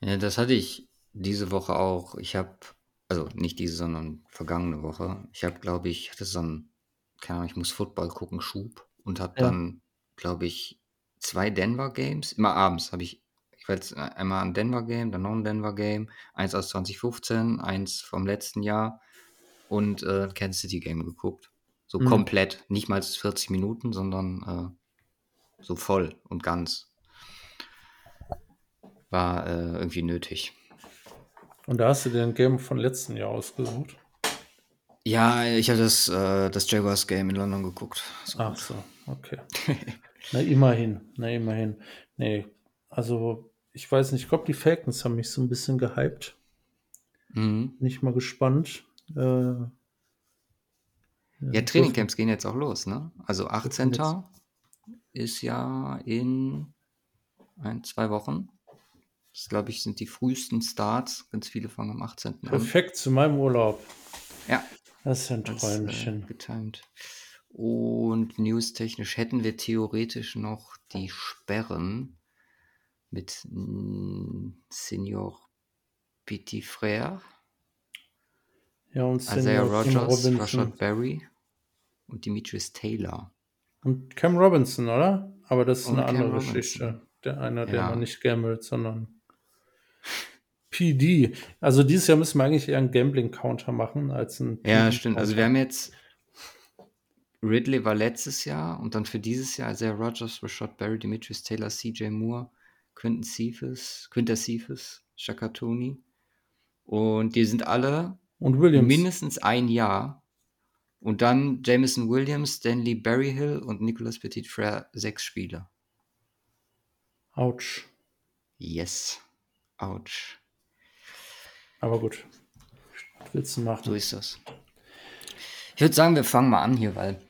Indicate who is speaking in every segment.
Speaker 1: Ja, das hatte ich diese Woche auch. Ich habe, also nicht diese, sondern vergangene Woche. Ich habe, glaube ich, hatte so ein, keine Ahnung, ich muss Football gucken, Schub und habe
Speaker 2: Ja.
Speaker 1: dann, glaube ich, zwei Denver Games. Immer abends habe ich, ich war jetzt einmal ein Denver Game, dann noch ein Denver Game, eins aus 2015, eins vom letzten Jahr und äh, Kansas City Game geguckt. So
Speaker 2: Mhm.
Speaker 1: komplett, nicht mal 40 Minuten, sondern äh, so voll und ganz. War äh, irgendwie nötig.
Speaker 2: Und da hast du den Game von letzten Jahr ausgesucht.
Speaker 1: Ja, ich habe das, äh, das Jaguars Game in London geguckt. Ist
Speaker 2: Ach so, okay. Na, immerhin, na, immerhin. Nee, also ich weiß nicht, ich glaube, die Falcons haben mich so ein bisschen gehypt.
Speaker 1: Mhm.
Speaker 2: Bin ich mal gespannt. Äh,
Speaker 1: Ja,
Speaker 2: dürfen-
Speaker 1: Trainingcamps gehen jetzt auch los, ne? Also 18.
Speaker 2: jetzt-
Speaker 1: ist ja in ein, zwei Wochen. Das, glaube ich, sind die frühesten Starts. Ganz viele fangen am 18. an.
Speaker 2: Perfekt zu meinem Urlaub.
Speaker 1: Ja,
Speaker 2: Das ist ja ein
Speaker 1: als,
Speaker 2: Träumchen.
Speaker 1: Äh, getimed. Und newstechnisch hätten wir theoretisch noch die Sperren mit Senior Petit Frère,
Speaker 2: ja, und
Speaker 1: Isaiah Rogers. Rashad Berry und Demetrius Taylor.
Speaker 2: Und Cam Robinson, oder? Aber das ist
Speaker 1: Und
Speaker 2: eine
Speaker 1: Cam
Speaker 2: andere
Speaker 1: Robinson.
Speaker 2: Geschichte. Der einer, der
Speaker 1: Ja.
Speaker 2: mal nicht gambelt, sondern PD. Also dieses Jahr müssen wir eigentlich eher einen Gambling-Counter machen als einen
Speaker 1: Ja, stimmt. Also wir haben jetzt Ridley war letztes Jahr und dann für dieses Jahr Isaiah Rogers, Rashad Berry, Demetrius Taylor, CJ Moore, Quinton Cephas, Quinter Cephas, Shaka Tony. Und die sind alle
Speaker 2: Und Williams.
Speaker 1: mindestens ein Jahr. Und dann Jameson Williams, Stanley Berryhill und Nicolas Petit Frere sechs Spiele.
Speaker 2: Autsch.
Speaker 1: Yes. Ouch.
Speaker 2: Aber gut. Willst du machen?
Speaker 1: So ist das. Ich würde sagen, wir fangen mal an hier, weil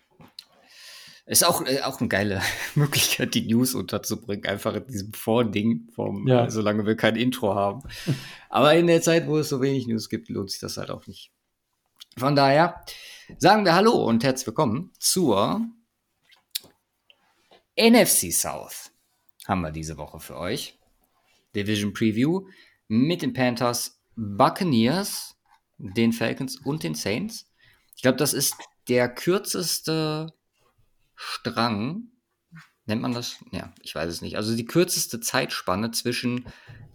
Speaker 1: es ist auch, äh, auch eine geile Möglichkeit, die News unterzubringen, einfach in diesem Vording, vom,
Speaker 2: Ja.
Speaker 1: äh, solange wir kein Intro haben. Aber in der Zeit, wo es so wenig News gibt, lohnt sich das halt auch nicht. Von daher sagen wir Hallo und herzlich willkommen zur NFC South. Haben wir diese Woche für euch. Division Preview mit den Panthers, Buccaneers, den Falcons und den Saints. Ich glaube, das ist der kürzeste Strang. Nennt man das? Ja, ich weiß es nicht. Also die kürzeste Zeitspanne zwischen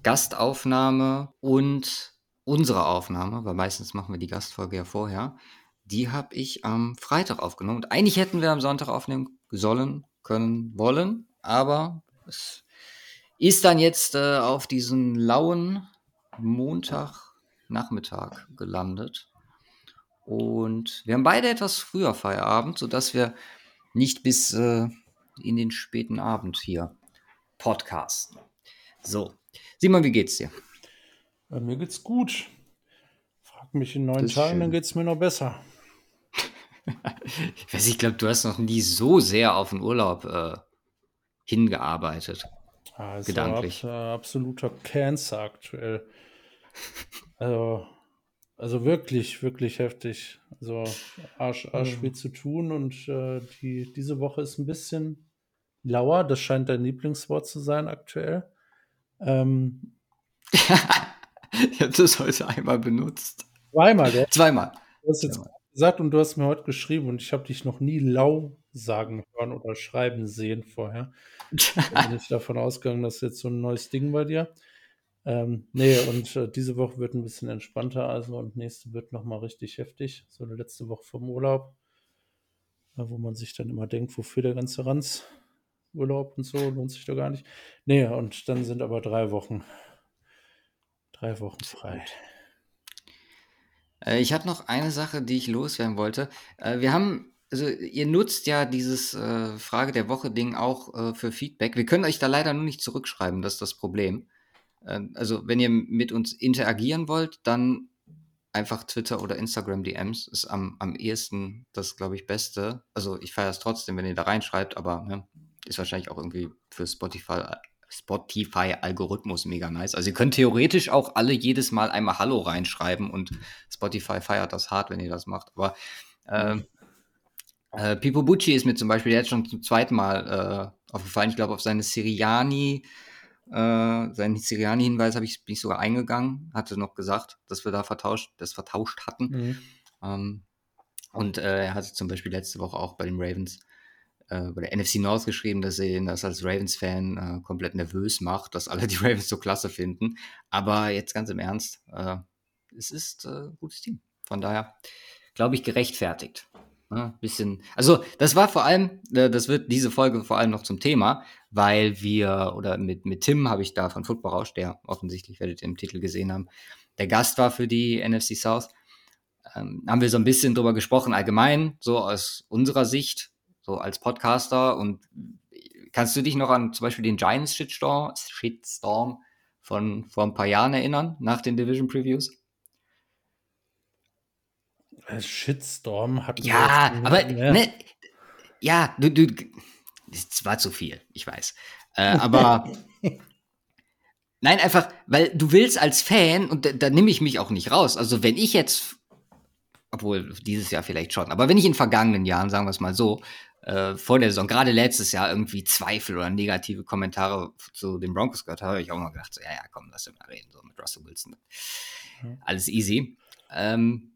Speaker 1: Gastaufnahme und unserer Aufnahme, weil meistens machen wir die Gastfolge ja vorher. Die habe ich am Freitag aufgenommen. Und eigentlich hätten wir am Sonntag aufnehmen sollen, können, wollen, aber es ist dann jetzt äh, auf diesen lauen Montagnachmittag gelandet. Und wir haben beide etwas früher Feierabend, sodass wir nicht bis äh, in den späten Abend hier podcasten. So, Simon, wie geht's dir?
Speaker 2: Äh, mir geht's gut. Frag mich in neun
Speaker 1: Das
Speaker 2: Tagen, dann geht's mir noch besser.
Speaker 1: Ich weiß, ich glaube, du hast noch nie so sehr auf den Urlaub äh, hingearbeitet.
Speaker 2: Also
Speaker 1: Gedanklich.
Speaker 2: Ab, äh, absoluter Cancer aktuell. Also, also wirklich, wirklich heftig. Also Arsch, Arsch viel zu tun und äh, die, diese Woche ist ein bisschen lauer. Das scheint dein Lieblingswort zu sein aktuell. Ähm,
Speaker 1: ich habe das heute einmal benutzt.
Speaker 2: zweimal, gell?
Speaker 1: Zweimal.
Speaker 2: Du hast jetzt
Speaker 1: Zweimal.
Speaker 2: gesagt und du hast mir heute geschrieben und ich habe dich noch nie lau sagen hören oder schreiben sehen vorher. Da bin ich davon ausgegangen, das ist jetzt so ein neues Ding bei dir. Ähm, nee, und äh, diese Woche wird ein bisschen entspannter, also und nächste wird nochmal richtig heftig. So eine letzte Woche vom Urlaub, äh, wo man sich dann immer denkt, wofür der ganze Ranz Urlaub und so lohnt sich doch gar nicht. Nee, und dann sind aber drei Wochen. Drei Wochen frei.
Speaker 1: Äh, ich habe noch eine Sache, die ich loswerden wollte. Äh, wir haben, also ihr nutzt ja dieses äh, Frage der Woche-Ding auch äh, für Feedback. Wir können euch da leider nur nicht zurückschreiben, das ist das Problem. Äh, also wenn ihr mit uns interagieren wollt, dann einfach Twitter oder Instagram DMs ist am, am ehesten das, glaube ich, Beste. Also ich feiere es trotzdem, wenn ihr da reinschreibt, aber ne, ist wahrscheinlich auch irgendwie für Spotify Spotify-Algorithmus mega nice. Also ihr könnt theoretisch auch alle jedes Mal einmal Hallo reinschreiben und Spotify feiert das hart, wenn ihr das macht. Aber ähm, äh, Pipo Bucci ist mir zum Beispiel jetzt schon zum zweiten Mal äh, aufgefallen. Ich glaube, auf seine Siriani Äh, seinen Siriani-Hinweis habe ich bin ich sogar eingegangen, hatte noch gesagt, dass wir da vertauscht, das vertauscht hatten.
Speaker 2: Mhm.
Speaker 1: Ähm, und äh, er hatte zum Beispiel letzte Woche auch bei den Ravens äh, bei der NFC North geschrieben, dass er ihn das als Ravens-Fan äh, komplett nervös macht, dass alle die Ravens so klasse finden. Aber jetzt ganz im Ernst, äh, es ist äh, ein gutes Team. Von daher glaube ich gerechtfertigt. Ja, bisschen, also das war vor allem, äh, das wird diese Folge vor allem noch zum Thema, weil wir, oder mit, mit Tim habe ich da von Football Rausch, der offensichtlich werdet ihr im Titel gesehen haben, der Gast war für die NFC South, ähm, haben wir so ein bisschen drüber gesprochen, allgemein, so aus unserer Sicht, so als Podcaster und kannst du dich noch an zum Beispiel den Giants Shitstorm, Shitstorm von vor ein paar Jahren erinnern, nach den Division Previews?
Speaker 2: Äh, Shitstorm hat
Speaker 1: Ja, aber ne, ja, du, du, es war zu viel, ich weiß. Äh, aber nein, einfach, weil du willst als Fan, und da, da nehme ich mich auch nicht raus. Also, wenn ich jetzt, obwohl dieses Jahr vielleicht schon, aber wenn ich in vergangenen Jahren, sagen wir es mal so, äh, vor der Saison, gerade letztes Jahr, irgendwie Zweifel oder negative Kommentare zu den Broncos gehört habe, habe ich auch mal gedacht, so, ja, ja, komm, lass uns mal reden, so mit Russell Wilson. Alles easy. Ähm,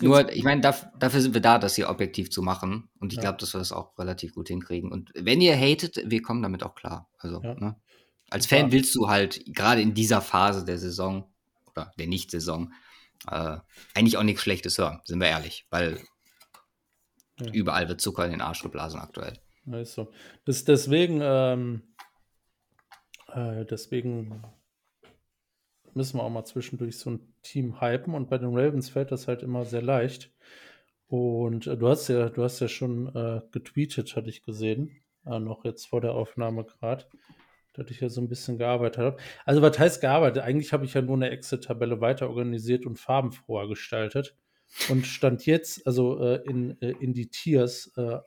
Speaker 1: nur, ich meine, dafür, dafür sind wir da, das hier objektiv zu machen. Und ich ja. glaube, dass wir das auch relativ gut hinkriegen. Und wenn ihr hatet, wir kommen damit auch klar. Also, ja. ne? Als Fan ja. willst du halt gerade in dieser Phase der Saison oder der Nicht-Saison äh, eigentlich auch nichts Schlechtes hören, sind wir ehrlich. Weil überall wird Zucker in den Arsch geblasen aktuell.
Speaker 2: Also, das, deswegen, ähm, äh, deswegen müssen wir auch mal zwischendurch so ein Team hypen und bei den Ravens fällt das halt immer sehr leicht. Und äh, du hast ja, du hast ja schon äh, getweetet, hatte ich gesehen, äh, noch jetzt vor der Aufnahme gerade, dass ich ja so ein bisschen gearbeitet habe. Also was heißt gearbeitet? Eigentlich habe ich ja nur eine Excel-Tabelle weiter organisiert und farbenfroher gestaltet und stand jetzt also äh, in, äh, in die Tiers. Äh,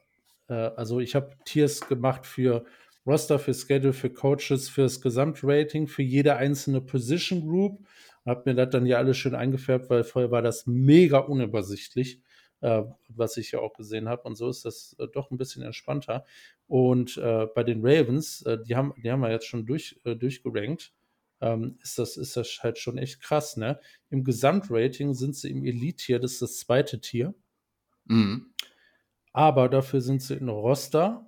Speaker 2: also ich habe Tiers gemacht für Roster, für Schedule, für Coaches, für das Gesamtrating, für jede einzelne Position Group. Hab mir das dann ja alles schön eingefärbt, weil vorher war das mega unübersichtlich, äh, was ich ja auch gesehen habe. Und so ist das äh, doch ein bisschen entspannter. Und äh, bei den Ravens, äh, die, haben, die haben wir jetzt schon durch, äh, durchgerankt, ähm, ist, das, ist das halt schon echt krass. Ne? Im Gesamtrating sind sie im Elite-Tier, das ist das zweite Tier. Mhm. Aber dafür sind sie in Roster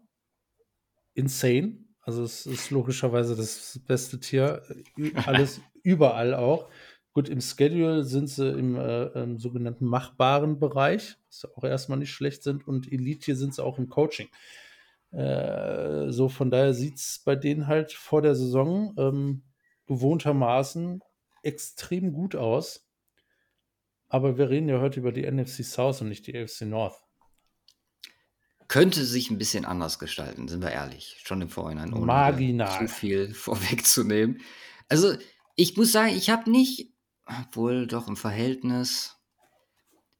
Speaker 2: insane. Also es ist logischerweise das beste Tier, alles überall auch. Gut, im Schedule sind sie im, äh, im sogenannten machbaren Bereich, was auch erstmal nicht schlecht sind. Und Elite hier sind sie auch im Coaching. Äh, so von daher sieht es bei denen halt vor der Saison ähm, gewohntermaßen extrem gut aus. Aber wir reden ja heute über die NFC South und nicht die AFC North
Speaker 1: könnte sich ein bisschen anders gestalten, sind wir ehrlich. Schon im Vorhinein,
Speaker 2: ohne Marginal.
Speaker 1: zu viel vorwegzunehmen. Also, ich muss sagen, ich habe nicht, obwohl doch im Verhältnis,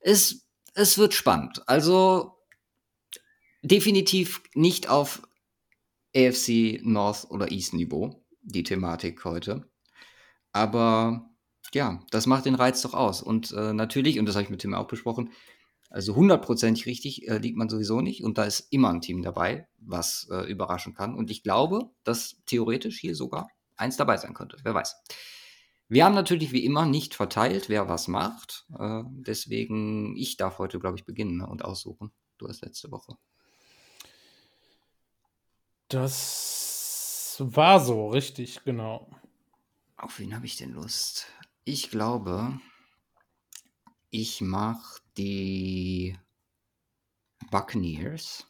Speaker 1: es, es wird spannend. Also, definitiv nicht auf AFC North oder East Niveau, die Thematik heute. Aber ja, das macht den Reiz doch aus. Und äh, natürlich, und das habe ich mit Tim auch besprochen, also hundertprozentig richtig äh, liegt man sowieso nicht und da ist immer ein Team dabei, was äh, überraschen kann. Und ich glaube, dass theoretisch hier sogar eins dabei sein könnte. Wer weiß. Wir haben natürlich wie immer nicht verteilt, wer was macht. Äh, deswegen, ich darf heute, glaube ich, beginnen ne, und aussuchen. Du hast letzte Woche.
Speaker 2: Das war so, richtig, genau.
Speaker 1: Auf wen habe ich denn Lust? Ich glaube, ich mache die Buccaneers.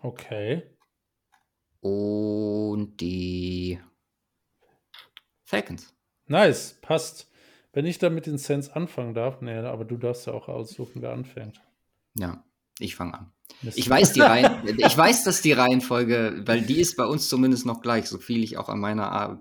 Speaker 2: Okay.
Speaker 1: Und die Falcons.
Speaker 2: Nice, passt. Wenn ich dann mit den Saints anfangen darf, nee, aber du darfst ja auch aussuchen, wer anfängt.
Speaker 1: Ja, ich fange an. Ich weiß, die Reihen, ich weiß, dass die Reihenfolge, weil die ist bei uns zumindest noch gleich, so viel ich auch an meiner,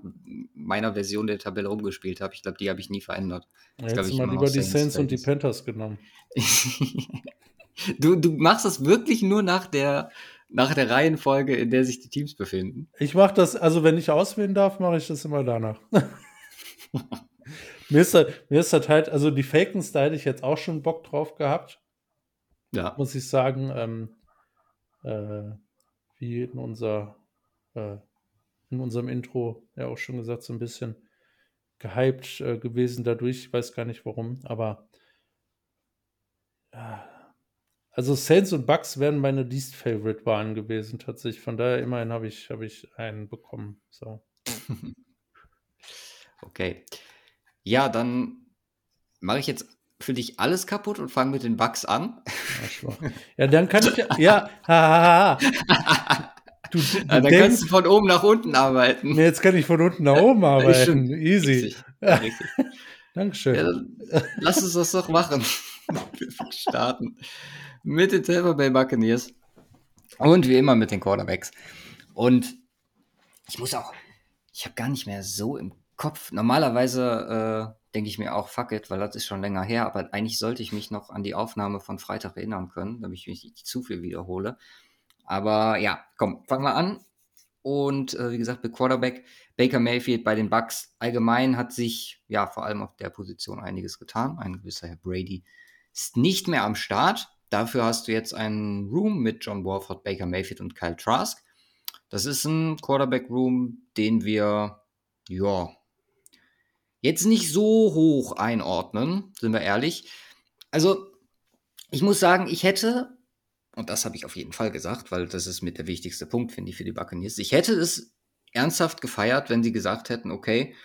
Speaker 1: meiner Version der Tabelle rumgespielt habe. Ich glaube, die habe ich nie verändert.
Speaker 2: Ja, jetzt mal lieber die Saints und die Panthers genommen.
Speaker 1: du, du machst das wirklich nur nach der, nach der Reihenfolge, in der sich die Teams befinden?
Speaker 2: Ich mache das, also wenn ich auswählen darf, mache ich das immer danach. mir, ist das, mir ist das halt, also die Falcons, da hätte ich jetzt auch schon Bock drauf gehabt ja. muss ich sagen, ähm, äh, wie in unser, äh, in unserem Intro ja auch schon gesagt, so ein bisschen gehypt äh, gewesen dadurch. Ich weiß gar nicht warum, aber ja. Also Saints und Bucks wären meine least favorite Wahlen gewesen, tatsächlich. Von daher immerhin habe ich, hab ich einen bekommen. So.
Speaker 1: okay. Ja, dann mache ich jetzt für dich alles kaputt und fange mit den Bugs an.
Speaker 2: Ja, dann kann ich ja, ha.
Speaker 1: Du, du dann denkst, kannst du von oben nach unten arbeiten.
Speaker 2: Jetzt kann ich von unten nach oben arbeiten. Easy. Richtig. Ja. Richtig. Dankeschön.
Speaker 1: Ja, lass uns das doch machen. Wir starten mit den Tampa Bay Buccaneers und wie immer mit den Quarterbacks. Und ich muss auch, ich habe gar nicht mehr so im Kopf. Normalerweise äh, denke ich mir auch, fuck it, weil das ist schon länger her, aber eigentlich sollte ich mich noch an die Aufnahme von Freitag erinnern können, damit ich mich nicht zu viel wiederhole. Aber ja, komm, fangen wir an. Und äh, wie gesagt, mit Quarterback Baker Mayfield bei den Bucks allgemein hat sich ja vor allem auf der Position einiges getan. Ein gewisser Herr Brady ist nicht mehr am Start. Dafür hast du jetzt einen Room mit John Warford, Baker Mayfield und Kyle Trask. Das ist ein Quarterback-Room, den wir, ja, jetzt nicht so hoch einordnen, sind wir ehrlich. Also, ich muss sagen, ich hätte, und das habe ich auf jeden Fall gesagt, weil das ist mit der wichtigste Punkt, finde ich, für die Buccaneers. Ich hätte es ernsthaft gefeiert, wenn sie gesagt hätten, okay,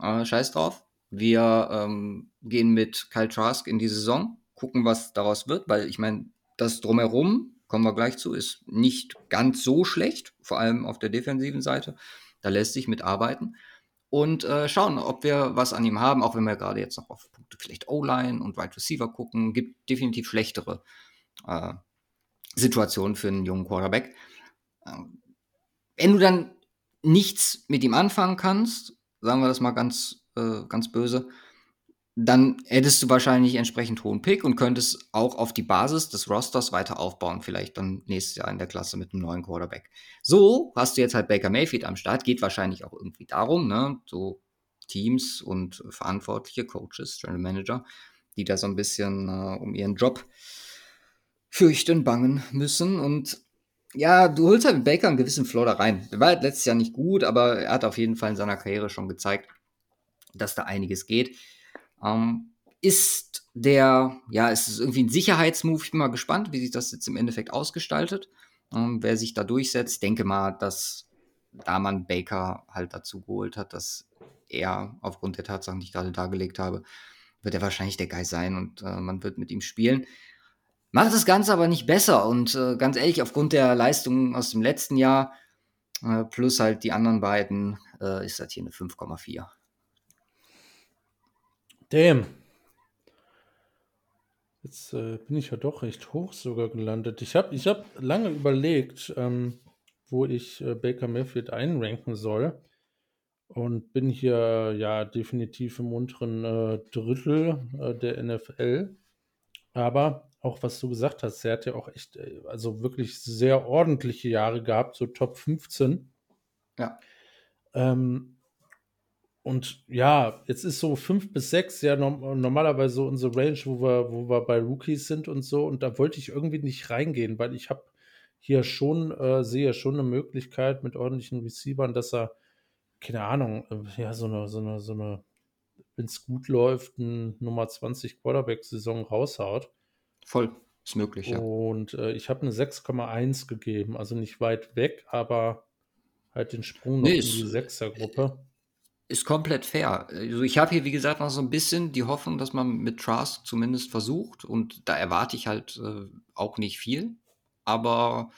Speaker 1: äh, scheiß drauf, wir ähm, gehen mit Kyle Trask in die Saison, gucken, was daraus wird, weil ich meine, das drumherum, kommen wir gleich zu, ist nicht ganz so schlecht, vor allem auf der defensiven Seite. Da lässt sich mitarbeiten und äh, schauen, ob wir was an ihm haben, auch wenn wir gerade jetzt noch auf Punkte vielleicht O-Line und Wide Receiver gucken. Gibt definitiv schlechtere äh, Situationen für einen jungen Quarterback. Ähm, wenn du dann nichts mit ihm anfangen kannst, sagen wir das mal ganz, äh, ganz böse, dann hättest du wahrscheinlich entsprechend hohen Pick und könntest auch auf die Basis des Rosters weiter aufbauen, vielleicht dann nächstes Jahr in der Klasse mit einem neuen Quarterback. So hast du jetzt halt Baker Mayfield am Start, geht wahrscheinlich auch irgendwie darum, ne, so Teams und verantwortliche Coaches, General Manager, die da so ein bisschen äh, um ihren Job fürchten, bangen müssen und ja, du holst halt mit Baker einen gewissen Floor da rein. Der war halt letztes Jahr nicht gut, aber er hat auf jeden Fall in seiner Karriere schon gezeigt, dass da einiges geht. Ähm, ist der, ja, ist es irgendwie ein Sicherheitsmove? Ich bin mal gespannt, wie sich das jetzt im Endeffekt ausgestaltet. Ähm, wer sich da durchsetzt, denke mal, dass da man Baker halt dazu geholt hat, dass er aufgrund der Tatsachen, die ich gerade dargelegt habe, wird er wahrscheinlich der Guy sein und äh, man wird mit ihm spielen. Macht das Ganze aber nicht besser und äh, ganz ehrlich, aufgrund der Leistungen aus dem letzten Jahr äh, plus halt die anderen beiden äh, ist das hier eine 5,4.
Speaker 2: Damn. Jetzt äh, bin ich ja doch recht hoch sogar gelandet. Ich habe ich hab lange überlegt, ähm, wo ich äh, Baker Mayfield einranken soll. Und bin hier ja definitiv im unteren äh, Drittel äh, der NFL. Aber auch was du gesagt hast, er hat ja auch echt, äh, also wirklich sehr ordentliche Jahre gehabt, so Top 15.
Speaker 1: Ja.
Speaker 2: Ähm, und ja, jetzt ist so fünf bis sechs ja normalerweise so unsere Range, wo wir, wo wir bei Rookies sind und so. Und da wollte ich irgendwie nicht reingehen, weil ich habe hier schon, äh, sehe schon eine Möglichkeit mit ordentlichen Receivern, dass er, keine Ahnung, äh, ja, so eine, so eine, so eine, wenn es gut läuft, eine Nummer 20 Quarterback-Saison raushaut.
Speaker 1: Voll, ist möglich, ja.
Speaker 2: Und äh, ich habe eine 6,1 gegeben, also nicht weit weg, aber halt den Sprung noch nee, in die Sechser-Gruppe
Speaker 1: ist komplett fair. Also ich habe hier, wie gesagt, noch so ein bisschen die Hoffnung, dass man mit Trask zumindest versucht. Und da erwarte ich halt äh, auch nicht viel. Aber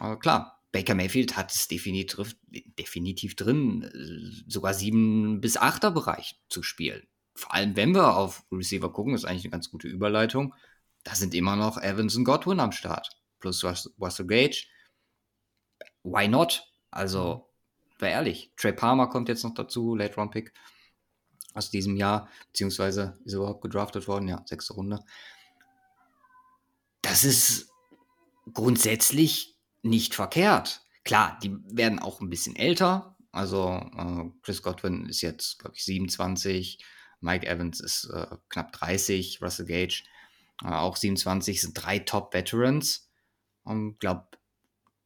Speaker 1: äh, klar, Baker Mayfield hat es definitiv, definitiv drin, äh, sogar sieben bis achter Bereich zu spielen. Vor allem, wenn wir auf Receiver gucken, ist eigentlich eine ganz gute Überleitung. Da sind immer noch Evans und Godwin am Start. Plus Russell Gage. Why not? Also, war ehrlich, Trey Palmer kommt jetzt noch dazu, Late Round Pick aus diesem Jahr, beziehungsweise ist er überhaupt gedraftet worden, ja, sechste Runde. Das ist grundsätzlich nicht verkehrt. Klar, die werden auch ein bisschen älter. Also äh, Chris Godwin ist jetzt, glaube ich, 27, Mike Evans ist äh, knapp 30, Russell Gage äh, auch 27, sind drei Top-Veterans. Und glaube,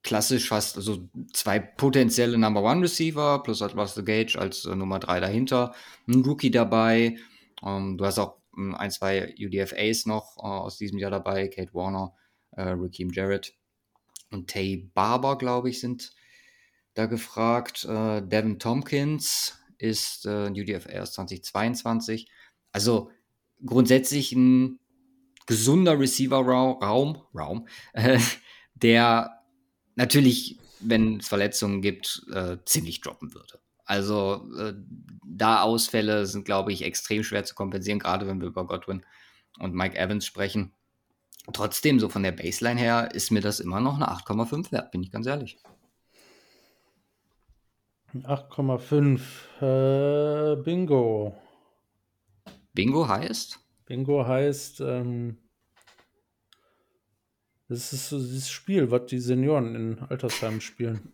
Speaker 1: klassisch fast, also zwei potenzielle Number One Receiver plus halt Russell Gage als äh, Nummer drei dahinter, ein Rookie dabei. Ähm, du hast auch ähm, ein, zwei UDFAs noch äh, aus diesem Jahr dabei, Kate Warner, äh, Raheem Jarrett und Tay Barber, glaube ich, sind da gefragt. Äh, Devin Tompkins ist äh, UDFA aus 2022. Also grundsätzlich ein gesunder Receiver-Raum, Raum, äh, der natürlich, wenn es Verletzungen gibt, äh, ziemlich droppen würde. Also äh, da Ausfälle sind, glaube ich, extrem schwer zu kompensieren, gerade wenn wir über Godwin und Mike Evans sprechen. Trotzdem, so von der Baseline her, ist mir das immer noch eine 8,5 wert, bin ich ganz ehrlich.
Speaker 2: 8,5. Äh, Bingo.
Speaker 1: Bingo heißt?
Speaker 2: Bingo heißt, ähm, das ist so dieses Spiel, was die Senioren in Altersheimen spielen.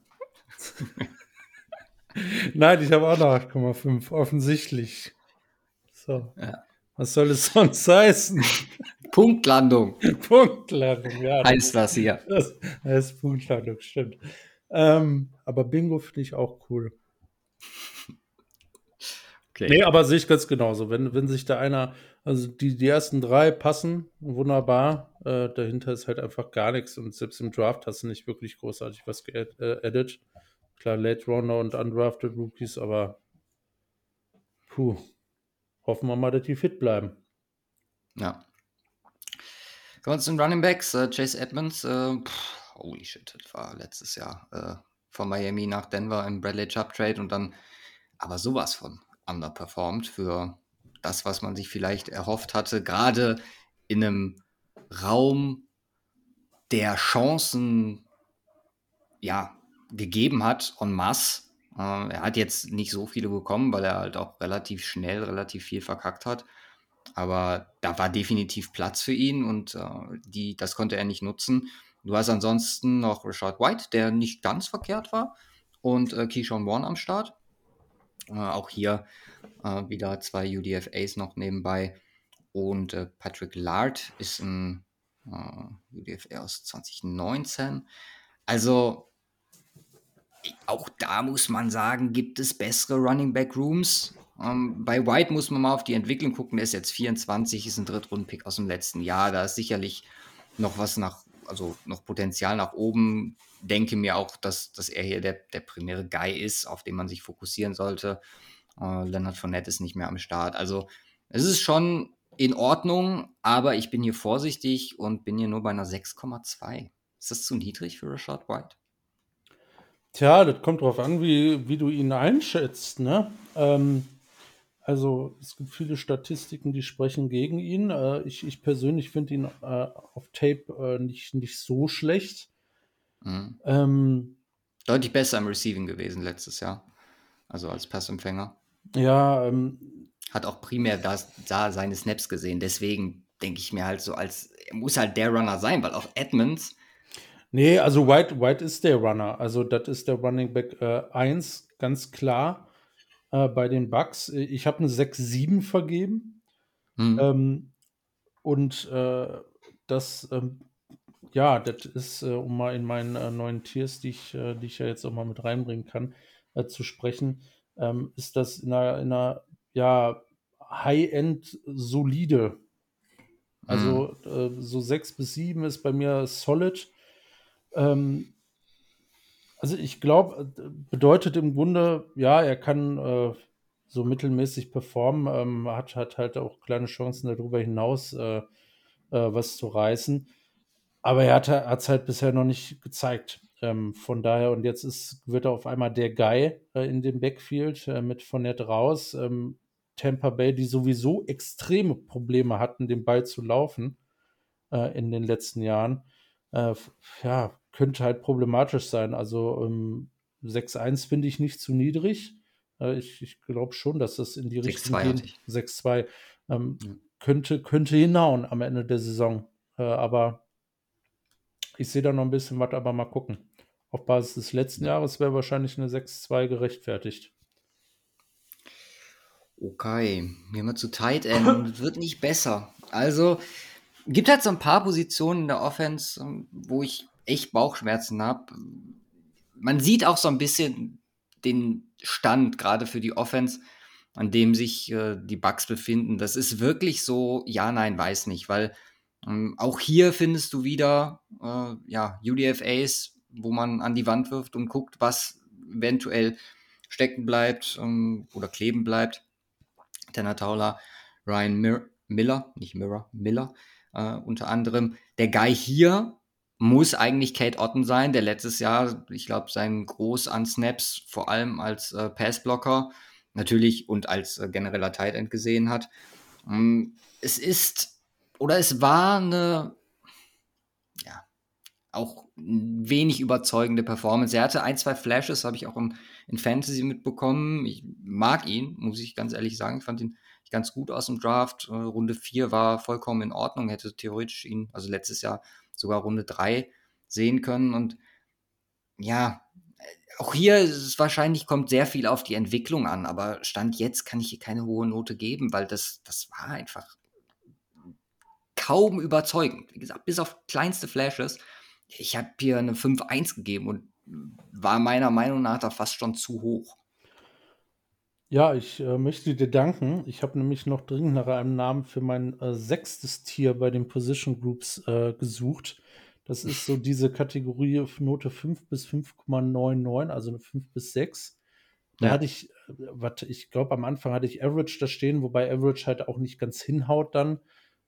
Speaker 2: Nein, ich habe auch noch 8,5, offensichtlich. So. Ja. Was soll es sonst heißen?
Speaker 1: Punktlandung.
Speaker 2: Punktlandung, ja.
Speaker 1: Heißt das hier.
Speaker 2: Das heißt Punktlandung, stimmt. Ähm, aber Bingo finde ich auch cool. Okay. Nee, aber sehe ich ganz genauso. Wenn, wenn sich da einer, also die, die ersten drei passen, wunderbar. Äh, dahinter ist halt einfach gar nichts. Und selbst im Draft hast du nicht wirklich großartig was geedit. Äh, Klar, Late Runner und Undrafted Rookies, aber puh. Hoffen wir mal, dass die fit bleiben.
Speaker 1: Ja. Kommen wir zu den Running Backs. Uh, Chase Edmonds, uh, pff, holy shit, das war letztes Jahr uh, von Miami nach Denver im Bradley Chubb Trade und dann aber sowas von underperformed für das, was man sich vielleicht erhofft hatte, gerade in einem Raum der Chancen ja, gegeben hat en masse. Äh, er hat jetzt nicht so viele bekommen, weil er halt auch relativ schnell relativ viel verkackt hat. Aber da war definitiv Platz für ihn und äh, die, das konnte er nicht nutzen. Du hast ansonsten noch Richard White, der nicht ganz verkehrt war, und äh, Keyshawn Warren am Start. Äh, auch hier äh, wieder zwei UDFAs noch nebenbei. Und äh, Patrick Lard ist ein äh, UDFA aus 2019. Also auch da muss man sagen, gibt es bessere Running Back Rooms. Ähm, bei White muss man mal auf die Entwicklung gucken. Der ist jetzt 24, ist ein Drittrunden-Pick aus dem letzten Jahr. Da ist sicherlich noch was nach, also noch Potenzial nach oben. Denke mir auch, dass, dass er hier der, der primäre Guy ist, auf den man sich fokussieren sollte. Äh, Leonard Fournette ist nicht mehr am Start. Also es ist schon in Ordnung, aber ich bin hier vorsichtig und bin hier nur bei einer 6,2. Ist das zu niedrig für Richard White?
Speaker 2: Tja, das kommt drauf an, wie, wie du ihn einschätzt, ne? Ähm, also es gibt viele Statistiken, die sprechen gegen ihn. Äh, ich, ich persönlich finde ihn äh, auf Tape äh, nicht, nicht so schlecht.
Speaker 1: Mhm. Ähm, Deutlich besser im Receiving gewesen letztes Jahr. Also als Passempfänger.
Speaker 2: Ja, ähm,
Speaker 1: hat auch primär das, da seine Snaps gesehen. Deswegen denke ich mir halt so, als er muss halt der Runner sein, weil auch Edmonds
Speaker 2: Nee, also White, White ist der Runner. Also das ist der Running Back äh, 1, ganz klar äh, bei den Bucks. Ich habe eine 6-7 vergeben. Mhm. Ähm, und äh, das, ähm, ja, das ist, äh, um mal in meinen äh, neuen Tiers, die ich, äh, die ich ja jetzt auch mal mit reinbringen kann, zu sprechen, ähm, ist das in einer, in einer ja, High-End solide. Also mhm. so 6 bis 7 ist bei mir solid. Ähm, also ich glaube, äh, bedeutet im Grunde, ja, er kann äh, so mittelmäßig performen, ähm, hat, hat halt auch kleine Chancen darüber hinaus äh, äh, was zu reißen. Aber er hat es halt bisher noch nicht gezeigt. Ähm, von daher, und jetzt ist, wird er auf einmal der Guy äh, in dem Backfield äh, mit Fournette raus. Ähm, Tampa Bay, die sowieso extreme Probleme hatten, den Ball zu laufen in den letzten Jahren. ja, könnte halt problematisch sein. Also ähm, 6-1 finde ich nicht zu niedrig. Äh, ich ich glaube schon, dass das in die Richtung geht. 6-2 ähm, ja. könnte, könnte hinhauen am Ende der Saison. Äh, aber ich sehe da noch ein bisschen was, aber mal gucken. Auf Basis des letzten Jahres wäre wahrscheinlich eine 6-2 gerechtfertigt.
Speaker 1: Okay, gehen wir zu Tight End wird nicht besser. Also gibt halt so ein paar Positionen in der Offense, ähm, wo ich echt Bauchschmerzen habe. Man sieht auch so ein bisschen den Stand, gerade für die Offense, an dem sich äh, die Bugs befinden. Das ist wirklich so, ja, nein, weiß nicht, weil ähm, auch hier findest du wieder äh, ja, UDFAs, wo man an die Wand wirft und guckt, was eventuell stecken bleibt ähm, oder kleben bleibt. Tanner Taula, Ryan Mir Miller, nicht Mirror, Miller äh, unter anderem. Der Guy hier muss eigentlich Kate Otten sein, der letztes Jahr, ich glaube, seinen Groß an Snaps vor allem als äh, Passblocker natürlich und als äh, genereller Tight End gesehen hat. Ähm, es ist oder es war eine ja auch wenig überzeugende Performance. Er hatte ein, zwei Flashes, habe ich auch in, in Fantasy mitbekommen. Ich mag ihn, muss ich ganz ehrlich sagen. Ich fand ihn ganz gut aus dem Draft. Äh, Runde 4 war vollkommen in Ordnung, hätte theoretisch ihn, also letztes Jahr sogar Runde 3 sehen können. Und ja, auch hier ist es wahrscheinlich kommt sehr viel auf die Entwicklung an, aber Stand jetzt kann ich hier keine hohe Note geben, weil das, das war einfach kaum überzeugend. Wie gesagt, bis auf kleinste Flashes. Ich habe hier eine 5-1 gegeben und war meiner Meinung nach da fast schon zu hoch.
Speaker 2: Ja, ich äh, möchte dir danken. Ich habe nämlich noch dringend nach einem Namen für mein äh, sechstes Tier bei den Position Groups äh, gesucht. Das ist so diese Kategorie Note 5 bis 5,99, also eine 5 bis 6. Da ja. hatte ich, äh, warte, ich glaube, am Anfang hatte ich Average da stehen, wobei Average halt auch nicht ganz hinhaut dann,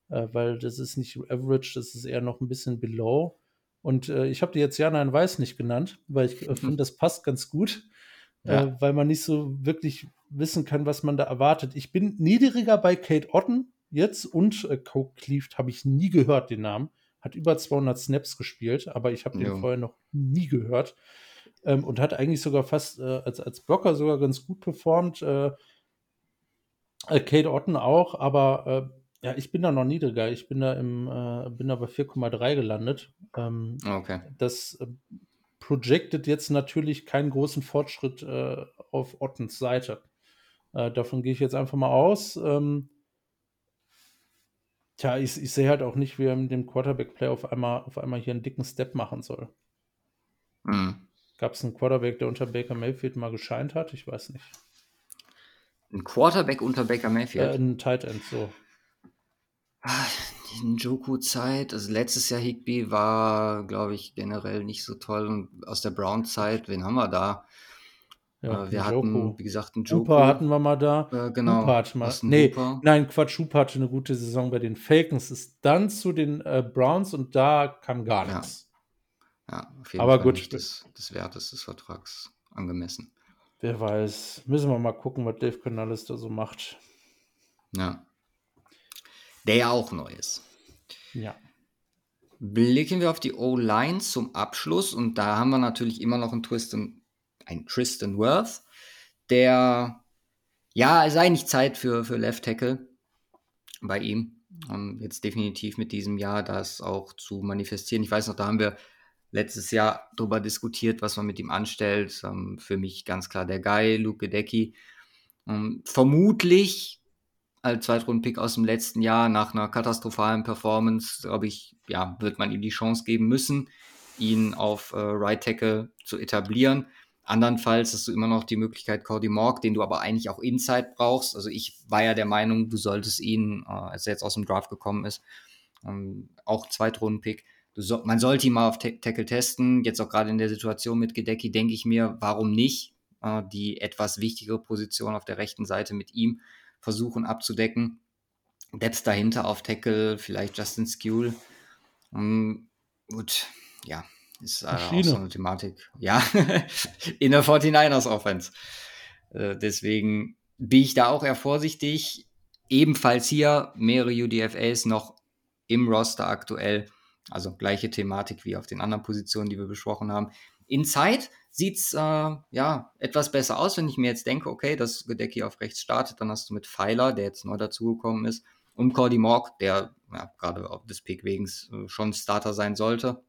Speaker 2: äh, weil das ist nicht Average, das ist eher noch ein bisschen below. Und äh, ich habe die jetzt Jana in Weiß nicht genannt, weil ich finde, das passt ganz gut, ja. äh, weil man nicht so wirklich wissen kann, was man da erwartet. Ich bin niedriger bei Kate Otten jetzt und äh, Coke Cleaved habe ich nie gehört, den Namen hat über 200 Snaps gespielt, aber ich habe den vorher noch nie gehört. Ähm, und hat eigentlich sogar fast äh, als, als Blocker sogar ganz gut performt. Äh, äh Kate Otten auch, aber äh, ja, ich bin da noch niedriger. Ich bin da im, äh, bin da bei 4,3 gelandet. Ähm,
Speaker 1: okay.
Speaker 2: Das projected jetzt natürlich keinen großen Fortschritt auf Ottens Seite. davon gehe ich jetzt einfach mal aus. Ähm, Tja, ich, ich sehe halt auch nicht, wie er mit dem Quarterback-Play auf einmal, auf einmal hier einen dicken Step machen soll. Mhm. Gab es einen Quarterback, der unter Baker Mayfield mal gescheint hat? Ich weiß nicht.
Speaker 1: Ein Quarterback unter Baker Mayfield?
Speaker 2: Äh, ein Tight End, so.
Speaker 1: Die Njoku-Zeit, also letztes Jahr Higby war, glaube ich, generell nicht so toll. Und aus der Brown-Zeit, wen haben wir da? Ja, äh, wir hatten, wie gesagt, einen
Speaker 2: Joker. Hooper hatten wir mal da.
Speaker 1: Äh, genau.
Speaker 2: Hooper hatte mal, nee, Hooper. nein, Quatsch, Hooper hatte eine gute Saison bei den Falcons, ist dann zu den äh, Browns und da kam gar nichts.
Speaker 1: Ja, ja auf jeden
Speaker 2: Aber
Speaker 1: Fall
Speaker 2: gut.
Speaker 1: nicht des, des Wertes des Vertrags angemessen.
Speaker 2: Wer weiß. Müssen wir mal gucken, was Dave Canales da so macht.
Speaker 1: Ja. Der ja auch neu ist.
Speaker 2: Ja.
Speaker 1: Blicken wir auf die O-Line zum Abschluss und da haben wir natürlich immer noch einen Twist und ein Tristan Worth, der, ja, es ist eigentlich Zeit für, für Left Tackle bei ihm. Um, jetzt definitiv mit diesem Jahr das auch zu manifestieren. Ich weiß noch, da haben wir letztes Jahr darüber diskutiert, was man mit ihm anstellt. Um, ähm, für mich ganz klar der Guy, Luke Gedecki. Um, ähm, vermutlich als Zweitrunden-Pick aus dem letzten Jahr nach einer katastrophalen Performance, glaube ich, ja, wird man ihm die Chance geben müssen, ihn auf äh, Right Tackle zu etablieren. Andernfalls hast du immer noch die Möglichkeit Cody Morg, den du aber eigentlich auch Inside brauchst. Also ich war ja der Meinung, du solltest ihn, äh, als er jetzt aus dem Draft gekommen ist, ähm, auch Zweitrunden-Pick, so, man sollte ihn mal auf Tackle testen. Jetzt auch gerade in der Situation mit Gedecki denke ich mir, warum nicht äh, die etwas wichtigere Position auf der rechten Seite mit ihm versuchen abzudecken. Depth dahinter auf Tackle, vielleicht Justin Skule. Ähm, gut, ja, ist äh, auch so eine Thematik. Ja, in der 49ers Offense. Äh, deswegen bin ich da auch eher vorsichtig. Ebenfalls hier mehrere UDFAs noch im Roster aktuell. Also gleiche Thematik wie auf den anderen Positionen, die wir besprochen haben. Inside sieht es äh, ja etwas besser aus, wenn ich mir jetzt denke, okay, dass Gedecki auf rechts startet, dann hast du mit Pfeiler, der jetzt neu dazugekommen ist, und Cordy Morg, der ja, gerade auf des Pick wegen äh, schon Starter sein sollte,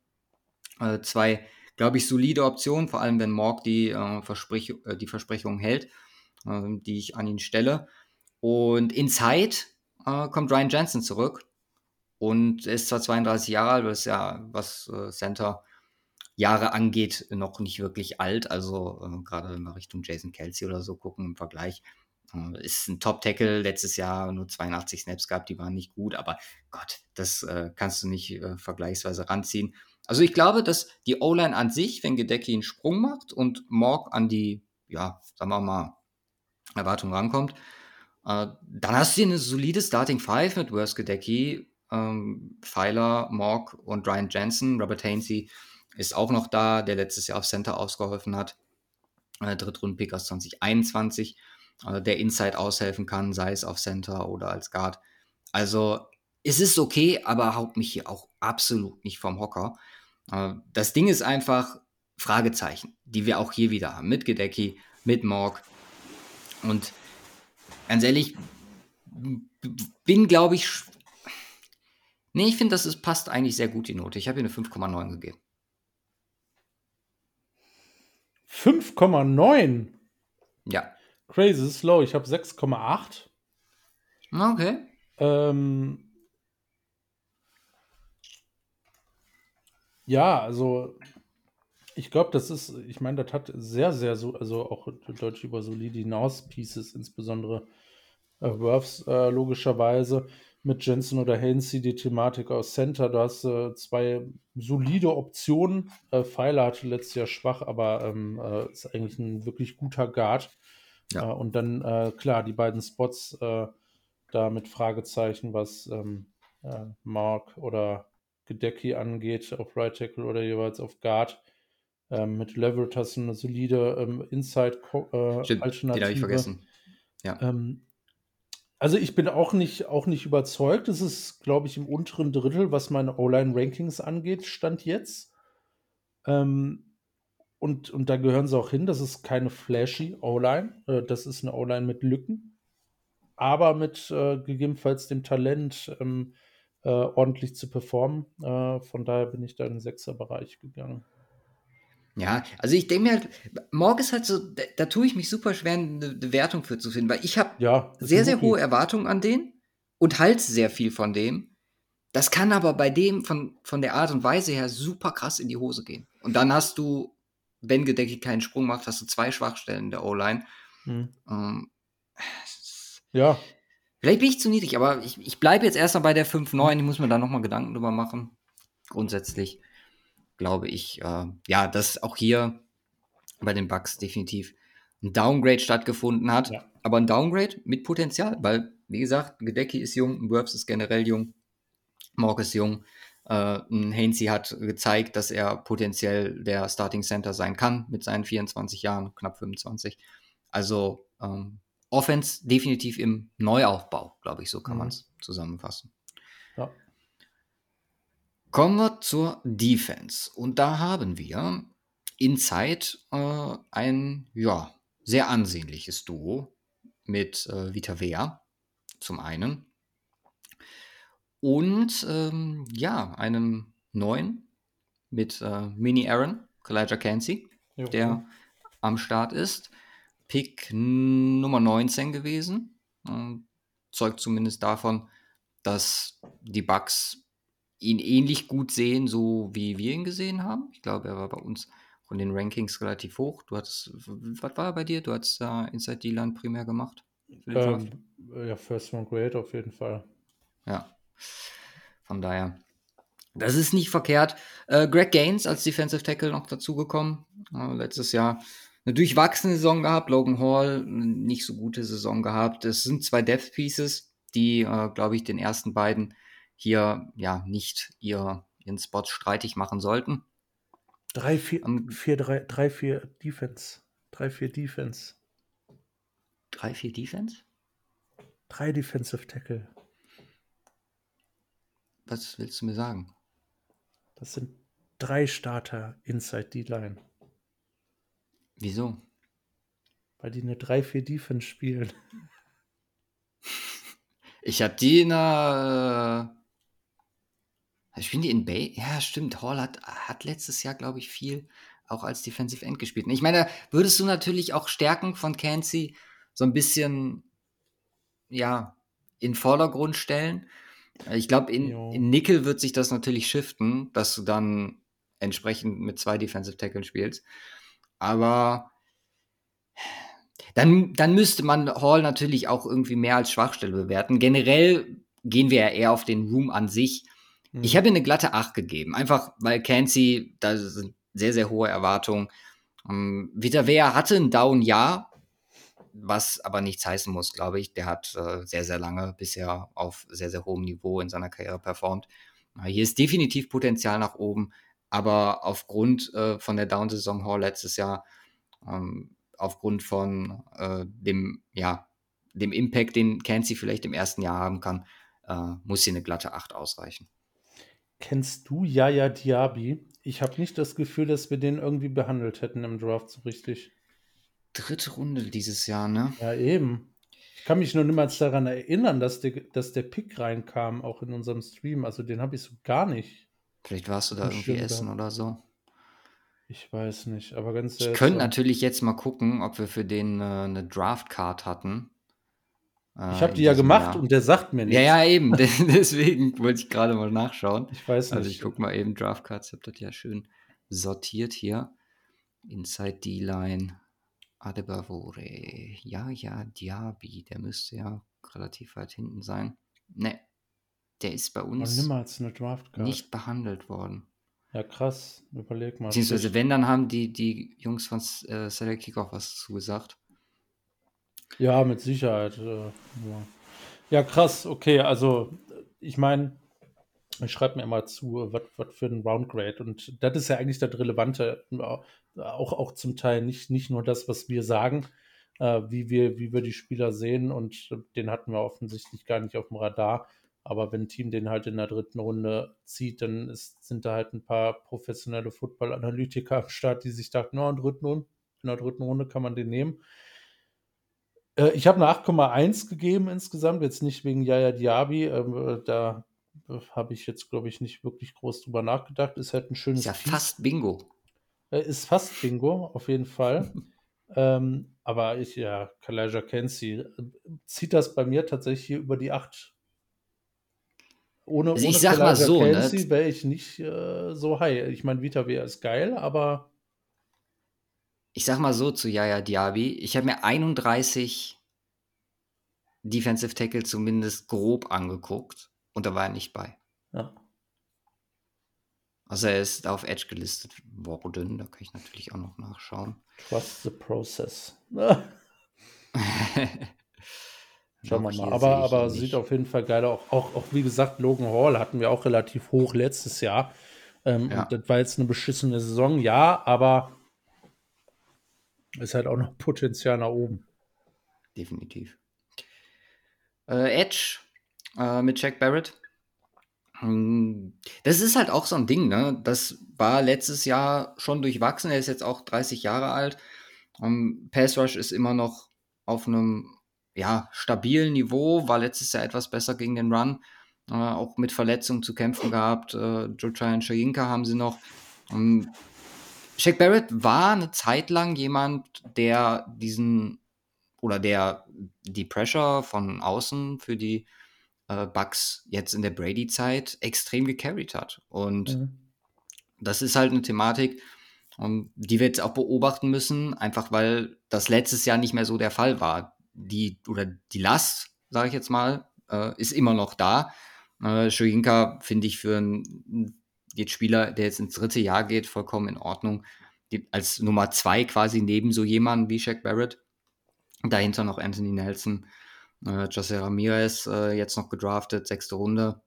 Speaker 1: äh, zwei, glaube ich, solide Optionen, vor allem wenn Morg die, äh, Versprech äh, die Versprechungen hält, äh, die ich an ihn stelle. Und in Zeit kommt Ryan Jensen zurück und ist zwar 32 Jahre alt, das ist ja, was Center Jahre angeht, noch nicht wirklich alt. Also äh, gerade wenn wir Richtung Jason Kelsey oder so gucken im Vergleich, äh, ist ein Top-Tackle. Letztes Jahr nur 82 Snaps gehabt, die waren nicht gut, aber Gott, das äh, kannst du nicht äh, vergleichsweise ranziehen. Also ich glaube, dass die O-Line an sich, wenn Gedecki einen Sprung macht und Morg an die, ja, sagen wir mal, Erwartung rankommt, äh, dann hast du hier eine solide Starting Five mit Worst Gedecki, ähm, Pfeiler, Morg und Ryan Jensen. Robert Hainsey ist auch noch da, der letztes Jahr auf Center ausgeholfen hat. Äh, Drittrunden-Pick aus 2021, äh, der Inside aushelfen kann, sei es auf Center oder als Guard. Also es ist okay, aber haut mich hier auch absolut nicht vom Hocker. Äh, das Ding ist einfach Fragezeichen, die wir auch hier wieder haben. Mit Gedecki, mit Morg. Und ganz ehrlich, bin, glaube ich. Nee, ich finde, das ist, passt eigentlich sehr gut, die Note. Ich habe hier eine 5,9 gegeben.
Speaker 2: 5,9?
Speaker 1: Ja.
Speaker 2: Crazy slow. Ich habe 6,8.
Speaker 1: Okay.
Speaker 2: Ähm, ja, also ich glaube, das ist, ich meine, das hat sehr, sehr so, also auch deutlich über solide Hinaus-Pieces, insbesondere äh, Worths äh, logischerweise mit Jensen oder Hainsey die Thematik aus Center. Da hast äh, zwei solide Optionen. Äh, Pfeiler hatte letztes Jahr schwach, aber ähm, äh, ist eigentlich ein wirklich guter Guard. Ja. Äh, und dann, äh, klar, die beiden Spots äh, da mit Fragezeichen, was ähm, Mark oder Gedecki angeht, auf Right Tackle oder jeweils auf Guard. Ähm, mit Leverett hast du eine solide ähm, Inside-Alternative.
Speaker 1: Den habe ich vergessen.
Speaker 2: Ja. Ähm, also ich bin auch nicht, auch nicht überzeugt. Es ist, glaube ich, im unteren Drittel, was meine O-Line-Rankings angeht, stand jetzt. Ähm, und, und da gehören sie auch hin. Das ist keine flashy O-Line. Äh, das ist eine O-Line mit Lücken. Aber mit äh, gegebenenfalls dem Talent, ähm, äh, ordentlich zu performen. Äh, von daher bin ich da in den Sechser-Bereich gegangen.
Speaker 1: Ja, also ich denke mir halt, Morg ist halt so, da, da, tue ich mich super schwer, eine, eine Wertung für zu finden, weil ich habe
Speaker 2: ja,
Speaker 1: sehr, sehr hohe Erwartungen an den und halte sehr viel von dem. Das kann aber bei dem von, von der Art und Weise her super krass in die Hose gehen. Und dann hast du, wenn Gedecki keinen Sprung macht, hast du zwei Schwachstellen in der O-Line. Hm. Ähm,
Speaker 2: ja.
Speaker 1: Vielleicht bin ich zu niedrig, aber ich, ich bleibe jetzt erstmal bei der 5-9. Ich muss mir da nochmal Gedanken drüber machen. Grundsätzlich glaube ich, äh, ja, dass auch hier bei den Bugs definitiv ein Downgrade stattgefunden hat. Ja. Aber ein Downgrade mit Potenzial, weil, wie gesagt, Gedecki ist jung, Worps ist generell jung, Morg ist jung. Äh, Hainsey hat gezeigt, dass er potenziell der Starting Center sein kann mit seinen 24 Jahren, knapp 25. Also ähm, Offense definitiv im Neuaufbau, glaube ich, so kann mhm. man es zusammenfassen.
Speaker 2: Ja.
Speaker 1: Kommen wir zur Defense. Und da haben wir Inside äh, ein ja, sehr ansehnliches Duo mit äh, Vita Vea zum einen. Und ähm, ja, einem neuen mit äh, Mini Aaron, Kalijah Cansey, der am Start ist. Pick Nummer 19 gewesen. Äh, zeugt zumindest davon, dass die Bugs ihn ähnlich gut sehen, so wie wir ihn gesehen haben. Ich glaube, er war bei uns von den Rankings relativ hoch. Du hattest, was war er bei dir? Du hattest da äh, Inside D-Line primär gemacht.
Speaker 2: Ähm, ja, First One Grade auf jeden Fall.
Speaker 1: Ja, von daher. Das ist nicht verkehrt. Äh, Greg Gaines als Defensive Tackle noch dazugekommen. Äh, letztes Jahr eine durchwachsene Saison gehabt. Logan Hall nicht so gute Saison gehabt. Es sind zwei Depth Pieces, die, äh, glaube ich, den ersten beiden hier ja nicht ihr, ihren Spot streitig machen sollten.
Speaker 2: 3-4 um, 4, Defense. 3-4 Defense.
Speaker 1: 3-4 Defense?
Speaker 2: 3 Defensive Tackle.
Speaker 1: Was willst du mir sagen?
Speaker 2: Das sind drei Starter inside D-Line.
Speaker 1: Wieso?
Speaker 2: Weil die eine 3-4 Defense spielen.
Speaker 1: Ich hatte die in einer Spielen die in Bay? Ja, stimmt. Hall hat, hat letztes Jahr, glaube ich, viel auch als Defensive End gespielt. Ich meine, würdest du natürlich auch Stärken von Cansey so ein bisschen, ja, in Vordergrund stellen? Ich glaube, in, in Nickel wird sich das natürlich shiften, dass du dann entsprechend mit zwei Defensive Tackle spielst. Aber dann, dann müsste man Hall natürlich auch irgendwie mehr als Schwachstelle bewerten. Generell gehen wir ja eher auf den Room an sich. Mhm. Ich habe ihm eine glatte 8 gegeben, einfach weil Cansey, da sind sehr, sehr hohe Erwartungen. Ähm, Vitavea hatte ein Down-Jahr, was aber nichts heißen muss, glaube ich. Der hat äh, sehr, sehr lange bisher auf sehr, sehr hohem Niveau in seiner Karriere performt. Hier ist definitiv Potenzial nach oben, aber aufgrund äh, von der Down-Saison Hall letztes Jahr, ähm, aufgrund von äh, dem, ja, dem Impact, den Cansey vielleicht im ersten Jahr haben kann, äh, muss hier eine glatte 8 ausreichen.
Speaker 2: Kennst du Yaya Diaby? Ich habe nicht das Gefühl, dass wir den irgendwie behandelt hätten im Draft so richtig.
Speaker 1: Dritte Runde dieses Jahr, ne?
Speaker 2: Ja, eben. Ich kann mich nur niemals daran erinnern, dass der, dass der Pick reinkam, auch in unserem Stream. Also den habe ich so gar nicht.
Speaker 1: Vielleicht warst du da irgendwie essen da. oder so.
Speaker 2: Ich weiß nicht, aber ganz
Speaker 1: Ich könnte natürlich jetzt mal gucken, ob wir für den äh, eine Draft-Card hatten.
Speaker 2: Äh, ich habe die ja gemacht Jahr. und der sagt mir nichts.
Speaker 1: Ja, ja, eben. Deswegen wollte ich gerade mal nachschauen.
Speaker 2: Ich weiß
Speaker 1: nicht. Also ich gucke mal eben Draftcards. Ich habe das ja schön sortiert hier. Inside D-Line. Adebavore. Ja, ja, Diaby. Der müsste ja relativ weit hinten sein. Ne, der ist bei uns nicht behandelt worden.
Speaker 2: Ja, krass. Überleg mal.
Speaker 1: Beziehungsweise, wenn, dann haben die, die Jungs von äh, Select Kickoff was zugesagt.
Speaker 2: Ja, mit Sicherheit. Äh, ja. krass. Okay, also ich meine, ich schreibe mir immer zu, was für ein Roundgrade. Und das ist ja eigentlich das Relevante, auch, auch zum Teil nicht, nicht nur das, was wir sagen, äh, wie, wir, wie wir die Spieler sehen. Und den hatten wir offensichtlich gar nicht auf dem Radar. Aber wenn ein Team den halt in der dritten Runde zieht, dann ist, sind da halt ein paar professionelle Football-Analytiker am Start, die sich dachten, no, in, dritten, in der dritten Runde kann man den nehmen. Äh, ich habe eine 8,1 gegeben insgesamt, jetzt nicht wegen Yaya Diaby. Ähm, da habe ich jetzt, glaube ich, nicht wirklich groß drüber nachgedacht. Ist halt ein schönes. Ist
Speaker 1: ja fast Bingo.
Speaker 2: Äh, ist fast Bingo, auf jeden Fall. ähm, aber ich, ja, Kalaja Kensi äh, zieht das bei mir tatsächlich hier über die 8. Ohne, also
Speaker 1: ich ohne sag Kalaja mal so,
Speaker 2: ne? wäre ich nicht äh, so high. Ich meine, Vita wäre ist geil, aber
Speaker 1: ich sag mal so zu Yaya Diaby, ich habe mir 31 Defensive Tackle zumindest grob angeguckt und da war er nicht bei.
Speaker 2: Ja.
Speaker 1: Also er ist auf Edge gelistet worden, da kann ich natürlich auch noch nachschauen.
Speaker 2: Trust the process. Schauen wir mal. Aber, aber sieht auf jeden Fall geil aus. Auch, auch, wie gesagt, Logan Hall hatten wir auch relativ hoch letztes Jahr. Ähm, ja. das war jetzt eine beschissene Saison, ja, aber ist halt auch noch Potenzial nach oben.
Speaker 1: Definitiv. Äh, Edge äh, mit Jack Barrett. Hm, das ist halt auch so ein Ding, ne? Das war letztes Jahr schon durchwachsen. Er ist jetzt auch 30 Jahre alt. Um, Pass Rush ist immer noch auf einem ja, stabilen Niveau, war letztes Jahr etwas besser gegen den Run. Äh, auch mit Verletzungen zu kämpfen gehabt. Äh, Joe und Shayinka haben sie noch. Um, Shaq Barrett war eine Zeit lang jemand, der diesen oder der die Pressure von außen für die äh, Bucks jetzt in der Brady-Zeit extrem gecarried hat. Und mhm. das ist halt eine Thematik, um, ähm, die wir jetzt auch beobachten müssen, einfach weil das letztes Jahr nicht mehr so der Fall war. Die oder die Last, sage ich jetzt mal, äh, ist immer noch da. Äh, Shoyinka finde ich für einen jetzt Spieler, der jetzt ins dritte Jahr geht, vollkommen in Ordnung. Die, als Nummer zwei quasi neben so jemanden wie Shaq Barrett. Dahinter noch Anthony Nelson, äh, Jose Ramirez äh, jetzt noch gedraftet, sechste Runde.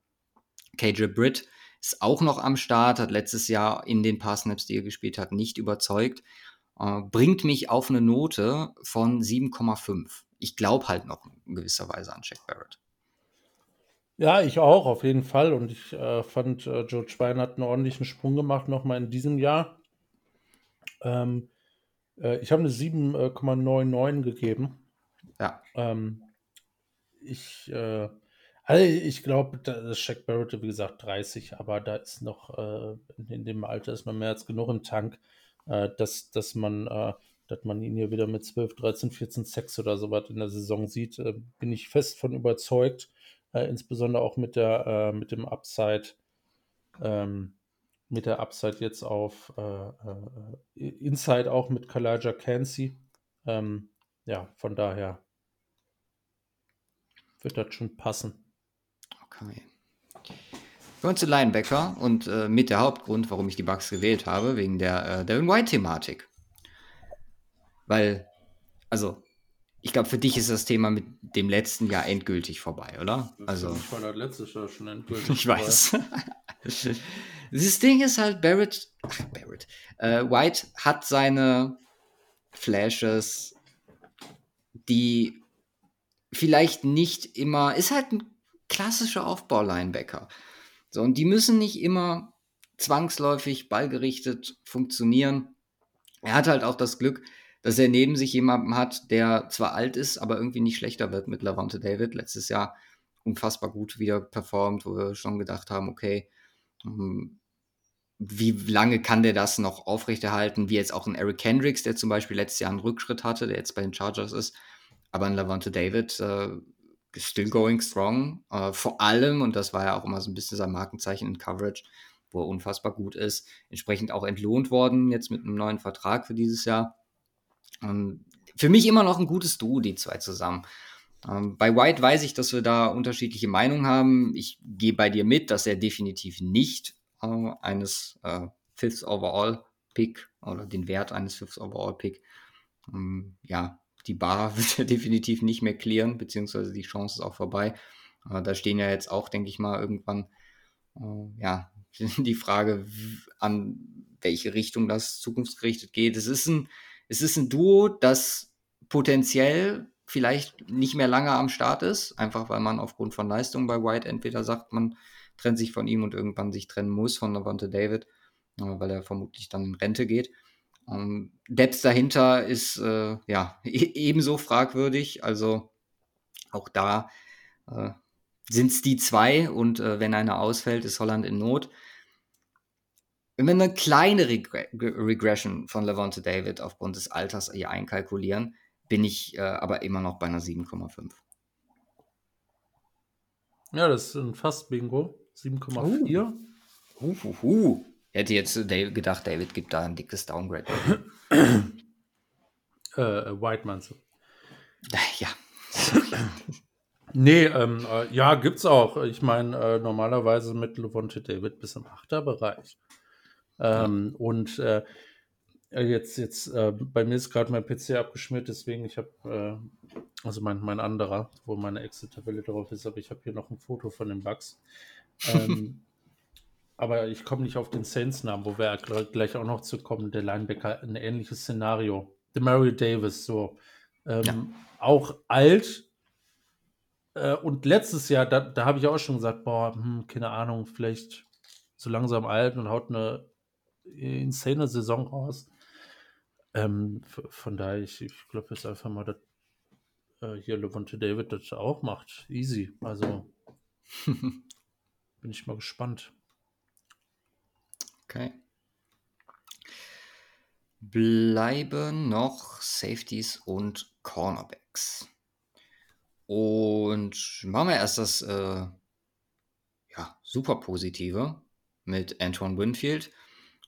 Speaker 1: KJ Britt ist auch noch am Start, hat letztes Jahr in den paar Snaps, die er gespielt hat, nicht überzeugt. Äh, bringt mich auf eine Note von 7,5. Ich glaube halt noch in gewisser Weise an Jack Barrett.
Speaker 2: Ja, ich auch, auf jeden Fall. Und ich äh, fand, äh, Joe Schwein hat einen ordentlichen Sprung gemacht, nochmal in diesem Jahr. Ähm, äh, ich habe eine 7,99 gegeben.
Speaker 1: Ja.
Speaker 2: Ähm, ich, äh, also ich glaube, das Shaq Barrett, wie gesagt, 30, aber da ist noch, äh, in dem Alter ist man mehr als genug im Tank, äh, dass, dass man äh, dass man ihn hier wieder mit 12, 13, 14 Sex oder so was in der Saison sieht, äh, bin ich fest von überzeugt. Äh, insbesondere auch mit der, äh, mit dem Upside, ähm, mit der Upside jetzt auf äh, äh, Inside auch mit Kalaja Kansi. Ähm, ja, von daher wird das schon passen.
Speaker 1: Okay. Für uns zu Linebacker und äh, mit der Hauptgrund, warum ich die Bugs gewählt habe, wegen der äh, Devin White-Thematik. Weil, also, ich glaube, für dich ist das Thema mit dem letzten Jahr endgültig vorbei, oder? Also,
Speaker 2: ich war das letztes Jahr schon endgültig.
Speaker 1: Ich weiß. das Ding ist halt, Barrett, ach, Barrett, äh, White hat seine Flashes, die vielleicht nicht immer, ist halt ein klassischer Aufbau-Linebacker. So, und die müssen nicht immer zwangsläufig ballgerichtet funktionieren. Er hat halt auch das Glück, dass er neben sich jemanden hat, der zwar alt ist, aber irgendwie nicht schlechter wird mit Lavante David. Letztes Jahr unfassbar gut wieder performt, wo wir schon gedacht haben, okay, hm, wie lange kann der das noch aufrechterhalten? Wie jetzt auch ein Eric Kendricks, der zum Beispiel letztes Jahr einen Rückschritt hatte, der jetzt bei den Chargers ist. Aber ein Lavante David, äh, still going strong. Äh, vor allem, und das war ja auch immer so ein bisschen sein Markenzeichen in Coverage, wo er unfassbar gut ist, entsprechend auch entlohnt worden, jetzt mit einem neuen Vertrag für dieses Jahr. Ähm, für mich immer noch ein gutes Duo, die zwei zusammen. Ähm, bei White weiß ich, dass wir da unterschiedliche Meinungen haben. Ich gehe bei dir mit, dass er definitiv nicht äh, eines äh, Fifth Overall Pick oder den Wert eines Fifth Overall Pick, ähm, ja, die Bar wird er definitiv nicht mehr klären, beziehungsweise die Chance ist auch vorbei. Äh, da stehen ja jetzt auch, denke ich mal, irgendwann, äh, ja, die Frage, an welche Richtung das zukunftsgerichtet geht. Es ist ein es ist ein Duo, das potenziell vielleicht nicht mehr lange am Start ist, einfach weil man aufgrund von Leistung bei White entweder sagt, man trennt sich von ihm und irgendwann sich trennen muss von Lavante David, äh, weil er vermutlich dann in Rente geht. Ähm, Depth dahinter ist äh, ja e ebenso fragwürdig, also auch da äh, sind es die zwei und äh, wenn einer ausfällt, ist Holland in Not. Wenn wir eine kleine Regre Regression von Levante David aufgrund des Alters hier einkalkulieren, bin ich äh, aber immer noch bei einer 7,5.
Speaker 2: Ja, das ist ein Fast-Bingo. 7,4.
Speaker 1: Uh. Uh, uh, uh. Hätte jetzt Dave gedacht, David gibt da ein dickes Downgrade.
Speaker 2: äh, White meinst du?
Speaker 1: Ja.
Speaker 2: nee, ähm, äh, ja, gibt's auch. Ich meine, äh, normalerweise mit Levante David bis im Achterbereich. Ähm, und äh, äh, jetzt, jetzt äh, bei mir ist gerade mein PC abgeschmiert, deswegen ich habe, äh, also mein, mein anderer, wo meine Excel-Tabelle drauf ist, aber ich habe hier noch ein Foto von den Bugs. Ähm, aber ich komme nicht auf den Saints-Namen, wo wir gleich auch noch zu kommen. Der Linebacker, ein ähnliches Szenario. The Mary Davis, so. Ähm, ja. Auch alt. Äh, und letztes Jahr, da, da habe ich auch schon gesagt, boah, hm, keine Ahnung, vielleicht so langsam alt und haut eine insane Saison raus. Ähm, von daher, ich, ich glaube jetzt einfach mal, dass äh, hier Levante David das auch macht. Easy. Also bin ich mal gespannt.
Speaker 1: Okay. Bleiben noch Safeties und Cornerbacks. Und machen wir erst das äh, ja, super positive mit Antoine Winfield.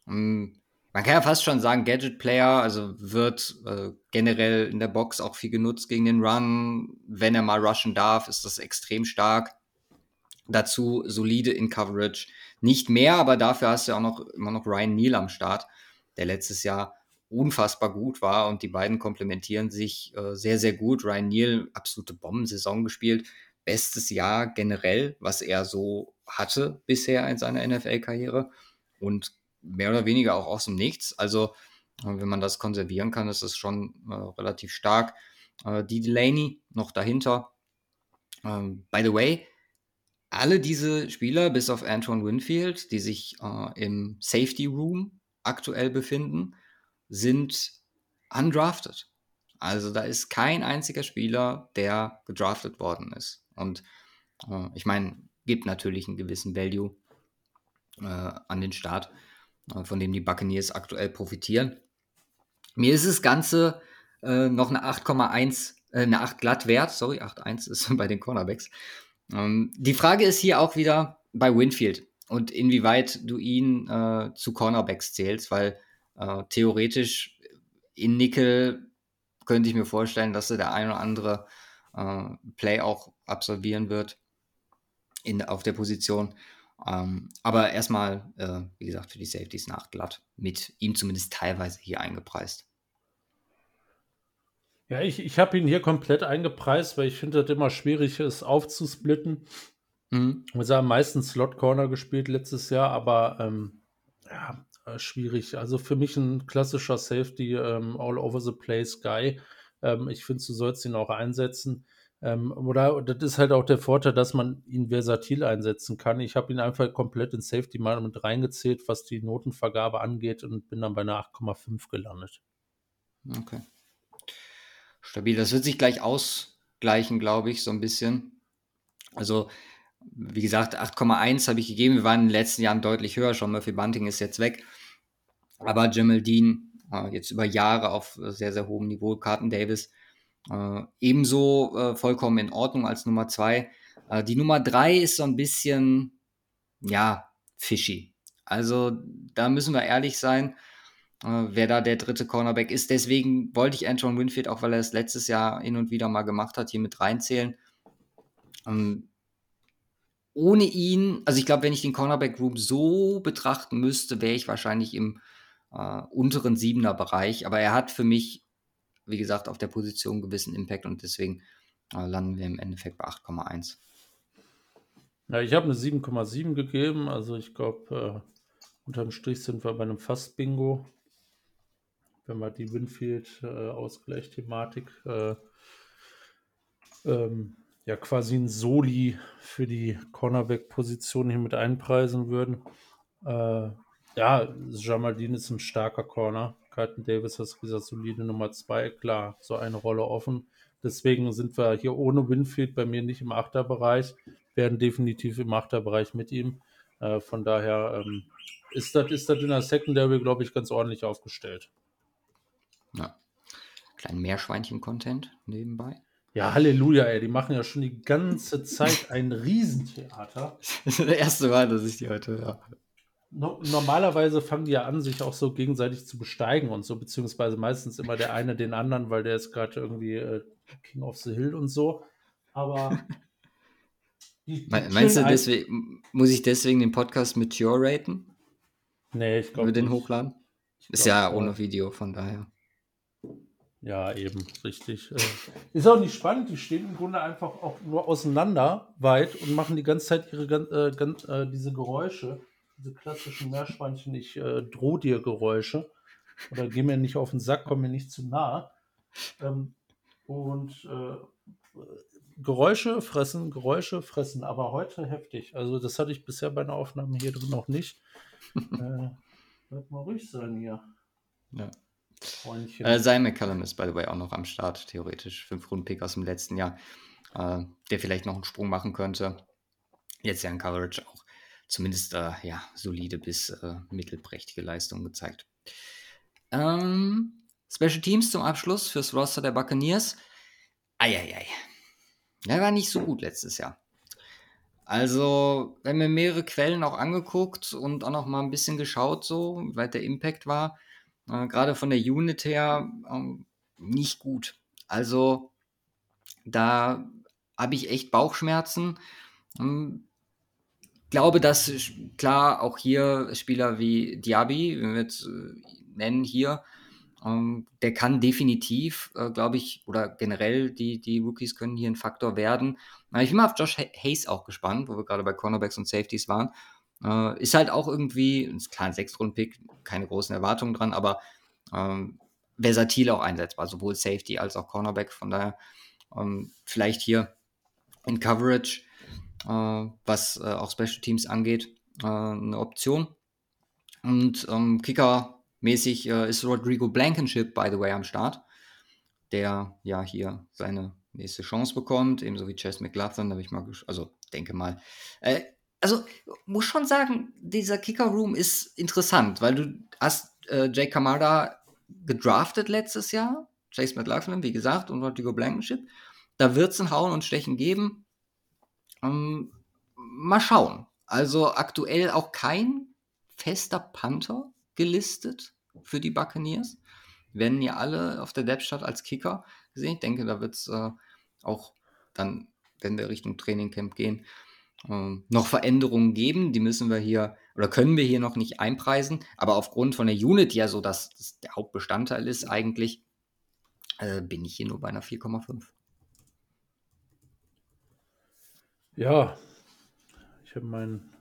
Speaker 1: Ähm, man kann ja fast schon sagen, Gadget Player, also wird äh, generell in der Box auch viel genutzt gegen den Run. Wenn er mal rushen darf, ist das extrem stark. Dazu solide in Coverage. Nicht mehr, aber dafür hast du auch noch immer noch Ryan Neal am Start, der letztes Jahr unfassbar gut war und die beiden komplementieren sich äh, sehr, sehr gut. Ryan Neal, absolute Bombensaison gespielt. Bestes Jahr generell, was er so hatte bisher in seiner NFL-Karriere. Und mehr oder weniger auch aus dem Nichts. Also, äh, wenn man das konservieren kann, ist das schon äh, relativ stark. Äh, die Delaney noch dahinter. Ähm, by the way, alle diese Spieler, bis auf Antoine Winfield, die sich äh, im Safety Room aktuell befinden, sind undrafted. Also da ist kein einziger Spieler, der gedraftet worden ist. Und äh, ich meine, gibt natürlich einen gewissen Value äh, an den Start. Äh, von dem die Buccaneers aktuell profitieren. Mir ist das Ganze äh, noch eine 8,1, äh, eine 8 glatt wert, sorry, 8,1 ist bei den Cornerbacks. Ähm, die Frage ist hier auch wieder bei Winfield. und inwieweit du ihn äh, zu Cornerbacks zählst, weil äh, theoretisch in Nickel könnte ich mir vorstellen, dass er der ein oder andere äh, Play auch absolvieren wird in, auf der Position. Ähm, aber erstmal, äh, wie gesagt, für die Safeties nachglatt. Mit ihm zumindest teilweise hier eingepreist.
Speaker 2: Ja, ich, ich habe ihn hier komplett eingepreist, weil ich finde das immer schwierig ist, aufzusplitten. Mhm. Wir haben meistens Slot Corner gespielt letztes Jahr, aber ähm, ja, äh, schwierig. Also für mich ein klassischer Safety, ähm, all over the place Guy. Ähm, ich finde, du sollst ihn auch einsetzen. Ähm, oder das ist halt auch der Vorteil, dass man ihn versatil einsetzen kann. Ich habe ihn einfach komplett in Safety mal mit reingezählt, was die Notenvergabe angeht und bin dann bei einer 8,5 gelandet.
Speaker 1: Okay. Stabil. Das wird sich gleich ausgleichen, glaube ich, so ein bisschen. Also wie gesagt, 8,1 habe ich gegeben. Wir waren in den letzten Jahren deutlich höher schon. Murphy Bunting ist jetzt weg. Aber Jamal Dean äh, jetzt über Jahre auf sehr, sehr hohem Niveau. Carton Davis äh, ebenso äh, vollkommen in Ordnung als Nummer 2. Äh, die Nummer 3 ist so ein bisschen, ja, fishy. Also da müssen wir ehrlich sein, äh, wer da der dritte Cornerback ist. Deswegen wollte ich Anton Winfield, auch weil er es letztes Jahr hin und wieder mal gemacht hat, hier mit reinzählen. Ähm, ohne ihn, also ich glaube, wenn ich den Cornerback Room so betrachten müsste, wäre ich wahrscheinlich im äh, unteren Siebener Bereich. Aber er hat für mich, wie gesagt, auf der Position gewissen Impact und deswegen äh, landen wir im Endeffekt bei 8,1.
Speaker 2: Ja, ich habe eine 7,7 gegeben. Also ich glaube, äh, unterm Strich sind wir bei einem Fast-Bingo. Wenn wir die Winfield-Ausgleich-Thematik äh, ähm, ja quasi ein Soli für die Cornerback-Position hier mit einpreisen würden. Äh, ja, Jamaldin ist ein starker Corner. Carlton Davis ist gesagt, solide Nummer zwei, klar, so eine Rolle offen. Deswegen sind wir hier ohne Winfield bei mir nicht im Achterbereich, werden definitiv im Achterbereich mit ihm. Äh, von daher ähm, ist das ist in der Secondary, glaube ich, ganz ordentlich aufgestellt.
Speaker 1: Ja. Kleinen Meerschweinchen-Content nebenbei.
Speaker 2: Ja, Halleluja, ey, die machen ja schon die ganze Zeit ein Riesentheater.
Speaker 1: Das ist das erste Mal, dass ich die heute höre.
Speaker 2: No normalerweise fangen die ja an, sich auch so gegenseitig zu besteigen und so, beziehungsweise meistens immer der eine den anderen, weil der ist gerade irgendwie äh, King of the Hill und so. Aber.
Speaker 1: Die, die Meinst du, deswegen, muss ich deswegen den Podcast Mature raten?
Speaker 2: Nee, ich glaube.
Speaker 1: Über den hochladen? Ist ja ohne Video, von daher.
Speaker 2: Ja, eben, richtig. Äh, ist auch nicht spannend, die stehen im Grunde einfach auch nur auseinander weit und machen die ganze Zeit ihre äh, äh, diese Geräusche, diese klassischen Meerschweinchen, ich äh, droh dir Geräusche oder geh mir nicht auf den Sack, komm mir nicht zu nah. Ähm, und äh, Geräusche fressen, Geräusche fressen, aber heute heftig. Also das hatte ich bisher bei einer Aufnahme hier drin noch nicht. äh, wird mal ruhig sein hier.
Speaker 1: Ja. Äh, Sein McCallum ist, by the way, auch noch am Start, theoretisch. Fünf Runden Pick aus dem letzten Jahr, äh, der vielleicht noch einen Sprung machen könnte. Jetzt ja in Coverage auch zumindest äh, ja, solide bis äh, mittelprächtige Leistungen gezeigt. Ähm, Special Teams zum Abschluss fürs Roster der Buccaneers. Eieiei. Der war nicht so gut letztes Jahr. Also, wir haben mir mehrere Quellen auch angeguckt und auch noch mal ein bisschen geschaut, so, wie weit der Impact war äh, gerade von der Unit her ähm, nicht gut. Also da habe ich echt Bauchschmerzen. Ähm, glaube, dass klar auch hier Spieler wie Diaby, wenn wir jetzt äh, nennen hier, ähm, der kann definitiv, äh, glaube ich, oder generell die, die Rookies können hier ein Faktor werden. ich bin mal auf Josh Hayes auch gespannt, wo wir gerade bei Cornerbacks und Safeties waren. Äh, ist halt auch irgendwie, ist klar, ein Sechstrunden-Pick, keine großen Erwartungen dran, aber ähm, versatil auch einsetzbar, sowohl Safety als auch Cornerback. Von daher ähm, vielleicht hier in Coverage, äh, was äh, auch Special Teams angeht, äh, eine Option. Und ähm, Kicker-mäßig äh, ist Rodrigo Blankenship, by the way, am Start, der ja hier seine nächste Chance bekommt, ebenso wie Chess McLaughlin, da habe ich mal, also denke mal, äh, also muss schon sagen, dieser Kicker Room ist interessant, weil du hast äh, Jake Kamada gedraftet letztes Jahr, Chase McLaughlin, wie gesagt, und Rodrigo Blankenship. Da wird es ein Hauen und Stechen geben. Ähm, mal schauen. Also aktuell auch kein fester Panther gelistet für die Buccaneers. Werden ja alle auf der Depth als Kicker gesehen. Ich denke, da wird es äh, auch dann, wenn wir Richtung Trainingcamp gehen, äh, noch Veränderungen geben. Die müssen wir hier oder können wir hier noch nicht einpreisen. Aber aufgrund von der Unit, ja so das, das der Hauptbestandteil ist eigentlich, äh, bin ich hier nur bei einer 4,5.
Speaker 2: Ja, ich habe meinen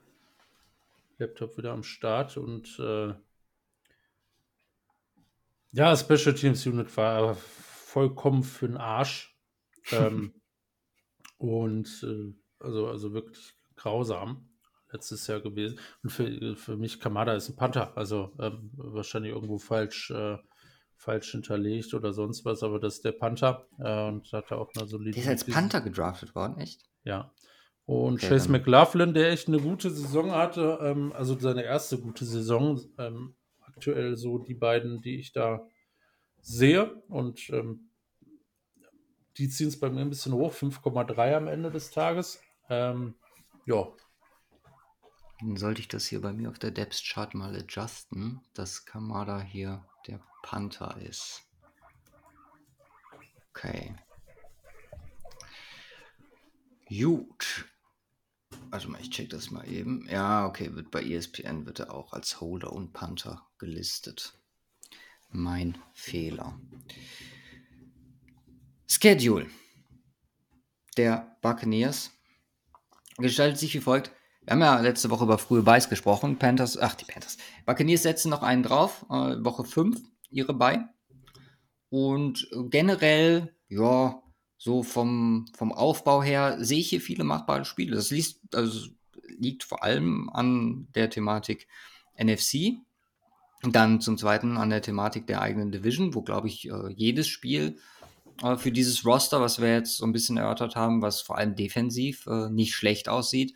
Speaker 2: Laptop wieder am Start und äh, ja, Special Teams Unit war vollkommen für den Arsch. ähm, und äh, also, also wirklich grausam letztes Jahr gewesen. Und für, für mich Kamada ist ein Panther, also ähm, wahrscheinlich irgendwo falsch, äh, falsch hinterlegt oder sonst was, aber das ist der Panther äh, und hat er auch eine solide.
Speaker 1: Der ist als Panther gedraftet worden, echt?
Speaker 2: Ja. Und okay, Chase McLaughlin, der echt eine gute Saison hatte, ähm, also seine erste gute Saison, ähm, aktuell so die beiden, die ich da sehe. Und ähm, die ziehen es bei mir ein bisschen hoch, 5,3 am Ende des Tages. Ähm, ja.
Speaker 1: Dann sollte ich das hier bei mir auf der Depth Chart mal adjusten, dass Kamada hier der Panther ist. Okay. Gut. Warte mal, ich check das mal eben. Ja, okay, wird bei ESPN wird er auch als Holder und Panther gelistet. Mein Fehler. Schedule der Buccaneers gestaltet sich wie folgt. Wir haben ja letzte Woche über frühe Buys gesprochen. Panthers, ach, die Panthers. Buccaneers setzen noch einen drauf. Äh, Woche 5 ihre Buy. Und generell, ja, so vom, vom Aufbau her sehe ich hier viele machbare Spiele. Das liegt, also liegt vor allem an der Thematik NFC. Dann zum Zweiten an der Thematik der eigenen Division, wo, glaube ich, äh, jedes Spiel äh, für dieses Roster, was wir jetzt so ein bisschen erörtert haben, was vor allem defensiv äh, nicht schlecht aussieht,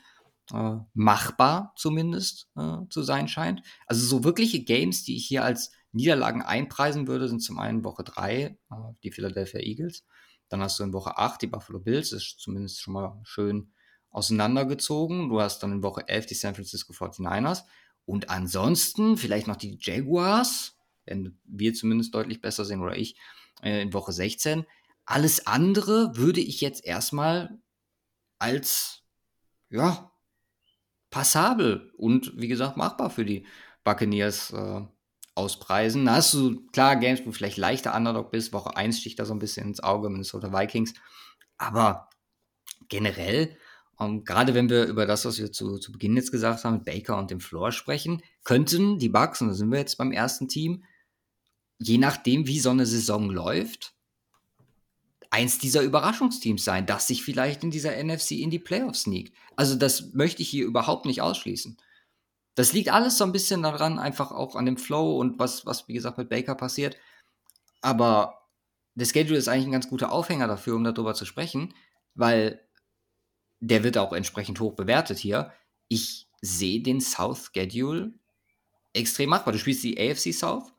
Speaker 1: machbar zumindest zu sein scheint. Also so wirkliche Games, die ich hier als Niederlagen einpreisen würde, sind zum einen Woche 3, die Philadelphia Eagles, dann hast du in Woche 8 die Buffalo Bills, das ist zumindest schon mal schön auseinandergezogen. Du hast dann in Woche 11 die San Francisco 49ers. Und ansonsten vielleicht noch die Jaguars, wenn wir zumindest deutlich besser sehen oder ich, äh, in Woche 16. Alles andere würde ich jetzt erstmal als, ja, passabel und wie gesagt machbar für die Buccaneers äh, auspreisen. Da hast du klar Games, wo du vielleicht leichter Underdog bist. Woche 1 sticht da so ein bisschen ins Auge, Minnesota Vikings. Aber generell, um, ähm, gerade wenn wir über das, was wir zu, zu Beginn jetzt gesagt haben, mit Baker und dem Floor sprechen, könnten die Bucks, und da sind wir jetzt beim ersten Team, je nachdem, wie so eine Saison läuft, eins dieser Überraschungsteams sein, das sich vielleicht in dieser NFC in die Playoffs sneakt. Also das möchte ich hier überhaupt nicht ausschließen. Das liegt alles so ein bisschen daran, einfach auch an dem Flow und was, was wie gesagt, mit Baker passiert. Aber der Schedule ist eigentlich ein ganz guter Aufhänger dafür, um darüber zu sprechen, weil der wird auch entsprechend hoch bewertet hier. Ich sehe den South Schedule extrem machbar. Du spielst die AFC South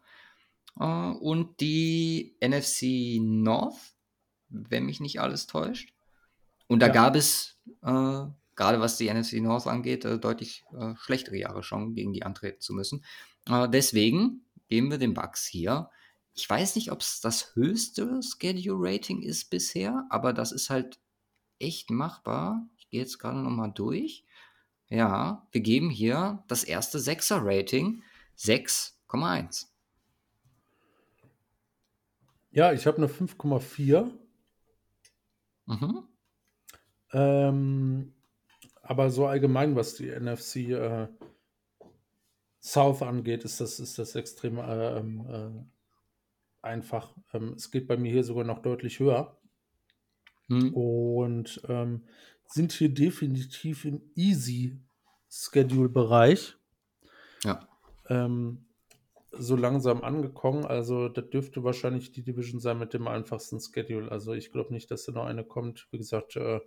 Speaker 1: äh, und die NFC North, wenn mich nicht alles täuscht. Und da ja. gab es äh, gerade was die NFC North angeht, äh, deutlich äh, schlechtere Jahre schon, gegen die antreten zu müssen. Äh, deswegen geben wir den Bucks hier. Ich weiß nicht, ob es das höchste Schedule-Rating ist bisher, aber das ist halt echt machbar. Ich gehe jetzt gerade nochmal durch. Ja, wir geben hier das erste Sechser-Rating 6,1.
Speaker 2: Ja, ich habe eine 5,4. Mhm. Ähm, aber so allgemein, was die NFC äh, South angeht, ist das, ist das extrem äh, ähm, äh, einfach. Ähm, es geht bei mir hier sogar noch deutlich höher. Hm. Und ähm, sind hier definitiv im Easy Schedule-Bereich.
Speaker 1: Ja.
Speaker 2: Ähm, so langsam angekommen. Also, das dürfte wahrscheinlich die Division sein mit dem einfachsten Schedule. Also, ich glaube nicht, dass da noch eine kommt. Wie gesagt, äh,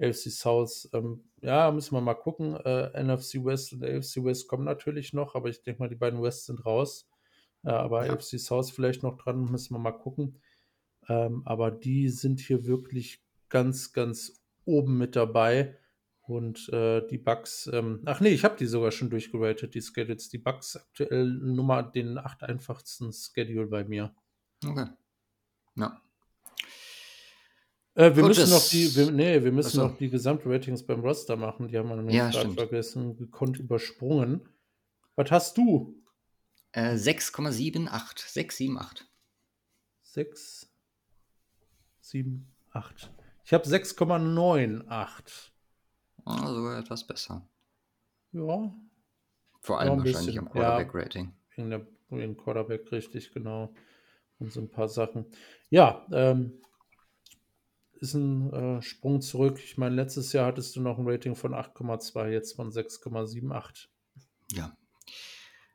Speaker 2: AFC South, ähm, ja, müssen wir mal gucken. Äh, NFC West und AFC West kommen natürlich noch, aber ich denke mal, die beiden West sind raus. Äh, aber ja. AFC South vielleicht noch dran, müssen wir mal gucken. Ähm, aber die sind hier wirklich ganz, ganz oben mit dabei. Und äh, die Bugs, ähm, ach nee, ich habe die sogar schon durchgeratet, die Schedules. Die Bugs aktuell Nummer den acht einfachsten Schedule bei mir.
Speaker 1: Okay. Ja.
Speaker 2: Äh, wir
Speaker 1: Coaches.
Speaker 2: müssen noch die, wir, nee, wir müssen
Speaker 1: Ach so.
Speaker 2: noch die Gesamtratings beim Roster machen. Die haben wir nämlich
Speaker 1: Ja,
Speaker 2: vergessen, gekonnt übersprungen. Was hast du?
Speaker 1: Äh, 6,78. 6, 7, 8.
Speaker 2: 6, 7, 8. Ich habe 6,98.
Speaker 1: Ah, sogar etwas besser.
Speaker 2: Ja,
Speaker 1: Vor
Speaker 2: Ja,
Speaker 1: allem
Speaker 2: ein
Speaker 1: wahrscheinlich
Speaker 2: bisschen,
Speaker 1: am Quarterback-Rating.
Speaker 2: wegen der wegen Quarterback richtig, genau. Und so ein paar Sachen. Ja, ähm, ist ein äh, Sprung zurück. Ich meine, letztes Jahr hattest du noch ein Rating von 8,2, jetzt von 6,78.
Speaker 1: Ja.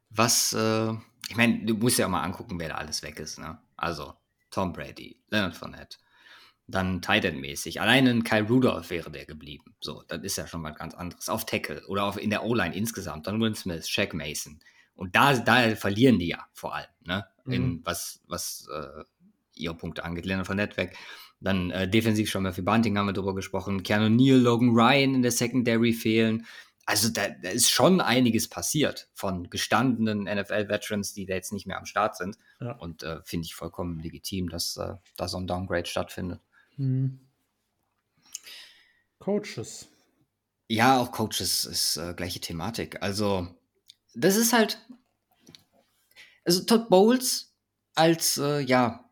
Speaker 1: Was, äh, ich meine, du musst ja mal angucken, wer da alles weg ist, ne? Also, Tom Brady, Leonard Fournette, dann Tight End mäßig. Allein ein Kyle Rudolph wäre der geblieben. So, das ist ja schon mal ganz anderes. Auf Tackle oder auf, in der O-Line insgesamt. Dann Will Smith, Shaq Mason. Und da, da verlieren die ja vor allem, ne? In,
Speaker 2: Mhm.
Speaker 1: was, was äh, ihre Punkte angeht. Leonard Fournette weg. Dann äh, defensiv schon mal für Bunting haben wir drüber gesprochen. Keanu Neal, Logan Ryan in der Secondary fehlen. Also da, da ist schon einiges passiert von gestandenen NFL-Veterans, die da jetzt nicht mehr am Start sind.
Speaker 2: Ja.
Speaker 1: Und äh, finde ich vollkommen legitim, dass äh, da so ein Downgrade stattfindet.
Speaker 2: Hm. Coaches.
Speaker 1: Ja, auch Coaches ist äh, gleiche Thematik. Also, das ist halt. Also, Todd Bowles als, äh, ja,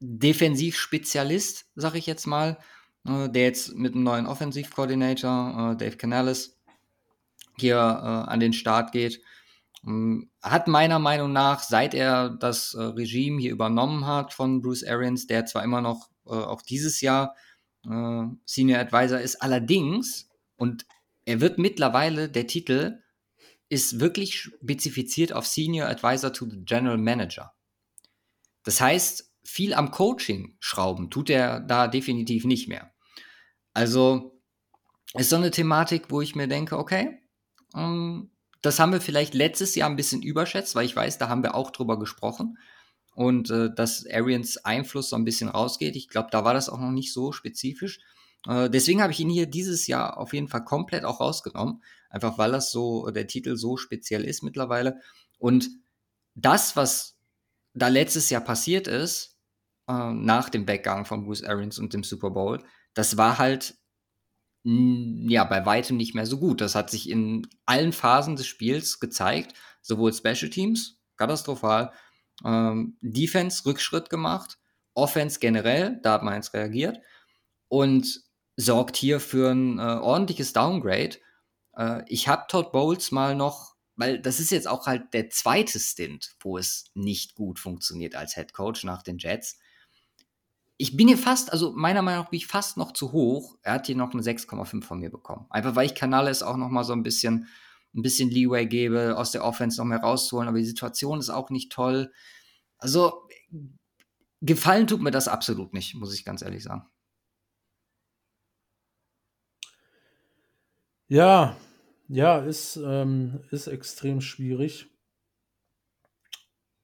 Speaker 1: Defensivspezialist, sag ich jetzt mal, äh, der jetzt mit dem neuen Offensivkoordinator, äh, Dave Canales, hier äh, an den Start geht, ähm, hat meiner Meinung nach, seit er das äh, Regime hier übernommen hat von Bruce Arians, der zwar immer noch äh, auch dieses Jahr äh, Senior Advisor ist, allerdings, und er wird mittlerweile, der Titel ist wirklich spezifiziert auf Senior Advisor to the General Manager. Das heißt, viel am Coaching schrauben tut er da definitiv nicht mehr. Also ist so eine Thematik, wo ich mir denke, okay, ähm, das haben wir vielleicht letztes Jahr ein bisschen überschätzt, weil ich weiß, da haben wir auch drüber gesprochen. Und äh, dass Arians Einfluss so ein bisschen rausgeht. Ich glaube, da war das auch noch nicht so spezifisch. Äh, deswegen habe ich ihn hier dieses Jahr auf jeden Fall komplett auch rausgenommen. Einfach weil das so, der Titel so speziell ist mittlerweile. Und das, was da letztes Jahr passiert ist, äh, nach dem Weggang von Bruce Arians und dem Super Bowl, das war halt ja bei weitem nicht mehr so gut. Das hat sich in allen Phasen des Spiels gezeigt, sowohl Special Teams, katastrophal, ähm, Defense Rückschritt gemacht, Offense generell, da hat man jetzt reagiert und sorgt hier für ein äh, ordentliches Downgrade. Äh, ich habe Todd Bowles mal noch, weil das ist jetzt auch halt der zweite Stint, wo es nicht gut funktioniert als Head Coach nach den Jets. Ich bin hier fast, also meiner Meinung nach bin ich fast noch zu hoch. Er hat hier noch eine 6,5 von mir bekommen. Einfach weil ich Canales auch noch mal so ein bisschen, ein bisschen Leeway gebe, aus der Offense noch mehr rauszuholen. Aber die Situation ist auch nicht toll. Also gefallen tut mir das absolut nicht, muss ich ganz ehrlich sagen.
Speaker 2: Ja, ja, ist, ähm, ist extrem schwierig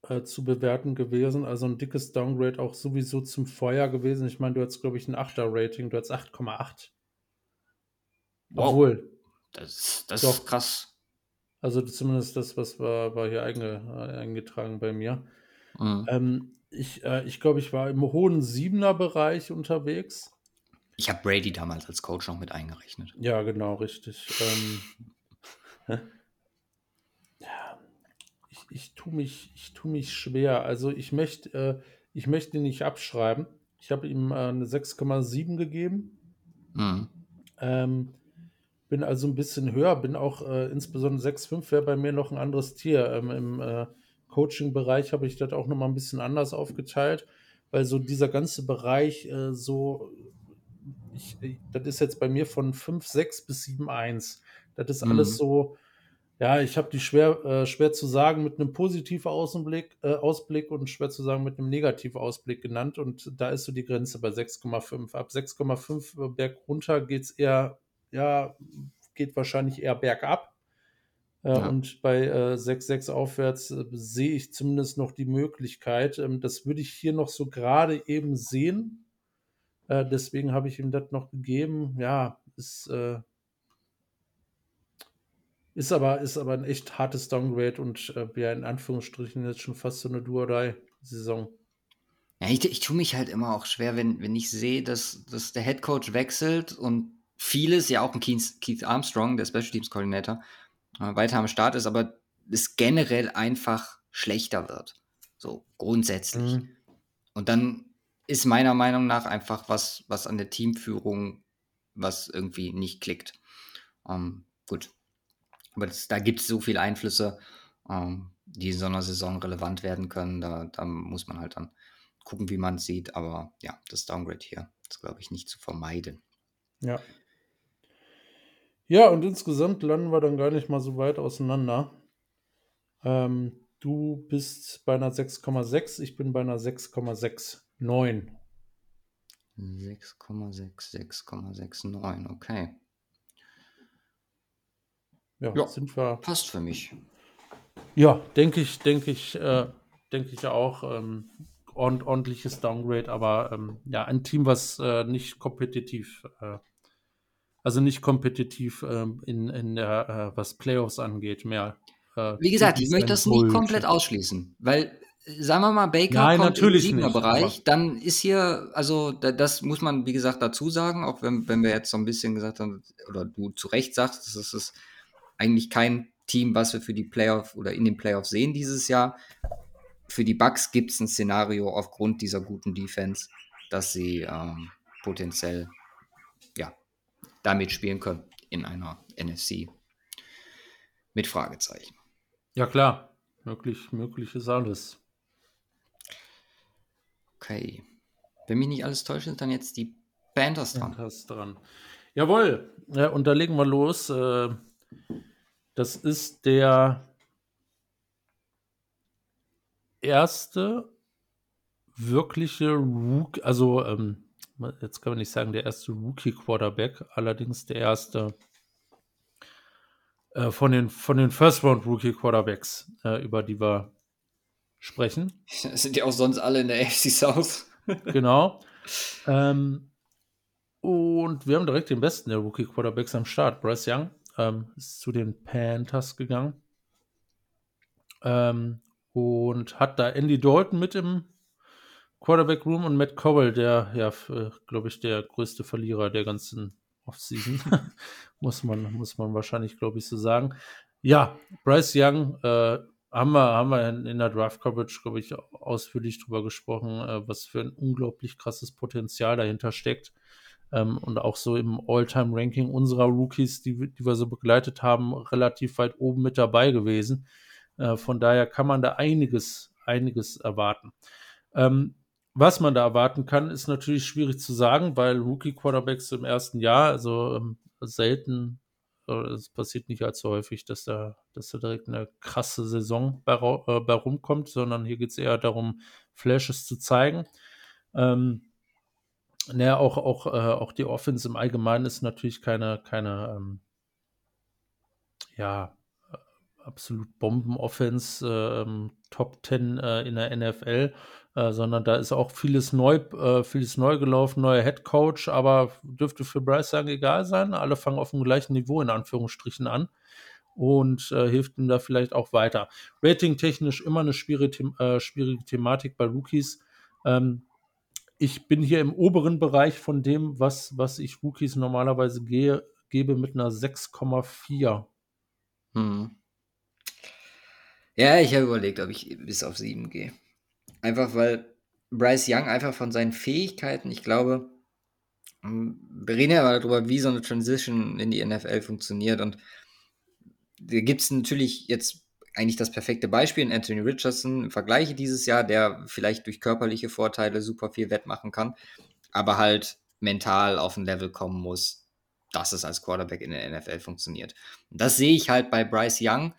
Speaker 2: äh, zu bewerten gewesen. Also ein dickes Downgrade auch sowieso zum Vorjahr gewesen. Ich meine, du hattest, glaube ich, ein 8er-Rating, du hattest 8,8.
Speaker 1: Wow.
Speaker 2: Obwohl,
Speaker 1: Das, das
Speaker 2: Doch.
Speaker 1: ist krass.
Speaker 2: also zumindest das, was war, war hier einge, äh, eingetragen bei mir.
Speaker 1: Mhm.
Speaker 2: Ähm, ich äh, ich glaube, ich war im hohen Siebener-Bereich unterwegs.
Speaker 1: Ich habe Brady damals als Coach noch mit eingerechnet.
Speaker 2: Ja, genau, richtig. Ähm, ich, tue mich, ich tu mich schwer. Also ich möchte, äh, ich möchte ihn nicht abschreiben. Ich habe ihm äh, eine 6,7 gegeben.
Speaker 1: Mhm.
Speaker 2: Ähm, bin also ein bisschen höher, bin auch äh, insbesondere 6,5 wäre bei mir noch ein anderes Tier. Ähm, Im äh, Coaching-Bereich habe ich das auch nochmal ein bisschen anders aufgeteilt, weil so dieser ganze Bereich äh, so, ich, ich- das ist jetzt bei mir von 5, 6 bis 7, 1. Das ist alles
Speaker 1: Mhm.
Speaker 2: so, ja, ich habe die schwer, äh, schwer zu sagen mit einem positiven Außenblick, äh, Ausblick und schwer zu sagen mit einem negativen Ausblick genannt. Und da ist so die Grenze bei 6,5. Ab 6,5 berg runter geht es eher, ja, geht wahrscheinlich eher bergab. Äh,
Speaker 1: Ja.
Speaker 2: Und bei äh, 6,6 aufwärts äh, sehe ich zumindest noch die Möglichkeit. Ähm, das würde ich hier noch so gerade eben sehen. Äh, deswegen habe ich ihm das noch gegeben. Ja, ist, äh, ist, aber, ist aber ein echt hartes Downgrade und äh, ja, in Anführungsstrichen jetzt schon fast so eine Duodai-Saison.
Speaker 1: Ja, ich, ich tue mich halt immer auch schwer, wenn, wenn ich sehe, dass, dass der Headcoach wechselt und vieles, ja auch ein Keith, Keith Armstrong, der Special Teams Koordinator, äh, weiter am Start ist, aber es generell einfach schlechter wird. So grundsätzlich. Mhm. Und dann ist meiner Meinung nach einfach was, was an der Teamführung, was irgendwie nicht klickt. Ähm, gut. Aber das, da gibt es so viele Einflüsse, ähm, die in so einer Saison relevant werden können. Da, da muss man halt dann gucken, wie man es sieht. Aber ja, das Downgrade hier ist, glaube ich, nicht zu vermeiden.
Speaker 2: Ja. Ja, und insgesamt landen wir dann gar nicht mal so weit auseinander. Ähm, du bist bei einer 6,6, ich bin bei einer 6,69.
Speaker 1: 6,6, 6,69, okay.
Speaker 2: Ja, ja, sind wir.
Speaker 1: Passt für mich.
Speaker 2: Ja, denke ich, denke ich, äh, denke ich auch. Ähm, ord ordentliches Downgrade, aber ähm, ja, ein Team, was äh, nicht kompetitiv, äh, also nicht kompetitiv ähm, in, in der, äh, was Playoffs angeht, mehr.
Speaker 1: Äh, Wie gesagt, ich möchte das nicht komplett ausschließen, weil sagen wir mal, Baker
Speaker 2: Nein, kommt natürlich im
Speaker 1: Bereich, dann ist hier, also das muss man, wie gesagt, dazu sagen, auch wenn, wenn wir jetzt so ein bisschen gesagt haben, oder du zu Recht sagst, das ist eigentlich kein Team, was wir für die Playoff oder in den Playoffs sehen dieses Jahr. Für die Bucks gibt es ein Szenario aufgrund dieser guten Defense, dass sie ähm, potenziell ja, damit spielen können in einer NFC mit Fragezeichen.
Speaker 2: Ja klar, möglich, möglich ist alles.
Speaker 1: Okay. Wenn mich nicht alles täuscht, sind dann jetzt die Panthers dran.
Speaker 2: Panthers dran. Jawohl. Ja, und da legen wir los. Äh, das ist der erste wirkliche Rookie, also ähm, jetzt kann man nicht sagen der erste Rookie-Quarterback, allerdings der erste äh, von den, von den First-Round-Rookie-Quarterbacks, äh, über die wir sprechen.
Speaker 1: Das sind ja auch sonst alle in der AFC South.
Speaker 2: genau. Ähm, und wir haben direkt den besten der Rookie Quarterbacks am Start. Bryce Young ähm, ist zu den Panthers gegangen. Ähm, und hat da Andy Dalton mit im Quarterback Room und Matt Cowell, der, ja, glaube ich, der größte Verlierer der ganzen Offseason. muss, man, muss man wahrscheinlich, glaube ich, so sagen. Ja, Bryce Young äh, haben wir, haben wir in, der Draft Coverage, glaube ich, ausführlich drüber gesprochen, äh, was für ein unglaublich krasses Potenzial dahinter steckt. Ähm, und auch so im All-Time-Ranking unserer Rookies, die, die wir so begleitet haben, relativ weit oben mit dabei gewesen. Äh, von daher kann man da einiges, einiges erwarten. Ähm, was man da erwarten kann, ist natürlich schwierig zu sagen, weil Rookie-Quarterbacks im ersten Jahr, also ähm, selten es passiert nicht allzu häufig, dass da, dass da direkt eine krasse Saison bei, äh, bei rumkommt, sondern hier geht es eher darum, Flashes zu zeigen. Ähm, naja, auch, auch, äh, auch die Offense im Allgemeinen ist natürlich keine, keine ähm, ja, absolut Bomben-Offense, äh, Top 10 äh, in der NFL, äh, sondern da ist auch vieles neu, äh, vieles neu gelaufen, neuer Head Coach, aber dürfte für Bryce sagen egal sein. Alle fangen auf dem gleichen Niveau in Anführungsstrichen an und äh, hilft ihm da vielleicht auch weiter. Rating-technisch immer eine schwierige, äh, schwierige Thematik bei Rookies. Ähm, ich bin hier im oberen Bereich von dem, was, was ich Rookies normalerweise gehe, gebe mit einer 6,4. Hm.
Speaker 1: Ja, ich habe überlegt, ob ich bis auf 7 gehe. Einfach weil Bryce Young einfach von seinen Fähigkeiten, ich glaube, hm, wir reden ja darüber, wie so eine Transition in die NFL funktioniert. Und da gibt es natürlich jetzt eigentlich das perfekte Beispiel in Anthony Richardson im Vergleich dieses Jahr, der vielleicht durch körperliche Vorteile super viel wettmachen kann, aber halt mental auf ein Level kommen muss, dass es als Quarterback in der NFL funktioniert. Und das sehe ich halt bei Bryce Young,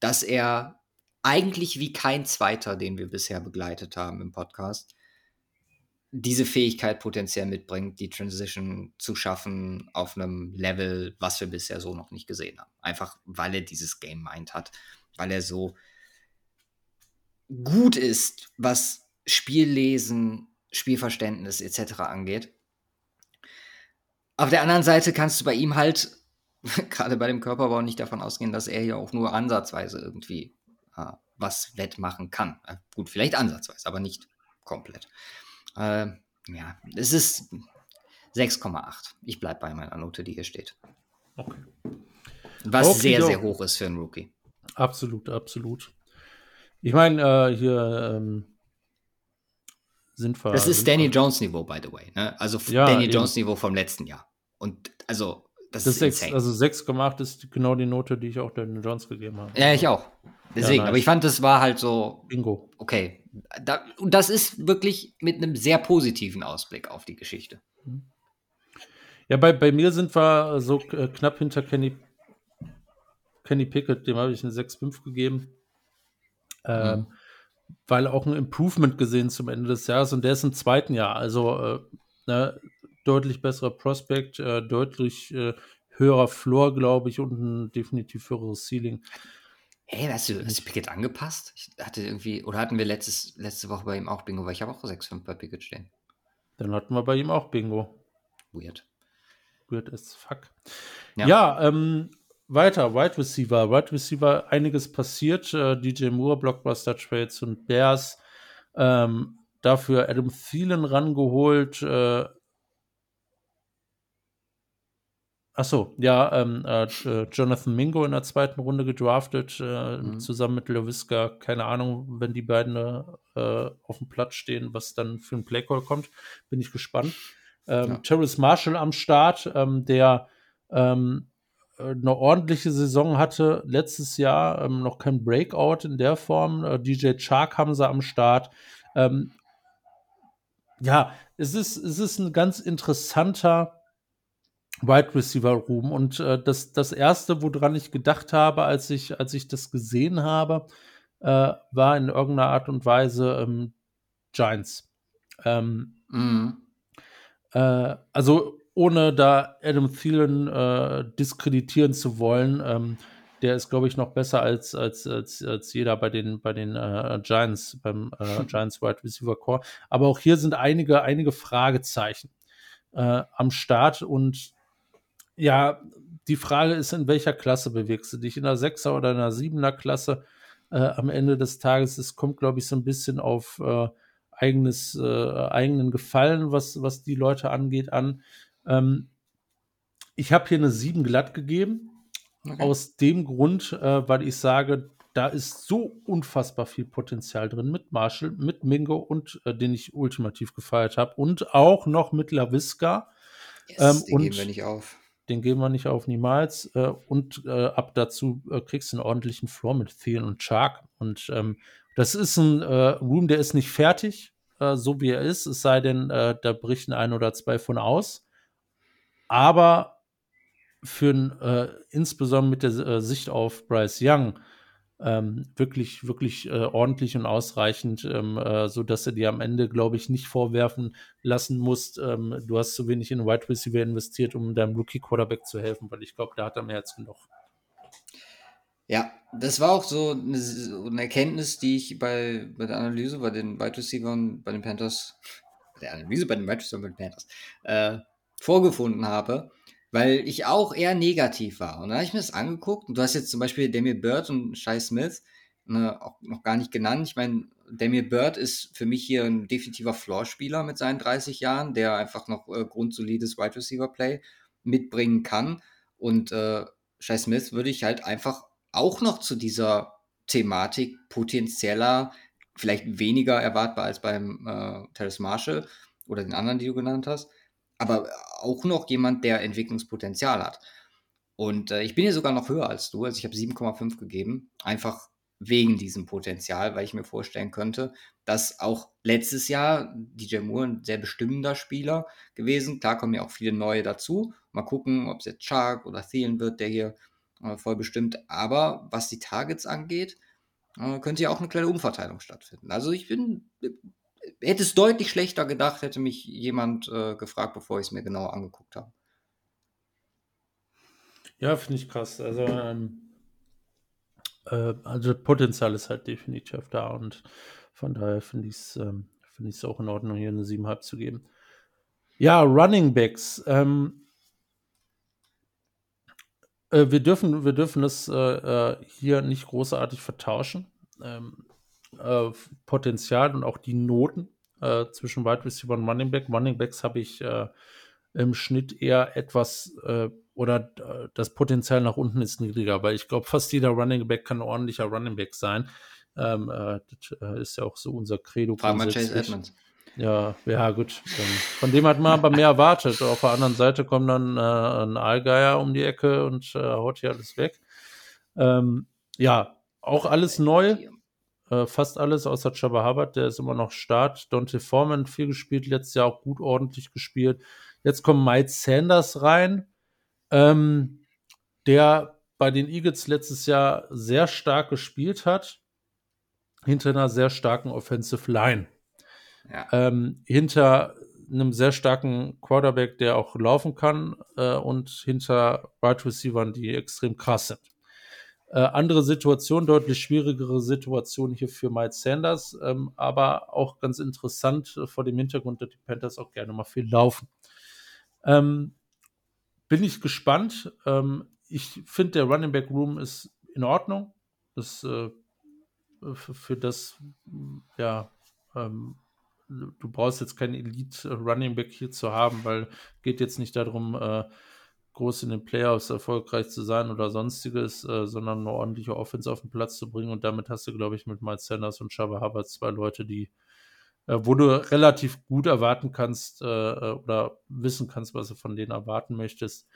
Speaker 1: dass er eigentlich wie kein zweiter, den wir bisher begleitet haben im Podcast, diese Fähigkeit potenziell mitbringt, die Transition zu schaffen auf einem Level, was wir bisher so noch nicht gesehen haben. Einfach weil er dieses Game Mind hat, weil er so gut ist, was Spiellesen, Spielverständnis etc. angeht. Auf der anderen Seite kannst du bei ihm halt, gerade bei dem Körperbau, nicht davon ausgehen, dass er hier auch nur ansatzweise irgendwie äh, was wettmachen kann. Äh, gut, vielleicht ansatzweise, aber nicht komplett. Äh, ja, es ist 6,8. Ich bleibe bei meiner Note, die hier steht. Okay. Was okay, sehr, sehr hoch ist für einen Rookie.
Speaker 2: Absolut, absolut. Ich meine, äh, hier ähm, sind wir.
Speaker 1: Das ist Danny Jones Niveau, by the way. Ne? Also ja, Danny eben. Jones Niveau vom letzten Jahr. Und also, das, das ist 6,
Speaker 2: Also 6,8 ist genau die Note, die ich auch Danny Jones gegeben habe.
Speaker 1: Ja, ich auch. Deswegen, ja, nice. aber ich fand, das war halt so.
Speaker 2: Bingo.
Speaker 1: Okay. Da, und das ist wirklich mit einem sehr positiven Ausblick auf die Geschichte.
Speaker 2: Ja, bei, bei mir sind wir so äh, knapp hinter Kenny, Kenny Pickett, dem habe ich eine 6,5 gegeben. Ähm, mhm. Weil auch ein Improvement gesehen zum Ende des Jahres und der ist im zweiten Jahr. Also äh, ne, deutlich besserer Prospect, äh, deutlich äh, höherer Floor, glaube ich, und ein definitiv höheres Ceiling.
Speaker 1: Hey, hast du, hast du Pickett angepasst? Ich hatte irgendwie, oder hatten wir letztes, letzte Woche bei ihm auch Bingo, weil ich habe auch 6,5 bei Pickett stehen.
Speaker 2: Dann hatten wir bei ihm auch Bingo.
Speaker 1: Weird.
Speaker 2: Weird as fuck. Ja, ja ähm, weiter, Wide Receiver. Wide Receiver, einiges passiert. Äh, DJ Moore, Blockbuster Trades und Bears. Ähm, dafür Adam Thielen rangeholt. Äh, Achso, ja, ähm, äh, äh, Jonathan Mingo in der zweiten Runde gedraftet, äh, mhm. zusammen mit Lewiska. Keine Ahnung, wenn die beiden äh, auf dem Platz stehen, was dann für ein Playcall kommt. Bin ich gespannt. Ähm, ja. Terrace Marshall am Start, ähm, der ähm, äh, eine ordentliche Saison hatte letztes Jahr, ähm, noch kein Breakout in der Form. Äh, DJ Chark haben sie am Start. Ähm, ja, es ist, es ist ein ganz interessanter Wide Receiver Room. Und äh, das, das erste, woran ich gedacht habe, als ich, als ich das gesehen habe, äh, war in irgendeiner Art und Weise ähm, Giants. Ähm, mm. äh, also ohne da Adam Thielen äh, diskreditieren zu wollen, ähm, der ist, glaube ich, noch besser als, als, als, als jeder bei den, bei den äh, Giants, beim äh, Giants Wide Receiver Core. Aber auch hier sind einige, einige Fragezeichen am Start und ja, die Frage ist, in welcher Klasse bewegst du dich? In der Sechser oder in der Siebener Klasse? Äh, am Ende des Tages, es kommt, glaube ich, so ein bisschen auf äh, eigenes, äh, eigenen Gefallen, was, was die Leute angeht, an. Ähm, ich habe hier eine 7 glatt gegeben. Okay. Aus dem Grund, äh, weil ich sage, da ist so unfassbar viel Potenzial drin mit Marshall, mit Mingo und äh, den ich ultimativ gefeiert habe und auch noch mit LaVisca.
Speaker 1: Yes, ähm, den geben wir nicht auf
Speaker 2: den geben wir nicht auf niemals. Äh, und äh, ab dazu äh, kriegst du einen ordentlichen Floor mit Thielen und Shark. Und ähm, das ist ein äh, Room, der ist nicht fertig, äh, so wie er ist, es sei denn, da brichten ein oder zwei von aus. Aber für insbesondere mit der Sicht auf Bryce Young ähm, wirklich, wirklich äh, ordentlich und ausreichend, ähm, äh, so dass du dir am Ende, glaube ich, nicht vorwerfen lassen musst, ähm, du hast zu wenig in Wide Receiver investiert, um deinem Rookie Quarterback zu helfen, weil ich glaube, da hat er mehr als genug.
Speaker 1: Ja, das war auch so eine, so eine, Erkenntnis, die ich bei, bei der Analyse bei den Wide Receivers bei den Panthers, bei der Analyse bei den Wide Receivers bei den Panthers, äh, vorgefunden habe weil ich auch eher negativ war. Und dann habe ich mir das angeguckt und du hast jetzt zum Beispiel Demir Bird und Shai Smith ne, auch noch gar nicht genannt. Ich meine, Demir Bird ist für mich hier ein definitiver Floor-Spieler mit seinen 30 Jahren, der einfach noch äh, grundsolides Wide Receiver Play mitbringen kann. Und äh, Shai Smith würde ich halt einfach auch noch zu dieser Thematik potenzieller, vielleicht weniger erwartbar als beim äh, Terrace Marshall oder den anderen, die du genannt hast, aber auch noch jemand, der Entwicklungspotenzial hat. Und äh, ich bin hier sogar noch höher als du, also ich habe 7,5 gegeben, einfach wegen diesem Potenzial, weil ich mir vorstellen könnte, dass auch letztes Jahr DJ Moore ein sehr bestimmender Spieler gewesen. Klar kommen ja auch viele neue dazu. Mal gucken, ob es jetzt Shark oder Thielen wird, der hier äh, voll bestimmt. Aber was die Targets angeht, äh, könnte ja auch eine kleine Umverteilung stattfinden. Also ich bin hätte es deutlich schlechter gedacht, hätte mich jemand äh, gefragt, bevor ich es mir genauer angeguckt habe.
Speaker 2: Ja, finde ich krass. Also, ähm, äh, also Potenzial ist halt definitiv da und von daher finde ich es ähm, find auch in Ordnung, hier eine 7,5 zu geben. Ja, Running Backs. Ähm, Äh, wir dürfen, wir dürfen das äh, äh hier nicht großartig vertauschen. Ähm, äh, Potenzial und auch die Noten äh, zwischen Wide Receiver und Running Back. Running Backs habe ich äh, im Schnitt eher etwas oder das Potenzial nach unten ist niedriger, weil ich glaube, fast jeder Running Back kann ein ordentlicher Running Back sein. Ähm, das ist ja auch so unser Credo.
Speaker 1: Frag mal Chase Edmonds.
Speaker 2: Ja, ja, gut. Von dem hat man aber mehr erwartet. Auf der anderen Seite kommt dann äh, ein Allgeier um die Ecke und äh, haut hier alles weg. Ähm, ja, auch alles neu. Äh, fast alles außer Chaba Hubbard, der ist immer noch Start. Dante Foreman viel gespielt, letztes Jahr auch gut ordentlich gespielt. Jetzt kommt Mike Sanders rein, ähm, der bei den Eagles letztes Jahr sehr stark gespielt hat, hinter einer sehr starken Offensive Line. Ja. Ähm, hinter einem sehr starken Quarterback, der auch laufen kann, äh, und hinter Wide Receivers, die extrem krass sind. Äh, andere Situation, deutlich schwierigere Situation hier für Miles Sanders, ähm, aber auch ganz interessant äh, vor dem Hintergrund, dass die Panthers auch gerne mal viel laufen. Ähm, bin ich gespannt. Ähm, ich finde, der Running Back Room ist in Ordnung. Das, äh, für, für, das, ja, ähm, du brauchst jetzt keinen Elite Running Back hier zu haben, weil geht jetzt nicht darum, äh, groß in den Playoffs erfolgreich zu sein oder sonstiges, äh, sondern eine ordentliche Offense auf den Platz zu bringen. Und damit hast du, glaube ich, mit Miles Sanders und Shabba Hubbard zwei Leute, die, äh, wo du relativ gut erwarten kannst äh, äh, oder wissen kannst, was du von denen erwarten möchtest.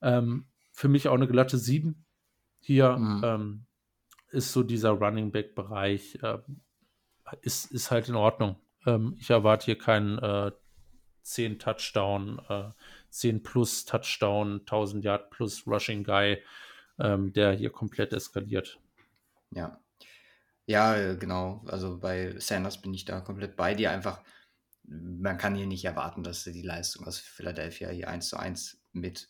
Speaker 2: Ähm, für mich auch eine glatte 7 hier. Mhm. Ähm, ist so dieser Running Back-Bereich, äh, ist, ist halt in Ordnung. Ähm, ich erwarte hier keinen äh, 10 Touchdown, äh, 10 plus Touchdown, 1000 Yard plus Rushing Guy, ähm, der hier komplett eskaliert.
Speaker 1: Ja. Ja, äh, genau. Also bei Sanders bin ich da komplett bei dir. Einfach, man kann hier nicht erwarten, dass er die Leistung aus Philadelphia hier 1 zu 1 mit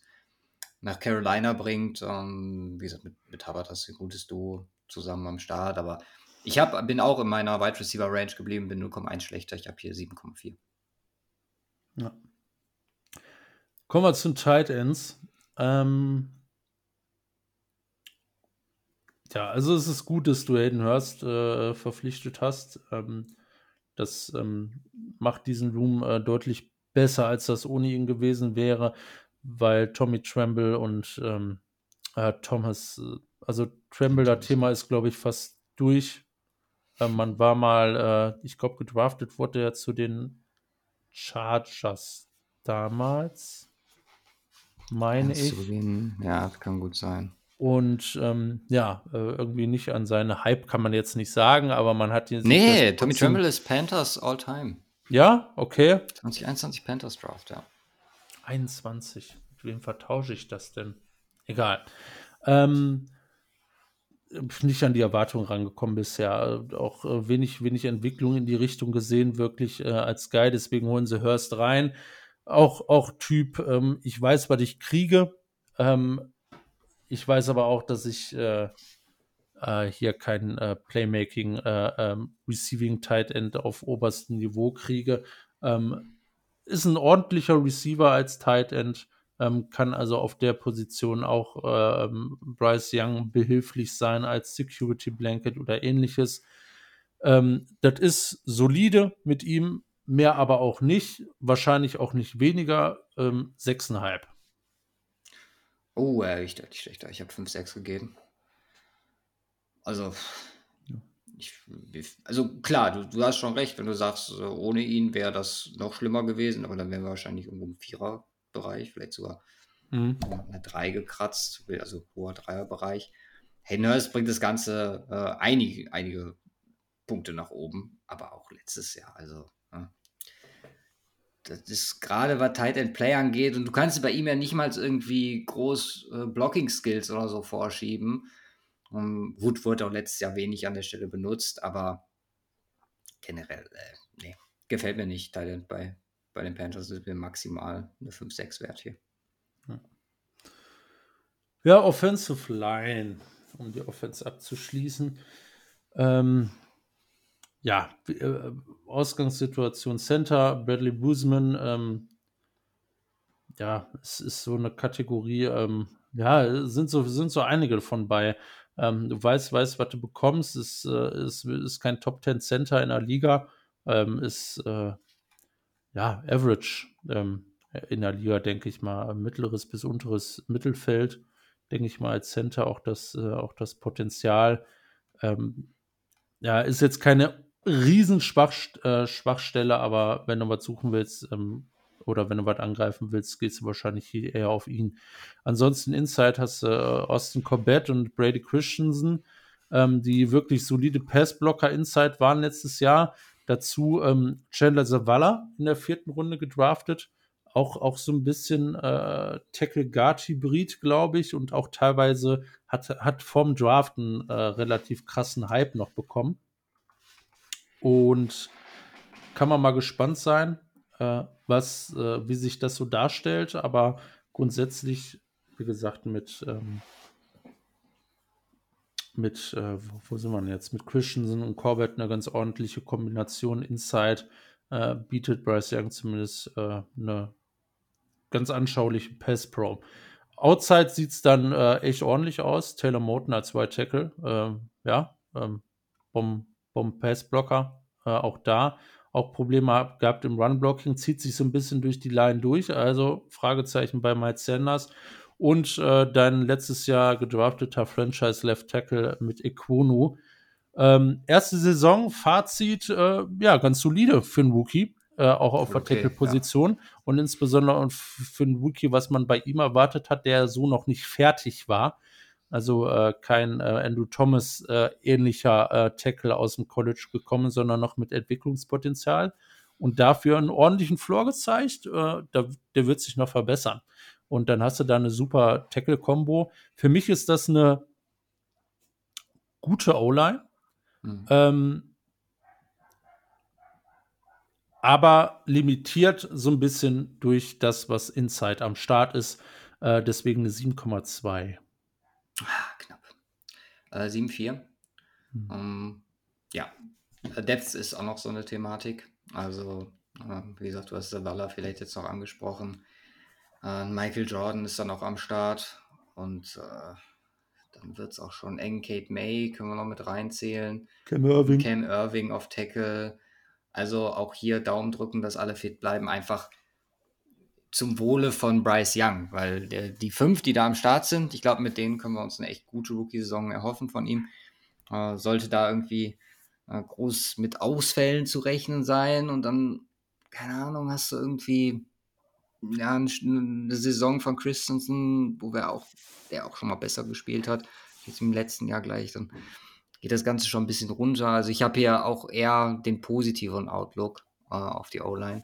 Speaker 1: nach Carolina bringt. Ähm, wie gesagt, mit, mit Hubbard hast du ein gutes Duo zusammen am Start, aber ich hab, bin auch in meiner Wide Receiver Range geblieben, bin 0,1 schlechter. Ich habe hier 7,4.
Speaker 2: Ja. Kommen wir zu Tight Ends. Ähm, ja, also es ist gut, dass du Hayden Hurst äh, verpflichtet hast. Ähm, das ähm, macht diesen Room äh, deutlich besser, als das ohne ihn gewesen wäre, weil Tommy Tremble und ähm, äh, Thomas, äh, also Tremble, das Thema ist, glaube ich, fast durch. Äh, man war mal, äh, ich glaube, gedraftet wurde er zu den Chargers damals, meine ich.
Speaker 1: Ja, das kann gut sein.
Speaker 2: Und ähm, ja, äh, irgendwie nicht an seine Hype kann man jetzt nicht sagen, aber man hat
Speaker 1: jetzt. Nee, Tommy Tremble ist Panthers All-Time.
Speaker 2: Ja, okay.
Speaker 1: 2021 Panthers Draft, ja.
Speaker 2: 21. Mit wem vertausche ich das denn? Egal. Ähm, nicht an die Erwartungen rangekommen bisher. Auch äh, wenig, wenig Entwicklung in die Richtung gesehen, wirklich äh, als Guy. Deswegen holen sie Hurst rein. Auch, auch Typ, ähm, ich weiß, was ich kriege. Ähm, ich weiß aber auch, dass ich äh, äh hier kein äh, Playmaking, äh, ähm, Receiving Tight End auf oberstem Niveau kriege. Ähm, ist ein ordentlicher Receiver als Tight End ähm, kann also auf der Position auch ähm, Bryce Young behilflich sein als Security Blanket oder ähnliches. Das ist solide mit ihm, mehr aber auch nicht, wahrscheinlich auch nicht weniger, ähm, 6,5.
Speaker 1: Oh, äh, ich deutlich schlechter. Ich habe 5,6 gegeben. Also, ich, also klar, du, du, hast schon recht, wenn du sagst, ohne ihn wäre das noch schlimmer gewesen, aber dann wären wir wahrscheinlich irgendwo im Vierer Bereich, vielleicht sogar mhm. eine 3 gekratzt, also hoher Dreierbereich. Hey, Nurse bringt das Ganze äh, einige, einige Punkte nach oben, aber auch letztes Jahr. Also. Das ist gerade, was Tight End Play angeht, und du kannst bei ihm ja nicht mal irgendwie groß äh, Blocking Skills oder so vorschieben. Um, Wood wurde auch letztes Jahr wenig an der Stelle benutzt, aber generell, äh, nee, gefällt mir nicht Tight End bei, bei den Panthers ist wir maximal eine 5-6 wert hier.
Speaker 2: Ja. Offensive Line, um die Offense abzuschließen. Ähm, ja, äh, Ausgangssituation Center, Bradley Boozman. Ähm, ja, es ist so eine Kategorie, ähm, Ja, sind so, sind so einige davon bei. Ähm, du weißt, weißt, was du bekommst. Ist, äh, ist, ist kein Top 10 Center in der Liga. Ähm, ist äh, ja average ähm, in der Liga, denke ich mal. Mittleres bis unteres Mittelfeld, denke ich mal, als Center auch das, äh, auch das Potenzial. Ähm, ja, ist jetzt keine Riesenschwachstelle, äh, aber wenn du was suchen willst, ähm, oder wenn du was angreifen willst, gehst du wahrscheinlich eher auf ihn. Ansonsten Inside hast du äh, Austin Corbett und Brady Christensen, ähm, die wirklich solide Passblocker Inside waren letztes Jahr. Dazu ähm, Chandler Zavala in der vierten Runde gedraftet. Auch, auch so ein bisschen äh, Tackle-Guard-Hybrid, glaube ich, und auch teilweise hat, hat vom Draft einen äh, relativ krassen Hype noch bekommen. Und kann man mal gespannt sein äh, was, äh, wie sich das so darstellt, aber grundsätzlich, wie gesagt, mit, ähm, mit, äh, wo, sind wir jetzt? Mit Christensen und Corbett eine ganz ordentliche Kombination. Inside äh, bietet Bryce Young zumindest äh, eine ganz anschauliche Pass Pro. Outside sieht es dann äh, echt ordentlich aus. Taylor Moten als White Tackle, ja, ähm, Bomb, Bomb Pass Blocker, auch da auch Probleme gehabt im Run-Blocking, zieht sich so ein bisschen durch die Line durch. Also Fragezeichen bei Mike Sanders. Und äh, dein letztes Jahr gedrafteter Franchise Left Tackle mit Equonu. Ähm, erste Saison, Fazit, äh, ja, ganz solide für einen Rookie, äh, auch auf okay, der Tackle-Position. Ja. Und insbesondere für einen Rookie, was man bei ihm erwartet hat, der so noch nicht fertig war. Also äh, kein äh, Andrew Thomas äh, ähnlicher äh, Tackle aus dem College gekommen, sondern noch mit Entwicklungspotenzial und dafür einen ordentlichen Floor gezeigt. Äh, da, der wird sich noch verbessern. Und dann hast du da eine super Tackle-Kombo. Für mich ist das eine gute O-Line. Mhm. Ähm, aber limitiert so ein bisschen durch das, was Inside am Start ist. Äh, deswegen eine 7,2.
Speaker 1: Ah, knapp. Äh, 7-4. Mhm. Ähm, ja, Depth ist auch noch so eine Thematik. Also, äh, wie gesagt, du hast Zavala vielleicht jetzt noch angesprochen. Äh, Michael Jordan ist dann auch am Start. Und äh, dann wird es auch schon eng. Kate May können wir noch mit reinzählen.
Speaker 2: Cam Irving.
Speaker 1: Cam Irving auf Tackle. Also auch hier Daumen drücken, dass alle fit bleiben. Einfach zum Wohle von Bryce Young, weil der, die fünf, die da am Start sind, ich glaube, mit denen können wir uns eine echt gute Rookie-Saison erhoffen von ihm. Äh, sollte da irgendwie äh, groß mit Ausfällen zu rechnen sein und dann, keine Ahnung, hast du irgendwie ja, eine Saison von Christensen, wo wir auch, der auch schon mal besser gespielt hat, jetzt im letzten Jahr gleich, dann geht das Ganze schon ein bisschen runter. Also ich habe hier auch eher den positiven Outlook äh, auf die O-Line.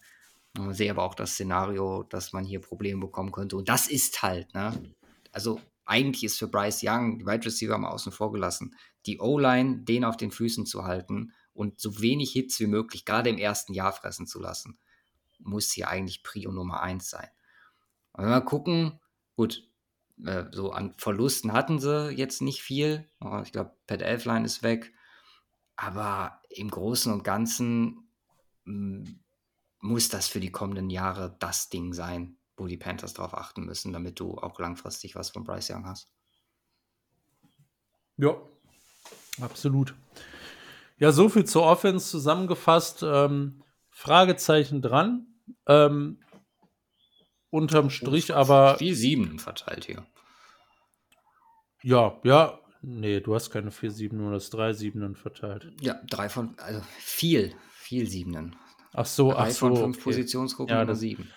Speaker 1: Ich sehe aber auch das Szenario, dass man hier Probleme bekommen könnte. Und das ist halt, ne? Also eigentlich ist für Bryce Young, die Wide Receiver mal außen vor gelassen, die O-Line den auf den Füßen zu halten und so wenig Hits wie möglich, gerade im ersten Jahr fressen zu lassen, muss hier eigentlich Prio Nummer 1 sein. Und wenn wir gucken, gut, äh, so an Verlusten hatten sie jetzt nicht viel. Ich glaube, Pat Elfline ist weg. Aber im Großen und Ganzen hm, muss das für die kommenden Jahre das Ding sein, wo die Panthers darauf achten müssen, damit du auch langfristig was von Bryce Young hast.
Speaker 2: Ja, absolut. Ja, so viel zur Offense zusammengefasst. Ähm, Fragezeichen dran. Ähm, unterm Strich aber.
Speaker 1: Viel sieben verteilt hier.
Speaker 2: Ja, ja. Nee, du hast keine vier Siebenen, du hast drei Siebenen verteilt.
Speaker 1: Ja, drei von, also viel, viel Siebenen.
Speaker 2: Ach so, Drei ach so.
Speaker 1: von fünf okay. Positionsgruppen ja, oder sieben.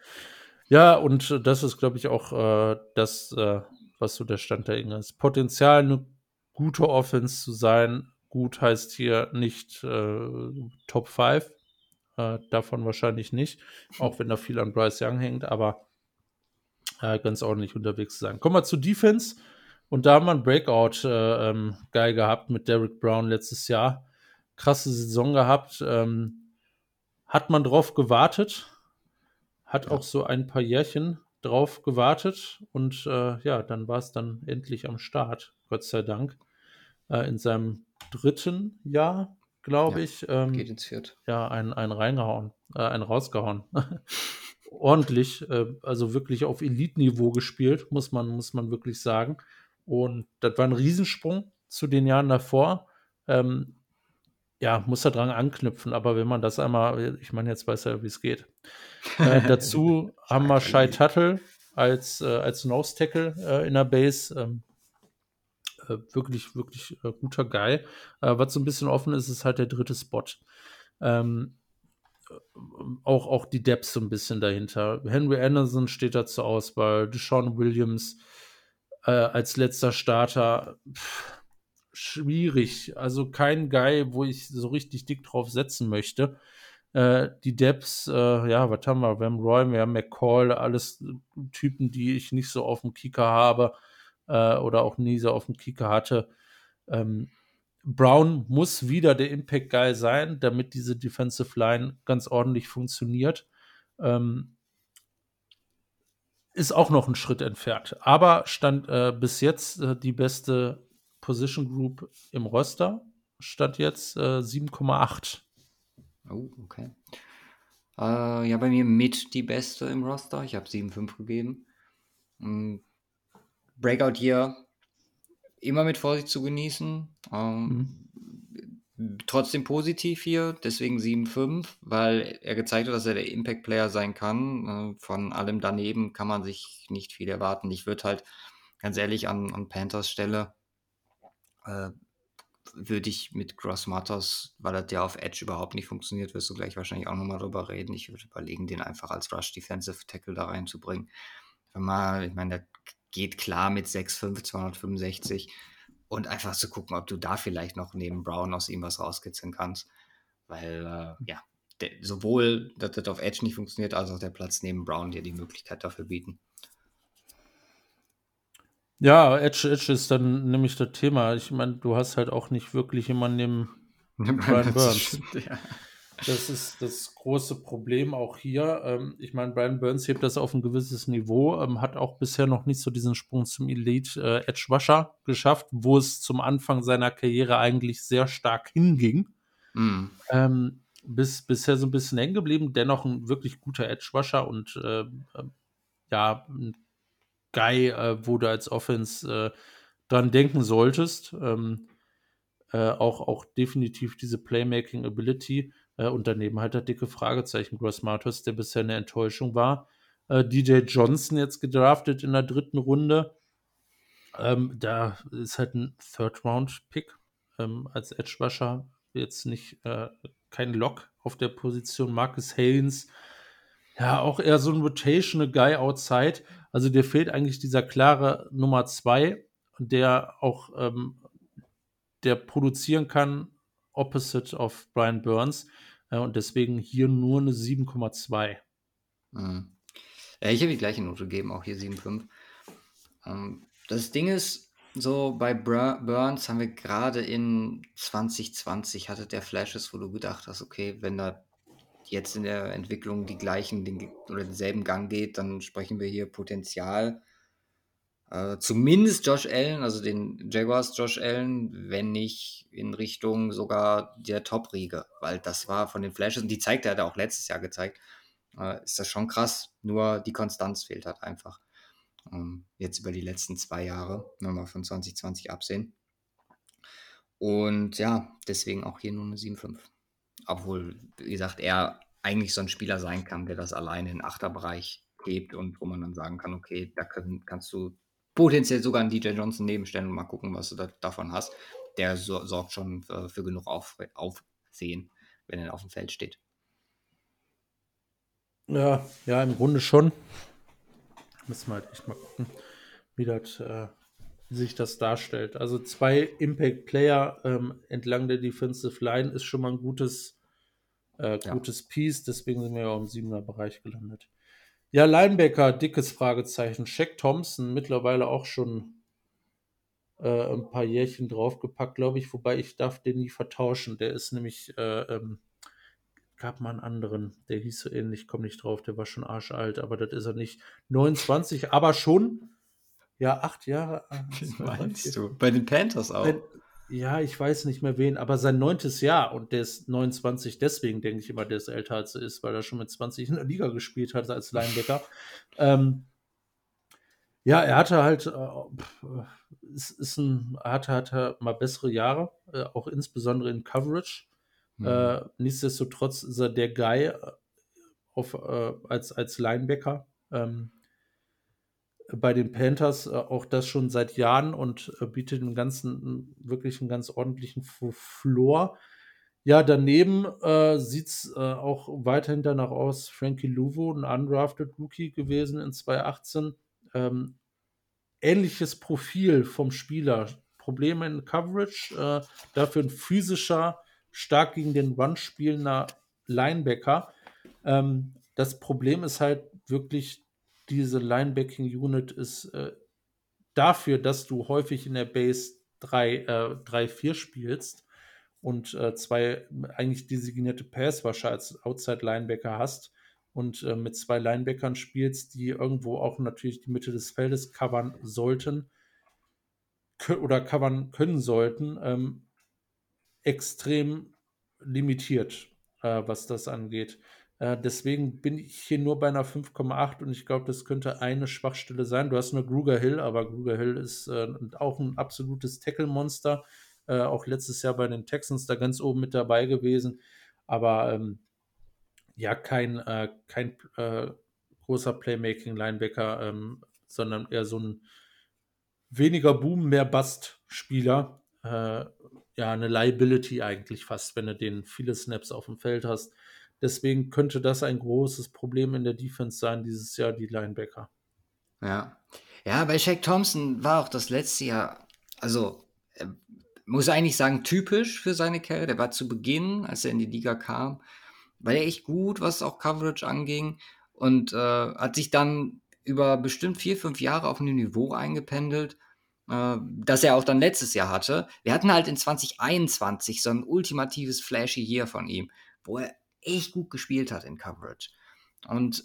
Speaker 2: Ja, und das ist, glaube ich, auch äh, das, äh, was so der Stand der Dinge ist. Potenzial, eine gute Offense zu sein. Gut heißt hier nicht äh, Top 5. Äh, davon wahrscheinlich nicht. Auch wenn da viel an Bryce Young hängt, aber äh, ganz ordentlich unterwegs zu sein. Kommen wir zu Defense. Und da haben wir einen Breakout-Guy äh, ähm, gehabt mit Derek Brown letztes Jahr. Krasse Saison gehabt. Ähm, hat man drauf gewartet, hat ja. auch so ein paar Jährchen drauf gewartet und äh, ja, dann war es dann endlich am Start, Gott sei Dank. Äh, in seinem dritten Jahr, glaube ja, ich.
Speaker 1: Ähm, geht ins Viert.
Speaker 2: Ja, ein, ein reingehauen, äh, ein rausgehauen. ordentlich, äh, also wirklich auf Elite-Niveau gespielt, muss man, muss man wirklich sagen. Und das war ein Riesensprung zu den Jahren davor. Ähm, ja, muss da dran anknüpfen, aber wenn man das einmal, ich meine, jetzt weiß er, wie es geht. Äh, dazu haben wir Shai Tuttle als, äh, als Nose Tackle äh, in der Base. Ähm, äh, wirklich, wirklich äh, guter Guy. Äh, was so ein bisschen offen ist, ist halt der dritte Spot. Ähm, auch, auch die Depth so ein bisschen dahinter. Henry Anderson steht da zur Auswahl, Deshaun Williams als letzter Starter. Pff, schwierig. Also kein Guy, wo ich so richtig dick drauf setzen möchte. Äh, die Depths, äh, ja, was haben wir? Wir haben Roy, wir haben McCall, alles Typen, die ich nicht so auf dem Kicker habe äh, oder auch nie so auf dem Kicker hatte. Ähm, Brown muss wieder der Impact Guy sein, damit diese Defensive Line ganz ordentlich funktioniert. Ähm, ist auch noch ein Schritt entfernt. Aber stand äh, bis jetzt äh, die beste Position Group im Roster. Stand jetzt äh, 7,8.
Speaker 1: Oh, okay. Äh, ja, bei mir mit die beste im Roster. Ich habe 7,5 gegeben. Mm, Breakout hier immer mit Vorsicht zu genießen. Ähm, mhm. Trotzdem positiv hier, deswegen 7-5, weil er gezeigt hat, dass er der Impact-Player sein kann. Äh, von allem daneben kann man sich nicht viel erwarten. Ich würde halt ganz ehrlich an, an Panthers Stelle äh, würde ich mit Gross Matters, weil er der auf Edge überhaupt nicht funktioniert, wirst du gleich wahrscheinlich auch nochmal drüber reden. Ich würde überlegen, den einfach als Rush Defensive Tackle da reinzubringen. Wenn man, ich meine, der geht klar mit 6'5, 265 und einfach zu gucken, ob du da vielleicht noch neben Brown aus ihm was rauskitzeln kannst. Weil, äh, ja, der, sowohl, dass das auf Edge nicht funktioniert, als auch der Platz neben Brown dir die Möglichkeit dafür bieten.
Speaker 2: Ja, Edge, Edge ist dann nämlich das Thema. Ich meine, du hast halt auch nicht wirklich jemanden neben Brian Burns. ja. Das ist das große Problem auch hier. Ähm, ich meine, Brian Burns hebt das auf ein gewisses Niveau, ähm, hat auch bisher noch nicht so diesen Sprung zum Elite äh, Edge Washer geschafft, wo es zum Anfang seiner Karriere eigentlich sehr stark hinging. Mhm. Ähm, bis, bisher so ein bisschen hängen geblieben, dennoch ein wirklich guter Edge Washer und äh, ja, ein Guy, äh, wo du als Offense äh, dran denken solltest. Ähm, äh, auch, auch definitiv diese Playmaking Ability. Äh, und daneben halt das dicke Fragezeichen Gross Matos, der bisher eine Enttäuschung war. Äh, DJ Johnson jetzt gedraftet in der dritten Runde. Ähm, da ist halt ein Third-Round-Pick ähm, als Edge-Rusher. Jetzt nicht äh, kein Lock auf der Position. Marcus Haynes, ja, auch eher so ein Rotational Guy outside. Also der fehlt eigentlich dieser klare Nummer 2, der auch ähm, der produzieren kann, opposite of Brian Burns. Äh, und deswegen hier nur eine 7,2.
Speaker 1: Mhm. Ich habe die gleiche Note gegeben, auch hier 7,5. Ähm, das Ding ist, so bei Burns haben wir gerade in 2020 hatte der Flashes, wo du gedacht hast, okay, wenn da jetzt in der Entwicklung die gleichen den, oder denselben Gang geht, dann sprechen wir hier Potenzial äh, zumindest Josh Allen, also den Jaguars Josh Allen, wenn nicht in Richtung sogar der Top-Riege, weil das war von den Flashes, und die zeigt er, hat er auch letztes Jahr gezeigt, äh, ist das schon krass. Nur die Konstanz fehlt halt einfach. Ähm, jetzt über die letzten zwei Jahre, wenn wir von 2020 absehen. Und ja, deswegen auch hier nur eine 7,5. Obwohl, wie gesagt, er eigentlich so ein Spieler sein kann, der das alleine in Achterbereich hebt und wo man dann sagen kann, okay, da können, kannst du potenziell sogar einen DJ Johnson nebenstellen und mal gucken, was du da, davon hast. Der so, sorgt schon für, für genug auf, Aufsehen, wenn er auf dem Feld steht.
Speaker 2: Ja, ja, im Grunde schon. Müssen wir halt echt mal gucken, wie, das, äh, sich das darstellt. Also zwei Impact-Player ähm, entlang der Defensive Line ist schon mal ein gutes, äh, gutes ja. Piece, deswegen sind wir ja im 7er Bereich gelandet. Ja, Linebacker, dickes Fragezeichen. Shaq Thompson, mittlerweile auch schon äh, ein paar Jährchen draufgepackt, glaube ich, wobei ich darf den nie vertauschen. Der ist nämlich, äh, ähm, gab mal einen anderen, der hieß so ähnlich, komme nicht drauf, der war schon arschalt, aber das ist er nicht. 29, aber schon, ja, acht Jahre.
Speaker 1: Äh, Wie meinst du? Bei den Panthers auch?
Speaker 2: Bei, ja, ich weiß nicht mehr wen, aber sein neuntes Jahr und der ist 29, deswegen denke ich immer, der ist älter als er ist, weil er schon mit 20 in der Liga gespielt hat als Linebacker. ähm, ja, er hatte halt, äh, ist, ist ein, hatte, hatte mal bessere Jahre, äh, auch insbesondere in Coverage. Mhm. Äh, nichtsdestotrotz ist er der Guy äh, auf, äh, als, als Linebacker. Ähm, bei den Panthers äh, auch das schon seit Jahren und äh, bietet einen ganzen, wirklich einen ganz ordentlichen Floor. Ja, daneben äh, sieht es äh, auch weiterhin danach aus. Frankie Luvo, ein undrafted Rookie gewesen in 2018. Ähm, ähnliches Profil vom Spieler. Probleme in Coverage, äh, dafür ein physischer, stark gegen den Run spielender Linebacker. Ähm, das Problem ist halt wirklich diese Linebacking-Unit ist äh, dafür, dass du häufig in der Base 3-4 äh, spielst und äh, zwei eigentlich designierte Pass-Washer als Outside-Linebacker hast und äh, mit zwei Linebackern spielst, die irgendwo auch natürlich die Mitte des Feldes covern sollten oder covern können sollten, ähm, extrem limitiert, äh, was das angeht. Äh, deswegen bin ich hier nur bei einer 5,8 und ich glaube, das könnte eine Schwachstelle sein. Du hast nur Gruger Hill, aber Gruger Hill ist äh, auch ein absolutes Tackle-Monster. Äh, auch letztes Jahr bei den Texans da ganz oben mit dabei gewesen. Aber ähm, ja, kein, äh, kein äh, großer Playmaking-Linebacker, ähm, sondern eher so ein weniger Boom, mehr Bust-Spieler. Äh, ja, eine Liability eigentlich fast, wenn du den viele Snaps auf dem Feld hast. Deswegen könnte das ein großes Problem in der Defense sein, dieses Jahr die Linebacker.
Speaker 1: Ja. Ja, bei Shaq Thompson war auch das letzte Jahr, also äh, muss eigentlich sagen, typisch für seine Karriere. Der war zu Beginn, als er in die Liga kam, war er echt gut, was auch Coverage anging und äh, hat sich dann über bestimmt vier, fünf Jahre auf ein Niveau eingependelt, äh, das er auch dann letztes Jahr hatte. Wir hatten halt in 2021 so ein ultimatives flashy Year von ihm, wo er echt gut gespielt hat in Coverage. Und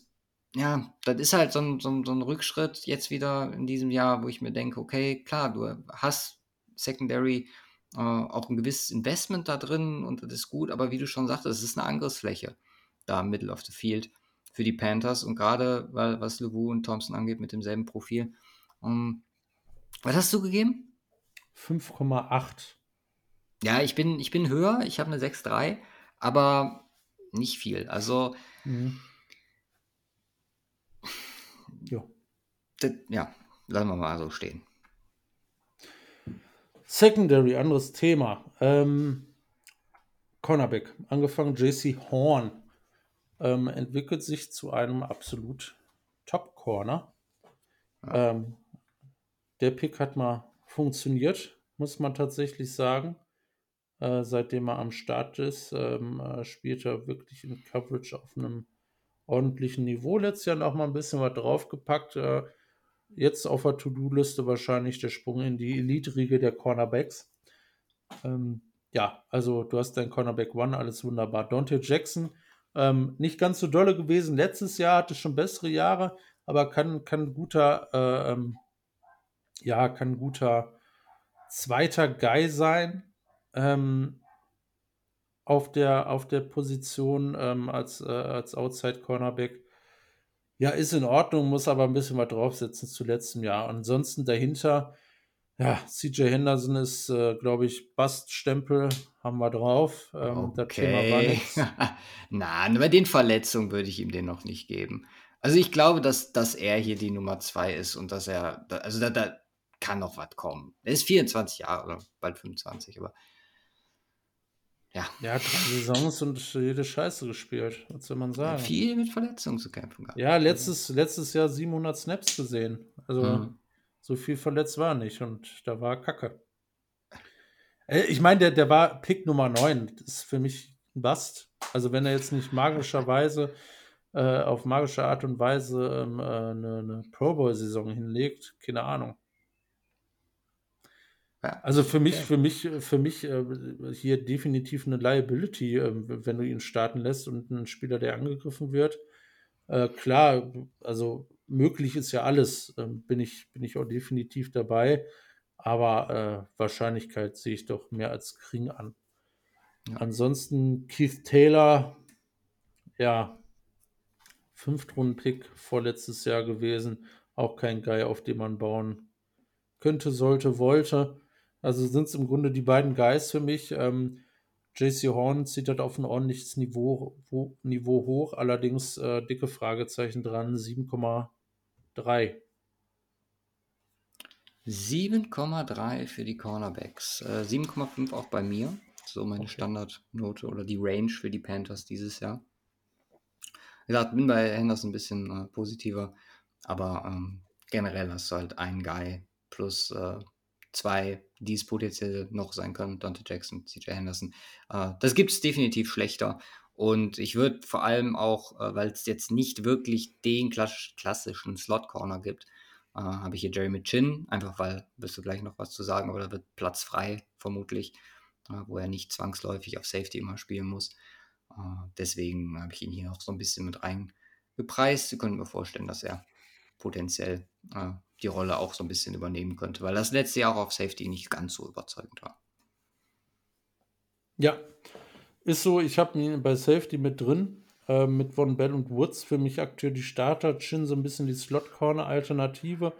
Speaker 1: ja, das ist halt so ein, so, ein, so ein Rückschritt jetzt wieder in diesem Jahr, wo ich mir denke, okay, klar, du hast Secondary äh, auch ein gewisses Investment da drin und das ist gut, aber wie du schon sagtest, es ist eine Angriffsfläche da im Middle of the Field für die Panthers und gerade was Levu und Thompson angeht mit demselben Profil. Um, ähm, was hast du gegeben?
Speaker 2: 5,8.
Speaker 1: Ja, ich bin, ich bin höher, ich habe eine 6,3, aber nicht viel. Also. Mhm. Das, ja, lassen wir mal so stehen.
Speaker 2: Secondary, anderes Thema. Ähm, Cornerback, angefangen JC Horn, ähm, entwickelt sich zu einem absolut Top-Corner. Ja. Ähm, der Pick hat mal funktioniert, muss man tatsächlich sagen. Äh, seitdem er am Start ist, ähm, äh, spielt er wirklich in Coverage auf einem ordentlichen Niveau. Letztes Jahr noch mal ein bisschen was draufgepackt. Äh, jetzt auf der To-Do-Liste wahrscheinlich der Sprung in die Elite-Riege der Cornerbacks. Ähm, ja, also du hast dein Cornerback One, alles wunderbar. Dante Jackson, ähm, nicht ganz so dolle gewesen. Letztes Jahr hatte schon bessere Jahre, aber kann, kann guter, äh, ähm, ja, kann guter zweiter Guy sein ähm, auf, der, auf der Position ähm, als, äh, als Outside Cornerback. Ja, ist in Ordnung, muss aber ein bisschen was draufsetzen zu letztem Jahr. Ansonsten dahinter, ja, CJ Henderson ist, äh, glaube ich, Baststempel haben wir drauf.
Speaker 1: Ähm, okay. Nein, bei den Verletzungen würde ich ihm den noch nicht geben. Also ich glaube, dass, dass er hier die Nummer zwei ist und dass er, also da, da kann noch was kommen. Er ist 24 Jahre oder bald 25, aber ja.
Speaker 2: Ja, drei Saisons und jede Scheiße gespielt, was soll man sagen?
Speaker 1: Viel mit Verletzungen zu kämpfen
Speaker 2: gehabt. Ja, letztes, letztes Jahr 700 Snaps gesehen. Also mhm. so viel verletzt war nicht und da war Kacke. Äh, ich meine, der, der war Pick Nummer 9. Das ist für mich ein Bast. Also wenn er jetzt nicht magischerweise äh, auf magische Art und Weise ähm, äh, eine, eine Pro Bowl-Saison hinlegt, keine Ahnung. Also für mich, für mich, für mich äh, hier definitiv eine Liability, äh, wenn du ihn starten lässt und ein Spieler, der angegriffen wird. Äh, klar, also möglich ist ja alles, ähm, bin ich, bin ich auch definitiv dabei. aber äh, Wahrscheinlichkeit sehe ich doch mehr als gering an. Ja. Ansonsten Keith Taylor, ja, Fünftrunden-Pick vorletztes Jahr gewesen. Auch kein Guy, auf den man bauen könnte, sollte, wollte. Also sind es im Grunde die beiden Guys für mich. Ähm, JC Horn zieht halt auf ein ordentliches Niveau, wo, Niveau hoch, allerdings äh, dicke Fragezeichen dran, 7,3.
Speaker 1: 7,3 für die Cornerbacks. Äh, 7,5 auch bei mir. So meine okay. Standardnote oder die Range für die Panthers dieses Jahr. Wie gesagt, bin bei Henderson ein bisschen äh, positiver, aber ähm, generell hast du halt einen Guy plus äh, zwei, die es potenziell noch sein können, Dante Jackson, CJ Henderson. Äh, das gibt es definitiv schlechter. Und ich würde vor allem auch, äh, weil es jetzt nicht wirklich den klass klassischen Slot-Corner gibt, äh, habe ich hier Jeremy Chin, einfach weil, wirst du gleich noch was zu sagen, aber da wird Platz frei, vermutlich, äh, wo er nicht zwangsläufig auf Safety immer spielen muss. Äh, deswegen habe ich ihn hier noch so ein bisschen mit reingepreist. Sie können mir vorstellen, dass er potenziell äh, die Rolle auch so ein bisschen übernehmen könnte, weil das letzte Jahr auch auf Safety nicht ganz so überzeugend war.
Speaker 2: Ja, ist so. Ich habe ihn bei Safety mit drin, äh, mit Von Bell und Woods. Für mich aktuell die Starter, Chin so ein bisschen die Slot-Corner-Alternative.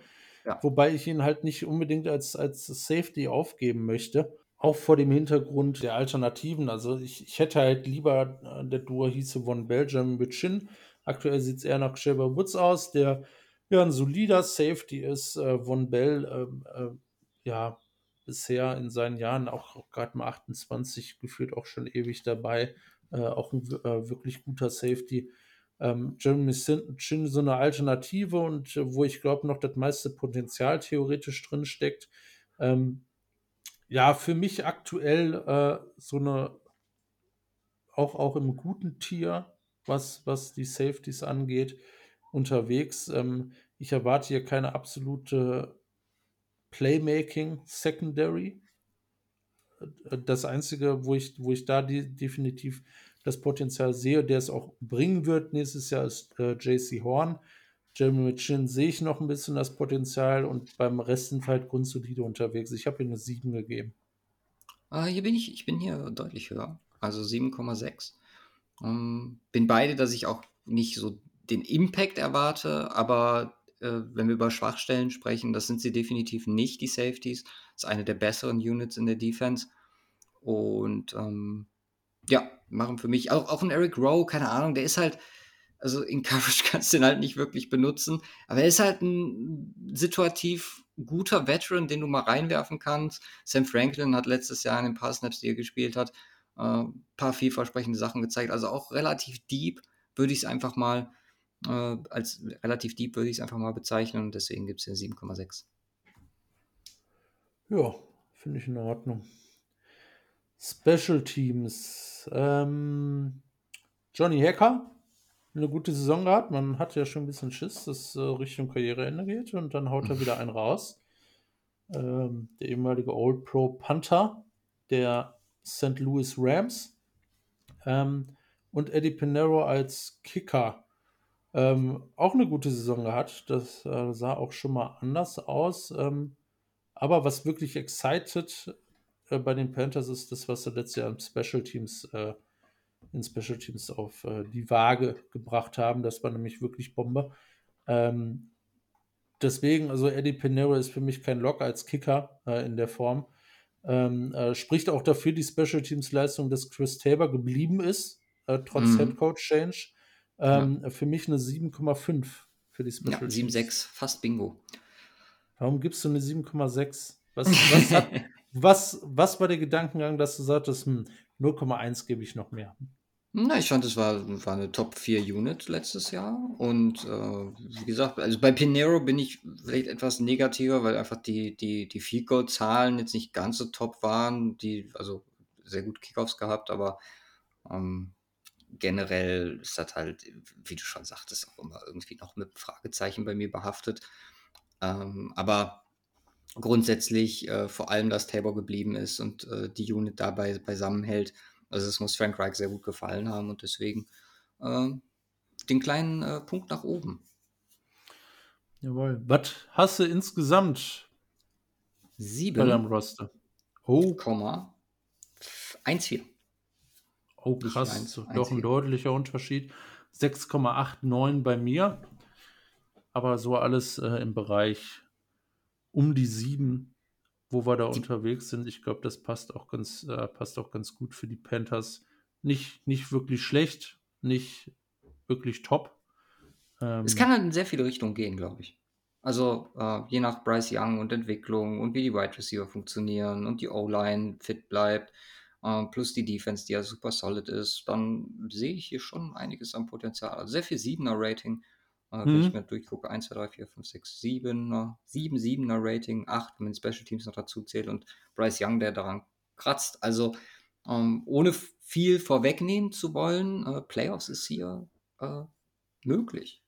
Speaker 2: Ja. Wobei ich ihn halt nicht unbedingt als, als Safety aufgeben möchte auch vor dem Hintergrund der Alternativen. Also ich, ich hätte halt lieber, äh, der Duo hieße von Belgium mit Chin. Aktuell sieht es eher nach Shelby Woods aus, der ja ein solider Safety ist. Äh, Von Bell, äh, äh, ja, bisher in seinen Jahren auch gerade mal 28 gefühlt auch schon ewig dabei. Äh, auch ein äh, wirklich guter Safety. Ähm, Jeremy Chin so eine Alternative und äh, wo ich glaube noch das meiste Potenzial theoretisch drin steckt. Ähm, ja, für mich aktuell so eine, auch, auch im guten Tier, was, was die Safeties angeht, unterwegs. Ähm, ich erwarte hier keine absolute Playmaking Secondary. Äh, das Einzige, wo ich, wo ich da die, definitiv das Potenzial sehe, der es auch bringen wird nächstes Jahr, ist äh, JC Horn. Jeremy Chin sehe ich noch ein bisschen das Potenzial und beim Rest sind halt grundsolide unterwegs. Ich habe ihm eine 7 gegeben.
Speaker 1: Uh, hier bin ich, ich bin hier deutlich höher, also 7,6. Um, ähm, bin beide, dass ich auch nicht so den Impact erwarte, aber äh, wenn wir über Schwachstellen sprechen, das sind sie definitiv nicht, die Safeties. Das ist eine der besseren Units in der Defense. Und ähm, ja, machen für mich auch, auch ein Eric Rowe, keine Ahnung, der ist halt, also in Coverage kannst du ihn halt nicht wirklich benutzen. Aber er ist halt ein situativ guter Veteran, den du mal reinwerfen kannst. Sam Franklin hat letztes Jahr in den paar Snaps, die er gespielt hat, ein äh, paar vielversprechende Sachen gezeigt. Also auch relativ deep würde ich es einfach mal äh, als relativ deep würde ich es einfach mal bezeichnen und deswegen gibt es hier 7,6.
Speaker 2: Ja, finde ich in Ordnung. Special Teams. Ähm, Johnny Hacker eine gute Saison gehabt. Man hat ja schon ein bisschen Schiss, dass äh, Richtung Karriereende geht und dann haut er wieder einen raus. Ähm, der ehemalige Old Pro Panther der St. Louis Rams ähm, und Eddie Pinero als Kicker. Ähm, auch eine gute Saison gehabt. Das äh, sah auch schon mal anders aus. Ähm, aber was wirklich excited äh, bei den Panthers ist das, was er letztes Jahr im Special Teams äh, in Special Teams auf äh, die Waage gebracht haben. Das war nämlich wirklich Bombe. Ähm, deswegen, also Eddie Pinero ist für mich kein Lock als Kicker äh, in der Form. Ähm, äh, spricht auch dafür die Special Teams Leistung, dass Chris Tabor geblieben ist, trotz mhm. Head Coach Change. Ähm, ja. Für mich eine 7,5 für die
Speaker 1: Special ja, Teams. 7,6, fast Bingo.
Speaker 2: Warum gibst du eine 7,6? Was, was, was, was war der Gedankengang, dass du sagtest, hm, 0,1 gebe ich noch mehr?
Speaker 1: Na, ich fand, es war, war eine Top 4 Unit letztes Jahr. Und äh, wie gesagt, also bei Pinero bin ich vielleicht etwas negativer, weil einfach die, die, die Field Goal Zahlen jetzt nicht ganz so top waren. Die, also sehr gut Kickoffs gehabt, aber ähm, generell ist das halt, wie du schon sagtest, auch immer irgendwie noch mit Fragezeichen bei mir behaftet. Ähm, aber grundsätzlich äh, vor allem, dass Tabor geblieben ist und äh, die Unit dabei beisammen hält also es muss Frank Reich sehr gut gefallen haben und deswegen äh, den kleinen äh, Punkt nach oben.
Speaker 2: Jawohl. Was hast du insgesamt bei deinem
Speaker 1: 7,
Speaker 2: Roster. Oh,
Speaker 1: Komma 1,4.
Speaker 2: Oh krass.
Speaker 1: eins
Speaker 2: doch ein deutlicher Unterschied. 6,89 bei mir. Aber so alles äh, im Bereich um die 7, wo wir da unterwegs sind. Ich glaube, das passt auch ganz, äh, passt auch ganz gut für die Panthers. Nicht, nicht wirklich schlecht, nicht wirklich top. Ähm,
Speaker 1: Es kann halt in sehr viele Richtungen gehen, glaube ich. Also äh, je nach Bryce Young und Entwicklung und wie die Wide Receiver funktionieren und die O-Line fit bleibt, äh, plus die Defense, die ja super solid ist, dann sehe ich hier schon einiges an Potenzial. Also sehr viel 7er Rating. Äh, Wenn ich
Speaker 2: Mhm.
Speaker 1: mir durchgucke, 1, 2, 3, 4, 5, 6, 7, 7, 7er Rating, 8, wenn man Special Teams noch dazu zählt und Bryce Young, der daran kratzt. Also ähm, ohne viel vorwegnehmen zu wollen, äh, Playoffs ist hier äh, möglich.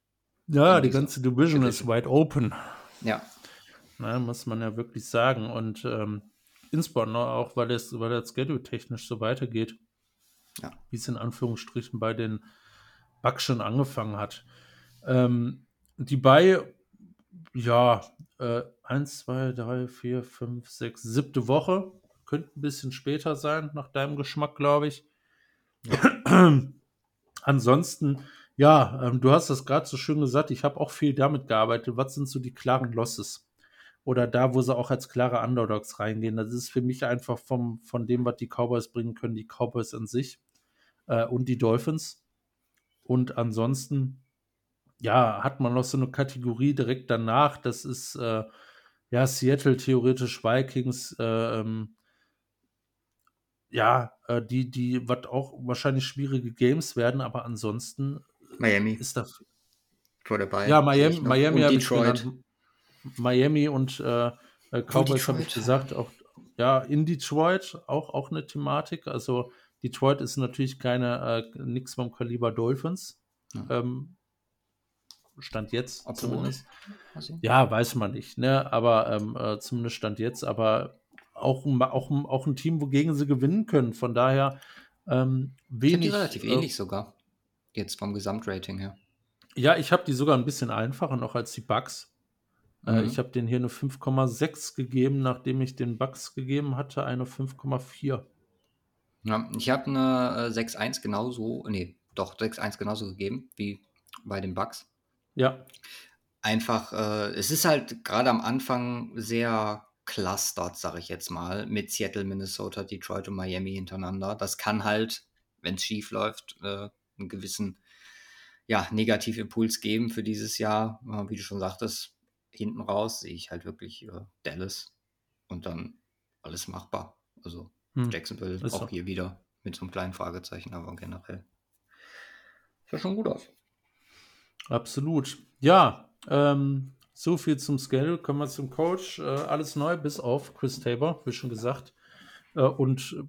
Speaker 2: ja, die ganze Division ist
Speaker 1: Division.
Speaker 2: wide open.
Speaker 1: Ja,
Speaker 2: Ne, muss man ja wirklich sagen. Und ähm, insbesondere auch, weil es, weil das Schedule technisch so weitergeht,
Speaker 1: Ja.
Speaker 2: wie es in Anführungsstrichen bei den Bucks schon angefangen hat. Ähm, die bei, ja, äh, 1, 2, 3, 4, 5, 6, siebte Woche. Könnte ein bisschen später sein, nach deinem Geschmack, glaube ich. Ansonsten, ja, ähm, du hast das gerade so schön gesagt, ich habe auch viel damit gearbeitet. Was sind so die klaren Losses? Oder da, wo sie auch als klare Underdogs reingehen. Das ist für mich einfach vom, von dem, was die Cowboys bringen können, die Cowboys an sich äh, und die Dolphins. Und ansonsten, ja, hat man noch so eine Kategorie direkt danach. Das ist äh, ja Seattle theoretisch Vikings. Äh, ähm, ja, äh, die, die, was auch wahrscheinlich schwierige Games werden, aber ansonsten
Speaker 1: Miami
Speaker 2: ist da.
Speaker 1: vor dabei.
Speaker 2: Ja, Miami. Miami habe ich genannt. Miami und äh, äh, Cowboys habe ich gesagt. Auch, ja, in Detroit auch, auch eine Thematik. Also Detroit ist natürlich keine, äh, nix vom Kaliber Dolphins.
Speaker 1: Ja.
Speaker 2: Ähm, Stand jetzt
Speaker 1: Obwohl.
Speaker 2: zumindest.
Speaker 1: Also,
Speaker 2: Ja, weiß man nicht, ne? Aber ähm, äh, zumindest Stand jetzt, aber auch, ein- auch, auch ein Team, wogegen sie gewinnen können. Von daher ähm,
Speaker 1: ich habe die
Speaker 2: wenig.
Speaker 1: relativ
Speaker 2: äh,
Speaker 1: ähnlich sogar. Jetzt vom Gesamtrating her.
Speaker 2: Ja, ich habe die sogar ein bisschen einfacher noch als die Bucks. Äh,
Speaker 1: Mhm.
Speaker 2: ich habe denen hier eine 5,6 gegeben, nachdem ich den Bucks gegeben hatte, eine 5,4.
Speaker 1: Ja, ich habe eine äh, 6-1 genauso, nee, doch 6-1 genauso gegeben wie bei den Bucks.
Speaker 2: Ja,
Speaker 1: Einfach, äh, es ist halt gerade am Anfang sehr clustert, sage ich jetzt mal, mit Seattle, Minnesota, Detroit und Miami hintereinander. Das kann halt, wenn es schief läuft, äh, einen gewissen ja, Negativimpuls geben für dieses Jahr. Äh, wie du schon sagtest, hinten raus sehe ich halt wirklich äh, Dallas und dann alles machbar. Also
Speaker 2: hm.
Speaker 1: Jacksonville
Speaker 2: Ist
Speaker 1: auch
Speaker 2: so.
Speaker 1: hier wieder mit so einem kleinen Fragezeichen, aber generell. Sah schon gut aus.
Speaker 2: absolut. Ja, ähm, so viel zum Schedule. Kommen wir zum Coach. Äh, alles neu, bis auf Chris Tabor, wie schon gesagt. Äh, und äh,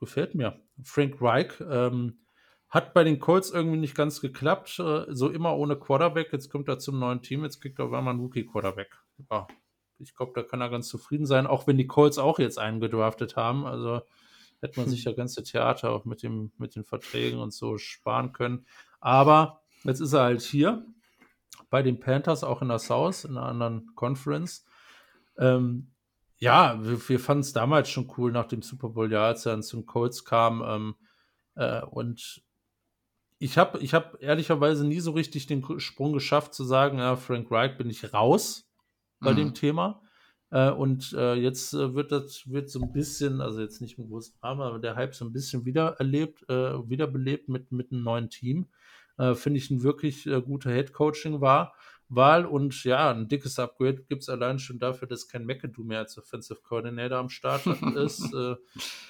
Speaker 2: gefällt mir. Frank Reich ähm, hat bei den Colts irgendwie nicht ganz geklappt. Äh, so immer ohne Quarterback. Jetzt kommt er zum neuen Team. Jetzt kriegt er auf einmal einen Rookie-Quarterback. Ja, ich glaube, da kann er ganz zufrieden sein, auch wenn die Colts auch jetzt einen gedraftet haben. Also hätte man sich ja ganze Theater auch mit, dem, mit den Verträgen und so sparen können. Aber jetzt ist er halt hier bei den Panthers, auch in der South, in einer anderen Conference. Ähm, ja, wir, wir fanden es damals schon cool nach dem Super Bowl, ja, als er dann zum Colts kam. Ähm, äh, und ich habe ich hab ehrlicherweise nie so richtig den Sprung geschafft zu sagen, ja, Frank Reich bin ich raus bei
Speaker 1: Mhm.
Speaker 2: dem Thema. Äh, und äh, jetzt äh, wird das wird so ein bisschen, also jetzt nicht mit großem Drama, aber der Hype so ein bisschen wieder erlebt, äh, wiederbelebt mit, mit einem neuen Team. Äh, Finde ich ein wirklich äh, guter Head-Coaching war. Wahl und ja, ein dickes Upgrade gibt es allein schon dafür, dass kein McAdoo mehr als Offensive Coordinator am Start ist. äh,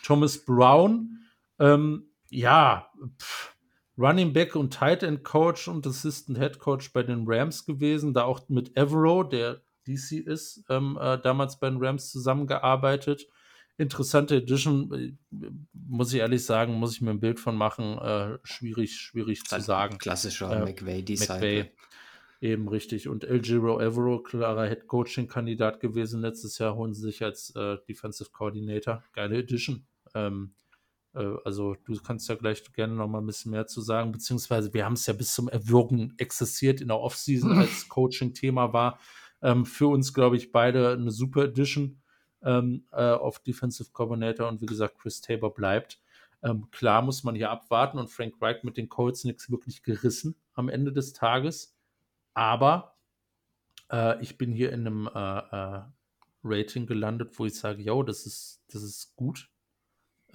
Speaker 2: Thomas Brown, ähm, ja, pff, Running Back und Tight End Coach und Assistant Head Coach bei den Rams gewesen, da auch mit Evero, der DC ist, ähm, äh, damals bei den Rams zusammengearbeitet. Interessante Edition, äh, muss ich ehrlich sagen, muss ich mir ein Bild von machen. Äh, schwierig, schwierig zu sagen.
Speaker 1: Klassischer
Speaker 2: Äh,
Speaker 1: McVay-Disciple.
Speaker 2: McVay. Eben richtig. Und El Giro Evero, klarer Head Coaching-Kandidat gewesen. Letztes Jahr holen sie sich als äh, Defensive Coordinator. Geile Edition. Ähm, äh, also, du kannst ja gleich gerne noch mal ein bisschen mehr zu sagen. Beziehungsweise, wir haben es ja bis zum Erwürgen existiert in der Offseason als Coaching-Thema war. Ähm, für uns, glaube ich, beide eine super Edition ähm, äh, auf Defensive Coordinator und wie gesagt, Chris Tabor bleibt. Ähm, klar muss man hier abwarten und Frank Reich mit den Colts nichts wirklich gerissen am Ende des Tages. Aber äh, ich bin hier in einem äh, äh, Rating gelandet, wo ich sage, ja, das ist, das ist gut.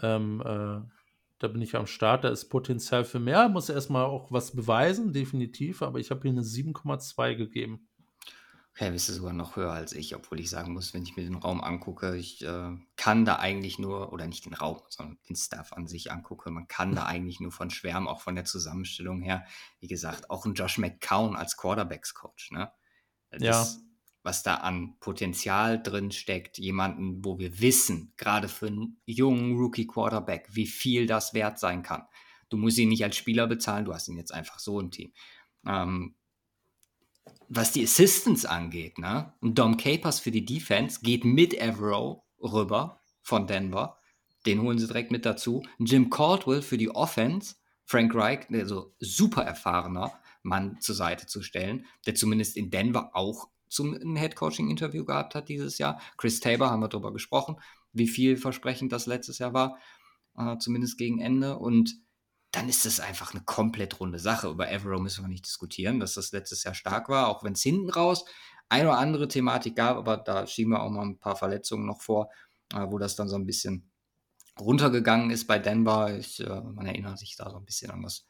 Speaker 2: Ähm, äh, da bin ich am Start, da ist Potenzial für mehr, muss erstmal auch was beweisen, definitiv, aber ich habe hier eine 7,2 gegeben.
Speaker 1: Okay, bist du sogar noch höher als ich, obwohl ich sagen muss, wenn ich mir den Raum angucke, ich äh, kann da eigentlich nur, oder nicht den Raum, sondern den Staff an sich angucke, man kann da eigentlich nur von schwärmen, auch von der Zusammenstellung her. Wie gesagt, auch ein Josh McCown als Quarterbacks-Coach, ne? Das,
Speaker 2: Ja.
Speaker 1: Was da an Potenzial drin steckt, jemanden, wo wir wissen, gerade für einen jungen Rookie-Quarterback, wie viel das wert sein kann. Du musst ihn nicht als Spieler bezahlen, du hast ihn jetzt einfach so im Team. Ähm, was die Assistants angeht, ne? Dom Capers für die Defense geht mit Evero rüber von Denver. Den holen sie direkt mit dazu. Jim Caldwell für die Offense. Frank Reich, also super erfahrener Mann zur Seite zu stellen, der zumindest in Denver auch zum ein Head-Coaching-Interview gehabt hat dieses Jahr. Chris Tabor haben wir darüber gesprochen, wie vielversprechend das letztes Jahr war, äh, zumindest gegen Ende. Und dann ist das einfach eine komplett runde Sache. Über Evero müssen wir nicht diskutieren, dass das letztes Jahr stark war, auch wenn es hinten raus eine oder andere Thematik gab, aber da schieben wir auch mal ein paar Verletzungen noch vor, äh, wo das dann so ein bisschen runtergegangen ist bei Denver. Ich, äh, man erinnert sich da so ein bisschen an das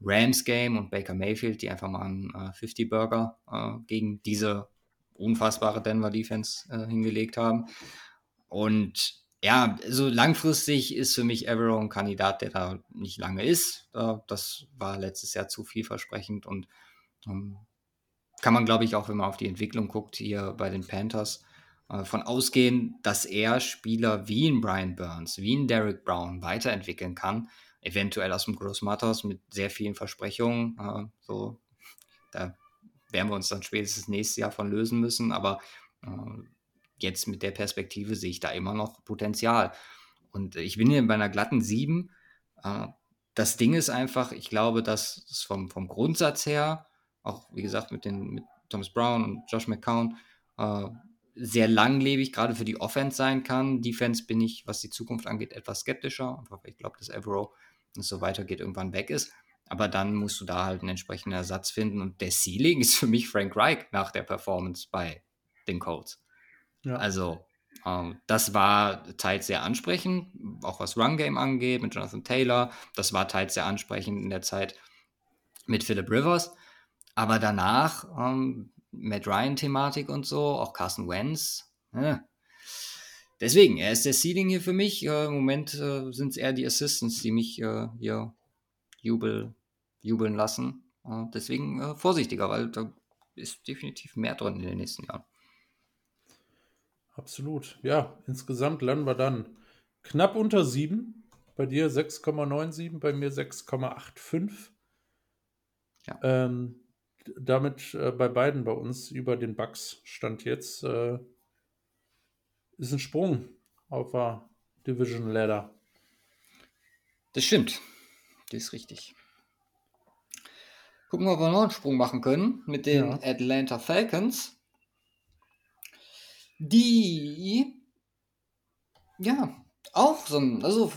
Speaker 1: Rams-Game und Baker Mayfield, die einfach mal einen äh, 50-Burger äh, gegen diese unfassbare Denver-Defense äh, hingelegt haben. Und ja, so langfristig ist für mich Evero ein Kandidat, der da nicht lange ist. Das war letztes Jahr zu vielversprechend und ähm, kann man, glaube ich, auch wenn man auf die Entwicklung guckt, hier bei den Panthers, äh, von ausgehen, dass er Spieler wie ein Brian Burns, wie ein Derek Brown weiterentwickeln kann. Eventuell aus dem Gross Matters mit sehr vielen Versprechungen. Äh, so, da werden wir uns dann spätestens nächstes Jahr von lösen müssen, aber äh, jetzt mit der Perspektive sehe ich da immer noch Potenzial. Und ich bin hier bei einer glatten 7. Äh, das Ding ist einfach, ich glaube, dass es vom, vom Grundsatz her, auch wie gesagt mit, den, mit Thomas Brown und Josh McCown, äh, sehr langlebig, gerade für die Offense sein kann. Defense bin ich, was die Zukunft angeht, etwas skeptischer. Ich glaube, dass Evero, wenn es so weitergeht, irgendwann weg ist. Aber dann musst du da halt einen entsprechenden Ersatz finden. Und der Ceiling ist für mich Frank Reich nach der Performance bei den Colts.
Speaker 2: Ja.
Speaker 1: Also, ähm, das war teils sehr ansprechend, auch was Run Game angeht, mit Jonathan Taylor. Das war teils sehr ansprechend in der Zeit mit Philip Rivers. Aber danach, ähm, Matt Ryan-Thematik und so, auch Carson Wentz. Äh. Deswegen, er ist der Seeding hier für mich. Äh, Im Moment äh, sind es eher die Assistants, die mich äh, hier jubel, jubeln lassen. Äh, deswegen äh, vorsichtiger, weil da ist definitiv mehr drin in den nächsten Jahren.
Speaker 2: Absolut. Ja, insgesamt landen wir dann knapp unter 7. Bei dir 6,97, bei mir 6,85.
Speaker 1: Ja.
Speaker 2: Ähm, damit äh, bei beiden bei uns über den Bucks stand jetzt äh, ist ein Sprung auf der Division Ladder.
Speaker 1: Das stimmt. Das ist richtig. Gucken wir, ob wir noch einen Sprung machen können mit den
Speaker 2: Ja.
Speaker 1: Atlanta Falcons. Die, ja, auch so ein, also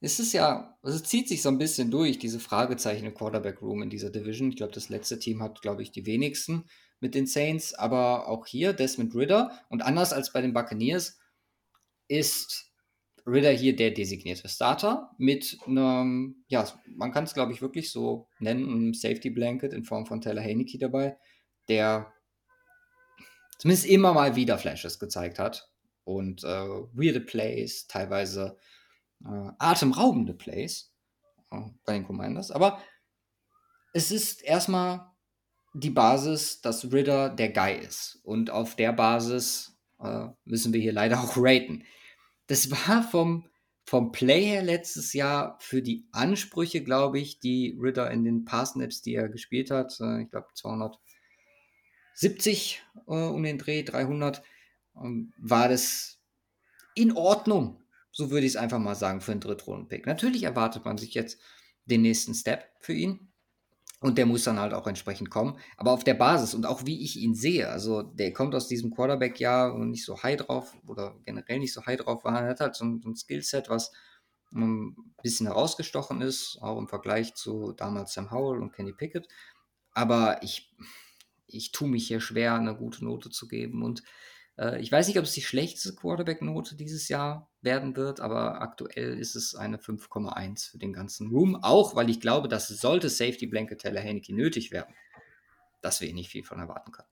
Speaker 1: es ist ja, also es zieht sich so ein bisschen durch, diese Fragezeichen im Quarterback Room in dieser Division. Ich glaube, das letzte Team hat, glaube ich, die wenigsten mit den Saints, aber auch hier Desmond Ritter und anders als bei den Buccaneers ist Ritter hier der designierte Starter mit einem, ja, man kann es glaube ich wirklich so nennen, einem Safety Blanket in Form von Taylor Heineke dabei, der zumindest immer mal wieder Flashes gezeigt hat und äh, weirde Plays, teilweise äh, atemraubende Plays äh, bei den Commanders. Aber es ist erstmal die Basis, dass Ritter der Guy ist. Und auf der Basis äh, müssen wir hier leider auch raten. Das war vom, vom Play her letztes Jahr für die Ansprüche, glaube ich, die Ritter in den Pass-Snaps, die er gespielt hat, äh, ich glaube 270 äh, um den Dreh, 300, ähm, war das in Ordnung. So würde ich es einfach mal sagen für einen Drittrunden-Pick. Natürlich erwartet man sich jetzt den nächsten Step für ihn. Und der muss dann halt auch entsprechend kommen. Aber auf der Basis und auch wie ich ihn sehe, also der kommt aus diesem Quarterback-Jahr und nicht so high drauf oder generell nicht so high drauf war. Er hat halt so ein, so ein Skillset, was ein bisschen herausgestochen ist, auch im Vergleich zu damals Sam Howell und Kenny Pickett. Aber ich, ich tue mich hier schwer, eine gute Note zu geben. Und äh, ich weiß nicht, ob es die schlechteste Quarterback-Note dieses Jahr werden wird, aber aktuell ist es eine 5,1 für den ganzen Room. Auch weil ich glaube, dass sollte Safety Blanket Teller Heineke nötig werden, dass wir nicht viel von erwarten können.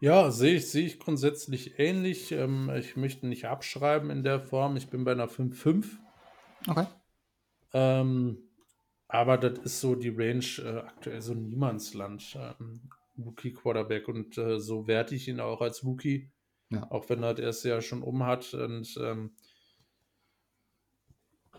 Speaker 2: Ja, sehe ich, sehe ich grundsätzlich ähnlich. Ähm, ich möchte nicht abschreiben in der Form. Ich bin bei einer 5,5.
Speaker 1: Okay.
Speaker 2: Ähm, aber das ist so die Range äh, aktuell so Niemandsland. Ähm, Rookie Quarterback und äh, so werte ich ihn auch als Rookie. Ja. Auch wenn er das erste Jahr schon um hat. Und ähm,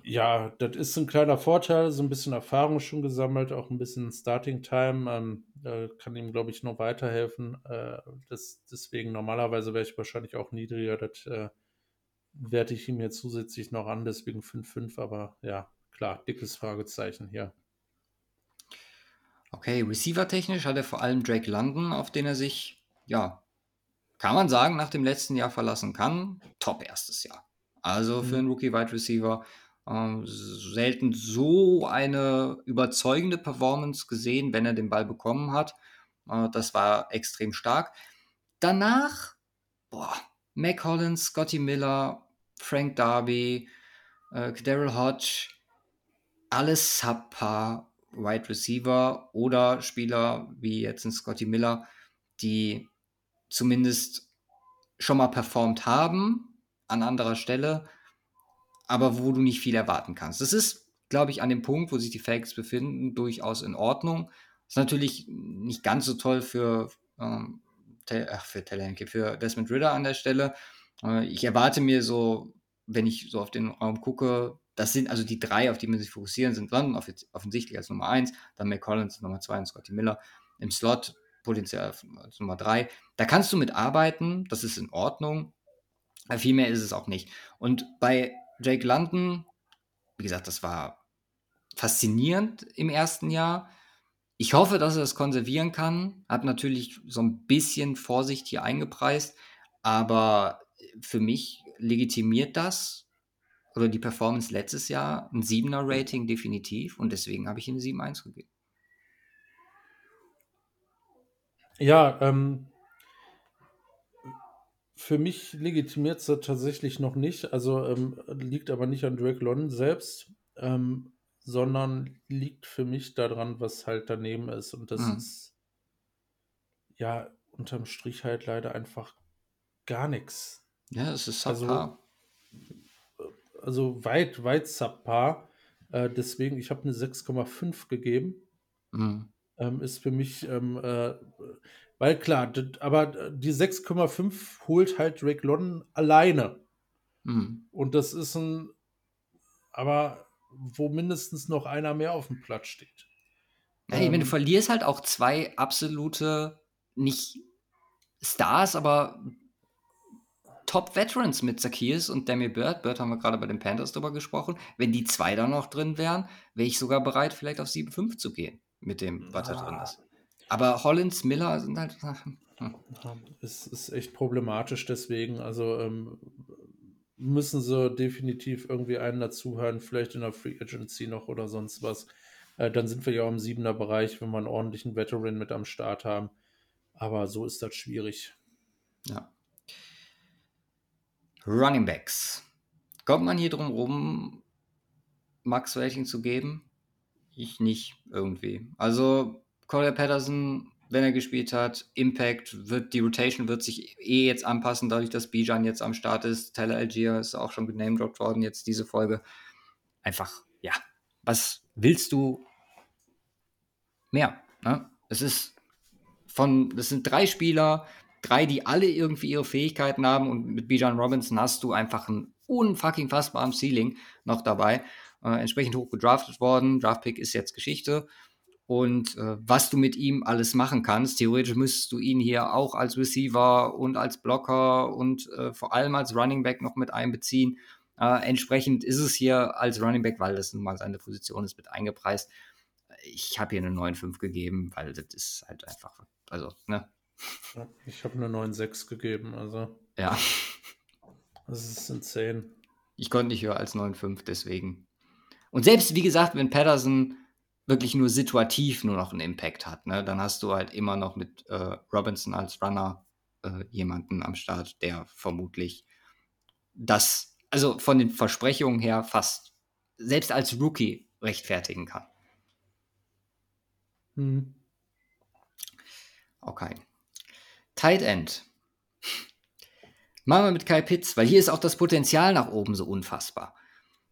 Speaker 2: ja, das ist ein kleiner Vorteil, so ein bisschen Erfahrung schon gesammelt, auch ein bisschen Starting Time. Ähm, äh, kann ihm, glaube ich, noch weiterhelfen. Äh, das, deswegen normalerweise wäre ich wahrscheinlich auch niedriger. Das äh, werte ich ihm jetzt zusätzlich noch an, deswegen 5-5, aber ja, klar, dickes Fragezeichen hier.
Speaker 1: Okay, receiver-technisch hat er vor allem Drake London, auf den er sich, ja, kann man sagen, nach dem letzten Jahr verlassen kann. Top erstes Jahr. Also für mhm. einen Rookie-Wide Receiver äh, selten so eine überzeugende Performance gesehen, wenn er den Ball bekommen hat. Äh, das war extrem stark. Danach, boah, Mac Hollins, Scotty Miller, Frank Darby, äh, Daryl Hodge, alles subpar Wide Receiver oder Spieler wie jetzt ein Scotty Miller, die zumindest schon mal performt haben an anderer Stelle, aber wo du nicht viel erwarten kannst. Das ist, glaube ich, an dem Punkt, wo sich die Fakes befinden, durchaus in Ordnung. Ist natürlich nicht ganz so toll für, ähm, ach, für Talenke, für Desmond Ritter an der Stelle. Äh, ich erwarte mir so, wenn ich so auf den Raum gucke, das sind also die drei, auf die man sich fokussieren, sind London offensichtlich als Nummer eins, dann McCollins Nummer zwei und Scotty Miller im Slot potenziell als Nummer drei. Da kannst du mit arbeiten, das ist in Ordnung. Aber viel mehr ist es auch nicht. Und bei Jake London, wie gesagt, das war faszinierend im ersten Jahr. Ich hoffe, dass er es konservieren kann. Hat natürlich so ein bisschen Vorsicht hier eingepreist, aber für mich legitimiert das oder die Performance letztes Jahr ein 7er Rating definitiv und deswegen habe ich ihm eine 7-1 gegeben.
Speaker 2: Ja, ähm, für mich legitimiert es tatsächlich noch nicht. Also ähm, liegt aber nicht an Drake London selbst, ähm, sondern liegt für mich daran, was halt daneben ist. Und das mhm. ist ja unterm Strich halt leider einfach gar nichts.
Speaker 1: Ja, es ist subpar.
Speaker 2: Also, also weit, weit subpar. Äh, deswegen, ich habe eine 6,5 gegeben. Mhm. Ähm, ist für mich ähm, äh, weil klar, aber die 6,5 holt halt Drake London alleine. Mhm. Und das ist ein, aber wo mindestens noch einer mehr auf dem Platz steht.
Speaker 1: Ja, ähm, du verlierst halt auch zwei absolute, nicht Stars, aber Top-Veterans mit Zacchaeus und Demi Bird. Bird haben wir gerade bei den Panthers drüber gesprochen. Wenn die zwei da noch drin wären, wäre ich sogar bereit, vielleicht auf 7,5 zu gehen mit dem, was da drin ist. Aber Hollins, Miller sind halt. Hm.
Speaker 2: Es ist echt problematisch, deswegen. Also ähm, müssen sie definitiv irgendwie einen dazuhören, vielleicht in der Free Agency noch oder sonst was. Äh, dann sind wir ja auch im siebener Bereich, wenn wir einen ordentlichen Veteran mit am Start haben. Aber so ist das schwierig.
Speaker 1: Ja. Running Backs. Kommt man hier drum rum, Max Rating zu geben? Ich nicht irgendwie. Also Corey Patterson, wenn er gespielt hat, Impact, wird die Rotation wird sich eh jetzt anpassen, dadurch, dass Bijan jetzt am Start ist. Tyler Algier ist auch schon genamedropped worden, jetzt diese Folge. Einfach, ja, was willst du mehr? Ne? Es ist von, das sind drei Spieler, drei, die alle irgendwie ihre Fähigkeiten haben und mit Bijan Robinson hast du einfach einen unfucking fassbaren Ceiling noch dabei. Äh, entsprechend hoch gedraftet worden. Draftpick ist jetzt Geschichte und äh, was du mit ihm alles machen kannst. Theoretisch müsstest du ihn hier auch als Receiver und als Blocker und äh, vor allem als Running Back noch mit einbeziehen. Äh, entsprechend ist es hier als Running Back, weil das nun mal seine Position ist, mit eingepreist. ich habe hier eine 9,5 gegeben, weil das ist halt einfach, also, ne?
Speaker 2: Ich habe eine 9,6 gegeben, also.
Speaker 1: Ja.
Speaker 2: Das ist insane.
Speaker 1: Ich konnte nicht höher als 9,5, deswegen. Und selbst, wie gesagt, wenn Patterson wirklich nur situativ nur noch einen Impact hat, ne, dann hast du halt immer noch mit äh, Robinson als Runner äh, jemanden am Start, der vermutlich das, also von den Versprechungen her fast selbst als Rookie rechtfertigen kann.
Speaker 2: Hm.
Speaker 1: Okay. Tight End. Machen wir mit Kai Pitts, weil hier ist auch das Potenzial nach oben so unfassbar.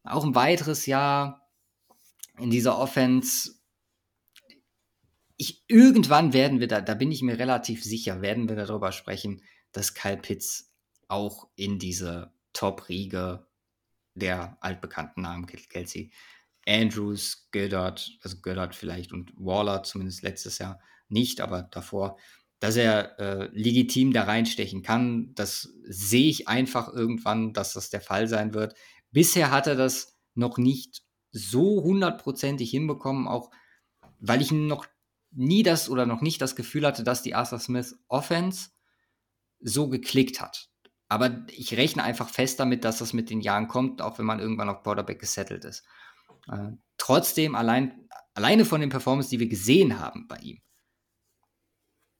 Speaker 1: Auch ein weiteres Jahr in dieser Offense. Ich, irgendwann werden wir da, da bin ich mir relativ sicher, werden wir darüber sprechen, dass Kyle Pitts auch in diese Top-Riege der altbekannten Namen Kelsey, Andrews, Goddard, also Goddard vielleicht und Waller zumindest letztes Jahr nicht, aber davor, dass er äh, legitim da reinstechen kann, das sehe ich einfach irgendwann, dass das der Fall sein wird. Bisher hat er das noch nicht so hundertprozentig hinbekommen, auch weil ich noch nie das oder noch nicht das Gefühl hatte, dass die Arthur Smith Offense so geklickt hat. Aber ich rechne einfach fest damit, dass das mit den Jahren kommt, auch wenn man irgendwann auf Quarterback gesettelt ist. Äh, trotzdem, allein, alleine von den Performance, die wir gesehen haben bei ihm,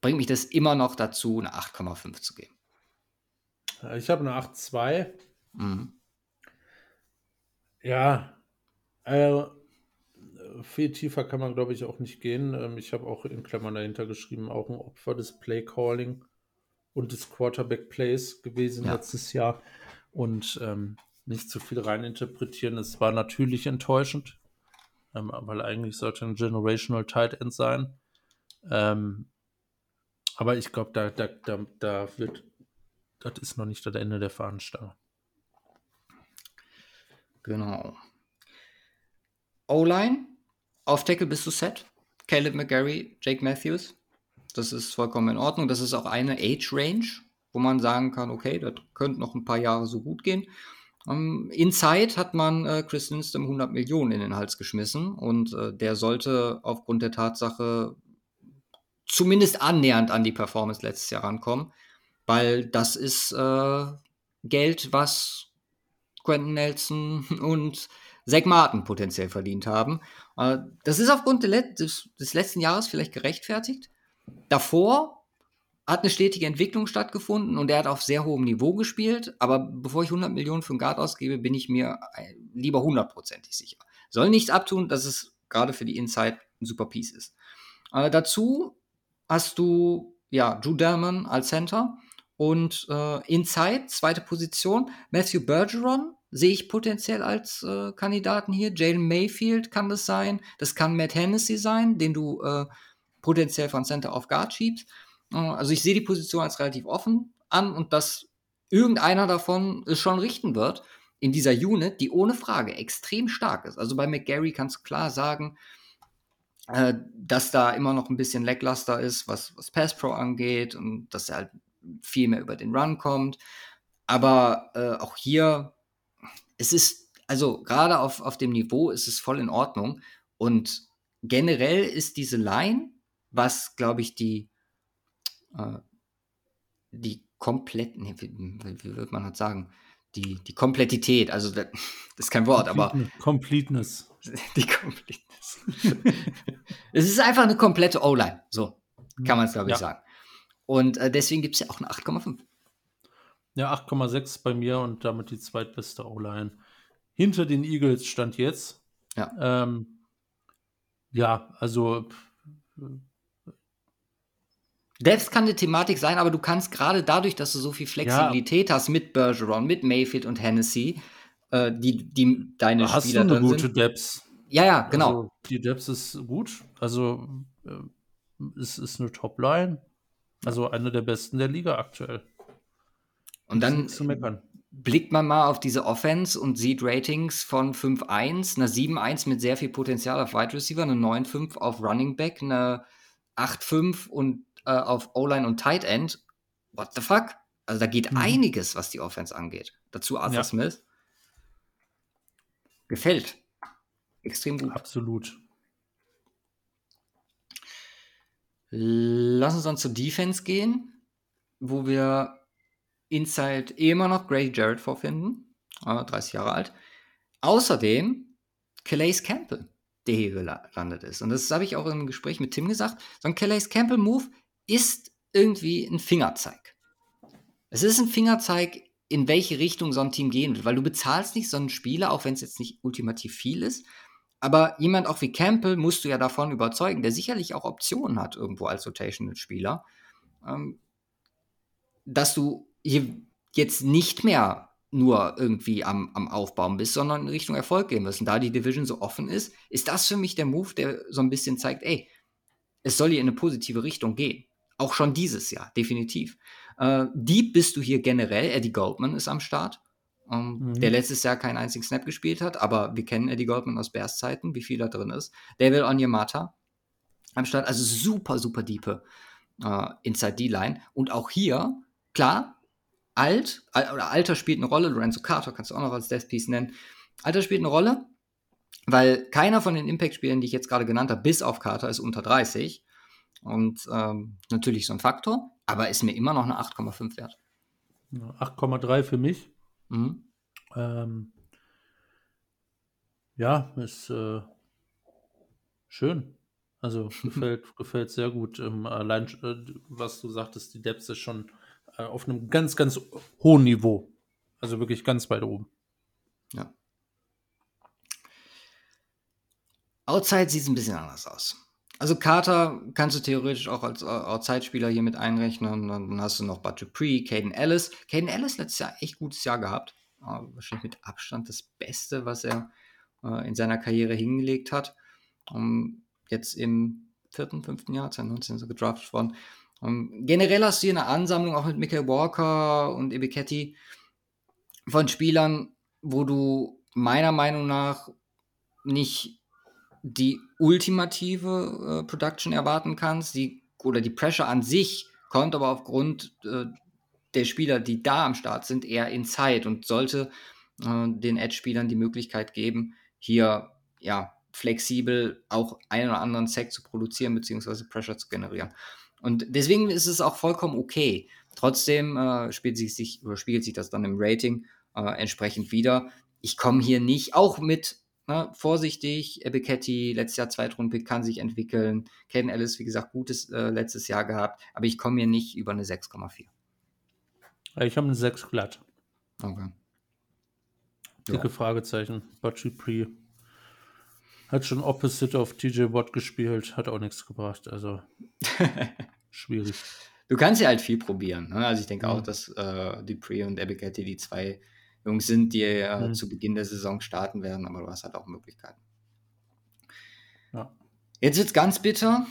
Speaker 1: bringt mich das immer noch dazu, eine 8,5 zu geben.
Speaker 2: Ich habe eine 8,2. Mhm. Ja, äh, viel tiefer kann man, glaube ich, auch nicht gehen. Ähm, ich habe auch in Klammern dahinter geschrieben, auch ein Opfer des Play Calling und des Quarterback Plays gewesen ja. letztes Jahr. Und ähm, nicht zu viel reininterpretieren. Es war natürlich enttäuschend, ähm, weil eigentlich sollte ein Generational Tight End sein. Ähm, aber ich glaube, da, da, da, da wird, das ist noch nicht das Ende der Fahnenstange.
Speaker 1: Genau. O-Line, auf Tackle bist du set. Caleb McGarry, Jake Matthews. Das ist vollkommen in Ordnung. Das ist auch eine Age-Range, wo man sagen kann, okay, das könnte noch ein paar Jahre so gut gehen. Um, ähm, Inside hat man äh, Chris Lindstrom 100 Millionen in den Hals geschmissen und äh, der sollte aufgrund der Tatsache zumindest annähernd an die Performance letztes Jahr rankommen, weil das ist äh, Geld, was Quentin Nelson und Zach Martin potenziell verdient haben. Äh, das ist aufgrund des, des letzten Jahres vielleicht gerechtfertigt. Davor hat eine stetige Entwicklung stattgefunden und er hat auf sehr hohem Niveau gespielt. Aber bevor ich 100 Millionen für einen Guard ausgebe, bin ich mir äh, lieber hundertprozentig sicher. Soll nichts abtun, dass es gerade für die Inside ein super Piece ist. Äh, dazu hast du ja Drew Delman als Center und äh, Inside, zweite Position, Matthew Bergeron sehe ich potenziell als äh, Kandidaten hier. Jalen Mayfield kann das sein. Das kann Matt Hennessy sein, den du äh, potenziell von Center auf Guard schiebst. Äh, also ich sehe die Position als relativ offen an und dass irgendeiner davon es schon richten wird in dieser Unit, die ohne Frage extrem stark ist. Also bei McGarry kannst du klar sagen, äh, dass da immer noch ein bisschen lackluster ist, was, was Pass Pro angeht und dass er halt viel mehr über den Run kommt. Aber äh, auch hier, es ist, also gerade auf, auf dem Niveau ist es voll in Ordnung. Und generell ist diese Line, was glaube ich die äh, die komplett, wie, wie würde man das sagen? Die, die Komplettität, also das, ist kein Wort, aber.
Speaker 2: Completeness.
Speaker 1: Die Completeness. es ist einfach eine komplette O-Line, so kann man es, glaube ich, ja. sagen. Und äh, deswegen gibt es ja auch eine 8,5.
Speaker 2: Ja, 8,6 bei mir und damit die zweitbeste O-Line. Hinter den Eagles stand jetzt.
Speaker 1: Ja.
Speaker 2: Ähm, ja, also
Speaker 1: Depth kann eine Thematik sein, aber du kannst gerade dadurch, dass du so viel Flexibilität ja. hast mit Bergeron, mit Mayfield und Hennessy, äh, die, die deine
Speaker 2: hast Spieler du eine gute sind. Depth.
Speaker 1: Ja, ja, genau.
Speaker 2: Also, die Depth ist gut. Also äh, es ist eine Top-Line. Also eine der besten der Liga aktuell.
Speaker 1: Und dann blickt man mal auf diese Offense und sieht Ratings von 5-1, eine 7-1 mit sehr viel Potenzial auf Wide Receiver, eine 9-5 auf Running Back, eine 8-5 und äh, auf O-Line und Tight End. What the fuck? Also da geht mhm. einiges, was die Offense angeht. Dazu Arthur ja. Smith. Gefällt. Extrem gut.
Speaker 2: Absolut.
Speaker 1: Lass uns dann zur Defense gehen, wo wir Inside immer noch Grady Jarrett vorfinden, äh, 30 Jahre alt. Außerdem Calais Campbell, der hier gelandet ist. Und das habe ich auch im Gespräch mit Tim gesagt. So ein Calais Campbell-Move ist irgendwie ein Fingerzeig. Es ist ein Fingerzeig, in welche Richtung so ein Team gehen wird, weil du bezahlst nicht so einen Spieler, auch wenn es jetzt nicht ultimativ viel ist. Aber jemand auch wie Campbell musst du ja davon überzeugen, der sicherlich auch Optionen hat irgendwo als Rotational-Spieler, ähm, dass du hier jetzt nicht mehr nur irgendwie am, am Aufbauen bist, sondern in Richtung Erfolg gehen. Und da die Division so offen ist, ist das für mich der Move, der so ein bisschen zeigt, ey, es soll hier in eine positive Richtung gehen. Auch schon dieses Jahr, definitiv. Äh, Deep bist du hier generell. Eddie Goldman ist am Start, ähm, mhm. der letztes Jahr keinen einzigen Snap gespielt hat, aber wir kennen Eddie Goldman aus Bears Zeiten, wie viel da drin ist. David Onyemata am Start, also super, super diepe äh, Inside D-Line. Und auch hier, klar, alt, oder Alter spielt eine Rolle, Lorenzo Carter kannst du auch noch als Death Piece nennen. Alter spielt eine Rolle, weil keiner von den Impact-Spielern, die ich jetzt gerade genannt habe, bis auf Carter, ist unter 30. Und ähm, natürlich so ein Faktor, aber ist mir immer noch eine 8,5 wert.
Speaker 2: 8,3 für mich. Mhm. Ähm, ja, ist äh, schön. Also gefällt, gefällt sehr gut. Ähm, allein, äh, was du sagtest, die Depth ist schon äh, auf einem ganz, ganz hohen Niveau. Also wirklich ganz weit oben.
Speaker 1: Ja. Outside sieht es ein bisschen anders aus. Also Carter kannst du theoretisch auch als äh, Outside-Spieler hier mit einrechnen. Dann hast du noch Bud Dupree, Caden Ellis. Caden Ellis letztes Jahr echt gutes Jahr gehabt. Äh, wahrscheinlich mit Abstand das Beste, was er äh, in seiner Karriere hingelegt hat. Um, jetzt im vierten, fünften Jahr, 2019 so gedraftet worden. Um, generell hast du hier eine Ansammlung auch mit Michael Walker und Ebiketti von Spielern, wo du meiner Meinung nach nicht die ultimative äh, Production erwarten kannst, die, oder die Pressure an sich kommt aber aufgrund äh, der Spieler, die da am Start sind, eher in Zeit und sollte äh, den Edge-Spielern die Möglichkeit geben, hier ja flexibel auch einen oder anderen Sack zu produzieren, beziehungsweise Pressure zu generieren. Und deswegen ist es auch vollkommen okay. Trotzdem äh, spielt sich, sich, spiegelt sich das dann im Rating äh, entsprechend wieder. Ich komme hier nicht, auch mit ne, vorsichtig, Ebiketti, letztes Jahr Zweitrundpick, kann sich entwickeln. Caden Ellis, wie gesagt, gutes äh, letztes Jahr gehabt, aber ich komme hier nicht über eine 6,4.
Speaker 2: Ich habe eine 6 glatt. Okay. Dicke ja. Fragezeichen. Bachi Pre hat schon Opposite auf TJ Watt gespielt, hat auch nichts gebracht. Also schwierig.
Speaker 1: Du kannst ja halt viel probieren. Ne? Also ich denke mhm. auch, dass äh, Dupree und Abigail die zwei Jungs sind, die äh, mhm. zu Beginn der Saison starten werden, aber du hast halt auch Möglichkeiten. Ja. Jetzt wird es ganz bitter.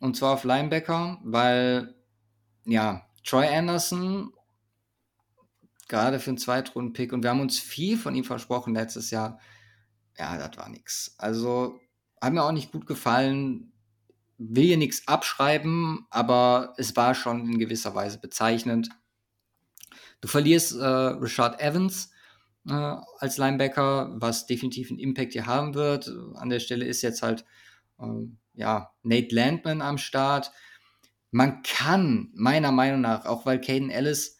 Speaker 1: Und zwar auf Linebacker, weil ja, Troy Anderson gerade für einen Zweitrunden-Pick und wir haben uns viel von ihm versprochen letztes Jahr ja, das war nix. Also, hat mir auch nicht gut gefallen. Will hier nichts abschreiben, aber es war schon in gewisser Weise bezeichnend. Du verlierst äh, Richard Evans äh, als Linebacker, was definitiv einen Impact hier haben wird. An der Stelle ist jetzt halt äh, ja, Nate Landman am Start. Man kann meiner Meinung nach, auch weil Caden Ellis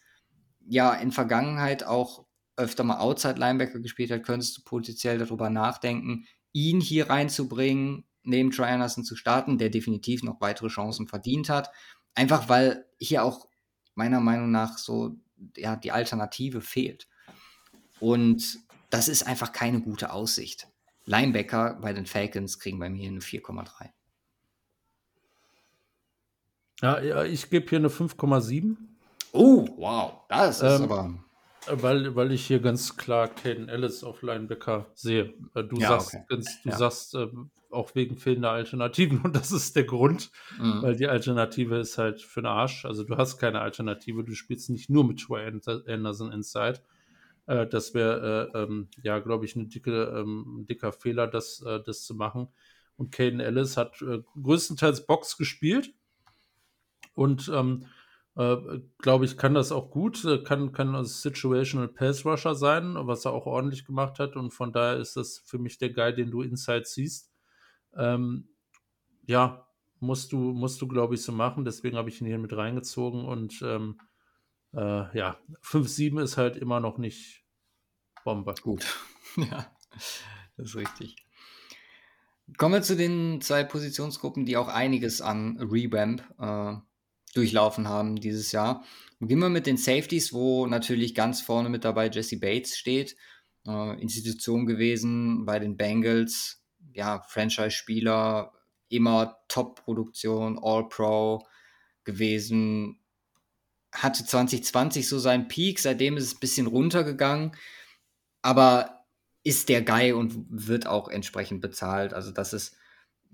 Speaker 1: ja in Vergangenheit auch öfter mal Outside Linebacker gespielt hat, könntest du potenziell darüber nachdenken, ihn hier reinzubringen, neben Trey Anderson zu starten, der definitiv noch weitere Chancen verdient hat. Einfach weil hier auch meiner Meinung nach so ja, die Alternative fehlt. Und das ist einfach keine gute Aussicht. Linebacker bei den Falcons kriegen bei mir eine 4,3.
Speaker 2: Ja, ich gebe hier eine 5,7.
Speaker 1: Oh, wow. Das ist ähm, aber.
Speaker 2: Weil, weil ich hier ganz klar Caden Ellis auf Linebacker sehe. Äh, du ja, sagst, okay. ganz, du ja. sagst äh, auch wegen fehlender Alternativen und das ist der Grund, mhm. weil die Alternative ist halt für den Arsch. Also du hast keine Alternative, du spielst nicht nur mit Troy Anderson Inside. Äh, das wäre, äh, ähm, ja, glaube ich, ein dicke, ähm, dicker Fehler, das, äh, das zu machen. Und Caden Ellis hat äh, größtenteils Box gespielt und ähm, äh, glaube ich, kann das auch gut, äh, kann, kann ein Situational Pass Rusher sein, was er auch ordentlich gemacht hat und von daher ist das für mich der Guy, den du inside siehst. Ähm, ja, musst du, musst du glaube ich, so machen. Deswegen habe ich ihn hier mit reingezogen. Und ähm, äh, ja, 5-7 ist halt immer noch nicht Bombe.
Speaker 1: Gut. ja, das ist richtig. Kommen wir zu den zwei Positionsgruppen, die auch einiges an Revamp äh, durchlaufen haben dieses Jahr. Beginnen wir mit den Safeties, wo natürlich ganz vorne mit dabei Jesse Bates steht. Äh, Institution gewesen bei den Bengals. Ja, Franchise-Spieler, immer Top-Produktion, All-Pro gewesen. Hatte 2020 so seinen Peak, seitdem ist es ein bisschen runtergegangen. Aber ist der Guy und wird auch entsprechend bezahlt. Also das ist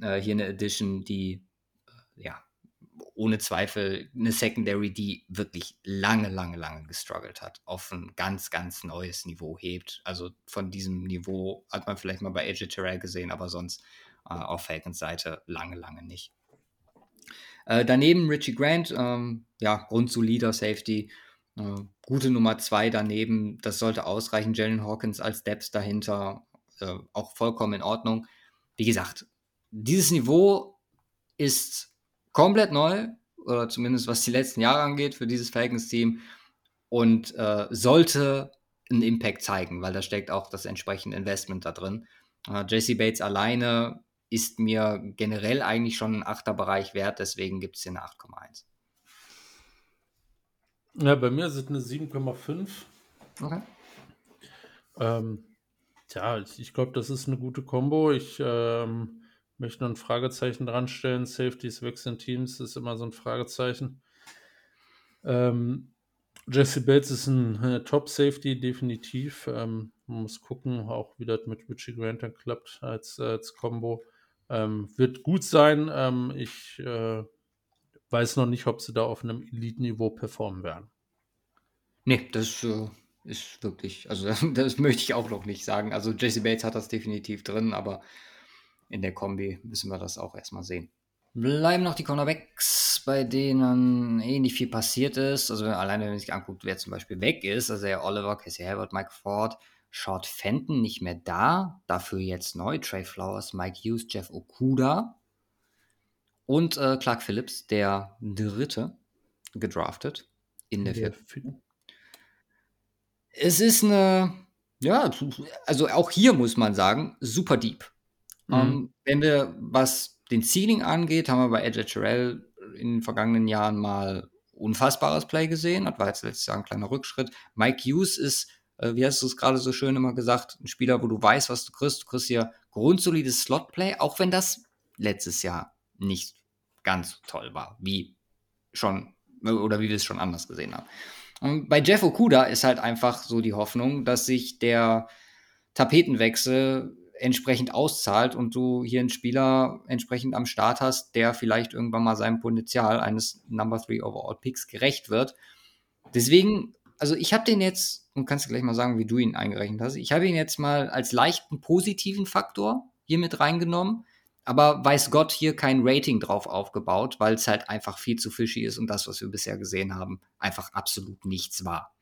Speaker 1: äh, hier eine Edition, die äh, ja ohne Zweifel eine Secondary, die wirklich lange, lange, lange gestruggelt hat, auf ein ganz, ganz neues Niveau hebt. Also von diesem Niveau hat man vielleicht mal bei AJ Terrell gesehen, aber sonst äh, auf Falcons Seite lange, lange nicht. Äh, daneben Richie Grant, ähm, ja, grundsolider Safety, äh, gute Nummer zwei daneben, das sollte ausreichen. Jalen Hawkins als Depth dahinter, äh, auch vollkommen in Ordnung. Wie gesagt, dieses Niveau ist komplett neu, oder zumindest was die letzten Jahre angeht, für dieses Falcons-Team und äh, sollte einen Impact zeigen, weil da steckt auch das entsprechende Investment da drin. Äh, JC Bates alleine ist mir generell eigentlich schon ein Achterbereich wert, deswegen gibt es hier eine 8,1.
Speaker 2: Ja, bei mir sind eine 7,5. Okay. Ähm, ja, ich, ich glaube, das ist eine gute Kombo. Ich ähm, möchte noch ein Fragezeichen dran stellen. Safeties wechseln Teams ist immer so ein Fragezeichen. Ähm, Jesse Bates ist ein äh, Top-Safety, definitiv. Ähm, man muss gucken, auch wie das mit Richie Grant dann klappt als, als Combo. Ähm, wird gut sein. Ähm, ich äh, weiß noch nicht, ob sie da auf einem Elite-Niveau performen werden.
Speaker 1: Nee, das äh, ist wirklich, also das möchte ich auch noch nicht sagen. Also Jesse Bates hat das definitiv drin, aber in der Kombi müssen wir das auch erstmal sehen. Bleiben noch die Cornerbacks, bei denen eh nicht viel passiert ist. Also alleine, wenn man sich anguckt, wer zum Beispiel weg ist, also der Oliver, Casey Hayward, Mike Ford, Short Fenton nicht mehr da. Dafür jetzt neu Trey Flowers, Mike Hughes, Jeff Okuda und äh, Clark Phillips, der dritte, gedraftet in der, der vierten. Es ist eine, ja, also auch hier muss man sagen, super deep. Mhm. Um, ähm, wenn wir, was den Ceiling angeht, haben wir bei Edge Terrell in den vergangenen Jahren mal unfassbares Play gesehen. Das war jetzt letztes Jahr ein kleiner Rückschritt. Mike Hughes ist, äh, wie hast du es gerade so schön immer gesagt, ein Spieler, wo du weißt, was du kriegst. Du kriegst hier grundsolides Slot-Play, auch wenn das letztes Jahr nicht ganz toll war, wie schon, oder wie wir es schon anders gesehen haben. Und bei Jeff Okuda ist halt einfach so die Hoffnung, dass sich der Tapetenwechsel entsprechend auszahlt und du hier einen Spieler entsprechend am Start hast, der vielleicht irgendwann mal seinem Potenzial eines Number 3 Overall Picks gerecht wird. Deswegen, also ich habe den jetzt, und kannst du gleich mal sagen, wie du ihn eingerechnet hast, ich habe ihn jetzt mal als leichten positiven Faktor hier mit reingenommen, aber weiß Gott hier kein Rating drauf aufgebaut, weil es halt einfach viel zu fishy ist und das, was wir bisher gesehen haben, einfach absolut nichts war.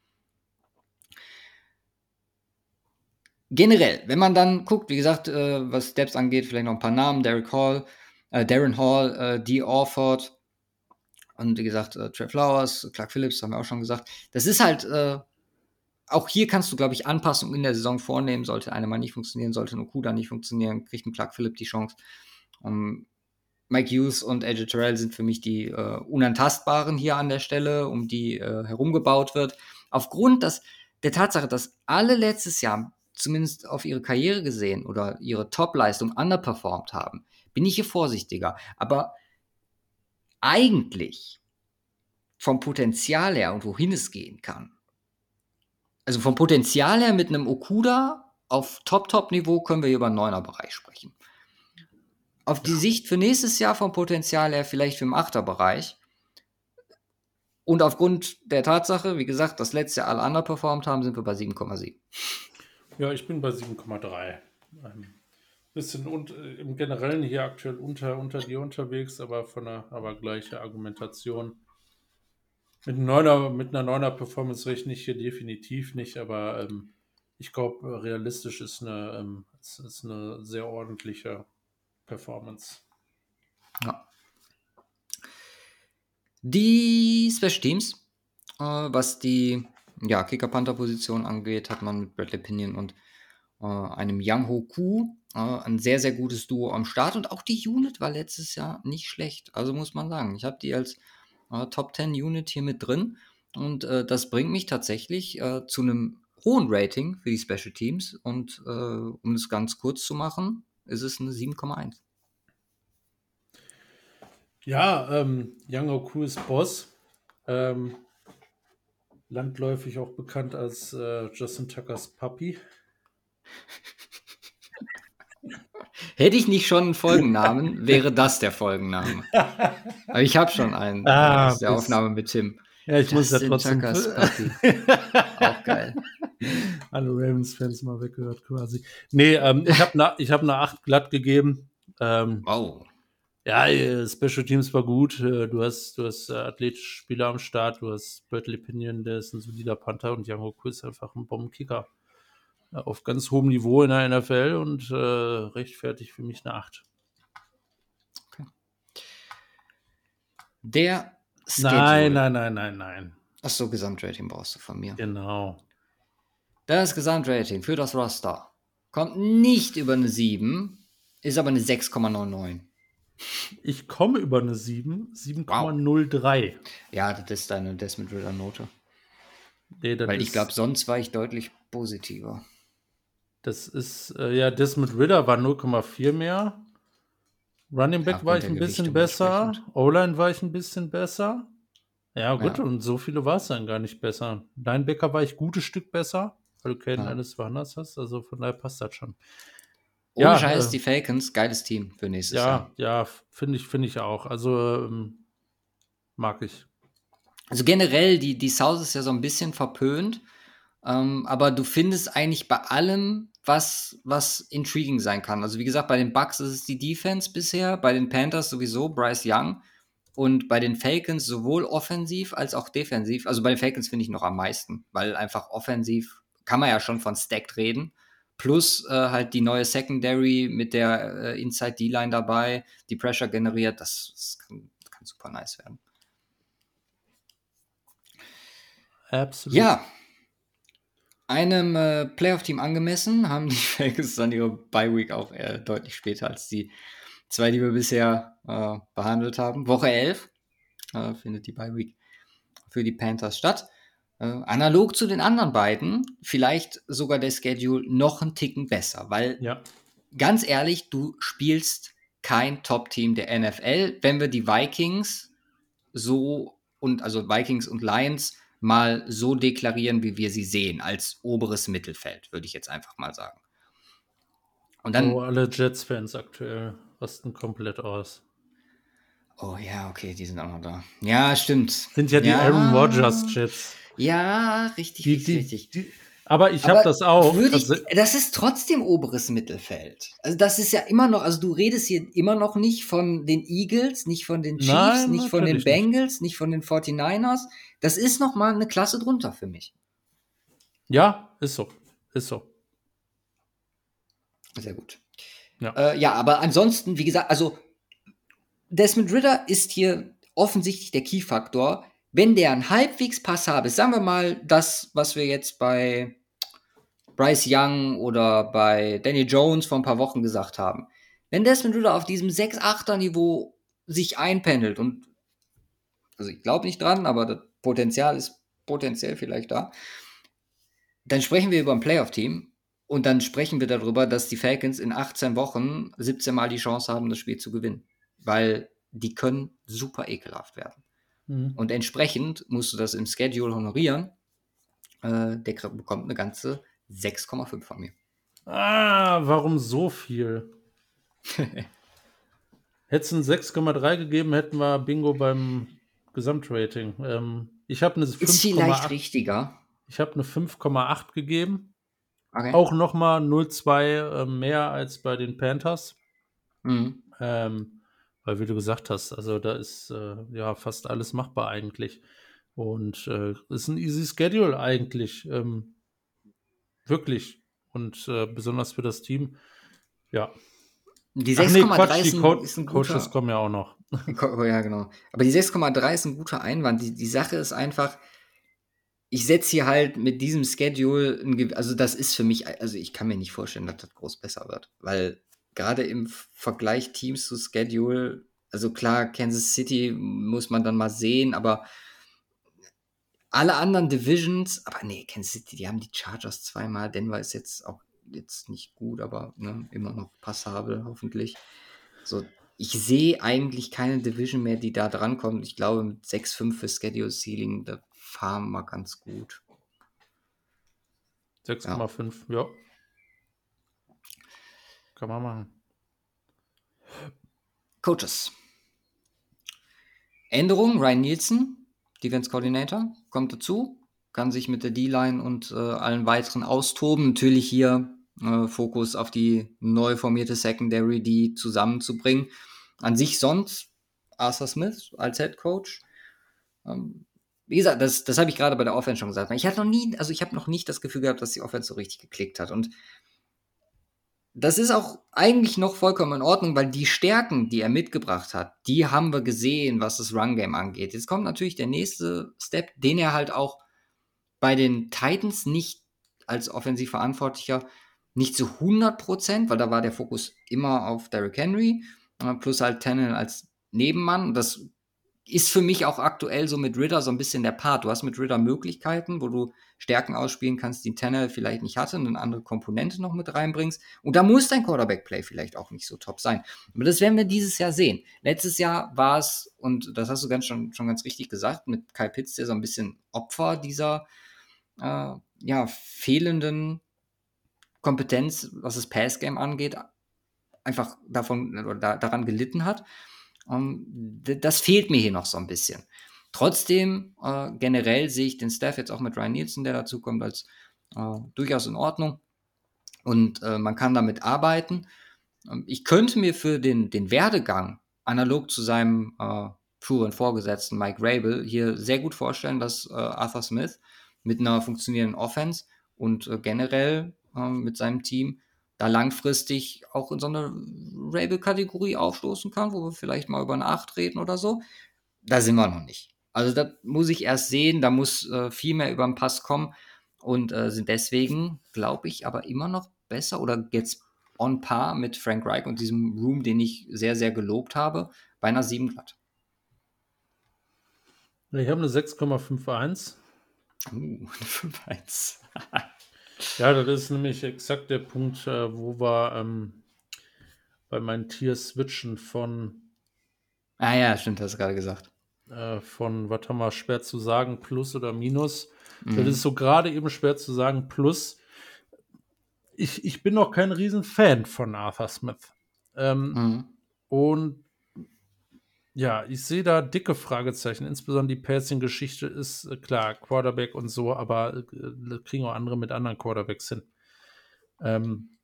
Speaker 1: Generell, wenn man dann guckt, wie gesagt, äh, was Steps angeht, vielleicht noch ein paar Namen, Derek Hall, äh, Darren Hall, äh, Dee Orford und wie gesagt, äh, Trey Flowers, Clark Phillips, haben wir auch schon gesagt. Das ist halt, äh, auch hier kannst du, glaube ich, Anpassungen in der Saison vornehmen. Sollte eine mal nicht funktionieren, sollte ein Okuda nicht funktionieren, kriegt ein Clark Phillips die Chance. Ähm, Mike Hughes und AJ Terrell sind für mich die äh, unantastbaren hier an der Stelle, um die äh, herumgebaut wird. Aufgrund des, der Tatsache, dass alle letztes Jahr zumindest auf ihre Karriere gesehen oder ihre Top-Leistung underperformed haben, bin ich hier vorsichtiger. Aber eigentlich vom Potenzial her und wohin es gehen kann. Also vom Potenzial her mit einem Okuda auf Top-Top-Niveau können wir hier über einen Neuner-Bereich sprechen. Auf die Sicht für nächstes Jahr vom Potenzial her vielleicht für den Achter-Bereich. Und aufgrund der Tatsache, wie gesagt, dass letztes Jahr alle underperformed haben, sind wir bei 7,7.
Speaker 2: Ja, ich bin bei 7,3. Ein bisschen und, äh, im Generellen hier aktuell unter, unter dir unterwegs, aber von einer aber gleiche Argumentation. Mit, neuner, mit einer neuner Performance rechne ich hier definitiv nicht, aber ähm, ich glaube, realistisch ist eine, ähm, ist, ist eine sehr ordentliche Performance.
Speaker 1: Ja. Die Special Teams, äh, was die ja, Kicker-Panther-Position angeht, hat man mit Bradley Pinion und äh, einem Yang Ho Ku äh, ein sehr, sehr gutes Duo am Start. Und auch die Unit war letztes Jahr nicht schlecht. Also muss man sagen, ich habe die als äh, Top 10 Unit hier mit drin. Und äh, das bringt mich tatsächlich äh, zu einem hohen Rating für die Special Teams. Und äh, um es ganz kurz zu machen, ist es eine 7,1.
Speaker 2: Ja, ähm, Yang Oku ist Boss. Ähm, landläufig auch bekannt als äh, Justin Tuckers Puppy.
Speaker 1: Hätte ich nicht schon einen Folgennamen, wäre das der Folgenname. Aber ich habe schon einen.
Speaker 2: Ah,
Speaker 1: das ist der Aufnahme mit Tim.
Speaker 2: Ja, ich muss ja
Speaker 1: Justin
Speaker 2: trotzdem.
Speaker 1: Tuckers Puppy. Auch geil.
Speaker 2: Alle Ravens-Fans mal weggehört quasi. Nee, ähm, ich habe eine hab ne 8 glatt gegeben. Ähm,
Speaker 1: Wow.
Speaker 2: Ja, äh, Special Teams war gut. Äh, Du hast, du hast äh, athletische Spieler am Start. Du hast Bradley Pinion, der ist ein solider Panther und Hoku ist einfach ein Bombenkicker. Auf ganz hohem Niveau in der NFL und äh, rechtfertigt für mich eine 8.
Speaker 1: Der Schedule.
Speaker 2: Nein, nein, nein, nein, nein.
Speaker 1: Achso, Gesamtrating brauchst du von mir.
Speaker 2: Genau.
Speaker 1: Das Gesamtrating für das Roster kommt nicht über eine 7, ist aber eine 6,99.
Speaker 2: Ich komme über eine 7, 7,03.
Speaker 1: Ja, das ist deine Desmond Ritter Note.
Speaker 2: Nee,
Speaker 1: Weil ich glaube, sonst war ich deutlich positiver.
Speaker 2: Das ist, äh, ja, Desmond Ritter war 0,4 mehr. Running Back
Speaker 1: Ja,
Speaker 2: war ich ein bisschen besser. O-Line war ich ein bisschen besser. Ja, gut,
Speaker 1: Ja.
Speaker 2: und so viele war es dann gar nicht besser. Linebacker war ich gutes Stück besser, weil du Caden
Speaker 1: Ja.
Speaker 2: alles woanders hast. Also von daher passt das schon.
Speaker 1: Ohne
Speaker 2: Ja,
Speaker 1: Scheiß,
Speaker 2: äh,
Speaker 1: die Falcons, geiles Team für nächstes Jahr.
Speaker 2: Ja, ja, finde ich, finde ich auch. Also ähm, mag ich.
Speaker 1: Also generell, die, die South ist ja so ein bisschen verpönt, ähm, aber du findest eigentlich bei allem, was, was intriguing sein kann. Also wie gesagt, bei den Bucks ist es die Defense bisher, bei den Panthers sowieso Bryce Young und bei den Falcons sowohl offensiv als auch defensiv. Also bei den Falcons finde ich noch am meisten, weil einfach offensiv kann man ja schon von stacked reden. Plus äh, halt die neue Secondary mit der äh, Inside D-Line dabei, die Pressure generiert, das, das kann, kann super nice werden.
Speaker 2: Absolut.
Speaker 1: Ja. Einem äh, Playoff-Team angemessen haben die Falcons dann ihre Bye-Week auch äh, deutlich später als die zwei, die wir bisher äh, behandelt haben. Woche 11 äh, findet die Bye-Week für die Panthers statt. Äh, analog zu den anderen beiden, vielleicht sogar der Schedule noch einen Ticken besser, weil
Speaker 2: Ja.
Speaker 1: ganz ehrlich, du spielst kein Top-Team der NFL, wenn wir die Vikings so und also Vikings und Lions mal so deklarieren, wie wir sie sehen, als oberes Mittelfeld, würde ich jetzt einfach mal sagen. Und dann,
Speaker 2: oh, alle Jets-Fans aktuell rasten komplett aus.
Speaker 1: oh ja, okay, die sind auch noch da. Ja, stimmt.
Speaker 2: Sind ja die Aaron Rodgers Jets.
Speaker 1: Ja, richtig,
Speaker 2: Die,
Speaker 1: richtig,
Speaker 2: die,
Speaker 1: richtig.
Speaker 2: die, aber ich habe das auch.
Speaker 1: ich,
Speaker 2: Also,
Speaker 1: das ist trotzdem oberes Mittelfeld. Also das ist ja immer noch, also du redest hier immer noch nicht von den Eagles, nicht von den Chiefs,
Speaker 2: Nein,
Speaker 1: nicht von den
Speaker 2: natürlich nicht.
Speaker 1: Bengals, nicht von den 49ers. Das ist noch mal eine Klasse drunter für mich.
Speaker 2: ja, ist so. Ist so.
Speaker 1: Sehr gut.
Speaker 2: Ja.
Speaker 1: Äh, ja, aber ansonsten, wie gesagt, also Desmond Ritter ist hier offensichtlich der Key-Faktor. Wenn der ein halbwegs passables, sagen wir mal, das, was wir jetzt bei Bryce Young oder bei Danny Jones vor ein paar Wochen gesagt haben. Wenn Desmond Ritter auf diesem 6-8er-Niveau sich einpendelt und also ich glaube nicht dran, aber das Potenzial ist potenziell vielleicht da, dann sprechen wir über ein Playoff-Team und dann sprechen wir darüber, dass die Falcons in 18 Wochen 17 Mal die Chance haben, das Spiel zu gewinnen. Weil die können super ekelhaft werden.
Speaker 2: Mhm.
Speaker 1: Und entsprechend musst du das im Schedule honorieren. Äh, der bekommt eine ganze 6,5 von mir.
Speaker 2: Ah, warum so viel? Hättest du ein 6,3 gegeben, hätten wir Bingo beim Gesamtrating. Ähm, ich habe eine
Speaker 1: Ist vielleicht
Speaker 2: 5,8
Speaker 1: richtiger.
Speaker 2: ich habe eine 5,8 gegeben.
Speaker 1: Okay.
Speaker 2: Auch nochmal 0,2 äh, mehr als bei den Panthers.
Speaker 1: Mhm.
Speaker 2: Ähm, weil, wie du gesagt hast, also da ist äh, ja fast alles machbar eigentlich. Und äh, ist ein easy Schedule eigentlich. Ähm, wirklich. Und äh, besonders für das Team. Ja.
Speaker 1: Die
Speaker 2: Ach nee,
Speaker 1: 6,3
Speaker 2: Quatsch,
Speaker 1: ist, ein-
Speaker 2: Co
Speaker 1: ist ein
Speaker 2: Coaches
Speaker 1: guter.
Speaker 2: kommen ja auch noch.
Speaker 1: Ja, genau. Aber die 6,3 ist ein guter Einwand. Die, die Sache ist einfach, ich setze hier halt mit diesem Schedule, ein, also das ist für mich, also ich kann mir nicht vorstellen, dass das groß besser wird, weil gerade im Vergleich Teams zu Schedule, also klar, Kansas City muss man dann mal sehen, aber alle anderen Divisions, aber nee, Kansas City, die haben die Chargers zweimal, Denver ist jetzt auch jetzt nicht gut, aber ne, immer noch passabel, hoffentlich. So, ich sehe eigentlich keine Division mehr, die da drankommt. Ich glaube, mit 6-5 für Schedule Ceiling, da fahren wir ganz gut.
Speaker 2: 6,5, ja. ja. Kann man machen.
Speaker 1: Coaches. Änderung, Ryan Nielsen, Defense Coordinator, kommt dazu, kann sich mit der D-Line und äh, allen weiteren austoben. Natürlich hier äh, Fokus auf die neu formierte Secondary, die zusammenzubringen. An sich sonst Arthur Smith als Head Coach. Ähm, wie gesagt, das, das habe ich gerade bei der Offense schon gesagt. Ich hatte noch nie, also ich habe noch nicht das Gefühl gehabt, dass die Offense so richtig geklickt hat. Und das ist auch eigentlich noch vollkommen in Ordnung, weil die Stärken, die er mitgebracht hat, die haben wir gesehen, was das Run-Game angeht. Jetzt kommt natürlich der nächste Step, den er halt auch bei den Titans nicht als Offensivverantwortlicher nicht zu 100 Prozent, weil da war der Fokus immer auf Derrick Henry, äh, plus halt Tannen als Nebenmann. Das ist für mich auch aktuell so mit Ritter so ein bisschen der Part. Du hast mit Ritter Möglichkeiten, wo du Stärken ausspielen kannst, die Tanner vielleicht nicht hatte und eine andere Komponente noch mit reinbringst. Und da muss dein Quarterback-Play vielleicht auch nicht so top sein. Aber das werden wir dieses Jahr sehen. Letztes Jahr war es, und das hast du ganz schon, schon ganz richtig gesagt, mit Kyle Pitts, der so ein bisschen Opfer dieser äh, ja, fehlenden Kompetenz, was das Pass-Game angeht, einfach davon oder da, daran gelitten hat. Ähm, das fehlt mir hier noch so ein bisschen. Trotzdem, äh, generell sehe ich den Staff jetzt auch mit Ryan Nielsen, der dazu kommt, als äh, durchaus in Ordnung. Und äh, man kann damit arbeiten. Ähm, ich könnte mir für den, den Werdegang, analog zu seinem äh, früheren Vorgesetzten Mike Rabel, hier sehr gut vorstellen, dass äh, Arthur Smith mit einer funktionierenden Offense und äh, generell ähm, mit seinem Team da langfristig auch in so eine Rabel-Kategorie aufstoßen kann, wo wir vielleicht mal über eine 8 reden oder so. Da sind wir noch nicht. Also da muss ich erst sehen, da muss äh, viel mehr über den Pass kommen und äh, sind deswegen, glaube ich, aber immer noch besser oder jetzt on par mit Frank Reich und diesem Room, den ich sehr, sehr gelobt habe, bei einer 7 glatt.
Speaker 2: Ich habe eine 6,51.
Speaker 1: Uh, eine 5,1.
Speaker 2: Ja, das ist nämlich exakt der Punkt, äh, wo wir ähm, bei meinen Tiers switchen von.
Speaker 1: Ah ja, stimmt, hast du gerade gesagt.
Speaker 2: Äh, von, was haben wir, schwer zu sagen, Plus oder Minus. Mhm. Das ist so gerade eben schwer zu sagen, Plus. Ich, ich bin noch kein Riesenfan von Arthur Smith. Ähm, mhm. Und ja, ich sehe da dicke Fragezeichen. Insbesondere die Passing-Geschichte ist äh, klar, Quarterback und so, aber äh, kriegen auch andere mit anderen Quarterbacks hin. Ähm,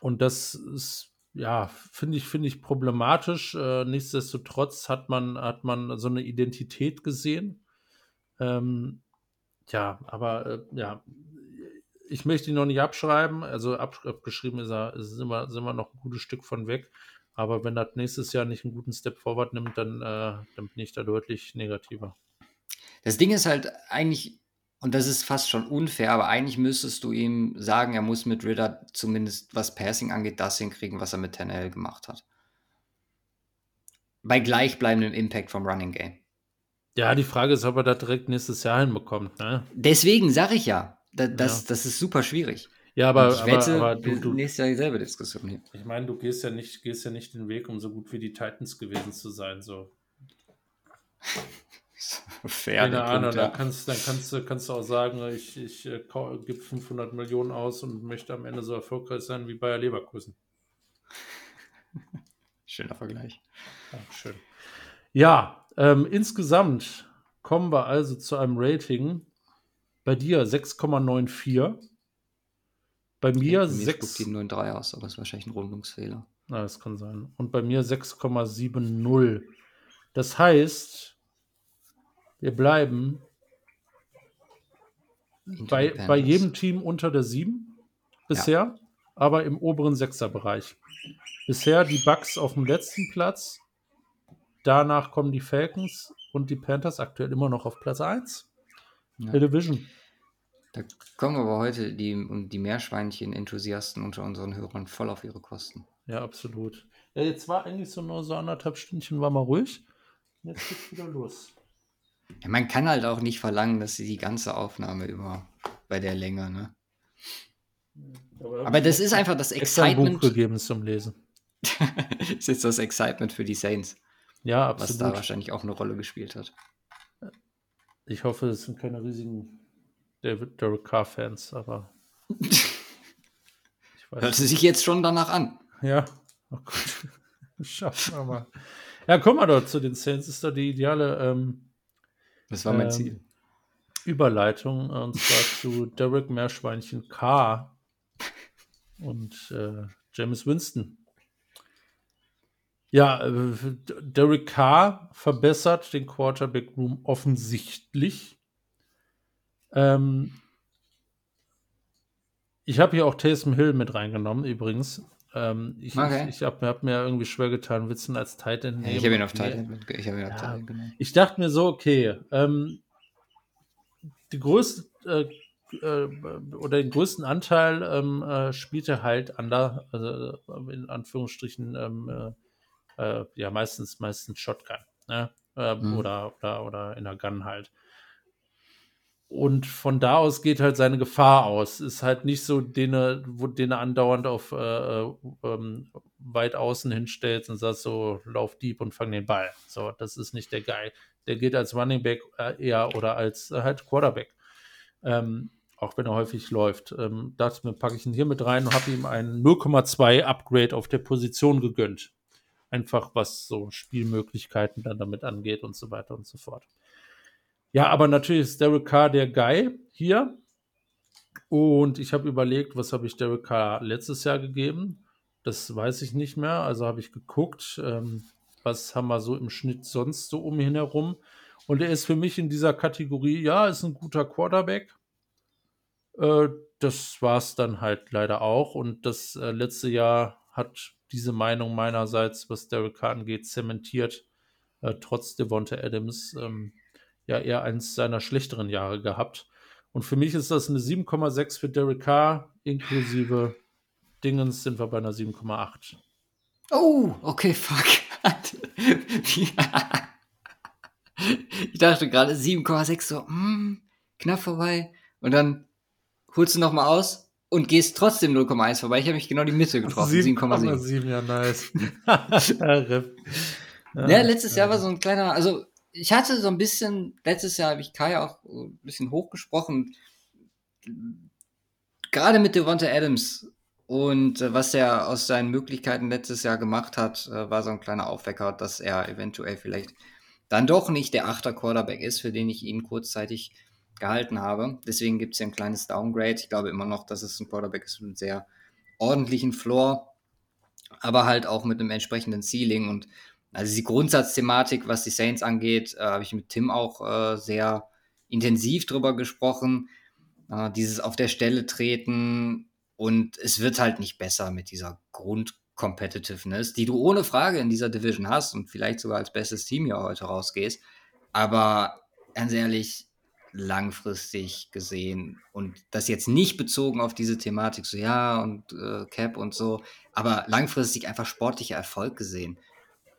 Speaker 2: und das ist, ja, finde ich, finde ich problematisch. Äh, nichtsdestotrotz hat man, hat man so eine Identität gesehen. Ähm, ja, aber äh, ja, ich möchte ihn noch nicht abschreiben. Also abgeschrieben ist er, sind wir, sind wir noch ein gutes Stück von weg. Aber wenn das nächstes Jahr nicht einen guten Step forward nimmt, dann, äh, dann bin ich da deutlich negativer.
Speaker 1: Das Ding ist halt eigentlich, und das ist fast schon unfair, aber eigentlich müsstest du ihm sagen, er muss mit Ritter zumindest was Passing angeht, das hinkriegen, was er mit Tannehill gemacht hat. Bei gleichbleibendem Impact vom Running Game.
Speaker 2: Ja, die Frage ist, ob er das direkt nächstes Jahr hinbekommt. Ne?
Speaker 1: Deswegen sage ich ja, das, das, ja. das ist super schwierig.
Speaker 2: Ja, aber,
Speaker 1: ich wette, aber, aber du, du nächstes Jahr dieselbe Diskussion hier.
Speaker 2: Ich meine, du gehst ja nicht, gehst ja nicht den Weg, um so gut wie die Titans gewesen zu sein. So. Fair, Keine Ahnung, dann, kannst, dann kannst, du, kannst du auch sagen, ich, ich äh, gebe 500 Millionen aus und möchte am Ende so erfolgreich sein wie Bayer Leverkusen.
Speaker 1: Schöner Vergleich.
Speaker 2: Ja, schön. Ja, ähm, insgesamt kommen wir also zu einem Rating bei dir 6,94. Bei mir,
Speaker 1: ja, 6. die 9,3 aus, aber ist wahrscheinlich ein Rundungsfehler.
Speaker 2: Na, das kann sein. Und bei mir 6,70. Das heißt, wir bleiben bei, bei jedem Team unter der 7 bisher, ja. aber im oberen 6er-Bereich. Bisher die Bugs auf dem letzten Platz, danach kommen die Falcons und die Panthers aktuell immer noch auf Platz 1
Speaker 1: Ja.
Speaker 2: der Division.
Speaker 1: Da kommen aber heute die, und die Meerschweinchen-Enthusiasten unter unseren Hörern voll auf ihre Kosten.
Speaker 2: Ja, absolut. Ja, jetzt war eigentlich so nur so anderthalb Stündchen, war mal ruhig. Jetzt geht's wieder los.
Speaker 1: Ja, man kann halt auch nicht verlangen, dass sie die ganze Aufnahme über bei der Länge, ne? Aber das ist einfach das
Speaker 2: extra ein Buch
Speaker 1: Excitement.
Speaker 2: gegeben zum Lesen.
Speaker 1: das ist das Excitement für die Saints,
Speaker 2: Ja,
Speaker 1: was da
Speaker 2: absolut.
Speaker 1: wahrscheinlich auch eine Rolle gespielt hat.
Speaker 2: Ich hoffe, es sind keine riesigen David Derek Carr-Fans, aber ich weiß
Speaker 1: Hört sich jetzt schon danach an.
Speaker 2: Ja, oh Gott. Schaffen wir mal. Ja, komm mal dort zu den Saints. Ist da die ideale ähm,
Speaker 1: Das war mein
Speaker 2: Ähm,
Speaker 1: Ziel.
Speaker 2: Überleitung äh, und zwar zu Derek Meerschweinchen K. und äh, James Winston. Ja, äh, Derek Carr verbessert den Quarterback Room offensichtlich. Ähm, ich habe hier auch Taysom Hill mit reingenommen, übrigens. Ähm, ich
Speaker 1: Okay.
Speaker 2: ich, ich habe hab mir irgendwie schwer getan, Witzen als Titan
Speaker 1: Ja, ich habe ihn auf Titan mit, ich
Speaker 2: Ja.
Speaker 1: Titan genommen.
Speaker 2: ich dachte mir so, okay, ähm, die größte äh, äh, oder den größten Anteil ähm, äh, spielt er halt an der, also äh, in Anführungsstrichen, ähm, äh, äh, ja, meistens, meistens Shotgun, ne? Äh,
Speaker 1: Mhm.
Speaker 2: oder, oder, oder in der Gun halt. Und von da aus geht halt seine Gefahr aus. Ist halt nicht so, den er, wo, den er andauernd auf äh, äh, ähm, weit außen hinstellt und sagt so, lauf deep und fang den Ball. So, das ist nicht der Guy. Der geht als Running Back äh, eher oder als äh, halt Quarterback. Ähm, auch wenn er häufig läuft. Ähm, dachte mir, packe ich ihn hier mit rein und habe ihm ein 0,2 Upgrade auf der Position gegönnt. Einfach was so Spielmöglichkeiten dann damit angeht und so weiter und so fort. Ja, aber natürlich ist Derek Carr der Guy hier. Und ich habe überlegt, was habe ich Derek Carr letztes Jahr gegeben? Das weiß ich nicht mehr. Also habe ich geguckt, ähm, was haben wir so im Schnitt sonst so um ihn herum. Und er ist für mich in dieser Kategorie, ja, ist ein guter Quarterback. Äh, das war es dann halt leider auch. Und das äh, letzte Jahr hat diese Meinung meinerseits, was Derek Carr angeht, zementiert, äh, trotz Devonta Adams, ähm, ja eher eins seiner schlechteren Jahre gehabt. Und für mich ist das eine 7,6 für Derek Carr, inklusive Dingens sind wir bei einer 7,8.
Speaker 1: Oh, okay, fuck. ich dachte gerade 7,6 so, hm, knapp vorbei. Und dann holst du nochmal aus und gehst trotzdem 0,1 vorbei. Ich habe mich genau die Mitte getroffen, 7,7.
Speaker 2: 7,7, ja, nice. Ja,
Speaker 1: letztes Jahr war so ein kleiner, also ich hatte so ein bisschen, letztes Jahr habe ich Kai auch ein bisschen hochgesprochen, gerade mit Devonta Adams und äh, was er aus seinen Möglichkeiten letztes Jahr gemacht hat, äh, war so ein kleiner Aufwecker, dass er eventuell vielleicht dann doch nicht der achter Quarterback ist, für den ich ihn kurzzeitig gehalten habe. Deswegen gibt es hier ein kleines Downgrade. Ich glaube immer noch, dass es ein Quarterback ist mit einem sehr ordentlichen Floor, aber halt auch mit einem entsprechenden Ceiling und also die Grundsatzthematik, was die Saints angeht, äh, habe ich mit Tim auch äh, sehr intensiv drüber gesprochen. Äh, dieses auf der Stelle treten und es wird halt nicht besser mit dieser Grundcompetitiveness, die du ohne Frage in dieser Division hast und vielleicht sogar als bestes Team hier heute rausgehst. Aber ganz ehrlich, langfristig gesehen und das jetzt nicht bezogen auf diese Thematik, so ja und äh, Cap und so, aber langfristig einfach sportlicher Erfolg gesehen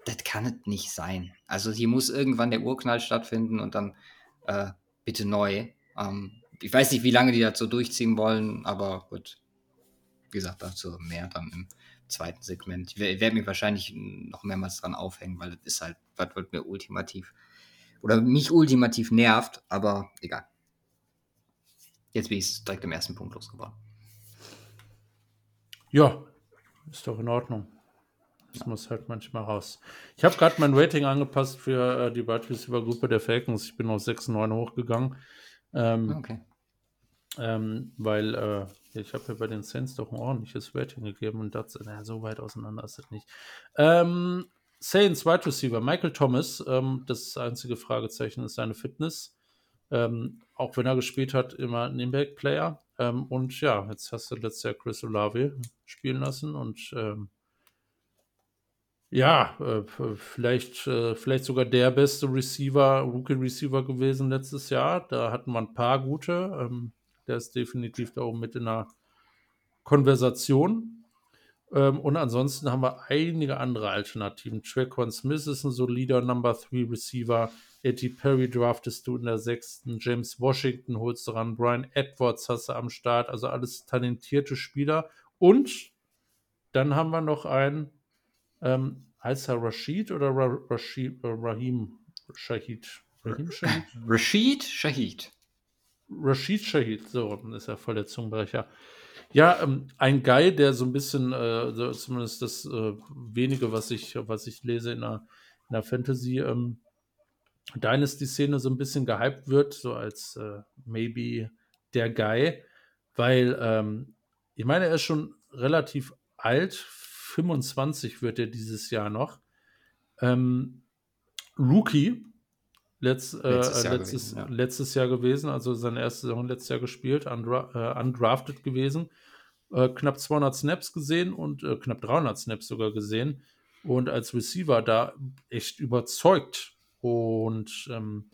Speaker 1: das kann es nicht sein. Also hier muss irgendwann der Urknall stattfinden und dann äh, bitte neu. Ähm, ich weiß nicht, wie lange die so durchziehen wollen, aber gut. Wie gesagt, dazu mehr dann im zweiten Segment. Ich wer- werde mich wahrscheinlich noch mehrmals dran aufhängen, weil das ist halt, was wird mir ultimativ oder mich ultimativ nervt, aber egal. Jetzt bin ich direkt im ersten Punkt losgeworden.
Speaker 2: Ja, ist doch in Ordnung. Das muss halt manchmal raus. Ich habe gerade mein Rating angepasst für äh, die Wide Receiver Gruppe der Falcons. Ich bin auf 6,9 hochgegangen. Ähm,
Speaker 1: Okay.
Speaker 2: ähm, weil äh, ich habe ja bei den Saints doch ein ordentliches Rating gegeben und das, naja, so weit auseinander ist das nicht. Ähm, Saints Wide Receiver, Michael Thomas, ähm, das einzige Fragezeichen ist seine Fitness. Ähm, auch wenn er gespielt hat, immer ein Impact-Player. Ähm, und ja, jetzt hast du letztes Jahr Chris Olave spielen lassen und ähm, Ja, äh, vielleicht, äh, vielleicht sogar der beste Receiver, Rookie-Receiver gewesen letztes Jahr. Da hatten wir ein paar gute. Ähm, der ist definitiv da oben mit in der Konversation. Ähm, und ansonsten haben wir einige andere Alternativen. Traquan Smith ist ein solider Number 3 Receiver. Eddie Perry draftest du in der sechsten. James Washington holst du ran. Brian Edwards hast du am Start. Also alles talentierte Spieler. Und dann haben wir noch einen, ähm, heißt er Rashid oder Ra Rashid, äh, Rahim Shahid?
Speaker 1: Rahim Shahid? Rashid Shahid.
Speaker 2: Rashid Shahid, so ist er voll der Zungenbrecher. Ja, ähm, ein Guy, der so ein bisschen, äh, zumindest das äh, wenige, was ich, was ich lese in der, in der Fantasy, ähm, Dynasty-Szene so ein bisschen gehypt wird, so als äh, maybe der Guy, weil ähm, ich meine, er ist schon relativ alt, 25 wird er dieses Jahr noch. Ähm, Rookie, letzt, äh, letztes, Jahr letztes, gewesen, ja. letztes, Jahr gewesen, also seine erste Saison letztes Jahr gespielt, undra äh, undrafted gewesen. Äh, knapp 200 Snaps gesehen und äh, knapp 300 Snaps sogar gesehen und als Receiver da echt überzeugt und ähm,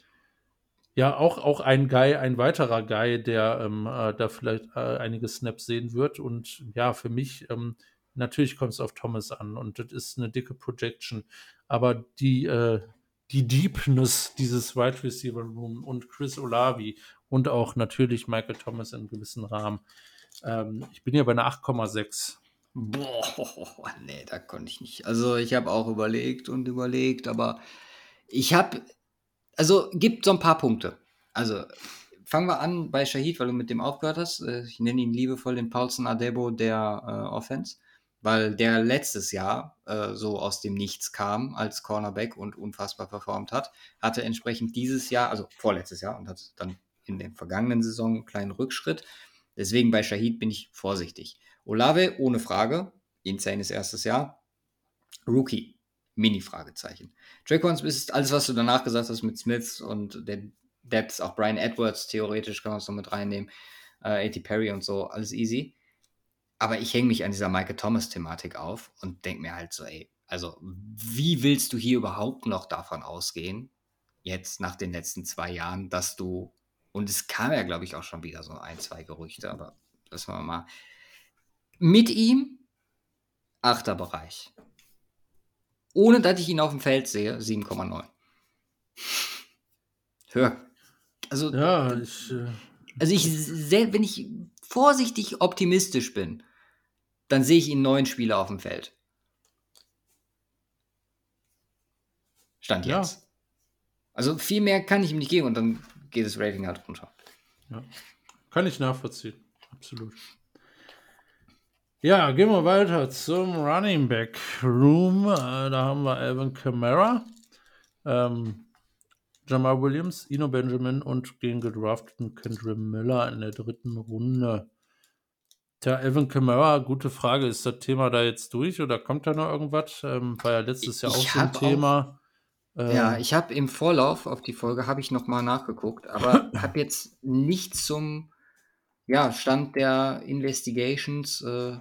Speaker 2: ja, auch, auch ein Guy, ein weiterer Guy, der ähm, äh, da vielleicht äh, einige Snaps sehen wird. Und ja, für mich, ähm, natürlich kommt es auf Thomas an und das ist eine dicke Projection. Aber die, äh, die Deepness dieses Wide Receiver Room und Chris Olavi und auch natürlich Michael Thomas in gewissen Rahmen. Ähm, ich bin ja bei einer 8,6.
Speaker 1: Boah, nee, da konnte ich nicht. Also ich habe auch überlegt und überlegt, aber ich habe, also gibt so ein paar Punkte. Also fangen wir an bei Shahid, weil du mit dem aufgehört hast. Äh, ich nenne ihn liebevoll den Paulson Adebo der äh, Offense, weil der letztes Jahr äh, so aus dem Nichts kam als Cornerback und unfassbar performt hat. Hatte entsprechend dieses Jahr, also vorletztes Jahr und hat dann in der vergangenen Saison einen kleinen Rückschritt. Deswegen bei Shahid bin ich vorsichtig. Olave, ohne Frage, insanes erstes Jahr. Rookie, Mini-Fragezeichen. Draquan ist alles, was du danach gesagt hast mit Smiths und der Depth, auch Brian Edwards, theoretisch kann man es noch mit reinnehmen, äh, A.T. Perry und so, alles easy. Aber ich hänge mich an dieser Michael Thomas-Thematik auf und denke mir halt so, ey, also wie willst du hier überhaupt noch davon ausgehen, jetzt nach den letzten zwei Jahren, dass du, und es kam ja, glaube ich, auch schon wieder so ein, zwei Gerüchte, aber lassen wir mal, mit ihm, achter Bereich ohne dass ich ihn auf dem Feld sehe, 7,9. Hör. Also, ja, ich, äh, also ich, wenn ich vorsichtig optimistisch bin, dann sehe ich ihn neun Spieler auf dem Feld. Stand jetzt. Ja. Also viel mehr kann ich ihm nicht geben und dann geht das Rating halt runter.
Speaker 2: Ja. Kann ich nachvollziehen. Absolut. Ja, gehen wir weiter zum Running Back Room. Äh, da haben wir Alvin Kamara, ähm, Jamal Williams, Ino Benjamin und den gedrafteten Kendra Miller in der dritten Runde. Tja, Alvin Kamara, gute Frage. Ist das Thema da jetzt durch oder kommt da noch irgendwas? Ähm, war ja letztes Jahr auch so ein Thema.
Speaker 1: Auch, ähm, ja, ich habe im Vorlauf auf die Folge habe ich noch mal nachgeguckt, aber habe jetzt nichts zum ja, Stand der Investigations äh,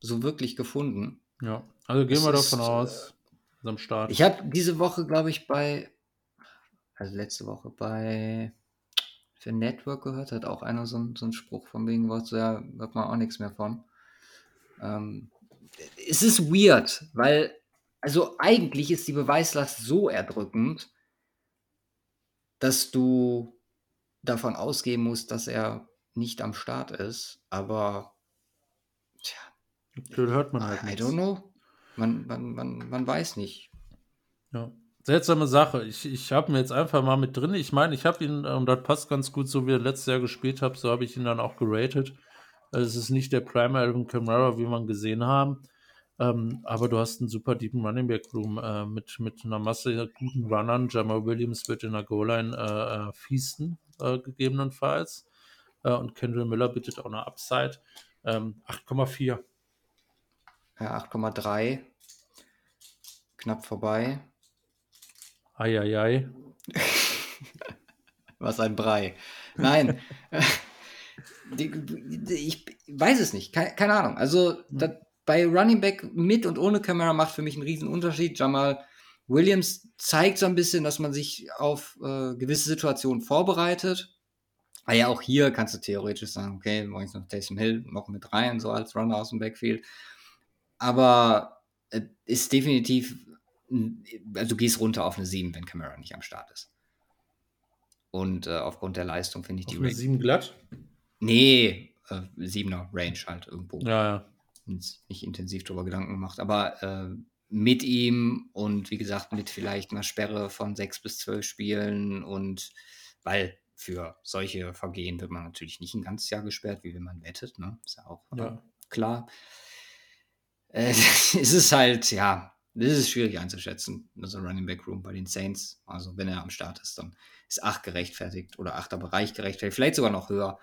Speaker 1: so wirklich gefunden.
Speaker 2: Ja, also gehen wir davon ist, aus, äh, am Start.
Speaker 1: Ich habe diese Woche, glaube ich, bei, also letzte Woche bei für Network gehört, hat auch einer so, so einen Spruch von wegen, was so, ja, hört man auch nichts mehr von. Ähm, es ist weird, weil, also eigentlich ist die Beweislast so erdrückend, dass du davon ausgehen musst, dass er nicht am Start ist, aber
Speaker 2: das hört man halt
Speaker 1: I nichts. don't know. Man, man, man, man weiß nicht.
Speaker 2: Ja. Seltsame Sache. Ich, ich habe mir jetzt einfach mal mit drin. Ich meine, ich habe ihn, und das passt ganz gut, so wie er letztes Jahr gespielt hat, so habe ich ihn dann auch geratet. Also es ist nicht der Prime Alvin Kamara, wie man gesehen haben. Ähm, aber du hast einen super deepen Running Back Room äh, mit, mit einer Masse guten Runnern. Jamal Williams wird in der Goal-Line äh, äh, feasten, äh, gegebenenfalls. Äh, und Kendall Miller bietet auch eine Upside. Ähm, 8,4.
Speaker 1: Ja, 8,3. Knapp vorbei.
Speaker 2: Eieiei.
Speaker 1: Was ein Brei. Nein. ich weiß es nicht. Keine, keine Ahnung. Also, hm. das, bei Running Back mit und ohne Kamera macht für mich einen riesen Unterschied. Jamal Williams zeigt so ein bisschen, dass man sich auf äh, gewisse Situationen vorbereitet. Aber ja, auch hier kannst du theoretisch sagen, okay, morgens noch Taysom Hill noch mit rein, so als Runner aus dem Backfield. Aber äh, ist definitiv, also du gehst runter auf eine 7, wenn Camara nicht am Start ist. Und äh, aufgrund der Leistung finde ich
Speaker 2: Auf
Speaker 1: die
Speaker 2: eine
Speaker 1: Range.
Speaker 2: 7 glatt?
Speaker 1: Nee, äh, 7er Range halt irgendwo.
Speaker 2: Ja, ja.
Speaker 1: Nicht intensiv darüber Gedanken gemacht. Aber äh, mit ihm und wie gesagt, mit vielleicht einer Sperre von 6 bis 12 Spielen und weil für solche Vergehen wird man natürlich nicht ein ganzes Jahr gesperrt, wie wenn man wettet, ne? Ist ja auch
Speaker 2: Ja.
Speaker 1: klar. Äh, es ist halt, ja, das ist schwierig einzuschätzen, also Running Back Room bei den Saints. Also wenn er am Start ist, dann ist 8 gerechtfertigt oder 8er Bereich gerechtfertigt, vielleicht sogar noch höher,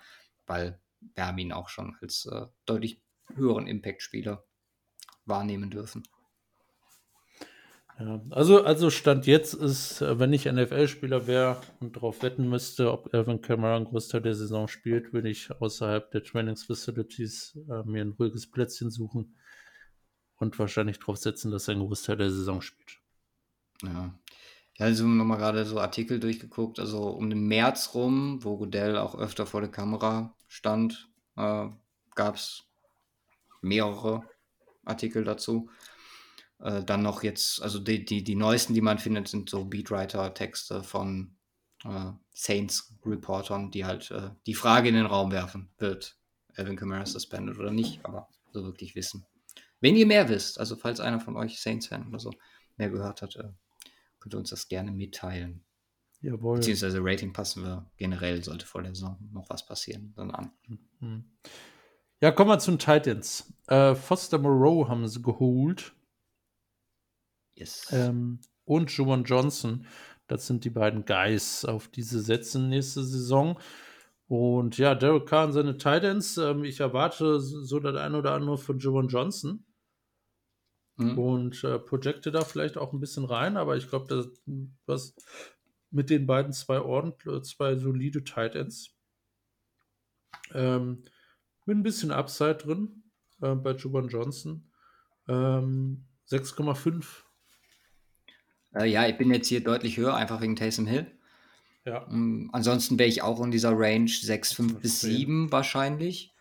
Speaker 1: weil wir haben ihn auch schon als äh, deutlich höheren Impact-Spieler wahrnehmen dürfen.
Speaker 2: Ja, also, also Stand jetzt ist, äh, wenn ich NFL-Spieler wäre und darauf wetten müsste, ob Alvin Kamara einen Großteil der Saison spielt, würde ich außerhalb der Trainingsfacilities äh, mir ein ruhiges Plätzchen suchen und wahrscheinlich darauf setzen, dass er einen Großteil der Saison spielt.
Speaker 1: Ja. Ja, also nochmal gerade so Artikel durchgeguckt, also um den März rum, wo Goodell auch öfter vor der Kamera stand, äh, gab es mehrere Artikel dazu. Äh, dann noch jetzt, also die, die, die neuesten, die man findet, sind so Beatwriter-Texte von äh, Saints-Reportern, die halt äh, die Frage in den Raum werfen, wird Alvin Kamara suspended oder nicht, aber so wirklich wissen. Wenn ihr mehr wisst, also falls einer von euch Saints-Fan oder so mehr gehört hat, äh, könnt ihr uns das gerne mitteilen.
Speaker 2: Jawohl.
Speaker 1: Beziehungsweise Rating passen wir generell, sollte vor der Saison noch was passieren, dann an.
Speaker 2: Hm. Ja, kommen wir zu den Titans. Äh, Foster Moreau haben sie geholt.
Speaker 1: Yes.
Speaker 2: Ähm, und Juwan Johnson. Das sind die beiden Guys, auf die sie setzen nächste Saison. Und ja, Derek Carr und seine Titans. Ähm, ich erwarte so das ein oder andere von Juwan Johnson.
Speaker 1: Mhm.
Speaker 2: Und äh, projecte da vielleicht auch ein bisschen rein, aber ich glaube, das was mit den beiden zwei ordentlich, zwei solide Titans. Ähm, mit ein bisschen Upside drin äh, bei Juwan Johnson. Ähm, 6,5.
Speaker 1: Äh, ja, ich bin jetzt hier deutlich höher, einfach wegen Taysom Hill.
Speaker 2: Ja.
Speaker 1: Ähm, ansonsten wäre ich auch in dieser Range 6, 5 bis
Speaker 2: Verstehe.
Speaker 1: 7 wahrscheinlich.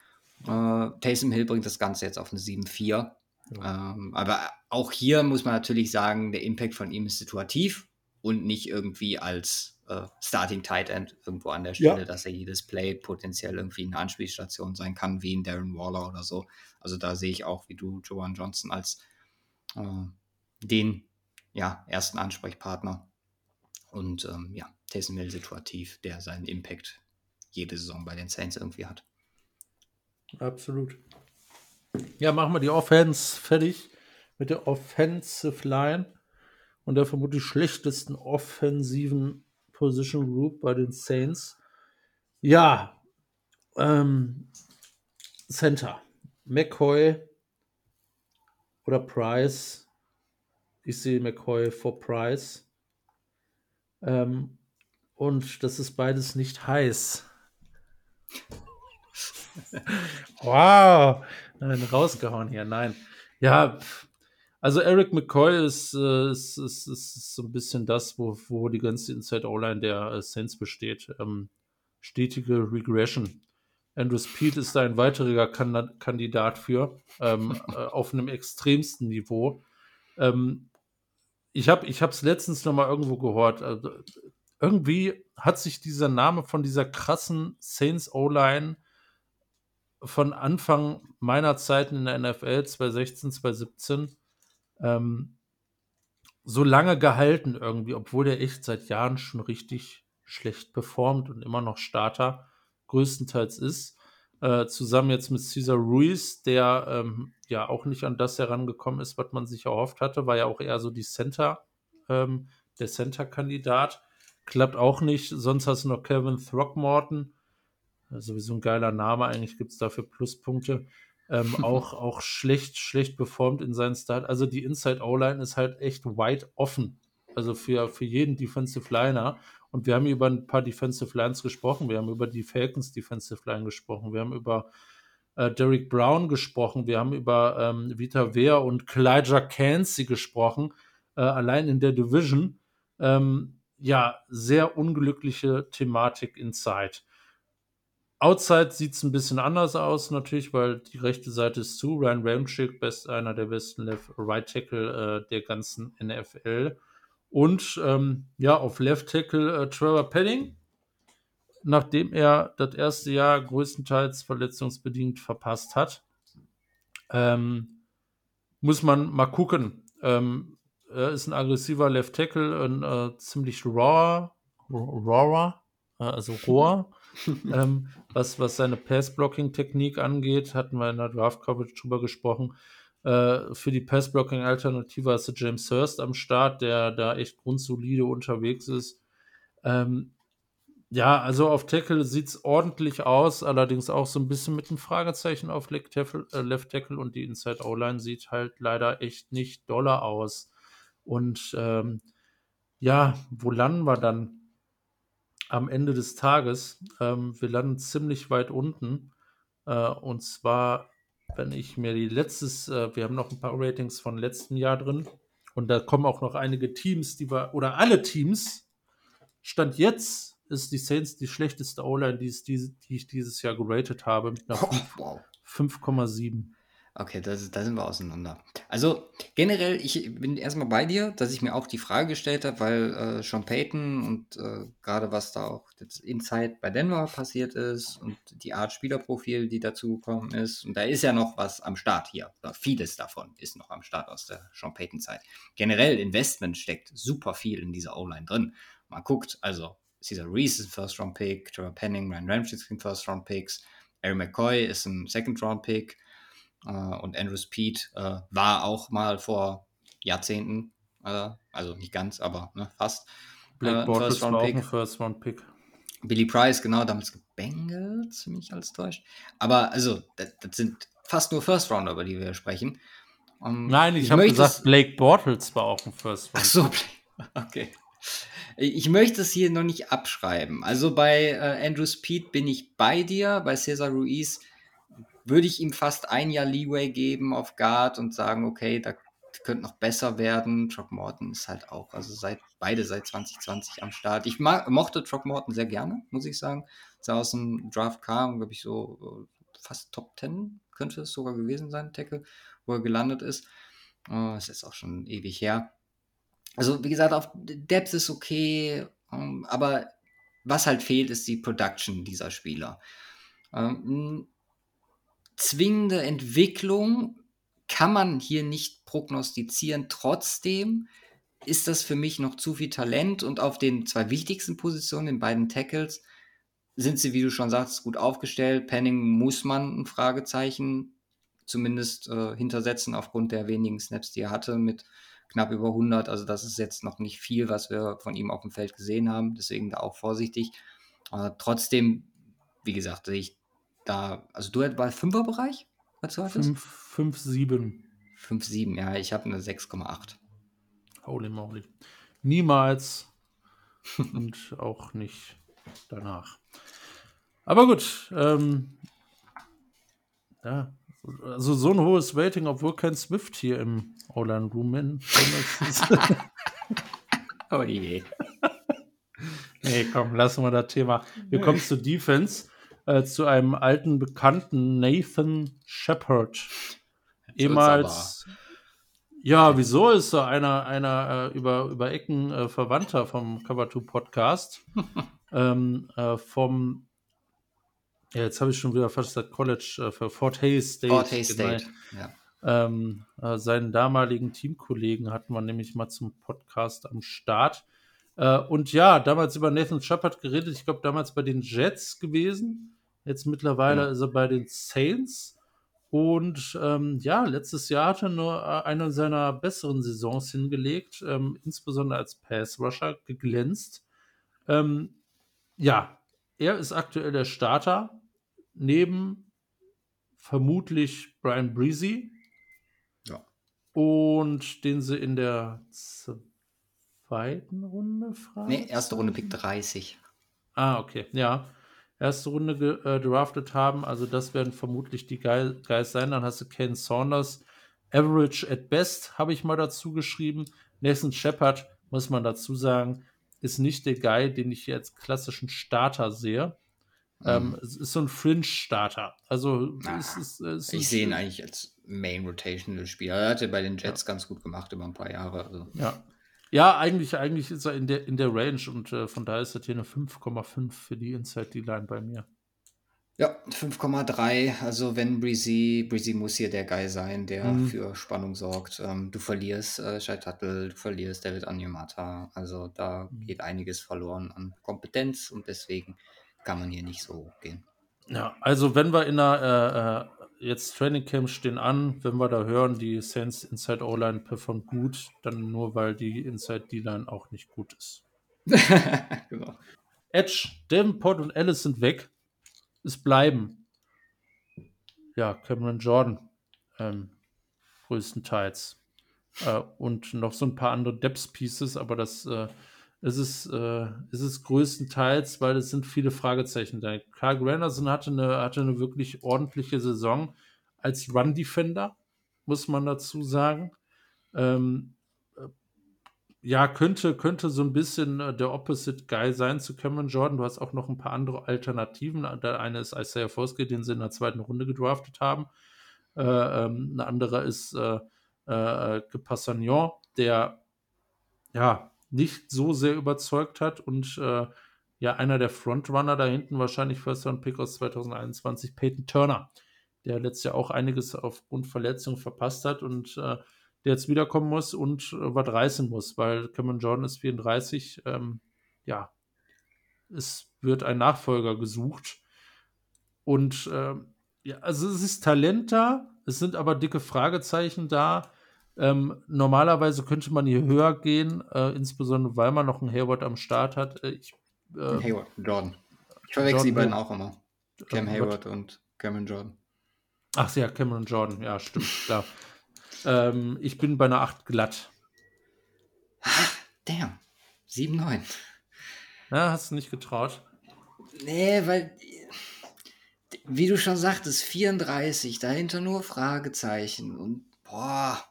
Speaker 1: Äh, Taysom Hill bringt das Ganze jetzt auf eine 7, 4.
Speaker 2: Ja.
Speaker 1: Ähm, aber auch hier muss man natürlich sagen, der Impact von ihm ist situativ und nicht irgendwie als äh, Starting Tight End irgendwo an der Stelle,
Speaker 2: Ja.
Speaker 1: dass er jedes Play potenziell irgendwie eine Anspielstation sein kann, wie in Darren Waller oder so. Also da sehe ich auch, wie du, Joan Johnson, als äh, den ja, ersten Ansprechpartner. Und ähm, ja, Taysom Hill situativ, der seinen Impact jede Saison bei den Saints irgendwie hat.
Speaker 2: Absolut. Ja, machen wir die Offense fertig mit der Offensive Line und der vermutlich schlechtesten offensiven Position Group bei den Saints. Ja, ähm, Center. McCoy oder Price. Ich sehe McCoy vor Price. Ähm, und das ist beides nicht heiß. wow. Nein, rausgehauen hier. Nein. Ja, also Eric McCoy ist, äh, ist, ist, ist so ein bisschen das, wo, wo die ganze Inside O-Line der äh, Saints besteht. Ähm, stetige Regression. Andrew Speed ist da ein weiterer kan Kandidat für, ähm, äh, auf einem extremsten Niveau. Ähm, ich habe es letztens noch mal irgendwo gehört. Also, irgendwie hat sich dieser Name von dieser krassen Saints O-Line von Anfang meiner Zeiten in der NFL 2016, 2017 ähm, so lange gehalten irgendwie, obwohl der echt seit Jahren schon richtig schlecht performt und immer noch Starter größtenteils ist. Äh, zusammen jetzt mit Cesar Ruiz, der ähm, ja auch nicht an das herangekommen ist, was man sich erhofft hatte, war ja auch eher so die Center, ähm, der Center-Kandidat. Klappt auch nicht. Sonst hast du noch Kevin Throckmorton. Sowieso ein geiler Name, eigentlich gibt es dafür Pluspunkte. Ähm, auch, auch schlecht, schlecht performt in seinen Start. Also die Inside O-Line ist halt echt weit offen. Also für, für jeden Defensive Liner. Und wir haben über ein paar Defensive Lines gesprochen. Wir haben über die Falcons Defensive Line gesprochen. Wir haben über äh, Derek Brown gesprochen, wir haben über ähm, Vita Wea und Kalijah Cansey gesprochen, äh, allein in der Division. Ähm, ja, sehr unglückliche Thematik inside. Outside sieht es ein bisschen anders aus, natürlich, weil die rechte Seite ist zu. Ryan Ramchick, best, einer der besten Left Right Tackle äh, der ganzen NFL. Und ähm, ja, auf Left Tackle äh, Trevor Penning, nachdem er das erste Jahr größtenteils verletzungsbedingt verpasst hat. Ähm, muss man mal gucken. Ähm, er ist ein aggressiver Left Tackle, ein äh, ziemlich raw, rawer, äh, also roher. ähm, was, was seine Pass-Blocking-Technik angeht, hatten wir in der Draft-Coverage drüber gesprochen. Äh, für die Pass-Blocking-Alternative hast du James Hurst am Start, der da echt grundsolide unterwegs ist. Ähm, ja, also auf Tackle sieht es ordentlich aus, allerdings auch so ein bisschen mit einem Fragezeichen auf Left Tackle, äh, Left Tackle und die Inside O-Line sieht halt leider echt nicht doller aus. Und ähm, ja, wo landen wir dann am Ende des Tages? Ähm, wir landen ziemlich weit unten. Äh, und zwar, wenn ich mir die letztes, äh, wir haben noch ein paar Ratings von letztem Jahr drin. Und da kommen auch noch einige Teams, die wir, oder alle Teams, Stand jetzt ist die Saints die schlechteste O-Line, die, die, die, ich dieses Jahr geratet habe, mit einer oh, wow. 5,7.
Speaker 1: Okay, da sind wir auseinander. Also generell, ich bin erstmal bei dir, dass ich mir auch die Frage gestellt habe, weil äh, Sean Payton und äh, gerade was da auch jetzt Inside bei Denver passiert ist und die Art Spielerprofil, die dazu gekommen ist, und da ist ja noch was am Start hier. Vieles davon ist noch am Start aus der Sean Payton-Zeit. Generell, Investment steckt super viel in dieser O-Line drin. Man guckt, also Caesar Reese ist ein First-Round-Pick, Trevor Penning, Ryan Ramchick sind First-Round-Picks, Aaron McCoy ist ein Second-Round-Pick und Andrew Speed äh, war auch mal vor Jahrzehnten, äh, also nicht ganz, aber ne, fast.
Speaker 2: Black äh, Bortles war auch ein First-Round-Pick.
Speaker 1: Billy Price, genau, damals gebengelt, mich als täuscht. Aber also, das, das sind fast nur First-Rounder, über die wir sprechen.
Speaker 2: Um, Nein, ich, ich habe gesagt, Blake Bortles war auch ein First-Rounder.
Speaker 1: Ach so, okay. Ich möchte es hier noch nicht abschreiben. Also bei äh, Andrew Speed bin ich bei dir. Bei Cesar Ruiz würde ich ihm fast ein Jahr Leeway geben auf Guard und sagen, okay, da könnte noch besser werden. Trock Morton ist halt auch, also seit beide seit 2020 am Start. Ich mochte Trock Morton sehr gerne, muss ich sagen. Sah aus dem Draft kam, glaube ich, so fast Top 10 könnte es sogar gewesen sein, Tackle, wo er gelandet ist. Oh, das ist auch schon ewig her. Also, wie gesagt, auf Depth ist okay, ähm, aber was halt fehlt, ist die Production dieser Spieler. Ähm, zwingende Entwicklung kann man hier nicht prognostizieren. Trotzdem ist das für mich noch zu viel Talent und auf den zwei wichtigsten Positionen, in beiden Tackles, sind sie, wie du schon sagst, gut aufgestellt. Penning muss man ein Fragezeichen zumindest äh, hintersetzen aufgrund der wenigen Snaps, die er hatte mit knapp über 100. Also das ist jetzt noch nicht viel, was wir von ihm auf dem Feld gesehen haben. Deswegen da auch vorsichtig. Aber trotzdem, wie gesagt, sehe ich da, also du bei 5er Bereich?
Speaker 2: Was du 5, 7.
Speaker 1: 5, 7, ja, ich habe eine 6,8.
Speaker 2: Holy moly. Niemals und auch nicht danach. Aber gut, ähm, ja, also so ein hohes Rating, obwohl kein Swift hier im Orlando Room ist.
Speaker 1: oh je.
Speaker 2: nee, komm, lassen wir das Thema. Wir kommen zu Defense, äh, zu einem alten Bekannten, Nathan Shepard. Ehemals. Ja, wieso ist er einer, einer äh, über, über Ecken äh, Verwandter vom Cover 2 Podcast? ähm, äh, vom ja, jetzt habe ich schon wieder fast das College äh, für Fort Hays State.
Speaker 1: Fort Hays State, ja.
Speaker 2: Ähm, äh, seinen damaligen Teamkollegen hatten wir nämlich mal zum Podcast am Start. Äh, und ja, damals über Nathan Shepard geredet. Ich glaube, damals bei den Jets gewesen. Jetzt mittlerweile ja. ist er bei den Saints. Und ähm, ja, letztes Jahr hat er nur äh, eine seiner besseren Saisons hingelegt, ähm, insbesondere als Pass-Rusher geglänzt. Ähm, ja, er ist aktuell der Starter neben vermutlich Brian Breezy.
Speaker 1: Ja.
Speaker 2: Und den sie in der zweiten Runde
Speaker 1: fragen. Nee, erste Runde Pick 30.
Speaker 2: Ah, okay, ja. erste Runde gedraftet haben. Also das werden vermutlich die Guys sein. Dann hast du Ken Saunders, Average at best, habe ich mal dazu geschrieben. Nathan Shepard, muss man dazu sagen, ist nicht der Guy, den ich hier als klassischen Starter sehe. Ähm, mhm. Ähm, es ist so ein Fringe-Starter. Also
Speaker 1: es ist, es ist ich sehe ihn eigentlich als Main Rotational Spieler. Er hat ja bei den Jets ja. ganz gut gemacht über ein paar Jahre. Also.
Speaker 2: Ja. Ja, eigentlich, eigentlich ist er in der, in der Range und äh, von daher ist das hier eine 5,5 für die Inside D-Line bei mir.
Speaker 1: Ja, 5,3. Also wenn Breezy, Breezy muss hier der Guy sein, der mhm. für Spannung sorgt. Ähm, du verlierst äh, Shai Tuttle, du verlierst David Anyamata. Also da mhm. geht einiges verloren an Kompetenz und deswegen kann man hier nicht so gehen.
Speaker 2: Ja, also wenn wir in der äh, äh, jetzt Training Camp stehen an, wenn wir da hören, die Saints Inside O-Line performt gut, dann nur weil die Inside D-Line auch nicht gut ist. genau. Edge, Davenport und Alice sind weg es bleiben. Ja, Cameron Jordan ähm, größtenteils. Äh, und noch so ein paar andere Depth Pieces, aber das äh, ist, es, äh, ist es größtenteils, weil es sind viele Fragezeichen da. Carl Granderson hatte eine, hatte eine wirklich ordentliche Saison als Run-Defender, muss man dazu sagen. Ähm, ja, könnte, könnte so ein bisschen äh, der Opposite Guy sein zu Cameron Jordan. Du hast auch noch ein paar andere Alternativen. Der eine ist Isaiah Foskey, den sie in der zweiten Runde gedraftet haben. Äh, ähm, ein anderer ist äh, äh, Passagnon, der ja nicht so sehr überzeugt hat und äh, ja einer der Frontrunner da hinten, wahrscheinlich First Round Pick aus 2021, Peyton Turner, der letztes Jahr auch einiges aufgrund Verletzung verpasst hat und äh, der jetzt wiederkommen muss und äh, was reißen muss, weil Cameron Jordan ist 34. Ähm, ja, es wird ein Nachfolger gesucht. Und äh, ja, also es ist Talent da, es sind aber dicke Fragezeichen da. Ähm, normalerweise könnte man hier höher gehen, äh, insbesondere weil man noch einen Hayward am Start hat. Äh, ich,
Speaker 1: äh, Hayward, Jordan. Ich verwechsel die beiden auch immer. Cam Hayward und Cameron Jordan.
Speaker 2: Ach ja, Cameron Jordan, ja, stimmt, klar. Ähm, ich bin bei einer 8 glatt.
Speaker 1: Ach, damn. 7, 9.
Speaker 2: Ja, hast du nicht getraut?
Speaker 1: Nee, weil, wie du schon sagtest, 34, dahinter nur Fragezeichen. Und boah,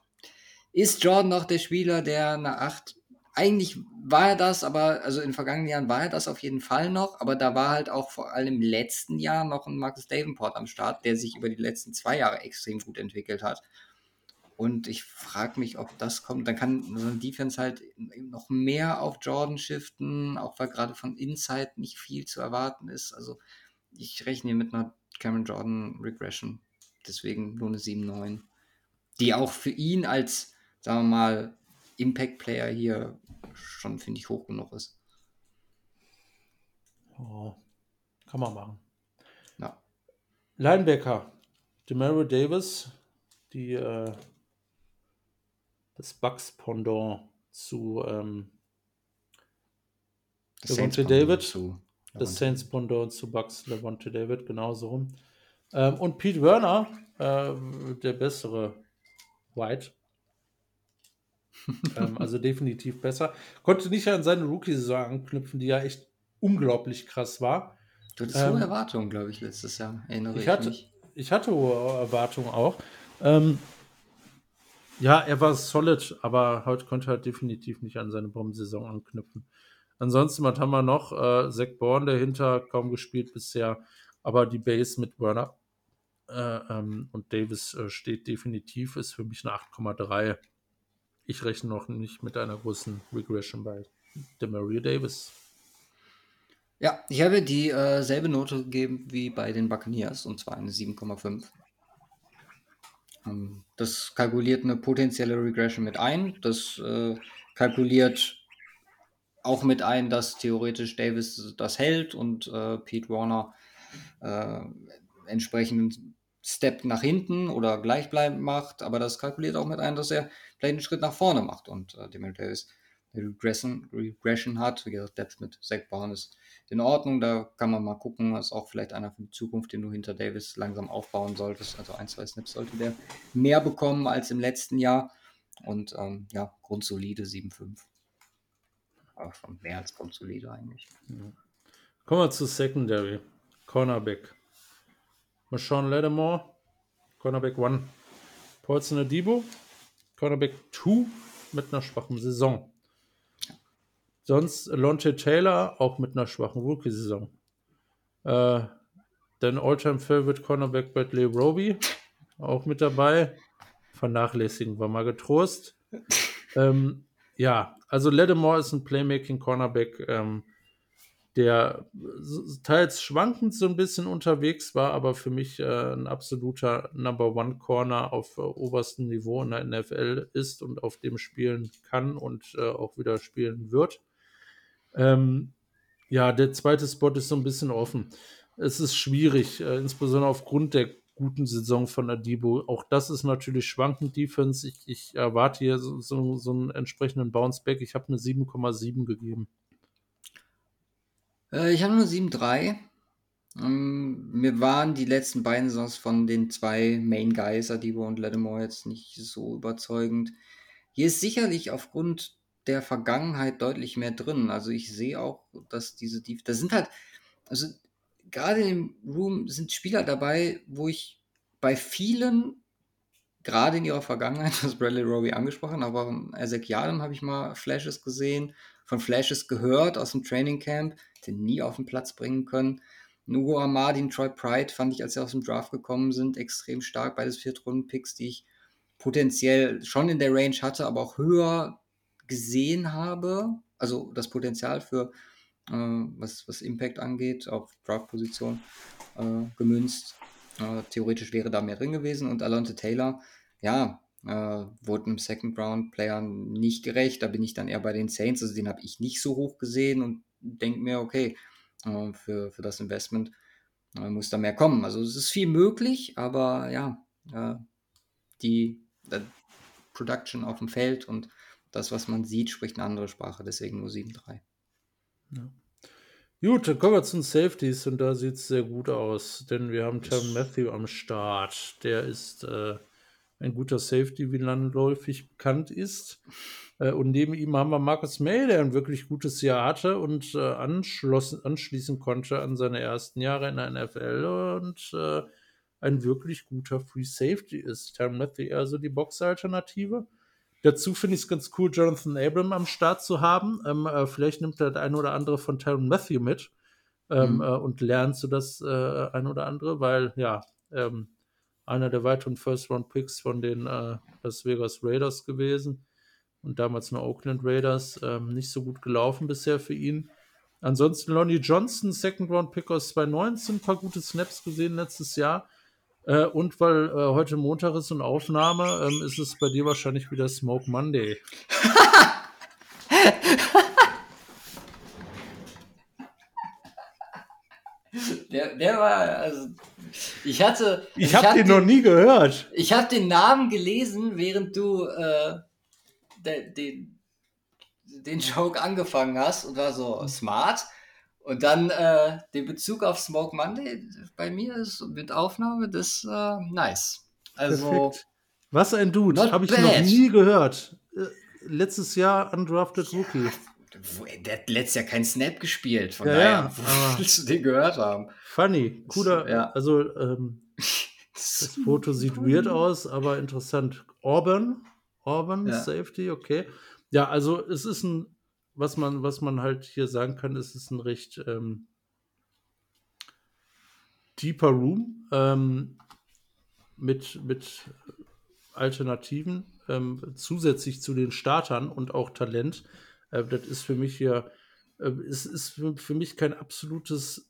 Speaker 1: ist Jordan noch der Spieler, der eine 8 eigentlich war er das, aber also in vergangenen Jahren war er das auf jeden Fall noch, aber da war halt auch vor allem im letzten Jahr noch ein Marcus Davenport am Start, der sich über die letzten zwei Jahre extrem gut entwickelt hat. Und ich frage mich, ob das kommt. Dann kann so ein Defense halt noch mehr auf Jordan shiften, auch weil gerade von Inside nicht viel zu erwarten ist. Also ich rechne hier mit einer Cameron Jordan Regression. Deswegen nur eine 7-9. Die auch für ihn als, sagen wir mal, Impact-Player hier schon, finde ich, hoch genug ist.
Speaker 2: Oh, kann man machen. Ja. Linebacker. Demario Davis, die äh, das Bucks-Pendant zu ähm, Levante David. Zu das Saints Pendant zu Bucks Levante David, genauso rum. Ähm, und Pete Werner, äh, der bessere White. Ähm, also definitiv besser. Konnte nicht an seine Rookie-Saison anknüpfen, die ja echt unglaublich krass war.
Speaker 1: Du hattest ähm, hohe Erwartungen, glaube ich, letztes Jahr.
Speaker 2: Erinnere ich, ich hatte, mich. Ich hatte hohe Erwartungen auch. Ähm, ja, er war solid, aber heute konnte er halt definitiv nicht an seine Bombensaison anknüpfen. Ansonsten, was haben wir noch? Äh, Zach Bourne dahinter, kaum gespielt bisher, aber die Base mit Werner äh, ähm, und Davis äh, steht definitiv, ist für mich eine 8,3. Ich rechne noch nicht mit einer großen Regression bei Demaria Davis.
Speaker 1: Ja, ich habe dieselbe äh, Note gegeben wie bei den Buccaneers und zwar eine 7,5. Ähm, das kalkuliert eine potenzielle Regression mit ein. Das äh, kalkuliert auch mit ein, dass theoretisch Davis das hält und äh, Pete Warner äh, entsprechenden Step nach hinten oder gleichbleibend macht. Aber das kalkuliert auch mit ein, dass er vielleicht einen Schritt nach vorne macht und äh, Demir Davis Regression, Regression hat. Wie gesagt, Depth mit Zach Brown ist in Ordnung. Da kann man mal gucken. Ist auch vielleicht einer für die Zukunft, den du hinter Davis langsam aufbauen solltest. Also ein, zwei Snaps sollte der mehr bekommen als im letzten Jahr. Und ähm, ja, grundsolide 7,5. Aber schon mehr als grundsolide eigentlich.
Speaker 2: Kommen wir zu Secondary. Cornerback. Marshawn Lattimore, Cornerback 1. Paulson Adibo, Cornerback 2 mit einer schwachen Saison. Sonst Lonte Taylor auch mit einer schwachen Rookie-Saison. Äh, dann All-Time Favorite Cornerback Bradley Roby auch mit dabei. Vernachlässigen wir mal getrost. ähm, ja, also Lattimore ist ein Playmaking Cornerback, ähm, der teils schwankend so ein bisschen unterwegs war, aber für mich äh, ein absoluter Number One Corner auf äh, oberstem Niveau in der NFL ist und auf dem spielen kann und äh, auch wieder spielen wird. Ähm, ja, der zweite Spot ist so ein bisschen offen. Es ist schwierig, äh, insbesondere aufgrund der guten Saison von Adibo. Auch das ist natürlich schwankend Defense. Ich, ich erwarte hier so, so, so einen entsprechenden Bounce-Back. Ich habe eine 7,7 gegeben.
Speaker 1: Äh, ich habe nur 7,3. Ähm, mir waren die letzten beiden Saisons von den zwei Main Guys, Adibo und Lattimore, jetzt nicht so überzeugend. Hier ist sicherlich aufgrund der Vergangenheit deutlich mehr drin. Also ich sehe auch, dass diese, die, da sind halt, also gerade im Room sind Spieler dabei, wo ich bei vielen, gerade in ihrer Vergangenheit, das Bradley Roby angesprochen, aber auch Ezekielem habe ich mal Flashes gesehen, von Flashes gehört aus dem Training Camp, den nie auf den Platz bringen können. Nugo Amadin, Troy Pride fand ich, als sie aus dem Draft gekommen sind, extrem stark. Beides Viertrunden-Picks, die ich potenziell schon in der Range hatte, aber auch höher gesehen habe. Also das Potenzial für, äh, was, was Impact angeht, auf Draft-Position äh, gemünzt. Äh, theoretisch wäre da mehr drin gewesen. Und Alonte Taylor, ja, äh, wurde einem Second Round Player nicht gerecht. Da bin ich dann eher bei den Saints. Also den habe ich nicht so hoch gesehen und denke mir, okay, äh, für, für das Investment äh, muss da mehr kommen. Also es ist viel möglich, aber ja, äh, die Production auf dem Feld und das, was man sieht, spricht eine andere Sprache, deswegen nur 7-3.
Speaker 2: Ja. Gut, dann kommen wir zu den Safeties und da sieht es sehr gut aus, denn wir haben Terry Matthew am Start. Der ist äh, ein guter Safety, wie landläufig bekannt ist. Äh, und neben ihm haben wir Marcus May, der ein wirklich gutes Jahr hatte und äh, anschließen konnte an seine ersten Jahre in der NFL und äh, ein wirklich guter Free Safety ist. Terry Matthew eher so die Box-Alternative. Dazu finde ich es ganz cool, Jonathan Abram am Start zu haben. Ähm, äh, vielleicht nimmt er das ein oder andere von Tyron Matthew mit ähm, mhm. äh, und lernt so das äh, ein oder andere, weil ja, ähm, einer der weiteren First-Round-Picks von den äh, Las Vegas Raiders gewesen und damals nur Oakland Raiders. Ähm, nicht so gut gelaufen bisher für ihn. Ansonsten Lonnie Johnson, Second-Round-Pick aus 2019, ein paar gute Snaps gesehen letztes Jahr. Äh, und weil äh, heute Montag ist und Aufnahme, ähm, ist es bei dir wahrscheinlich wieder Smoke Monday.
Speaker 1: der, der war, also, ich hatte.
Speaker 2: Ich, habe den, den noch nie gehört.
Speaker 1: Ich habe den Namen gelesen, während du äh, de, de, den Joke angefangen hast und war so smart. Und dann äh, den Bezug auf Smoke Monday bei mir ist mit Aufnahme das äh, nice. Also Perfekt.
Speaker 2: was ein Dude, habe ich bad. noch nie gehört. Äh, letztes Jahr undrafted Rookie.
Speaker 1: Der hat letztes Jahr keinen Snap gespielt, von ja, daher ja, willst du den gehört haben?
Speaker 2: Funny, cooler, ja. also ähm, das Foto sieht weird aus, aber interessant. Auburn, Auburn, ja. Safety, okay. Ja, also es ist ein was man, was man halt hier sagen kann, ist es ein recht ähm, deeper Room ähm, mit, mit Alternativen ähm, zusätzlich zu den Startern und auch Talent. Äh, das ist für mich hier, äh, es ist für, für, mich kein absolutes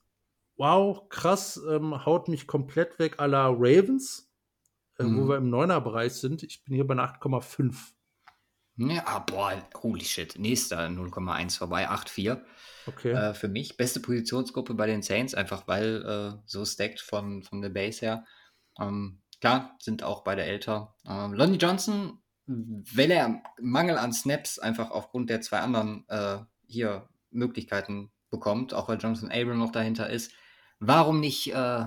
Speaker 2: Wow, krass, ähm, haut mich komplett weg à la Ravens, äh, mhm. wo wir im Neuner-Bereich sind. Ich bin hier bei einer 8,5.
Speaker 1: Ja, ah, boah, holy shit. Nächster 0,1 vorbei, 8,4.
Speaker 2: Okay.
Speaker 1: Äh, für mich beste Positionsgruppe bei den Saints, einfach weil äh, so stacked von, von der Base her. Ähm, klar, sind auch beide älter. Ähm, Lonnie Johnson, weil er Mangel an Snaps einfach aufgrund der zwei anderen äh, hier Möglichkeiten bekommt, auch weil Jonathan Abram noch dahinter ist, warum nicht äh,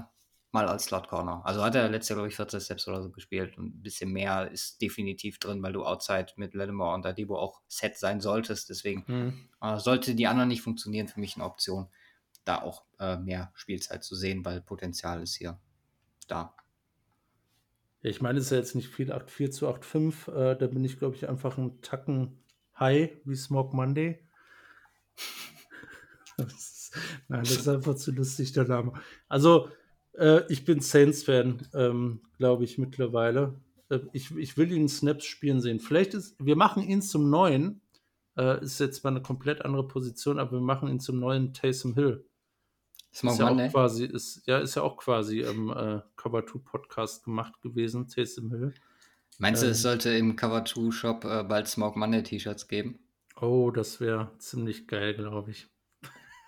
Speaker 1: mal als Slot Corner. Also hat er letztes Jahr, glaube ich, 14 Steps oder so gespielt und ein bisschen mehr ist definitiv drin, weil du outside mit Lattimore und Adibo auch set sein solltest. Deswegen mhm. äh, sollte die anderen nicht funktionieren, für mich eine Option. da auch äh, mehr Spielzeit zu sehen, weil Potenzial ist hier da.
Speaker 2: Ich meine, es ist ja jetzt nicht viel 8-4 zu 8-5. Äh, da bin ich, glaube ich, einfach ein Tacken high wie Smoke Monday. das ist, nein, das ist einfach zu lustig, der Name. Also, äh, ich bin Saints-Fan, ähm, glaube ich, mittlerweile. Äh, ich, ich will ihn Snaps spielen sehen. Vielleicht ist, wir machen ihn zum neuen. Äh, ist jetzt mal eine komplett andere Position, aber wir machen ihn zum neuen Taysom Hill. Smoke ist ja auch quasi, ist, ja, ist ja auch quasi im äh, Cover 2 Podcast gemacht gewesen, Taysom Hill.
Speaker 1: Meinst du, ähm, es sollte im Cover 2 Shop äh, bald Smoke Monday T-Shirts geben?
Speaker 2: Oh, das wäre ziemlich geil, glaube ich.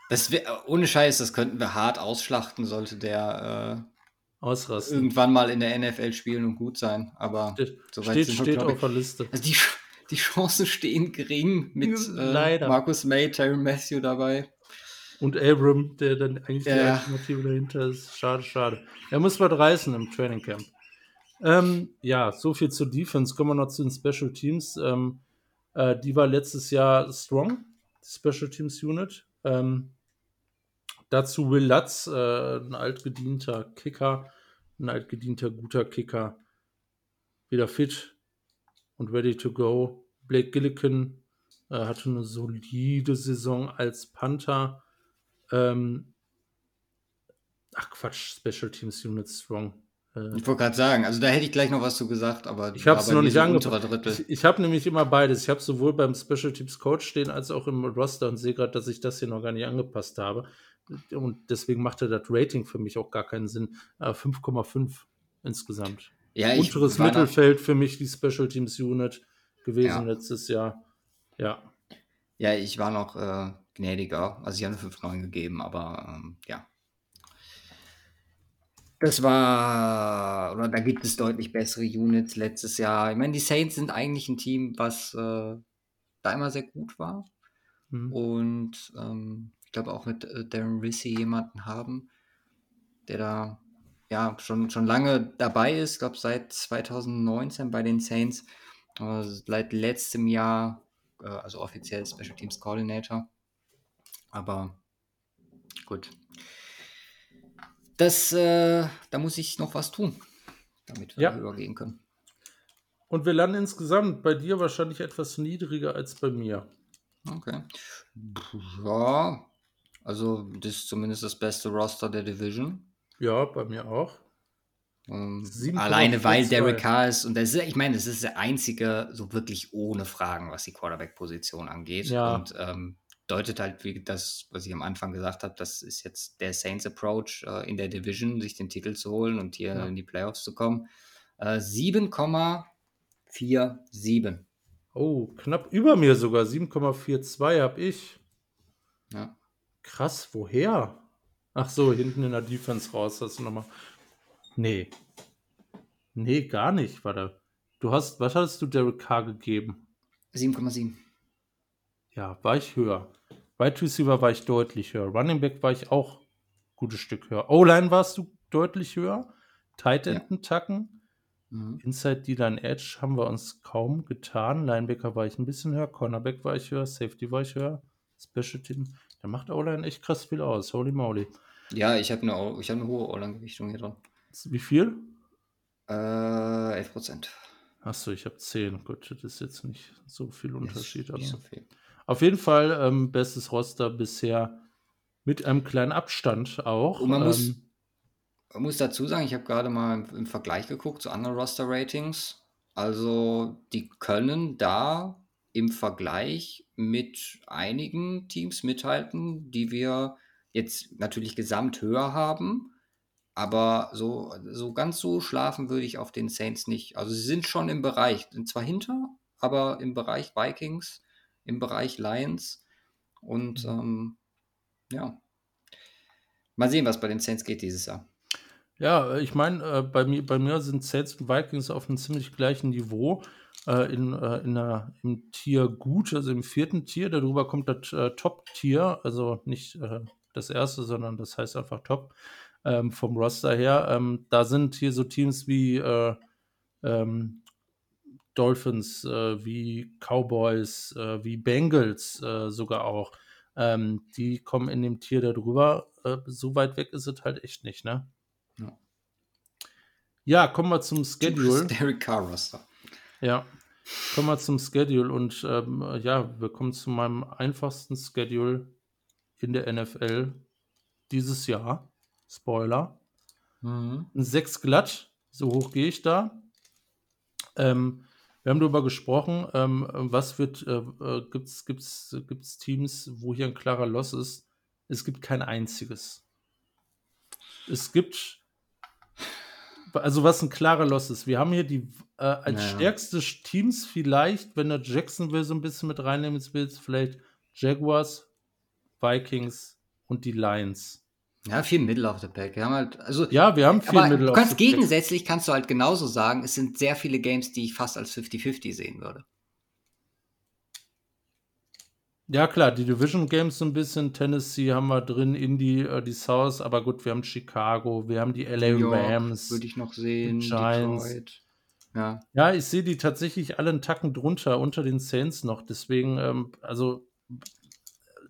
Speaker 1: Das wär, ohne Scheiß, das könnten wir hart ausschlachten, sollte der
Speaker 2: äh, Ausrasten.
Speaker 1: irgendwann mal in der NFL spielen und gut sein. Aber
Speaker 2: steht, steht, steht auf der Liste.
Speaker 1: Also die, die Chancen stehen gering mit äh, Markus May, Terry Matthew dabei.
Speaker 2: Und Abram, der dann eigentlich ja. die Alternative dahinter ist. Schade, schade. Er muss was reißen im Training Camp. Ähm, ja, so viel zur Defense. Kommen wir noch zu den Special Teams. Ähm, äh, die war letztes Jahr strong, die Special Teams Unit. Ähm, dazu Will Lutz, äh, ein altgedienter Kicker, ein altgedienter guter Kicker, wieder fit und ready to go. Blake Gillikin äh, hatte eine solide Saison als Panther. Ähm, ach Quatsch, Special Teams Unit Strong.
Speaker 1: Äh, ich wollte gerade sagen, also da hätte ich gleich noch was zu gesagt, aber
Speaker 2: ich habe es noch nicht angefangen. Ich, ich habe nämlich immer beides. Ich habe sowohl beim Special Teams Coach stehen als auch im Roster und sehe gerade, dass ich das hier noch gar nicht angepasst habe. Und deswegen machte das Rating für mich auch gar keinen Sinn. Äh, 5,5 insgesamt. Ja, Unteres Mittelfeld für mich die Special Teams Unit gewesen ja. letztes Jahr. Ja.
Speaker 1: Ja, ich war noch äh, gnädiger. Also ich habe eine 5,9 gegeben, aber ähm, ja. Das war, oder da gibt es deutlich bessere Units letztes Jahr. Ich meine, die Saints sind eigentlich ein Team, was äh, da immer sehr gut war. Mhm. Und ähm, glaube auch mit äh, Darren Rissy jemanden haben, der da ja schon, schon lange dabei ist. Ich glaube seit 2019 bei den Saints. Äh, seit letztem Jahr, äh, also offiziell Special Teams Coordinator. Aber gut. Das, äh, da muss ich noch was tun, damit wir ja. übergehen können.
Speaker 2: Und wir landen insgesamt bei dir wahrscheinlich etwas niedriger als bei mir.
Speaker 1: Okay. Ja, also das ist zumindest das beste Roster der Division.
Speaker 2: Ja, bei mir auch.
Speaker 1: Um, ähm, alleine weil Derek Carr ist und das ist, ich meine, das ist der einzige so wirklich ohne Fragen, was die Quarterback-Position angeht. Ja. Und ähm, deutet halt, wie das, was ich am Anfang gesagt habe, das ist jetzt der Saints Approach äh, in der Division, sich den Titel zu holen und hier ja. in die Playoffs zu kommen. Äh, 7,47.
Speaker 2: Oh, knapp über mir sogar. 7,42 habe ich.
Speaker 1: Ja.
Speaker 2: Krass, woher? Ach so, hinten in der Defense raus. Das nochmal. Nee. Nee, gar nicht, war da. Du hast, was hattest du Derek Carr gegeben?
Speaker 1: 7,7.
Speaker 2: Ja, war ich höher. Wide Receiver war ich deutlich höher. Running Back war ich auch ein gutes Stück höher. O-Line warst du deutlich höher. Tight End ja. Tacken. Mhm. Inside D-Line Edge haben wir uns kaum getan. Linebacker war ich ein bisschen höher. Cornerback war ich höher. Safety war ich höher. Special Team. Da macht O-Line echt krass viel aus. Holy moly.
Speaker 1: Ja, ich habe eine, hab eine hohe O-Line-Gewichtung hier drin.
Speaker 2: Wie viel?
Speaker 1: Äh, 11 Prozent.
Speaker 2: Achso, ich habe 10. Gut, das ist jetzt nicht so viel Unterschied.
Speaker 1: Nicht, nicht so viel.
Speaker 2: Auf jeden Fall ähm, bestes Roster bisher mit einem kleinen Abstand auch.
Speaker 1: Und man, ähm, muss, man muss dazu sagen, ich habe gerade mal im, im, Vergleich geguckt zu anderen Roster-Ratings. Also die können da im Vergleich mit einigen Teams mithalten, die wir jetzt natürlich gesamt höher haben. Aber so, so ganz so schlafen würde ich auf den Saints nicht. Also sie sind schon im Bereich, sind zwar hinter, aber im Bereich Vikings im Bereich Lions. Und mhm. ähm, ja, mal sehen, was bei den Saints geht dieses Jahr.
Speaker 2: Ja, ich meine, äh, bei, mir, bei mir sind Saints und Vikings auf einem ziemlich gleichen Niveau. Äh, in, äh, in der, Im Tier gut, also im vierten Tier. Darüber kommt das äh, Top-Tier, also nicht äh, das erste, sondern das heißt einfach Top ähm, vom Roster her. Ähm, da sind hier so Teams wie äh, ähm, Dolphins, äh, wie Cowboys, wie Bengals sogar auch. Ähm, die kommen in dem Tier darüber. So weit weg ist es halt echt nicht, ne?
Speaker 1: Ja.
Speaker 2: Ja, kommen wir zum Schedule.
Speaker 1: Derek Carr Roster.
Speaker 2: Ja, kommen wir zum Schedule und ähm, ja, wir kommen zu meinem einfachsten Schedule in der NFL dieses Jahr. Spoiler.
Speaker 1: Mhm.
Speaker 2: Ein 6 glatt, so hoch gehe ich da. Ähm, wir haben darüber gesprochen, ähm, was wird, äh, äh, gibt es gibt's, gibt's Teams, wo hier ein klarer Loss ist. Es gibt kein einziges. Es gibt, also was ein klarer Loss ist. Wir haben hier die äh, als
Speaker 1: Naja.
Speaker 2: stärkste Teams vielleicht, wenn du Jacksonville so ein bisschen mit reinnehmen willst, vielleicht Jaguars, Vikings und die Lions.
Speaker 1: Ja, viel Middle of the Pack. Wir haben halt, also,
Speaker 2: Ja, wir haben viel
Speaker 1: aber
Speaker 2: Middle of the Pack.
Speaker 1: gegensätzlich kannst du halt genauso sagen, es sind sehr viele Games, die ich fast als 50-50 sehen würde.
Speaker 2: Ja, klar, die Division Games so ein bisschen. Tennessee haben wir drin, Indy, äh, die South, aber gut, wir haben Chicago, wir haben die LA
Speaker 1: York
Speaker 2: Rams.
Speaker 1: würde ich noch sehen,
Speaker 2: Giants.
Speaker 1: Detroit. Ja,
Speaker 2: Ja, ich sehe die tatsächlich alle einen Tacken drunter, unter den Saints noch. Deswegen, ähm, also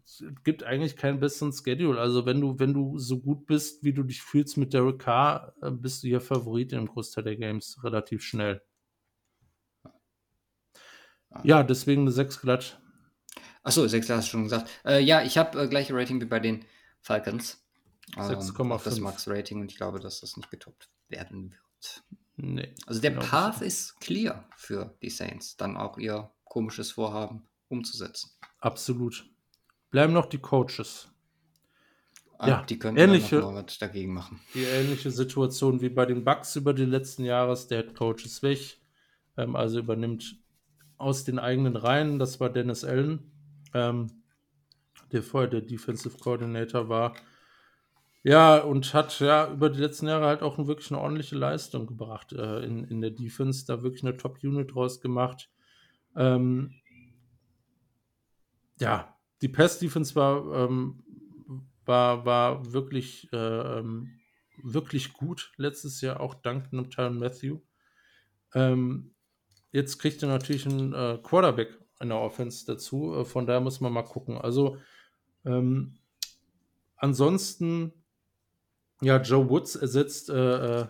Speaker 2: es gibt eigentlich keinen besseren Schedule. Also wenn du, wenn du so gut bist, wie du dich fühlst mit Derek Carr, äh, bist du hier Favorit im Großteil der Games relativ schnell. Ja, deswegen eine 6 glatt.
Speaker 1: Achso, 6 hast du schon gesagt. Äh, ja, ich habe äh, gleiche Rating wie bei den Falcons. Ähm,
Speaker 2: 6,5.
Speaker 1: auch das Max-Rating und ich glaube, dass das nicht getoppt werden wird.
Speaker 2: Nee.
Speaker 1: Also der Path ist clear für die Saints, dann auch ihr komisches Vorhaben umzusetzen.
Speaker 2: Absolut. Bleiben noch die Coaches.
Speaker 1: Ah,
Speaker 2: Ja,
Speaker 1: die können
Speaker 2: ähnliche-
Speaker 1: noch was dagegen machen.
Speaker 2: Die ähnliche Situation wie bei den Bucks über die letzten Jahres. Der Head Coach ist weg, ähm, also übernimmt aus den eigenen Reihen. Das war Dennis Allen, ähm, der vorher der Defensive Coordinator war. Ja, und hat ja über die letzten Jahre halt auch wirklich eine ordentliche Leistung gebracht äh, in, in der Defense, da wirklich eine Top-Unit draus gemacht. Ähm, ja, die Pass-Defense war, ähm, war, war wirklich, äh, ähm, wirklich gut letztes Jahr, auch dank einem Tyron Matthew. Ähm, jetzt kriegt er natürlich einen äh, Quarterback in der Offense dazu, äh, von daher muss man mal gucken. Also, ähm, ansonsten, ja, Joe Woods ersetzt äh, äh,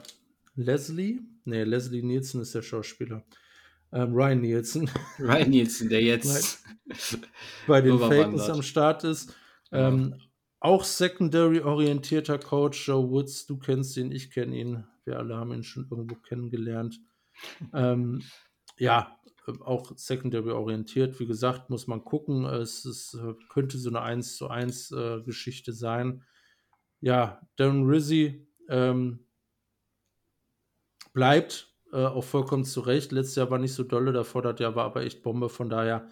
Speaker 2: Leslie. Nee, Leslie Nielsen ist der Schauspieler. Ähm, Ryan Nielsen
Speaker 1: Ryan Nielsen, der jetzt.
Speaker 2: bei den
Speaker 1: Rüberwandert.
Speaker 2: Falcons am Start ist. Ähm, auch secondary-orientierter Coach Joe Woods, du kennst ihn, ich kenne ihn. Wir alle haben ihn schon irgendwo kennengelernt. Ähm, ja, auch secondary-orientiert. Wie gesagt, muss man gucken. Es ist, äh, könnte so eine 1 zu 1 äh, Geschichte sein. Ja, Darren Rizzi ähm, bleibt äh, auch vollkommen zurecht. Letztes Jahr war nicht so dolle, davor das Jahr war aber echt Bombe. Von daher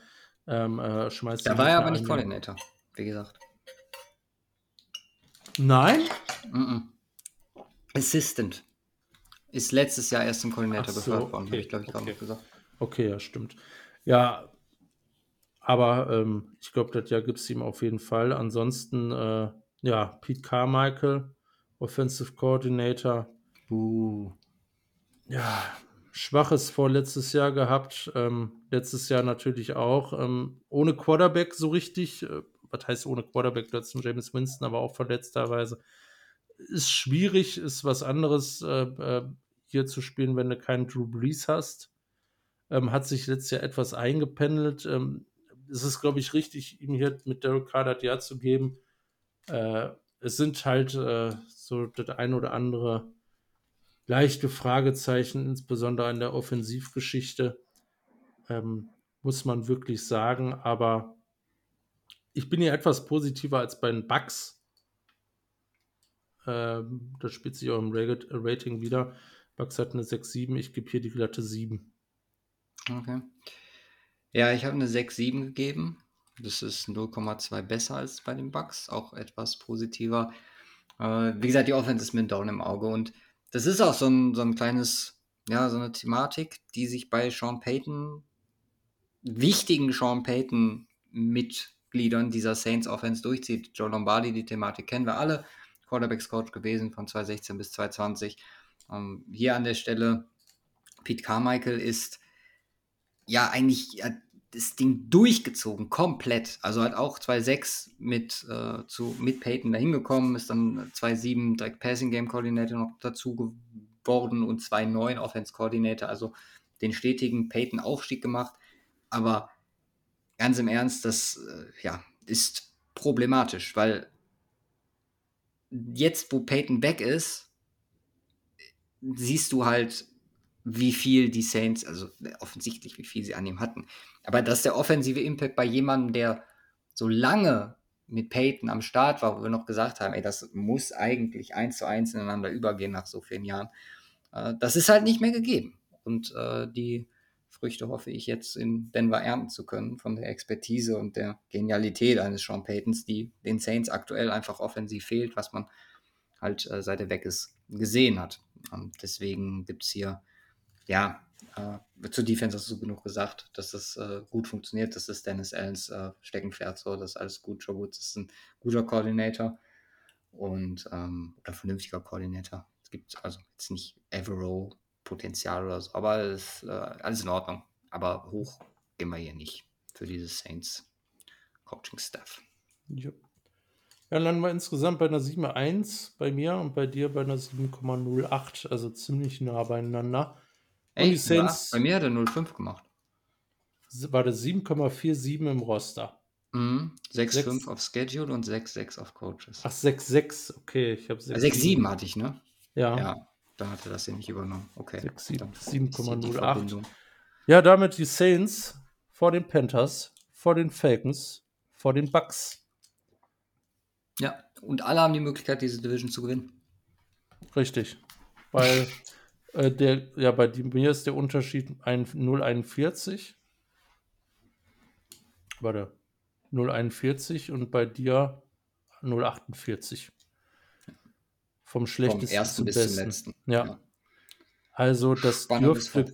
Speaker 2: ähm, äh, schmeißt
Speaker 1: Da war er aber nicht
Speaker 2: ein.
Speaker 1: Coordinator, wie gesagt.
Speaker 2: Nein?
Speaker 1: Mhm. Assistant. Ist letztes Jahr erst zum Koordinator
Speaker 2: so,
Speaker 1: befördert worden,
Speaker 2: okay,
Speaker 1: habe ich, glaube ich, gerade
Speaker 2: okay.
Speaker 1: noch gesagt.
Speaker 2: Okay, ja, stimmt. Ja, aber ähm, ich glaube, das Jahr gibt es ihm auf jeden Fall. Ansonsten, äh, ja, Pete Carmichael, Offensive Coordinator.
Speaker 1: Uh.
Speaker 2: Ja, schwaches vorletztes Jahr gehabt. Ähm, letztes Jahr natürlich auch. Ähm, ohne Quarterback so richtig. Äh, was heißt ohne Quarterback? Du hast James Winston, aber auch verletzt teilweise. Ist schwierig, ist was anderes, äh, äh, hier zu spielen, wenn du keinen Drew Brees hast. Ähm, hat sich letztes Jahr etwas eingependelt. Ähm, es ist, glaube ich, richtig, ihm hier mit Derek das Jahr zu geben. Äh, es sind halt äh, so das ein oder andere leichte Fragezeichen, insbesondere in der Offensivgeschichte, ähm, muss man wirklich sagen. Aber ich bin hier etwas positiver als bei den Bucks. Ähm, das spielt sich auch im Rating wieder. Bucks hat eine 6-7, ich gebe hier die glatte 7.
Speaker 1: Okay. Ja, ich habe eine 6-7 gegeben. Das ist 0,2 besser als bei den Bucks, auch etwas positiver. Äh, wie gesagt, die Offense ist mir ein Down im Auge und das ist auch so ein, so ein kleines, ja, so eine Thematik, die sich bei Sean Payton, wichtigen Sean Payton-Mitgliedern dieser Saints Offense durchzieht. Joe Lombardi, die Thematik kennen wir alle. Quarterbacks-Coach gewesen von 2016 bis 2020. Ähm, hier an der Stelle, Pete Carmichael ist ja eigentlich ja, das Ding durchgezogen, komplett. Also hat auch 2-6 mit, äh, zu, mit Peyton dahin gekommen, ist dann 2-7 direkt Passing Game Coordinator noch dazu geworden und 2-9 Offense Coordinator, also den stetigen Peyton-Aufstieg gemacht. Aber ganz im Ernst, das äh, ja, ist problematisch, weil jetzt, wo Peyton weg ist, siehst du halt, wie viel die Saints, also offensichtlich, wie viel sie an ihm hatten. Aber dass der offensive Impact bei jemandem, der so lange mit Peyton am Start war, wo wir noch gesagt haben, ey, das muss eigentlich eins zu eins ineinander übergehen nach so vielen Jahren, äh, das ist halt nicht mehr gegeben. Und äh, die Früchte hoffe ich jetzt in Denver ernten zu können von der Expertise und der Genialität eines Sean Paytons, die den Saints aktuell einfach offensiv fehlt, was man halt äh, seit er weg ist gesehen hat. Und deswegen gibt es hier ja, äh, zur Defense hast du genug gesagt, dass das äh, gut funktioniert. Das ist Dennis Allens äh, Steckenpferd so, das ist alles gut. Joe Woods ist ein guter Koordinator und ähm, oder vernünftiger Koordinator. Es gibt also jetzt nicht Evero Potenzial oder so, aber es äh, alles in Ordnung. Aber hoch gehen wir hier nicht für dieses Saints Coaching Staff.
Speaker 2: Ja. Ja, landen wir insgesamt bei einer 7,1 bei mir und bei dir bei einer 7,08, also ziemlich nah beieinander.
Speaker 1: Ey, die Saints, bei mir hat er 0,5 gemacht.
Speaker 2: War der 7,47 im Roster.
Speaker 1: Mhm. 6,5 auf Schedule und 6,6 auf Coaches.
Speaker 2: Ach, 6,6, okay. Ich
Speaker 1: 6,7 hatte ich, ne?
Speaker 2: Ja.
Speaker 1: Ja, dann hat er das hier nicht übernommen. Okay.
Speaker 2: 7,08. Ja, damit die Saints vor den Panthers, vor den Falcons, vor den Bucks.
Speaker 1: Ja, und alle haben die Möglichkeit, diese Division zu gewinnen.
Speaker 2: Richtig. Weil Äh, der, ja, bei mir ist der Unterschied 0,41. Warte. 0,41 und bei dir 0,48. Vom schlechtesten Vom ersten zum bis besten. zum letzten. Ja. ja. Also das Spannend dürfte,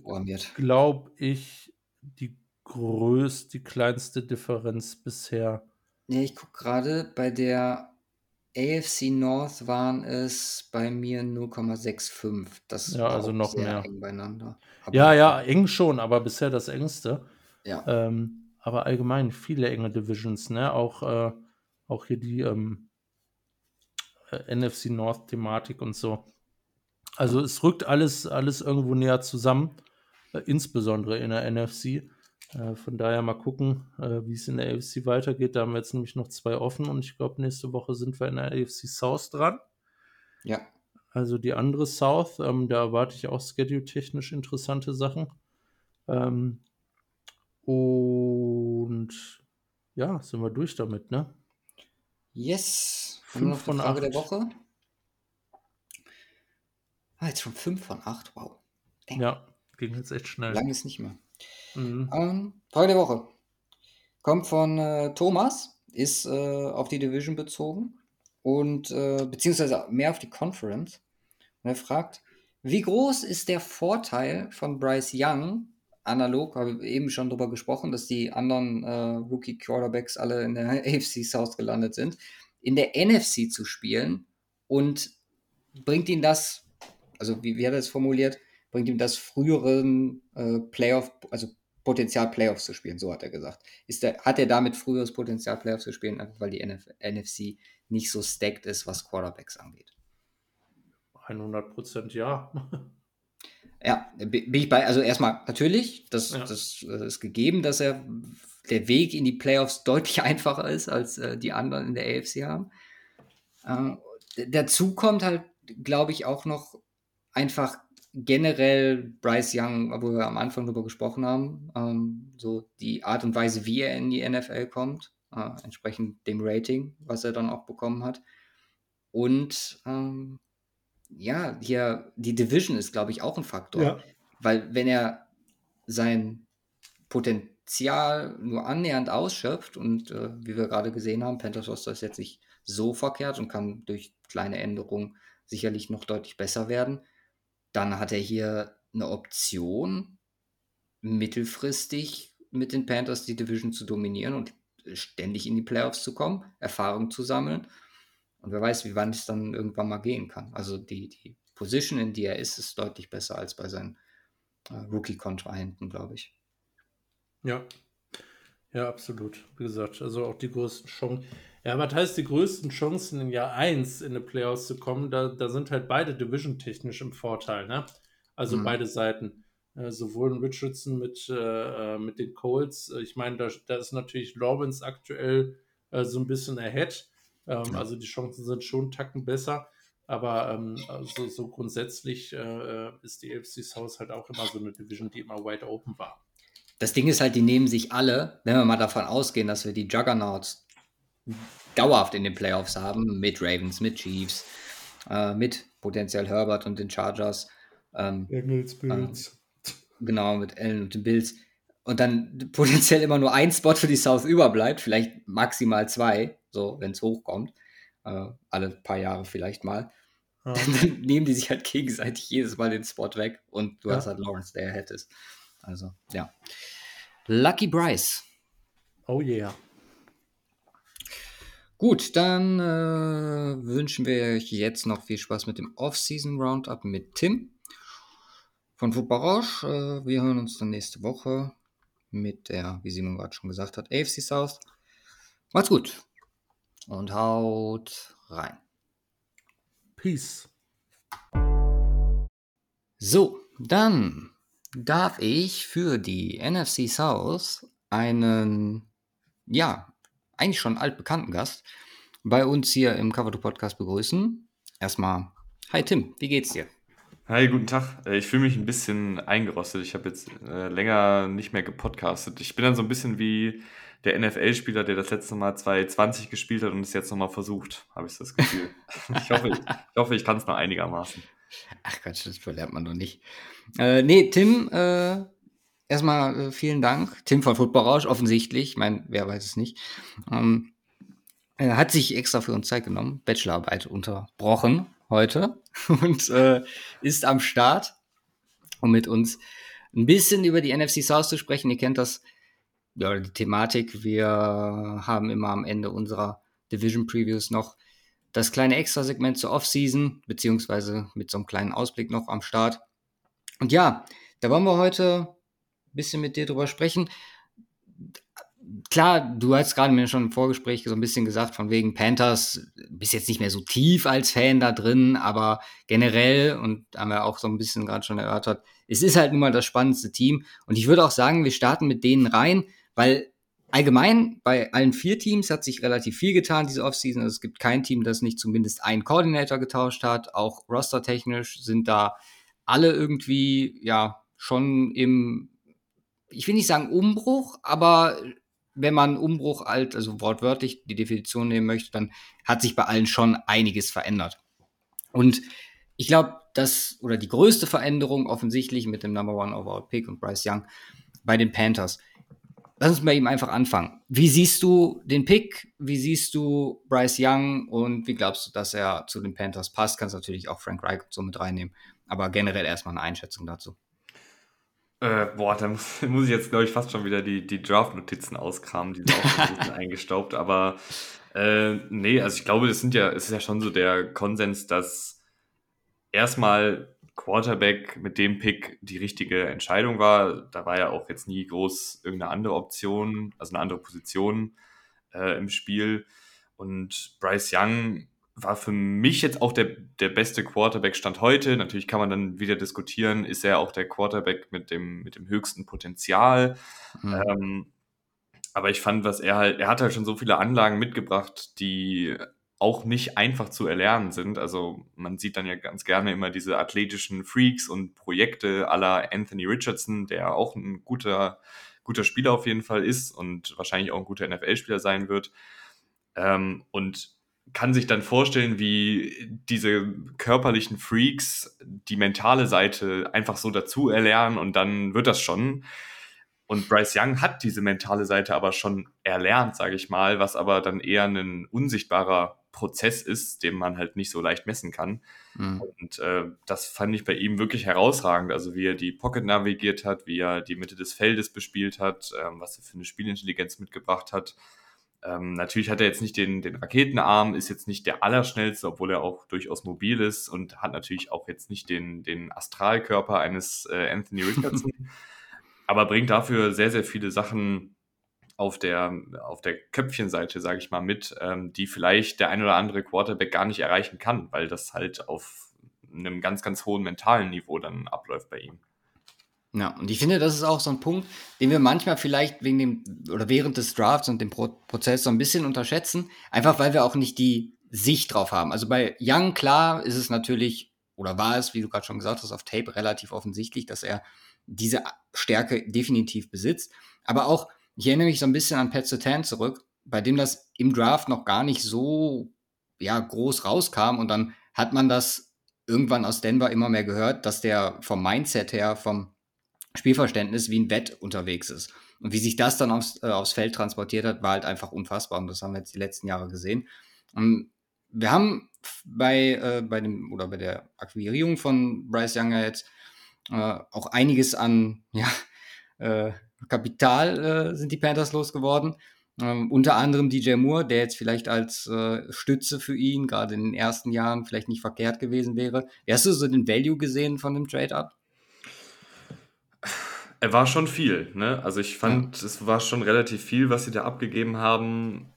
Speaker 2: glaube ich, die größte, die kleinste Differenz bisher.
Speaker 1: Ja, ich gucke gerade bei der AFC North waren es bei mir 0,65. Das
Speaker 2: ja, war also noch sehr mehr.
Speaker 1: eng beieinander.
Speaker 2: Aber ja, ja, eng schon, aber bisher das engste.
Speaker 1: Ja.
Speaker 2: Ähm, aber allgemein viele enge Divisions, ne? Auch, äh, auch hier die ähm, äh, NFC North-Thematik und so. Also es rückt alles, alles irgendwo näher zusammen, äh, insbesondere in der NFC. Äh, von daher mal gucken, äh, wie es in der AFC weitergeht. Da haben wir jetzt nämlich noch zwei offen und ich glaube, nächste Woche sind wir in der AFC South dran.
Speaker 1: Ja.
Speaker 2: Also die andere South, ähm, da erwarte ich auch schedule-technisch interessante Sachen. Ähm, und ja, sind wir durch damit, ne?
Speaker 1: Yes. Fünf von Frage acht. der Woche. Ah, jetzt schon fünf von acht. Wow.
Speaker 2: Dang. Ja, ging jetzt echt schnell.
Speaker 1: Lang ist nicht mehr. Mhm. Ähm, Frage der Woche. Kommt von äh, Thomas, ist äh, auf die Division bezogen und äh, beziehungsweise mehr auf die Conference. Und er fragt, wie groß ist der Vorteil von Bryce Young, analog, habe ich eben schon darüber gesprochen, dass die anderen äh, Rookie-Quarterbacks alle in der AFC South gelandet sind, in der NFC zu spielen und bringt ihn das, also wie, wie hat er es formuliert, bringt ihm das früheren äh, Playoff, also Potenzial, Playoffs zu spielen, so hat er gesagt. Ist der, hat er damit früheres Potenzial, Playoffs zu spielen, einfach weil die NF NFC nicht so stacked ist, was Quarterbacks angeht?
Speaker 2: 100 Prozent ja.
Speaker 1: Ja, bin ich bei, also erstmal natürlich, das, ja. das äh, ist gegeben, dass er der Weg in die Playoffs deutlich einfacher ist, als äh, die anderen in der AFC haben. Äh, dazu kommt halt, glaube ich, auch noch einfach generell Bryce Young, wo wir am Anfang darüber gesprochen haben, ähm, so die Art und Weise, wie er in die NFL kommt, äh, entsprechend dem Rating, was er dann auch bekommen hat. Und ähm, ja, hier die Division ist, glaube ich, auch ein Faktor. Ja. Weil wenn er sein Potenzial nur annähernd ausschöpft und äh, wie wir gerade gesehen haben, Panthers Roster ist jetzt nicht so verkehrt und kann durch kleine Änderungen sicherlich noch deutlich besser werden, dann hat er hier eine Option, mittelfristig mit den Panthers die Division zu dominieren und ständig in die Playoffs zu kommen, Erfahrung zu sammeln. Und wer weiß, wie wann es dann irgendwann mal gehen kann. Also die, die Position, in die er ist, ist deutlich besser als bei seinen äh, Rookie-Kontrahenten, glaube ich.
Speaker 2: Ja. Ja, absolut. Wie gesagt, also auch die größten Chancen. Ja, was heißt die größten Chancen in Jahr 1 in die Playoffs zu kommen? Da, da sind halt beide division-technisch im Vorteil, ne? Also mhm. beide Seiten. Äh, sowohl in Richardson mit, äh, äh mit den Colts. Äh, ich meine, da, da ist natürlich Lawrence aktuell äh, so ein bisschen ahead. Ähm, also die Chancen sind schon einen Tacken besser. Aber ähm, also, so grundsätzlich äh, ist die AFC South halt auch immer so eine Division, die immer wide open war.
Speaker 1: Das Ding ist halt, die nehmen sich alle, wenn wir mal davon ausgehen, dass wir die Juggernauts dauerhaft in den Playoffs haben, mit Ravens, mit Chiefs, äh, mit potenziell Herbert und den Chargers. Ähm, Bengals, Bills. Äh, genau, mit Allen und den Bills. Und dann potenziell immer nur ein Spot für die South überbleibt, vielleicht maximal zwei, so wenn es hochkommt. Äh, alle paar Jahre vielleicht mal. Ja. Dann nehmen die sich halt gegenseitig jedes Mal den Spot weg und du ja. hast halt Lawrence, der hättest. Also, ja. Lucky Bryce.
Speaker 2: Oh yeah.
Speaker 1: Gut, dann äh, wünschen wir euch jetzt noch viel Spaß mit dem Off-Season Roundup mit Tim von Football Rausch. Äh, wir hören uns dann nächste Woche mit der, wie Simon gerade schon gesagt hat, AFC South. Macht's gut und haut rein.
Speaker 2: Peace.
Speaker 1: So, dann darf ich für die NFC South einen, ja, eigentlich schon altbekannten Gast bei uns hier im Cover 2 Podcast begrüßen. Erstmal, hi Tim, wie geht's dir?
Speaker 3: Hi, guten Tag. Äh, ich fühle mich ein bisschen eingerostet. Ich habe jetzt äh, länger nicht mehr gepodcastet. Ich bin dann so ein bisschen wie der NFL-Spieler, der das letzte Mal 2020 gespielt hat und es jetzt nochmal versucht, habe ich das Gefühl. ich hoffe, ich, ich, hoffe, ich kann es noch einigermaßen.
Speaker 1: Ach Gott, das verlernt man doch nicht. Äh, nee, Tim, äh, erstmal äh, vielen Dank. Tim von Football Rausch, offensichtlich. Ich meine, wer weiß es nicht. Ähm, er hat sich extra für uns Zeit genommen, Bachelorarbeit unterbrochen heute und äh, ist am Start, um mit uns ein bisschen über die NFC South zu sprechen. Ihr kennt das, ja, die Thematik. Wir haben immer am Ende unserer Division Previews noch das kleine Extra-Segment zur Offseason, beziehungsweise mit so einem kleinen Ausblick noch am Start. Und ja, da wollen wir heute bisschen mit dir drüber sprechen. Klar, du hast gerade mir schon im Vorgespräch so ein bisschen gesagt, von wegen Panthers, bist jetzt nicht mehr so tief als Fan da drin, aber generell, und haben wir auch so ein bisschen gerade schon erörtert, es ist halt nun mal das spannendste Team. Und ich würde auch sagen, wir starten mit denen rein, weil allgemein bei allen vier Teams hat sich relativ viel getan diese Offseason. Also es gibt kein Team, das nicht zumindest einen Koordinator getauscht hat. Auch rostertechnisch sind da alle irgendwie, ja, schon im ich will nicht sagen Umbruch, aber wenn man Umbruch alt, also wortwörtlich die Definition nehmen möchte, dann hat sich bei allen schon einiges verändert. Und ich glaube, das oder die größte Veränderung offensichtlich mit dem Number One Overall Pick und Bryce Young bei den Panthers. Lass uns bei ihm einfach anfangen. Wie siehst du den Pick? Wie siehst du Bryce Young und wie glaubst du, dass er zu den Panthers passt? Kannst natürlich auch Frank Reich so mit reinnehmen, aber generell erstmal eine Einschätzung dazu.
Speaker 3: Äh, boah, da muss, muss ich jetzt, glaube ich, fast schon wieder die, die Draft-Notizen auskramen. Die sind auch ein bisschen eingestaubt. Aber äh, nee, also ich glaube, es sind ja, es ist ja schon so der Konsens, dass erstmal Quarterback mit dem Pick die richtige Entscheidung war. Da war ja auch jetzt nie groß irgendeine andere Option, also eine andere Position äh, im Spiel. Und Bryce Young war für mich jetzt auch der, der beste Quarterback-Stand heute. Natürlich kann man dann wieder diskutieren, ist er auch der Quarterback mit dem, mit dem höchsten Potenzial. Mhm. Ähm, aber ich fand, was er halt, er hat halt schon so viele Anlagen mitgebracht, die auch nicht einfach zu erlernen sind. Also man sieht dann ja ganz gerne immer diese athletischen Freaks und Projekte aller Anthony Richardson, der auch ein guter, guter Spieler auf jeden Fall ist und wahrscheinlich auch ein guter NFL-Spieler sein wird. Ähm, und kann sich dann vorstellen, wie diese körperlichen Freaks die mentale Seite einfach so dazu erlernen und dann wird das schon. Und Bryce Young hat diese mentale Seite aber schon erlernt, sage ich mal, was aber dann eher ein unsichtbarer Prozess ist, den man halt nicht so leicht messen kann. Mhm. Und äh, das fand ich bei ihm wirklich herausragend. Also wie er die Pocket navigiert hat, wie er die Mitte des Feldes bespielt hat, ähm, was er für eine Spielintelligenz mitgebracht hat. Ähm, natürlich hat er jetzt nicht den, den Raketenarm, ist jetzt nicht der Allerschnellste, obwohl er auch durchaus mobil ist und hat natürlich auch jetzt nicht den, den Astralkörper eines äh, Anthony Richardson, aber bringt dafür sehr, sehr viele Sachen auf der, auf der Köpfchenseite, sage ich mal, mit, ähm, die vielleicht der ein oder andere Quarterback gar nicht erreichen kann, weil das halt auf einem ganz, ganz hohen mentalen Niveau dann abläuft bei ihm.
Speaker 1: Ja, und ich finde, das ist auch so ein Punkt, den wir manchmal vielleicht wegen dem oder während des Drafts und dem Pro Prozess so ein bisschen unterschätzen, einfach weil wir auch nicht die Sicht drauf haben. Also bei Young, klar, ist es natürlich, oder war es, wie du gerade schon gesagt hast, auf Tape relativ offensichtlich, dass er diese Stärke definitiv besitzt. Aber auch, ich erinnere mich so ein bisschen an Pat Satan zurück, bei dem das im Draft noch gar nicht so ja, groß rauskam und dann hat man das irgendwann aus Denver immer mehr gehört, dass der vom Mindset her, vom Spielverständnis wie ein Wett unterwegs ist. Und wie sich das dann aufs, äh, aufs Feld transportiert hat, war halt einfach unfassbar. Und das haben wir jetzt die letzten Jahre gesehen. Und wir haben bei, äh, bei dem oder bei der Akquirierung von Bryce Younger jetzt äh, auch einiges an ja, äh, Kapital äh, sind die Panthers losgeworden. Ähm, unter anderem DJ Moore, der jetzt vielleicht als äh, Stütze für ihn, gerade in den ersten Jahren, vielleicht nicht verkehrt gewesen wäre. Hast du so den Value gesehen von dem Trade-Up?
Speaker 3: Er war schon viel, ne? Also ich fand, ja. es war schon relativ viel, was sie da abgegeben haben.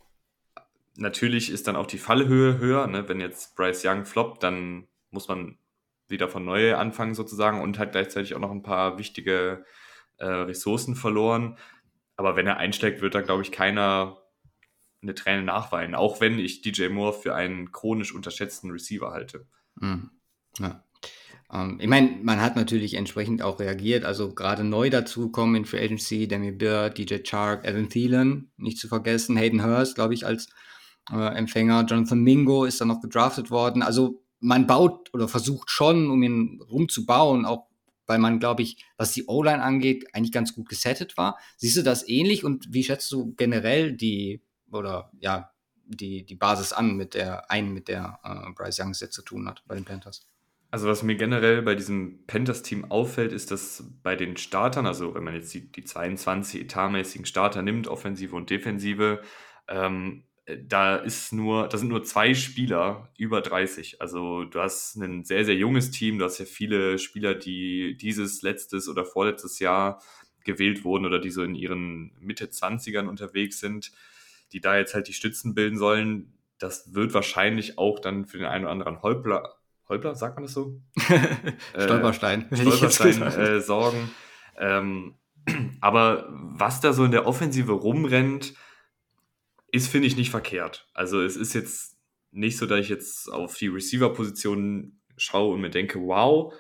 Speaker 3: Natürlich ist dann auch die Fallhöhe höher, ne? Wenn jetzt Bryce Young floppt, dann muss man wieder von neu anfangen sozusagen und hat gleichzeitig auch noch ein paar wichtige äh, Ressourcen verloren. Aber wenn er einschlägt, wird da, glaube ich, keiner eine Träne nachweinen, auch wenn ich DJ Moore für einen chronisch unterschätzten Receiver halte. Mhm.
Speaker 1: Ja. Ähm, ich meine, man hat natürlich entsprechend auch reagiert. Also gerade neu dazu kommen in Free Agency, Demi Bird, DJ Chark, Evan Thielen, nicht zu vergessen, Hayden Hurst, glaube ich, als äh, Empfänger. Jonathan Mingo ist dann noch gedraftet worden. Also man baut oder versucht schon, um ihn rumzubauen, auch weil man, glaube ich, was die O-Line angeht, eigentlich ganz gut gesettet war. Siehst du das ähnlich und wie schätzt du generell die oder ja die, die Basis an, mit der einen, mit der äh, Bryce Young jetzt zu tun hat bei den Panthers?
Speaker 3: Also was mir generell bei diesem Panthers-Team auffällt, ist, dass bei den Startern, also wenn man jetzt die, die 22 etatmäßigen Starter nimmt, Offensive und Defensive, ähm, da ist nur, da sind nur zwei Spieler über 30. Also du hast ein sehr, sehr junges Team, du hast ja viele Spieler, die dieses letztes oder vorletztes Jahr gewählt wurden oder die so in ihren Mitte 20ern unterwegs sind, die da jetzt halt die Stützen bilden sollen. Das wird wahrscheinlich auch dann für den einen oder anderen Holpler Holper, sagt man das so?
Speaker 1: Stolperstein.
Speaker 3: Äh, Stolperstein äh, sorgen. Ähm, aber was da so in der Offensive rumrennt, ist, finde ich, nicht verkehrt. Also es ist jetzt nicht so, dass ich jetzt auf die Receiver-Position schaue und mir denke, wow,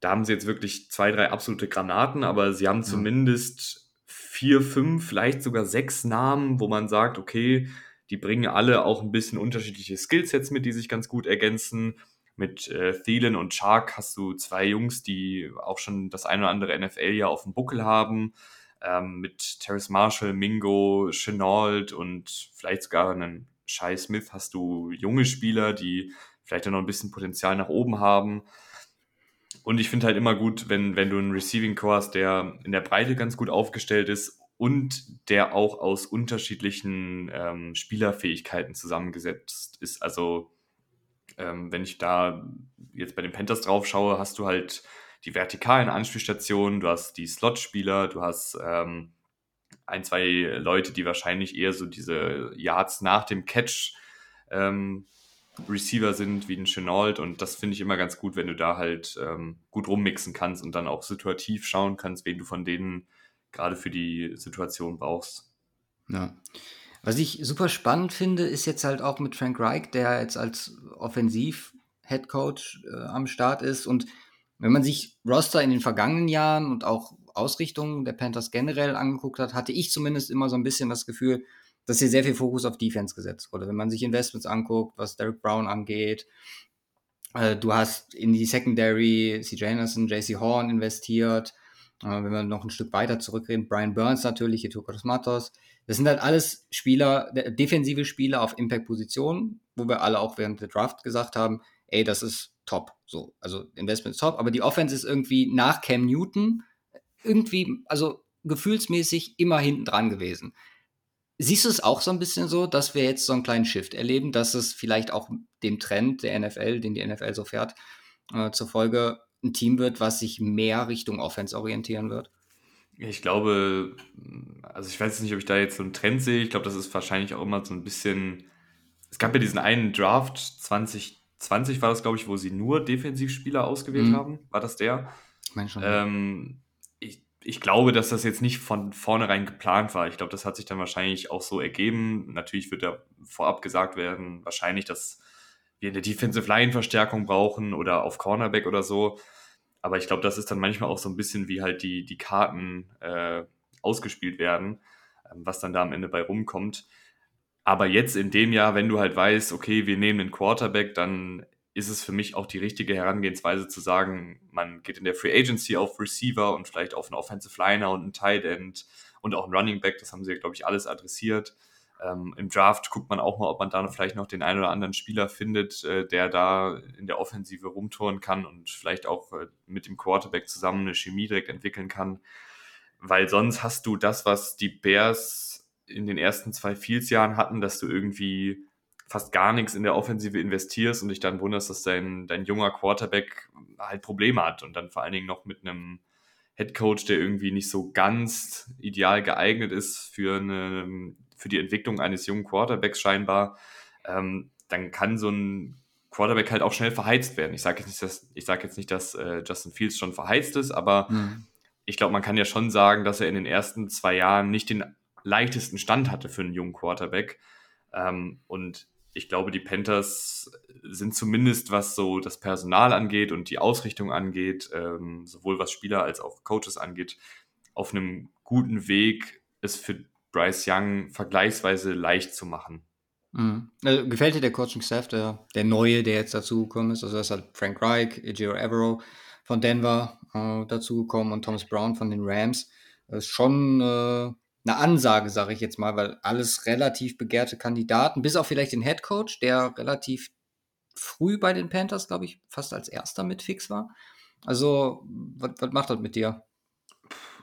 Speaker 3: da haben sie jetzt wirklich zwei, drei absolute Granaten, aber sie haben zumindest vier, fünf, vielleicht sogar sechs Namen, wo man sagt, okay, die bringen alle auch ein bisschen unterschiedliche Skillsets mit, die sich ganz gut ergänzen mit äh, Thielen und Chark hast du zwei Jungs, die auch schon das ein oder andere NFL-Jahr auf dem Buckel haben. Ähm, mit Terrace Marshall, Mingo, Chenault und vielleicht sogar einen Shai Smith hast du junge Spieler, die vielleicht noch ein bisschen Potenzial nach oben haben. Und ich finde halt immer gut, wenn, wenn du einen Receiving Core hast, der in der Breite ganz gut aufgestellt ist und der auch aus unterschiedlichen ähm, Spielerfähigkeiten zusammengesetzt ist. Also ähm, wenn ich da jetzt bei den Panthers drauf schaue, hast du halt die vertikalen Anspielstationen, du hast die Slot-Spieler, du hast ähm, ein, zwei Leute, die wahrscheinlich eher so diese Yards nach dem Catch ähm, Receiver sind, wie ein Chenault. Und das finde ich immer ganz gut, wenn du da halt ähm, gut rummixen kannst und dann auch situativ schauen kannst, wen du von denen gerade für die Situation brauchst.
Speaker 1: Ja. Was ich super spannend finde, ist jetzt halt auch mit Frank Reich, der jetzt als Offensiv-Headcoach äh, am Start ist. Und wenn man sich Roster in den vergangenen Jahren und auch Ausrichtungen der Panthers generell angeguckt hat, hatte ich zumindest immer so ein bisschen das Gefühl, dass hier sehr viel Fokus auf Defense gesetzt wurde. Wenn man sich Investments anguckt, was Derek Brown angeht, äh, du hast in die Secondary CJ Anderson, JC Horn investiert. Äh, wenn wir noch ein Stück weiter zurückreden, Brian Burns natürlich, Etokotos Matos. Das sind halt alles Spieler, defensive Spieler auf Impact-Positionen, wo wir alle auch während der Draft gesagt haben, ey, das ist top. So, also Investment ist top, aber die Offense ist irgendwie nach Cam Newton irgendwie, also gefühlsmäßig immer hinten dran gewesen. Siehst du es auch so ein bisschen so, dass wir jetzt so einen kleinen Shift erleben, dass es vielleicht auch dem Trend der NFL, den die NFL so fährt, äh, zur Folge ein Team wird, was sich mehr Richtung Offense orientieren wird?
Speaker 3: Ich glaube, also ich weiß nicht, ob ich da jetzt so einen Trend sehe. Ich glaube, das ist wahrscheinlich auch immer so ein bisschen. Es gab ja diesen einen Draft 2020 war das, glaube ich, wo sie nur Defensivspieler ausgewählt mhm. haben. War das der? Ich meine schon. Ähm, ich, ich glaube, dass das jetzt nicht von vornherein geplant war. Ich glaube, das hat sich dann wahrscheinlich auch so ergeben. Natürlich wird da vorab gesagt werden, wahrscheinlich, dass wir eine Defensive Line Verstärkung brauchen oder auf Cornerback oder so. Aber ich glaube, das ist dann manchmal auch so ein bisschen wie halt die, die Karten äh, ausgespielt werden, ähm, was dann da am Ende bei rumkommt. Aber jetzt in dem Jahr, wenn du halt weißt, okay, wir nehmen einen Quarterback, dann ist es für mich auch die richtige Herangehensweise zu sagen, man geht in der Free Agency auf Receiver und vielleicht auf einen Offensive Liner und einen Tight End und auch einen Running Back. Das haben sie, glaube ich, alles adressiert. Ähm, Im Draft guckt man auch mal, ob man da vielleicht noch den einen oder anderen Spieler findet, äh, der da in der Offensive rumtouren kann und vielleicht auch äh, mit dem Quarterback zusammen eine Chemie direkt entwickeln kann. Weil sonst hast du das, was die Bears in den ersten zwei Fields-Jahren hatten, dass du irgendwie fast gar nichts in der Offensive investierst und dich dann wunderst, dass dein, dein junger Quarterback halt Probleme hat und dann vor allen Dingen noch mit einem Head Coach, der irgendwie nicht so ganz ideal geeignet ist für eine für die Entwicklung eines jungen Quarterbacks scheinbar, ähm, dann kann so ein Quarterback halt auch schnell verheizt werden. Ich sage jetzt nicht, dass, ich sag jetzt nicht, dass äh, Justin Fields schon verheizt ist, aber mhm. ich glaube, man kann ja schon sagen, dass er in den ersten zwei Jahren nicht den leichtesten Stand hatte für einen jungen Quarterback. Ähm, und ich glaube, die Panthers sind zumindest, was so das Personal angeht und die Ausrichtung angeht, ähm, sowohl was Spieler als auch Coaches angeht, auf einem guten Weg, es für Bryce Young vergleichsweise leicht zu machen.
Speaker 1: Mhm. Also, gefällt dir der Coaching-Staff, der, der neue, der jetzt dazugekommen ist? Also, das hat Frank Reich, Ejiro Evero von Denver äh, dazugekommen und Thomas Brown von den Rams. Das ist schon äh, eine Ansage, sage ich jetzt mal, weil alles relativ begehrte Kandidaten, bis auf vielleicht den Head Coach, der relativ früh bei den Panthers, glaube ich, fast als erster mit fix war. Also, was macht das mit dir?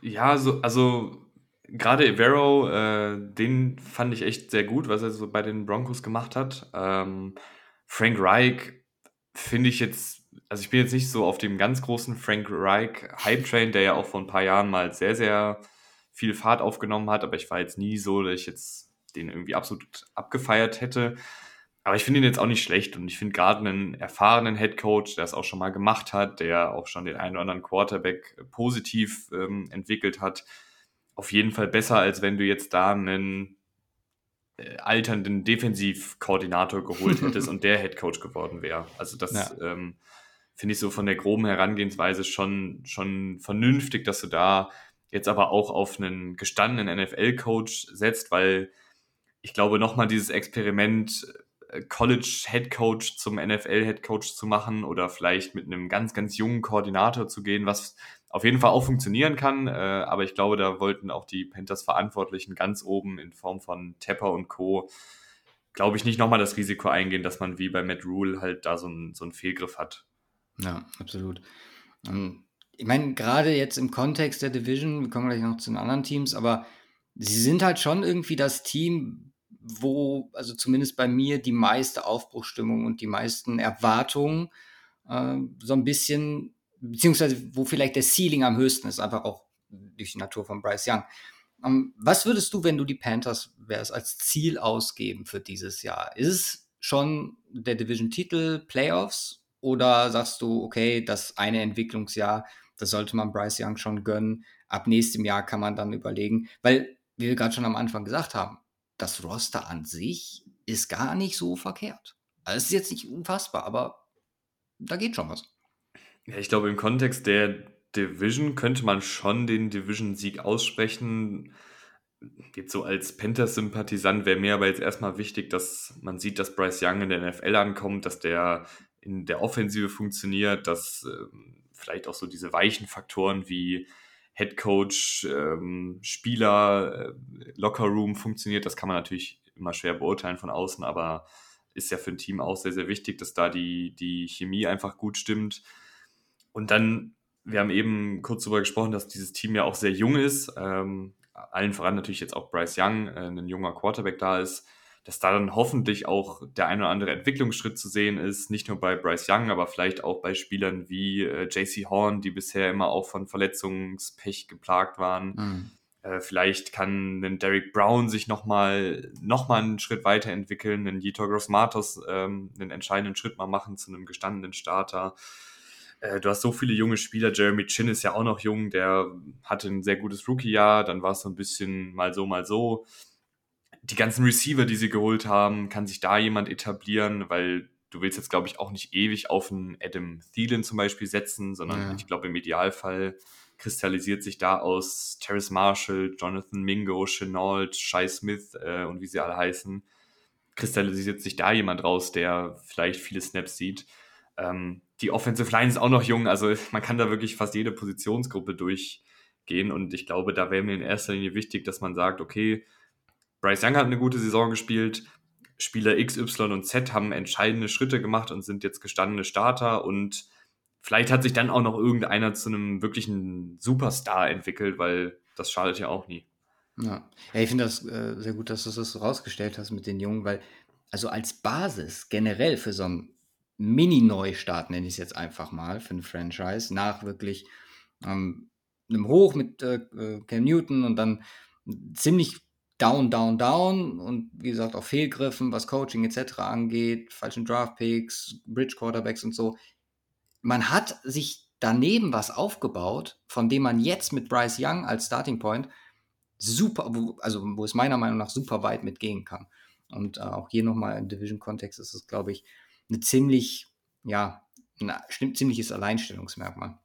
Speaker 3: Ja, so, also gerade Evero, äh, den fand ich echt sehr gut, was er so bei den Broncos gemacht hat. Ähm, Frank Reich finde ich jetzt, also ich bin jetzt nicht so auf dem ganz großen Frank Reich Hype Train, der ja auch vor ein paar Jahren mal sehr, sehr viel Fahrt aufgenommen hat, aber ich war jetzt nie so, dass ich jetzt den irgendwie absolut abgefeiert hätte. Aber ich finde ihn jetzt auch nicht schlecht und ich finde gerade einen erfahrenen Head Coach, der es auch schon mal gemacht hat, der auch schon den einen oder anderen Quarterback positiv ähm, entwickelt hat, auf jeden Fall besser, als wenn du jetzt da einen äh, alternden Defensivkoordinator geholt hättest und der Head Coach geworden wäre. Also das ja. ähm, finde ich so von der groben Herangehensweise schon, schon vernünftig, dass du da jetzt aber auch auf einen gestandenen NFL-Coach setzt, weil ich glaube, nochmal dieses Experiment äh, College Head Coach zum NFL Head Coach zu machen oder vielleicht mit einem ganz, ganz jungen Koordinator zu gehen, was auf jeden Fall auch funktionieren kann. Äh, aber ich glaube, da wollten auch die Panthers Verantwortlichen ganz oben in Form von Tepper und Co. glaube ich nicht nochmal das Risiko eingehen, dass man wie bei Matt Rule halt da so, ein, so einen Fehlgriff hat.
Speaker 1: Ja, absolut. Ähm, ich meine, gerade jetzt im Kontext der Division, wir kommen gleich noch zu den anderen Teams, aber sie sind halt schon irgendwie das Team, wo, also zumindest bei mir, die meiste Aufbruchstimmung und die meisten Erwartungen äh, so ein bisschen beziehungsweise wo vielleicht der Ceiling am höchsten ist, einfach auch durch die Natur von Bryce Young. Um, ähm, was würdest du, wenn du die Panthers wärst, als Ziel ausgeben für dieses Jahr? Ist es schon der Division-Titel, Playoffs? Oder sagst du, okay, das eine Entwicklungsjahr, das sollte man Bryce Young schon gönnen. Ab nächstem Jahr kann man dann überlegen, weil, wie wir gerade schon am Anfang gesagt haben, das Roster an sich ist gar nicht so verkehrt. Also es ist jetzt nicht unfassbar, aber da geht schon was.
Speaker 3: Ja, ich glaube, im Kontext der Division könnte man schon den Division-Sieg aussprechen. Jetzt so als Panthers-Sympathisant wäre mir aber jetzt erstmal wichtig, dass man sieht, dass Bryce Young in der NFL ankommt, dass der in der Offensive funktioniert, dass ähm, vielleicht auch so diese weichen Faktoren wie Head Coach, ähm, Spieler, äh, Locker Room funktioniert. Das kann man natürlich immer schwer beurteilen von außen, aber ist ja für ein Team auch sehr, sehr wichtig, dass da die, die Chemie einfach gut stimmt. Und dann, wir haben eben kurz darüber gesprochen, dass dieses Team ja auch sehr jung ist. Ähm, allen voran natürlich jetzt auch Bryce Young, äh, ein junger Quarterback da ist. dass da dann hoffentlich auch der ein oder andere Entwicklungsschritt zu sehen ist, nicht nur bei Bryce Young, aber vielleicht auch bei Spielern wie äh, JC Horn, die bisher immer auch von Verletzungspech geplagt waren. Mhm. Äh, vielleicht kann ein Derek Brown sich nochmal noch mal einen Schritt weiterentwickeln, ein Yitor Gross Matos ähm, einen entscheidenden Schritt mal machen zu einem gestandenen Starter. Äh, du hast so viele junge Spieler. Jeremy Chin ist ja auch noch jung, der hatte ein sehr gutes Rookie-Jahr, dann war es so ein bisschen mal so, mal so die ganzen Receiver, die sie geholt haben, kann sich da jemand etablieren, weil du willst jetzt, glaube ich, auch nicht ewig auf einen Adam Thielen zum Beispiel setzen, sondern ja. ich glaube, im Idealfall kristallisiert sich da aus Terrace Marshall, Jonathan Mingo, Chenault, Shai Smith äh, und wie sie alle heißen, kristallisiert sich da jemand raus, der vielleicht viele Snaps sieht. Ähm, die Offensive Line ist auch noch jung, also man kann da wirklich fast jede Positionsgruppe durchgehen und ich glaube, da wäre mir in erster Linie wichtig, dass man sagt, okay, Bryce Young hat eine gute Saison gespielt. Spieler X, Y und Z haben entscheidende Schritte gemacht und sind jetzt gestandene Starter und vielleicht hat sich dann auch noch irgendeiner zu einem wirklichen Superstar entwickelt, weil das schadet ja auch nie.
Speaker 1: Ja, ja ich finde das äh, sehr gut, dass du das so rausgestellt hast mit den Jungen, weil also als Basis generell für so einen Mini-Neustart, nenne ich es jetzt einfach mal, für ein Franchise, nach wirklich ähm, einem Hoch mit äh, äh Cam Newton und dann ziemlich down, down, down und wie gesagt auch Fehlgriffen, was Coaching etc. angeht, falschen Draftpicks, Bridge Quarterbacks und so. Man hat sich daneben was aufgebaut, von dem man jetzt mit Bryce Young als Starting Point super, also wo es meiner Meinung nach super weit mitgehen kann. Und äh, auch hier nochmal im Division-Kontext ist es, glaube ich, eine ziemlich, ja, ein ziemliches Alleinstellungsmerkmal.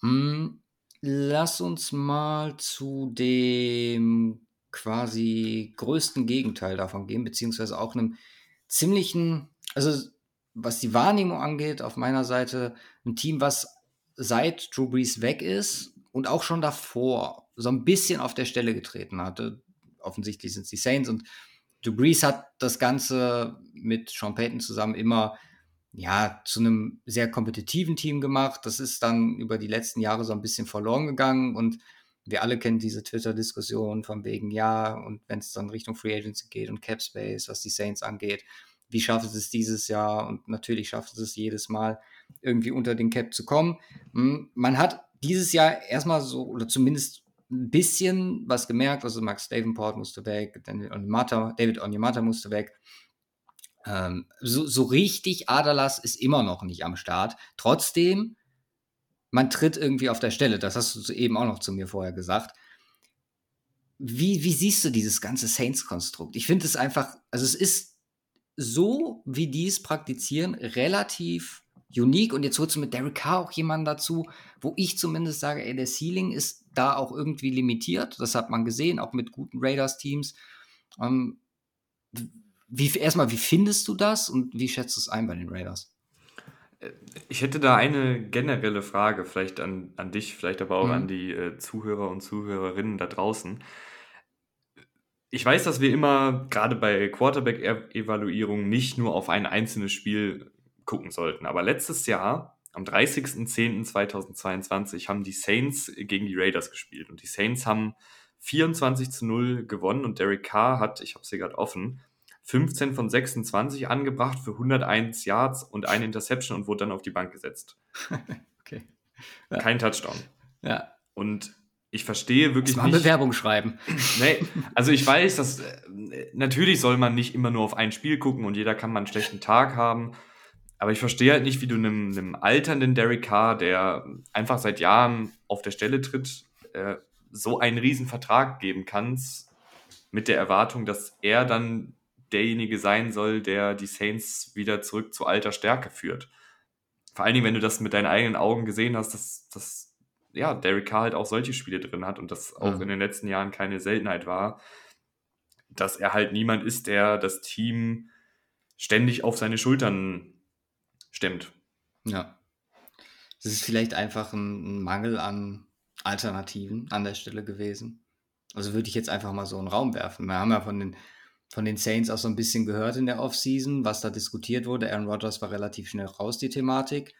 Speaker 1: Hm, Lass uns mal zu dem quasi größten Gegenteil davon gehen, beziehungsweise auch einem ziemlichen, also was die Wahrnehmung angeht, auf meiner Seite ein Team, was seit Drew Brees weg ist und auch schon davor so ein bisschen auf der Stelle getreten hatte. Offensichtlich sind es die Saints und Drew Brees hat das Ganze mit Sean Payton zusammen immer ja, zu einem sehr kompetitiven Team gemacht. Das ist dann über die letzten Jahre so ein bisschen verloren gegangen und wir alle kennen diese Twitter-Diskussion von wegen, ja, und wenn es dann Richtung Free Agency geht und Cap Space, was die Saints angeht, wie schafft es dieses Jahr? Und natürlich schafft es es jedes Mal, irgendwie unter den Cap zu kommen. Hm, man hat dieses Jahr erstmal so, oder zumindest ein bisschen was gemerkt, also Max Davenport musste weg, David Onyemata musste weg. Ähm, so, so richtig Adalas ist immer noch nicht am Start. Trotzdem, man tritt irgendwie auf der Stelle. Das hast du eben auch noch zu mir vorher gesagt. Wie, wie siehst du dieses ganze Saints-Konstrukt? Ich finde es einfach, also es ist so, wie die es praktizieren, relativ unique. Und jetzt holst du mit Derek Carr auch jemanden dazu, wo ich zumindest sage, ey, der Ceiling ist da auch irgendwie limitiert. Das hat man gesehen, auch mit guten Raiders-Teams. Ähm, wie, erstmal, wie findest du das und wie schätzt du es ein bei den Raiders?
Speaker 3: Ich hätte da eine generelle Frage, vielleicht an, an dich, vielleicht aber auch mhm. an die äh, Zuhörer und Zuhörerinnen da draußen. Ich weiß, dass wir immer gerade bei Quarterback-Evaluierungen nicht nur auf ein einzelnes Spiel gucken sollten, aber letztes Jahr, am 30.10.2022, haben die Saints gegen die Raiders gespielt und die Saints haben 24 zu 0 gewonnen und Derek Carr hat, ich habe es hier gerade offen, 15 von 26 angebracht für 101 Yards und eine Interception und wurde dann auf die Bank gesetzt. okay. Ja. Kein Touchdown.
Speaker 1: Ja.
Speaker 3: Und ich verstehe wirklich
Speaker 1: mal nicht. Bewerbung schreiben.
Speaker 3: Nee, also ich weiß, dass äh, natürlich soll man nicht immer nur auf ein Spiel gucken und jeder kann mal einen schlechten Tag haben. Aber ich verstehe halt nicht, wie du einem, einem alternden Derek Carr, der einfach seit Jahren auf der Stelle tritt, äh, so einen riesen Vertrag geben kannst, mit der Erwartung, dass er dann derjenige sein soll, der die Saints wieder zurück zu alter Stärke führt. Vor allen Dingen, wenn du das mit deinen eigenen Augen gesehen hast, dass, dass ja, Derek Carr halt auch solche Spiele drin hat und das auch mhm. in den letzten Jahren keine Seltenheit war, dass er halt niemand ist, der das Team ständig auf seine Schultern stemmt.
Speaker 1: Ja. Das ist vielleicht einfach ein, ein Mangel an Alternativen an der Stelle gewesen. Also würde ich jetzt einfach mal so einen Raum werfen. Wir haben ja von den von den Saints auch so ein bisschen gehört in der Offseason, was da diskutiert wurde. Aaron Rodgers war relativ schnell raus, die Thematik.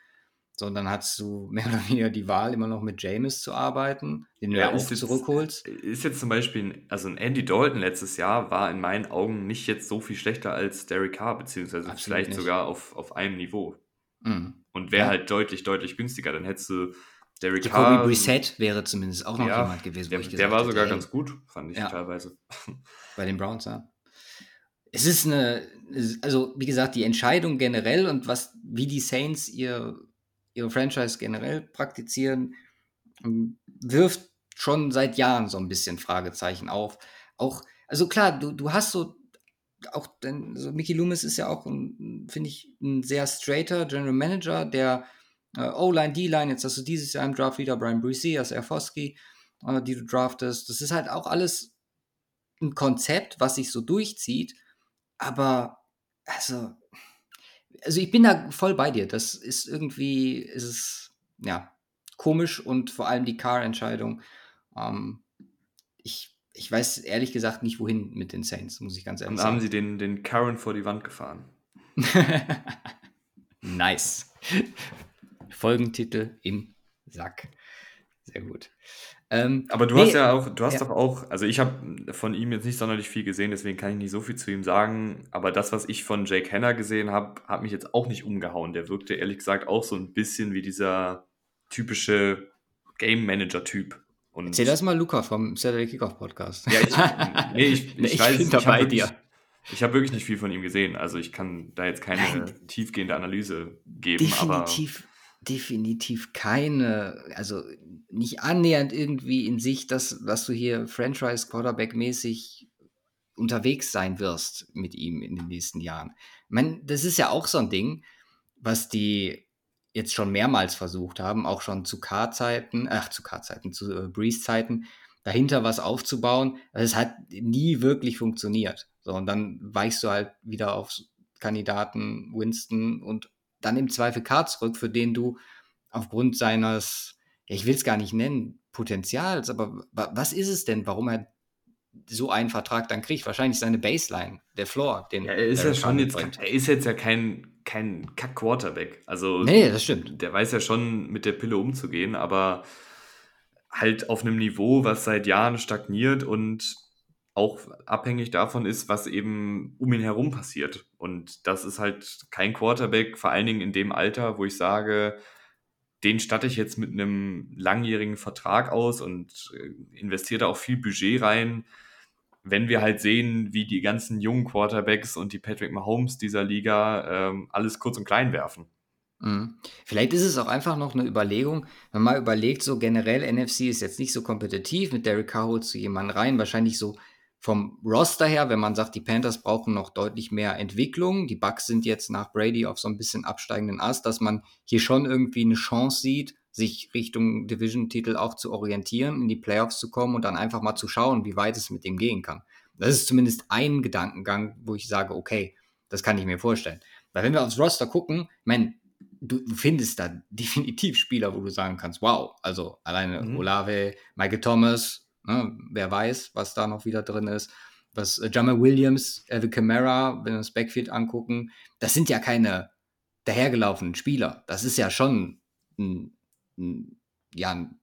Speaker 1: So, und dann hast du mehr oder weniger die Wahl, immer noch mit James zu arbeiten, den du
Speaker 3: Ja,
Speaker 1: auch
Speaker 3: jetzt,
Speaker 1: zurückholst.
Speaker 3: ist jetzt zum Beispiel, also ein Andy Dalton letztes Jahr war in meinen Augen nicht jetzt so viel schlechter als Derek Carr, beziehungsweise
Speaker 1: Absolut
Speaker 3: vielleicht
Speaker 1: nicht.
Speaker 3: sogar auf, auf einem Niveau.
Speaker 1: Mhm.
Speaker 3: Und wäre
Speaker 1: Ja.
Speaker 3: halt deutlich, deutlich günstiger. Dann hättest du Derek
Speaker 1: Jacoby
Speaker 3: Carr.
Speaker 1: Brissett wäre zumindest auch noch
Speaker 3: ja,
Speaker 1: jemand gewesen,
Speaker 3: der, der war
Speaker 1: hätte,
Speaker 3: sogar
Speaker 1: ey,
Speaker 3: ganz gut, fand ich
Speaker 1: Ja.
Speaker 3: teilweise.
Speaker 1: bei den Browns, ja. Es ist eine, also wie gesagt, die Entscheidung generell und was, wie die Saints ihr, ihre Franchise generell praktizieren, ähm, wirft schon seit Jahren so ein bisschen Fragezeichen auf. Auch, also klar, du, du hast so, auch, denn, so Mickey Loomis ist ja auch, finde ich, ein sehr straighter General Manager, der äh, O-Line, D-Line, jetzt hast du dieses Jahr im Draft wieder Brian Brucey, als Erfoski, äh, die du draftest. Das ist halt auch alles ein Konzept, was sich so durchzieht, aber also, also ich bin da voll bei dir. Das ist irgendwie, ist es, ja, komisch und vor allem die Car-Entscheidung. Ähm, ich, ich weiß ehrlich gesagt nicht, wohin mit den Saints, muss ich ganz ehrlich
Speaker 3: Und haben
Speaker 1: sagen.
Speaker 3: sie den, den Karen vor die Wand gefahren.
Speaker 1: nice. Folgentitel im Sack. Sehr gut. Ähm,
Speaker 3: Aber du
Speaker 1: nee,
Speaker 3: hast ja auch, du hast
Speaker 1: ja.
Speaker 3: doch auch, also ich habe von ihm jetzt nicht sonderlich viel gesehen, deswegen kann ich nicht so viel zu ihm sagen. Aber das, was ich von Jake Henner gesehen habe, hat mich jetzt auch nicht umgehauen. Der wirkte ehrlich gesagt auch so ein bisschen wie dieser typische Game Manager-Typ. Und
Speaker 1: Erzähl das mal Luca vom Saturday Kickoff Podcast.
Speaker 3: Ja, ich, nee, ich, ich,
Speaker 1: ich
Speaker 3: weiß,
Speaker 1: bin da
Speaker 3: ich habe
Speaker 1: bei
Speaker 3: wirklich,
Speaker 1: dir.
Speaker 3: ich habe wirklich nicht viel von ihm gesehen. Also ich kann da jetzt keine
Speaker 1: Nein.
Speaker 3: tiefgehende Analyse geben.
Speaker 1: Definitiv, definitiv keine, also nicht annähernd irgendwie in sich, dass, dass du hier Franchise Quarterback mäßig unterwegs sein wirst mit ihm in den nächsten Jahren. Ich meine, das ist ja auch so ein Ding, was die jetzt schon mehrmals versucht haben, auch schon zu K-Zeiten, ach zu K-Zeiten, zu äh, Breeze-Zeiten, dahinter was aufzubauen. Es hat nie wirklich funktioniert. So, und dann weichst du halt wieder auf Kandidaten Winston und dann im Zweifel K zurück, für den du aufgrund seines, ja, ich will es gar nicht nennen, Potenzials, aber wa- was ist es denn, warum er so einen Vertrag dann kriegt? Wahrscheinlich seine Baseline, der Floor, den
Speaker 3: ja, er ist ja schon jetzt,
Speaker 1: mitbringt.
Speaker 3: er ist jetzt ja kein, kein Kack-Quarterback. Also
Speaker 1: Nee, das stimmt.
Speaker 3: der weiß ja schon mit der Pille umzugehen, aber halt auf einem Niveau, was seit Jahren stagniert und auch abhängig davon ist, was eben um ihn herum passiert. Und das ist halt kein Quarterback, vor allen Dingen in dem Alter, wo ich sage, den statte ich jetzt mit einem langjährigen Vertrag aus und äh, investiere da auch viel Budget rein. Wenn wir halt sehen, wie die ganzen jungen Quarterbacks und die Patrick Mahomes dieser Liga ähm, alles kurz und klein werfen.
Speaker 1: Mhm. Vielleicht ist es auch einfach noch eine Überlegung, wenn man mal überlegt, so generell NFC ist jetzt nicht so kompetitiv, mit Derek Carr holst du jemanden rein, wahrscheinlich so vom Roster her, wenn man sagt, die Panthers brauchen noch deutlich mehr Entwicklung, die Bucks sind jetzt nach Brady auf so ein bisschen absteigenden Ast, dass man hier schon irgendwie eine Chance sieht, sich Richtung Division-Titel auch zu orientieren, in die Playoffs zu kommen und dann einfach mal zu schauen, wie weit es mit dem gehen kann. Das ist zumindest ein Gedankengang, wo ich sage, okay, das kann ich mir vorstellen. Weil wenn wir aufs Roster gucken, ich meine, du, findest da definitiv Spieler, wo du sagen kannst, wow, also alleine
Speaker 3: Mhm.
Speaker 1: Olave, Michael Thomas, ne, wer weiß, was da noch wieder drin ist, was äh, Jamal Williams, Evan Kamara, wenn wir das Backfield angucken, das sind ja keine dahergelaufenen Spieler. Das ist ja schon ein, ein, ja, ein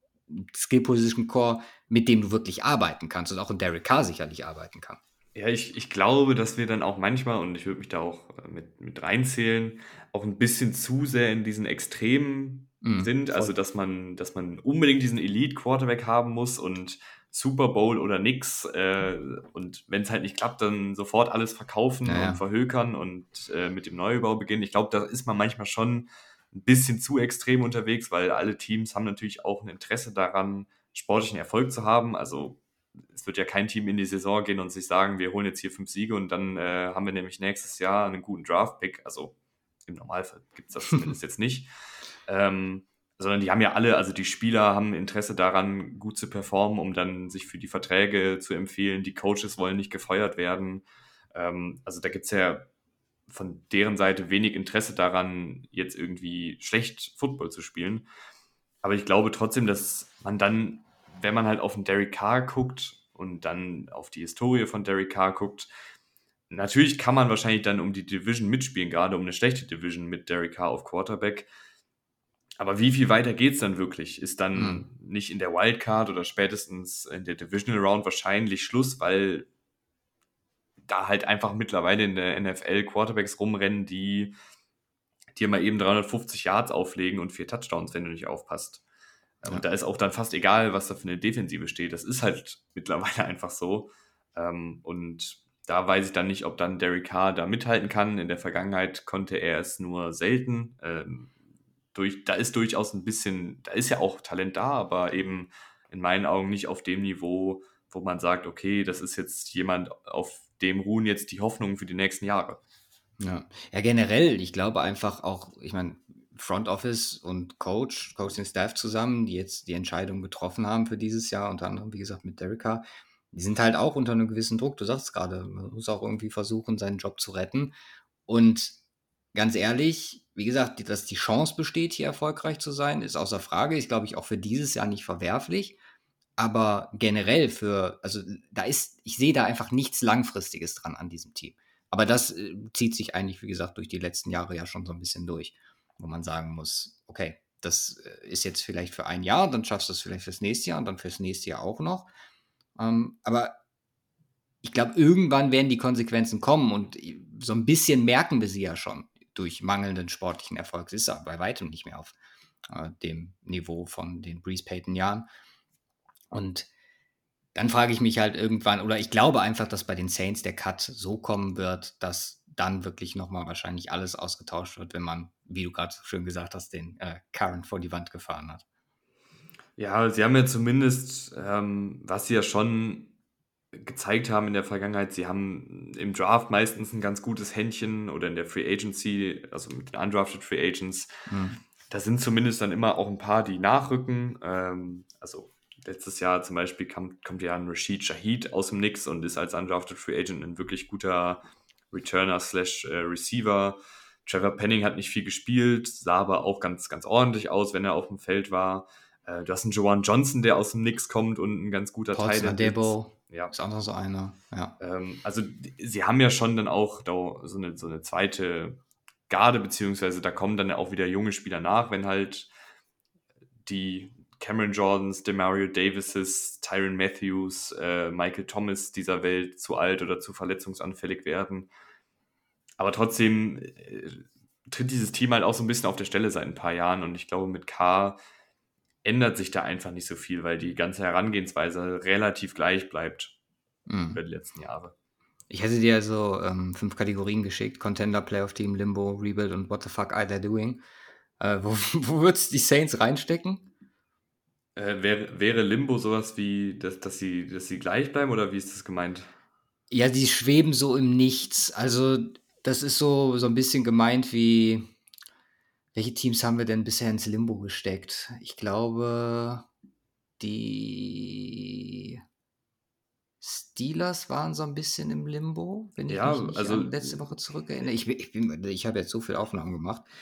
Speaker 1: Skill-Position-Core, mit dem du wirklich arbeiten kannst und auch in Derek Carr sicherlich arbeiten kann.
Speaker 3: Ja, ich, ich glaube, dass wir dann auch manchmal, und ich würde mich da auch äh, mit, mit reinzählen, auch ein bisschen zu sehr in diesen Extremen
Speaker 1: Mhm,
Speaker 3: sind.
Speaker 1: voll.
Speaker 3: Also, dass man, dass man unbedingt diesen Elite-Quarterback haben muss und Super Bowl oder nix. Äh, und wenn es halt nicht klappt, dann sofort alles verkaufen
Speaker 1: Ja, ja.
Speaker 3: und verhökern und äh, mit dem Neubau beginnen. Ich glaube, da ist man manchmal schon ein bisschen zu extrem unterwegs, weil alle Teams haben natürlich auch ein Interesse daran, sportlichen Erfolg zu haben. Also es wird ja kein Team in die Saison gehen und sich sagen, wir holen jetzt hier fünf Siege und dann äh, haben wir nämlich nächstes Jahr einen guten Draft-Pick. Also im Normalfall gibt es das zumindest jetzt nicht. Ähm, sondern die haben ja alle, also die Spieler haben Interesse daran, gut zu performen, um dann sich für die Verträge zu empfehlen. Die Coaches wollen nicht gefeuert werden. Ähm, also da gibt es ja von deren Seite wenig Interesse daran, jetzt irgendwie schlecht Football zu spielen. Aber ich glaube trotzdem, dass man dann, wenn man halt auf den Derek Carr guckt und dann auf die Historie von Derek Carr guckt, natürlich kann man wahrscheinlich dann um die Division mitspielen, gerade um eine schlechte Division mit Derek Carr auf Quarterback. Aber wie viel weiter geht es dann wirklich? Ist dann
Speaker 1: Mhm.
Speaker 3: nicht in der Wildcard oder spätestens in der Divisional Round wahrscheinlich Schluss, weil da halt einfach mittlerweile in der NFL Quarterbacks rumrennen, die dir mal eben 350 Yards auflegen und vier Touchdowns, wenn du nicht aufpasst.
Speaker 1: Ja.
Speaker 3: Und da ist auch dann fast egal, was da für eine Defensive steht. Das ist halt mittlerweile einfach so. Ähm, und da weiß ich dann nicht, ob dann Derek Carr da mithalten kann. In der Vergangenheit konnte er es nur selten. Ähm, durch, da ist durchaus ein bisschen, da ist ja auch Talent da, aber eben in meinen Augen nicht auf dem Niveau, wo man sagt, okay, das ist jetzt jemand, auf dem ruhen jetzt die Hoffnungen für die nächsten Jahre.
Speaker 1: Ja. ja, generell, ich glaube einfach auch, ich meine, Front Office und Coach, Coaching Staff zusammen, die jetzt die Entscheidung getroffen haben für dieses Jahr, unter anderem, wie gesagt, mit Carr, die sind halt auch unter einem gewissen Druck. Du sagst es gerade, man muss auch irgendwie versuchen, seinen Job zu retten. Und ganz ehrlich, wie gesagt, dass die Chance besteht, hier erfolgreich zu sein, ist außer Frage. Ist, glaube ich, auch für dieses Jahr nicht verwerflich. Aber generell für, also da ist, ich sehe da einfach nichts Langfristiges dran an diesem Team. Aber das äh, zieht sich eigentlich, wie gesagt, durch die letzten Jahre ja schon so ein bisschen durch, wo man sagen muss, okay, das äh, ist jetzt vielleicht für ein Jahr, dann schaffst du es vielleicht fürs nächste Jahr und dann fürs nächste Jahr auch noch. Ähm, aber ich glaube, irgendwann werden die Konsequenzen kommen und so ein bisschen merken wir sie ja schon durch mangelnden sportlichen Erfolg. Es ist aber bei weitem nicht mehr auf äh, dem Niveau von den Breeze Payton Jahren. Und dann frage ich mich halt irgendwann, oder ich glaube einfach, dass bei den Saints der Cut so kommen wird, dass dann wirklich nochmal wahrscheinlich alles ausgetauscht wird, wenn man, wie du gerade so schön gesagt hast, den äh, Current vor die Wand gefahren hat.
Speaker 3: Ja, sie haben ja zumindest, ähm, was sie ja schon gezeigt haben in der Vergangenheit, sie haben im Draft meistens ein ganz gutes Händchen oder in der Free Agency, also mit den undrafted Free Agents,
Speaker 1: Hm.
Speaker 3: da sind zumindest dann immer auch ein paar, die nachrücken. Ähm, also letztes Jahr zum Beispiel kam, kommt ja ein Rashid Shahid aus dem Nix und ist als undrafted Free Agent ein wirklich guter Returner slash äh, Receiver. Trevor Penning hat nicht viel gespielt, sah aber auch ganz, ganz ordentlich aus, wenn er auf dem Feld war. Äh, du hast einen Joan Johnson, der aus dem Nix kommt und ein ganz guter Teil
Speaker 1: Debo
Speaker 3: Ja,
Speaker 1: ist auch noch so einer. Ja.
Speaker 3: ähm, also sie haben ja schon dann auch da so eine, so eine zweite Garde, beziehungsweise da kommen dann auch wieder junge Spieler nach, wenn halt die Cameron Jordans, Demario Davises, Tyron Matthews, äh, Michael Thomas dieser Welt zu alt oder zu verletzungsanfällig werden. Aber trotzdem äh, tritt dieses Team halt auch so ein bisschen auf der Stelle seit ein paar Jahren und ich glaube, mit K ändert sich da einfach nicht so viel, weil die ganze Herangehensweise relativ gleich bleibt
Speaker 1: Hm.
Speaker 3: über die letzten Jahre.
Speaker 1: Ich hätte dir so ähm, fünf Kategorien geschickt: Contender, Playoff Team, Limbo, Rebuild und What the fuck are they doing? Äh, wo wo würdest du die Saints reinstecken?
Speaker 3: Äh, wäre, wäre Limbo sowas wie, dass, dass, sie, dass sie gleich bleiben oder wie ist das gemeint?
Speaker 1: Ja, die schweben so im Nichts. Also, das ist so, so ein bisschen gemeint wie. Welche Teams haben wir denn bisher ins Limbo gesteckt? Ich glaube, die Steelers waren so ein bisschen im Limbo, wenn ich
Speaker 3: Ja,
Speaker 1: mich nicht
Speaker 3: also-
Speaker 1: letzte Woche zurückerinnere. Ich, ich, bin- ich habe jetzt so viele Aufnahmen gemacht.
Speaker 3: Ja,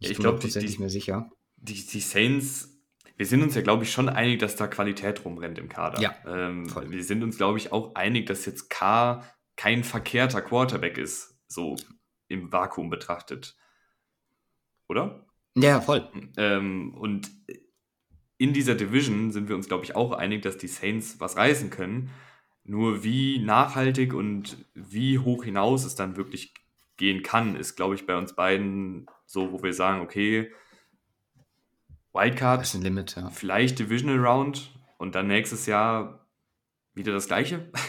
Speaker 1: Ich
Speaker 3: ich
Speaker 1: bin
Speaker 3: glaub,
Speaker 1: hundertprozentig
Speaker 3: die-
Speaker 1: mehr sicher.
Speaker 3: Die, die Saints, wir sind uns ja, glaube ich, schon einig, dass da Qualität rumrennt im Kader.
Speaker 1: Ja,
Speaker 3: ähm,
Speaker 1: voll.
Speaker 3: Wir sind uns, glaube ich, auch einig, dass jetzt K kein verkehrter Quarterback ist, so im Vakuum betrachtet. Oder?
Speaker 1: Ja, voll.
Speaker 3: Ähm, und in dieser Division sind wir uns, glaube ich, auch einig, dass die Saints was reißen können. Nur wie nachhaltig und wie hoch hinaus es dann wirklich gehen kann, ist, glaube ich, bei uns beiden so, wo wir sagen, okay,
Speaker 1: Das
Speaker 3: Wildcard,
Speaker 1: ist ein Limit, ja.
Speaker 3: vielleicht Divisional Round und dann nächstes Jahr wieder das Gleiche.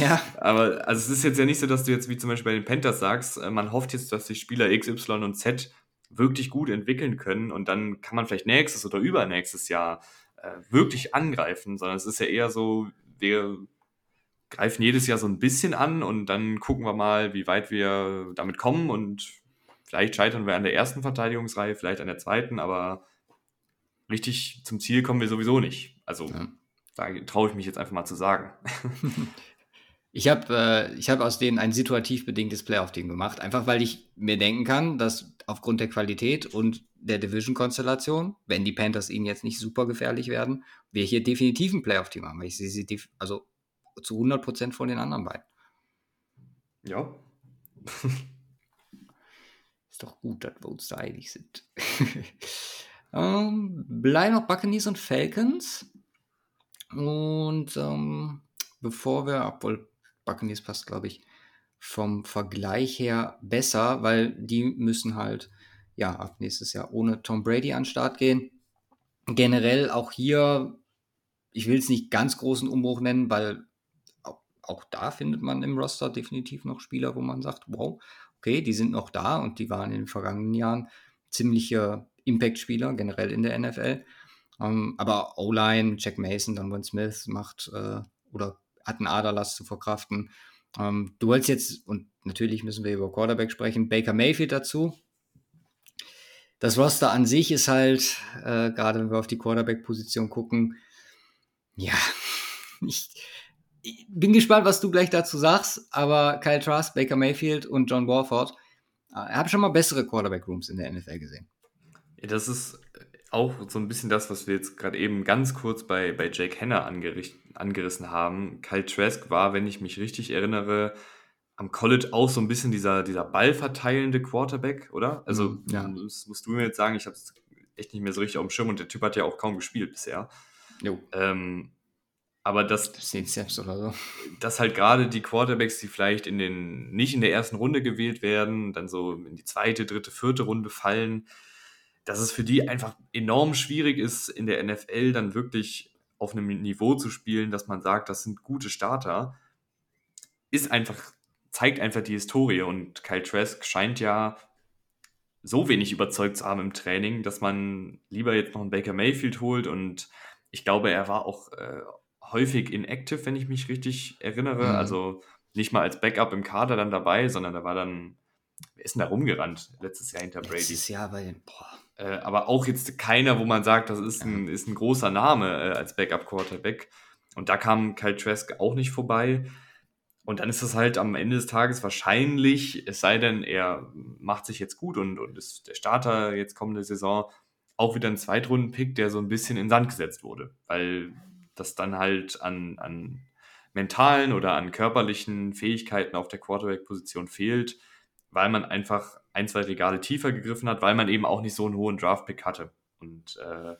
Speaker 1: Ja,
Speaker 3: Aber also es ist jetzt ja nicht so, dass du jetzt wie zum Beispiel bei den Panthers sagst, äh, man hofft jetzt, dass sich Spieler X, Y und Z wirklich gut entwickeln können und dann kann man vielleicht nächstes oder übernächstes Jahr äh, wirklich angreifen, sondern es ist ja eher so, wir greifen jedes Jahr so ein bisschen an und dann gucken wir mal, wie weit wir damit kommen und vielleicht scheitern wir an der ersten Verteidigungsreihe, vielleicht an der zweiten, aber richtig zum Ziel kommen wir sowieso nicht. Also
Speaker 1: Ja.
Speaker 3: da traue ich mich jetzt einfach mal zu sagen.
Speaker 1: Ich habe äh, ich hab aus denen ein situativ bedingtes Playoff-Team gemacht, einfach weil ich mir denken kann, dass aufgrund der Qualität und der Division-Konstellation, wenn die Panthers ihnen jetzt nicht super gefährlich werden, wir hier definitiv ein Playoff-Team haben. Ich sehe sie also zu 100% vor den anderen beiden.
Speaker 3: Ja,
Speaker 1: Ist doch gut, dass wir uns da einig sind. Ähm, bleiben noch Buccaneers und Falcons. Und ähm, bevor wir, obwohl Buccaneers passt, glaube ich, vom Vergleich her besser, weil die müssen halt ja ab nächstes Jahr ohne Tom Brady an den Start gehen. Generell auch hier, ich will es nicht ganz großen Umbruch nennen, weil auch, da findet man im Roster definitiv noch Spieler, wo man sagt, wow, okay, die sind noch da und die waren in den vergangenen Jahren ziemliche Impact-Spieler, generell in der NFL. Um, ähm, aber O-Line, Jack Mason, Donovan Smith macht äh, oder hat einen Aderlass zu verkraften. Ähm, du wolltest jetzt, und natürlich müssen wir über Quarterback sprechen, Baker Mayfield dazu. Das Roster an sich ist halt, äh, gerade wenn wir auf die Quarterback-Position gucken, ja, ich, ich, bin gespannt, was du gleich dazu sagst, aber Kyle Trask, Baker Mayfield und John Warford, äh, habe schon mal bessere Quarterback-Rooms in der NFL gesehen.
Speaker 3: Das ist auch so ein bisschen das, was wir jetzt gerade eben ganz kurz bei, bei Jake Henner angerissen haben. Kyle Trask war, wenn ich mich richtig erinnere, am College auch so ein bisschen dieser, dieser ballverteilende Quarterback, oder? Also, mhm, ja. das musst du mir jetzt sagen, ich habe es echt nicht mehr so richtig auf dem Schirm und der Typ hat ja auch kaum gespielt bisher. Jo. Ähm, aber das,
Speaker 1: das oder so.
Speaker 3: dass halt gerade die Quarterbacks, die vielleicht in den, nicht in der ersten Runde gewählt werden, dann so in die zweite, dritte, vierte Runde fallen, dass es für die einfach enorm schwierig ist, in der NFL dann wirklich auf einem Niveau zu spielen, dass man sagt, das sind gute Starter, ist einfach, zeigt einfach die Historie. Und Kyle Trask scheint ja so wenig überzeugt zu haben im Training, dass man lieber jetzt noch einen Baker Mayfield holt. Und ich glaube, er war auch äh, häufig inactive, wenn ich mich richtig erinnere. Mhm. Also nicht mal als Backup im Kader dann dabei, sondern er war dann, wer ist denn da rumgerannt letztes Jahr hinter Brady?
Speaker 1: Letztes Jahr bei den, boah
Speaker 3: äh, aber auch jetzt keiner, wo man sagt, das ist ein, ist ein großer Name äh, als Backup-Quarterback. Und da kam Kyle Trask auch nicht vorbei. Und dann ist es halt am Ende des Tages wahrscheinlich, es sei denn, er macht sich jetzt gut und, und ist der Starter jetzt kommende Saison auch wieder ein Zweitrunden-Pick, der so ein bisschen in Sand gesetzt wurde. Weil das dann halt an, an mentalen oder an körperlichen Fähigkeiten auf der Quarterback-Position fehlt, weil man einfach ein, zwei Regale tiefer gegriffen hat, weil man eben auch nicht so einen hohen Draft-Pick hatte. Und äh,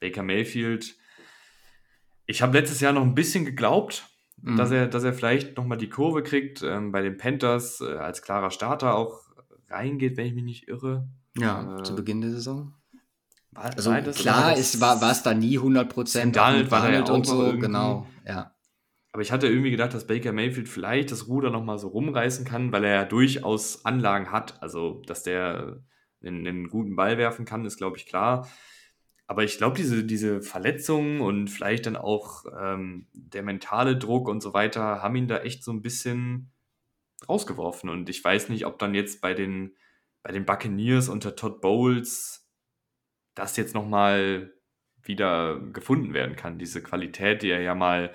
Speaker 3: Baker Mayfield, ich habe letztes Jahr noch ein bisschen geglaubt, mhm. dass, er, dass er vielleicht nochmal die Kurve kriegt, ähm, bei den Panthers äh, als klarer Starter auch reingeht, wenn ich mich nicht irre.
Speaker 1: Ja, äh, zu Beginn der Saison. War, also klar, war, war es da nie 100%
Speaker 3: Donald war da ja
Speaker 1: und so, genau, ja.
Speaker 3: Aber ich hatte irgendwie gedacht, dass Baker Mayfield vielleicht das Ruder nochmal so rumreißen kann, weil er ja durchaus Anlagen hat. Also, dass der einen, einen guten Ball werfen kann, ist, glaube ich, klar. Aber ich glaube, diese, diese Verletzungen und vielleicht dann auch ähm, der mentale Druck und so weiter haben ihn da echt so ein bisschen rausgeworfen. Und ich weiß nicht, ob dann jetzt bei den, bei den Buccaneers unter Todd Bowles das jetzt nochmal wieder gefunden werden kann. Diese Qualität, die er ja mal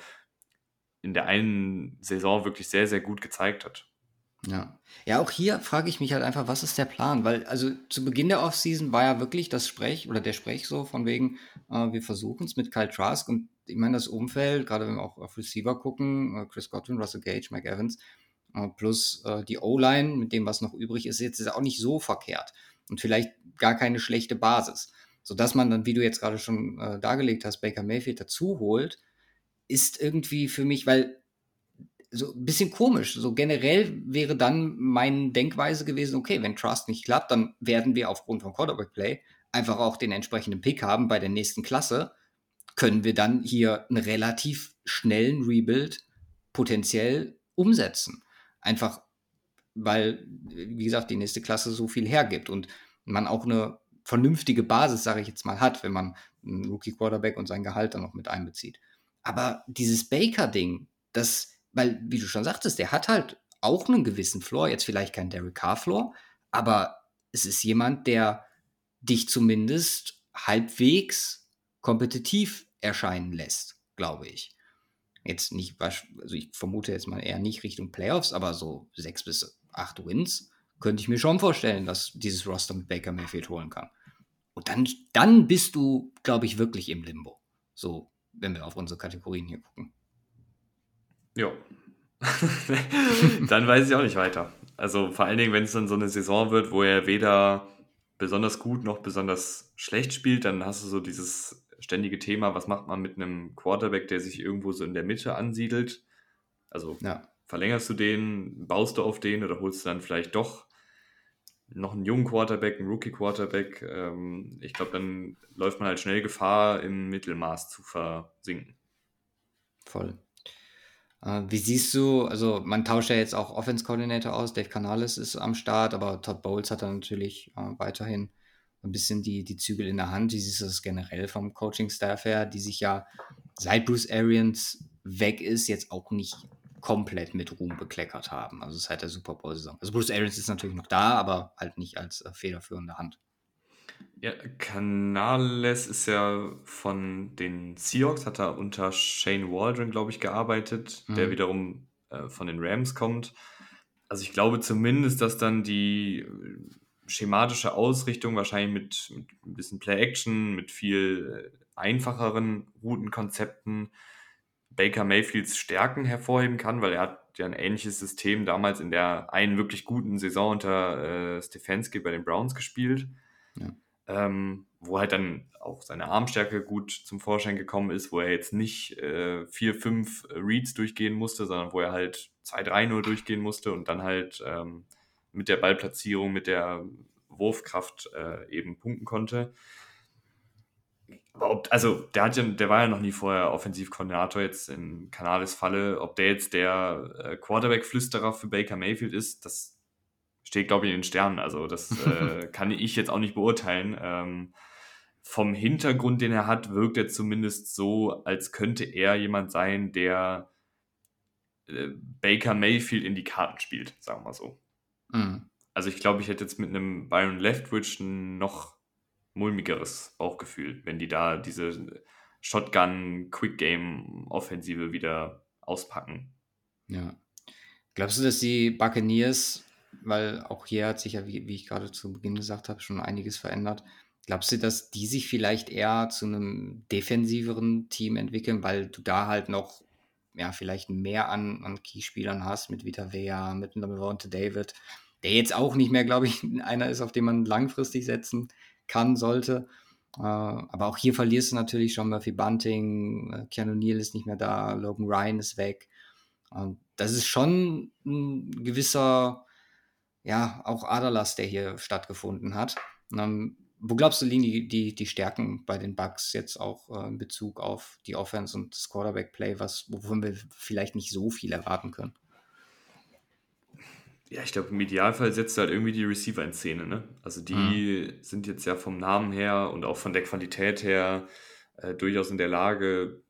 Speaker 3: in der einen Saison wirklich sehr, sehr gut gezeigt hat.
Speaker 1: Ja. Ja, auch hier frage ich mich halt einfach, was ist der Plan? Weil, also zu Beginn der Offseason war ja wirklich das Sprech oder der Sprech so von wegen, äh, wir versuchen es mit Kyle Trask und ich meine, das Umfeld, gerade wenn wir auch auf Receiver gucken, äh, Chris Godwin, Russell Gage, Mike Evans, äh, plus äh, die O-Line mit dem, was noch übrig ist, jetzt ist auch nicht so verkehrt und vielleicht gar keine schlechte Basis. Sodass man dann, wie du jetzt gerade schon äh, dargelegt hast, Baker Mayfield dazu holt, ist irgendwie für mich, weil so ein bisschen komisch. So generell wäre dann meine Denkweise gewesen, okay, wenn Trust nicht klappt, dann werden wir aufgrund von Quarterback Play einfach auch den entsprechenden Pick haben bei der nächsten Klasse. Können wir dann hier einen relativ schnellen Rebuild potenziell umsetzen. Einfach weil, wie gesagt, die nächste Klasse so viel hergibt und man auch eine vernünftige Basis, sage ich jetzt mal, hat, wenn man einen Rookie Quarterback und sein Gehalt dann noch mit einbezieht. Aber dieses Baker-Ding, das, weil, wie du schon sagtest, der hat halt auch einen gewissen Floor, jetzt vielleicht kein Derek Carr-Floor, aber es ist jemand, der dich zumindest halbwegs kompetitiv erscheinen lässt, glaube ich. Jetzt nicht, also ich vermute jetzt mal eher nicht Richtung Playoffs, aber so sechs bis acht Wins könnte ich mir schon vorstellen, dass dieses Roster mit Baker Mayfield holen kann. Und dann, dann bist du, glaube ich, wirklich im Limbo. So wenn wir auf unsere Kategorien hier gucken.
Speaker 3: Ja. dann weiß ich auch nicht weiter. Also vor allen Dingen, wenn es dann so eine Saison wird, wo er weder besonders gut noch besonders schlecht spielt, dann hast du so dieses ständige Thema, was macht man mit einem Quarterback, der sich irgendwo so in der Mitte ansiedelt. Also ja. verlängerst du den, baust du auf den oder holst du dann vielleicht doch noch einen jungen Quarterback, einen Rookie-Quarterback. Ähm, ich glaube, dann läuft man halt schnell Gefahr, im Mittelmaß zu versinken.
Speaker 1: Voll. Äh, wie siehst du, also man tauscht ja jetzt auch Offense-Coordinator aus, Dave Canales ist am Start, aber Todd Bowles hat dann natürlich äh, weiterhin ein bisschen die, die Zügel in der Hand. Wie siehst du das generell vom Coaching-Staff her, die sich ja seit Bruce Arians weg ist, jetzt auch nicht komplett mit Ruhm bekleckert haben. Also seit der Super Bowl-Saison. Also Bruce Arians ist natürlich noch da, aber halt nicht als äh, federführende Hand.
Speaker 3: Ja, Canales ist ja von den Seahawks, hat er unter Shane Waldron, glaube ich, gearbeitet, mhm. der wiederum äh, von den Rams kommt. Also ich glaube zumindest, dass dann die äh, schematische Ausrichtung wahrscheinlich mit, mit ein bisschen Play-Action, mit viel äh, einfacheren Routenkonzepten Baker Mayfields Stärken hervorheben kann, weil er hat ja ein ähnliches System damals in der einen wirklich guten Saison unter äh, Stefanski bei den Browns gespielt. Ja ähm, wo halt dann auch seine Armstärke gut zum Vorschein gekommen ist, wo er jetzt nicht äh, vier, fünf Reads durchgehen musste, sondern wo er halt 2-3-0 durchgehen musste und dann halt ähm, mit der Ballplatzierung, mit der Wurfkraft äh, eben punkten konnte. Aber ob, also der hat ja, der war ja noch nie vorher Offensivkoordinator jetzt in Canales Falle. Ob der jetzt der äh, Quarterback-Flüsterer für Baker Mayfield ist, das steht, glaube ich, in den Sternen. Also das äh, kann ich jetzt auch nicht beurteilen. Ähm, vom Hintergrund, den er hat, wirkt er zumindest so, als könnte er jemand sein, der äh, Baker Mayfield in die Karten spielt, sagen wir mal so. Mhm. Also ich glaube, ich hätte jetzt mit einem Byron Leftwich noch mulmigeres Bauchgefühl, wenn die da diese Shotgun-Quick-Game-Offensive wieder auspacken.
Speaker 1: Ja. Glaubst du, dass die Buccaneers weil auch hier hat sich ja, wie, wie ich gerade zu Beginn gesagt habe, schon einiges verändert. Glaubst du, dass die sich vielleicht eher zu einem defensiveren Team entwickeln, weil du da halt noch ja, vielleicht mehr an, an Keyspielern hast, mit Vita Vea, mit Lavonte David, der jetzt auch nicht mehr, glaube ich, einer ist, auf den man langfristig setzen kann, sollte. Äh, aber auch hier verlierst du natürlich schon Murphy Bunting, äh, Keanu Neal ist nicht mehr da, Logan Ryan ist weg. Und das ist schon ein gewisser ja, auch Aderlass, der hier stattgefunden hat. Ähm, wo glaubst du, liegen die, die, die Stärken bei den Bugs jetzt auch äh, in Bezug auf die Offense und das Quarterback-Play, wovon wir vielleicht nicht so viel erwarten können?
Speaker 3: Ja, ich glaube, im Idealfall setzt du halt irgendwie die Receiver in Szene. Ne? Also die mhm. sind jetzt ja vom Namen her und auch von der Qualität her äh, durchaus in der Lage,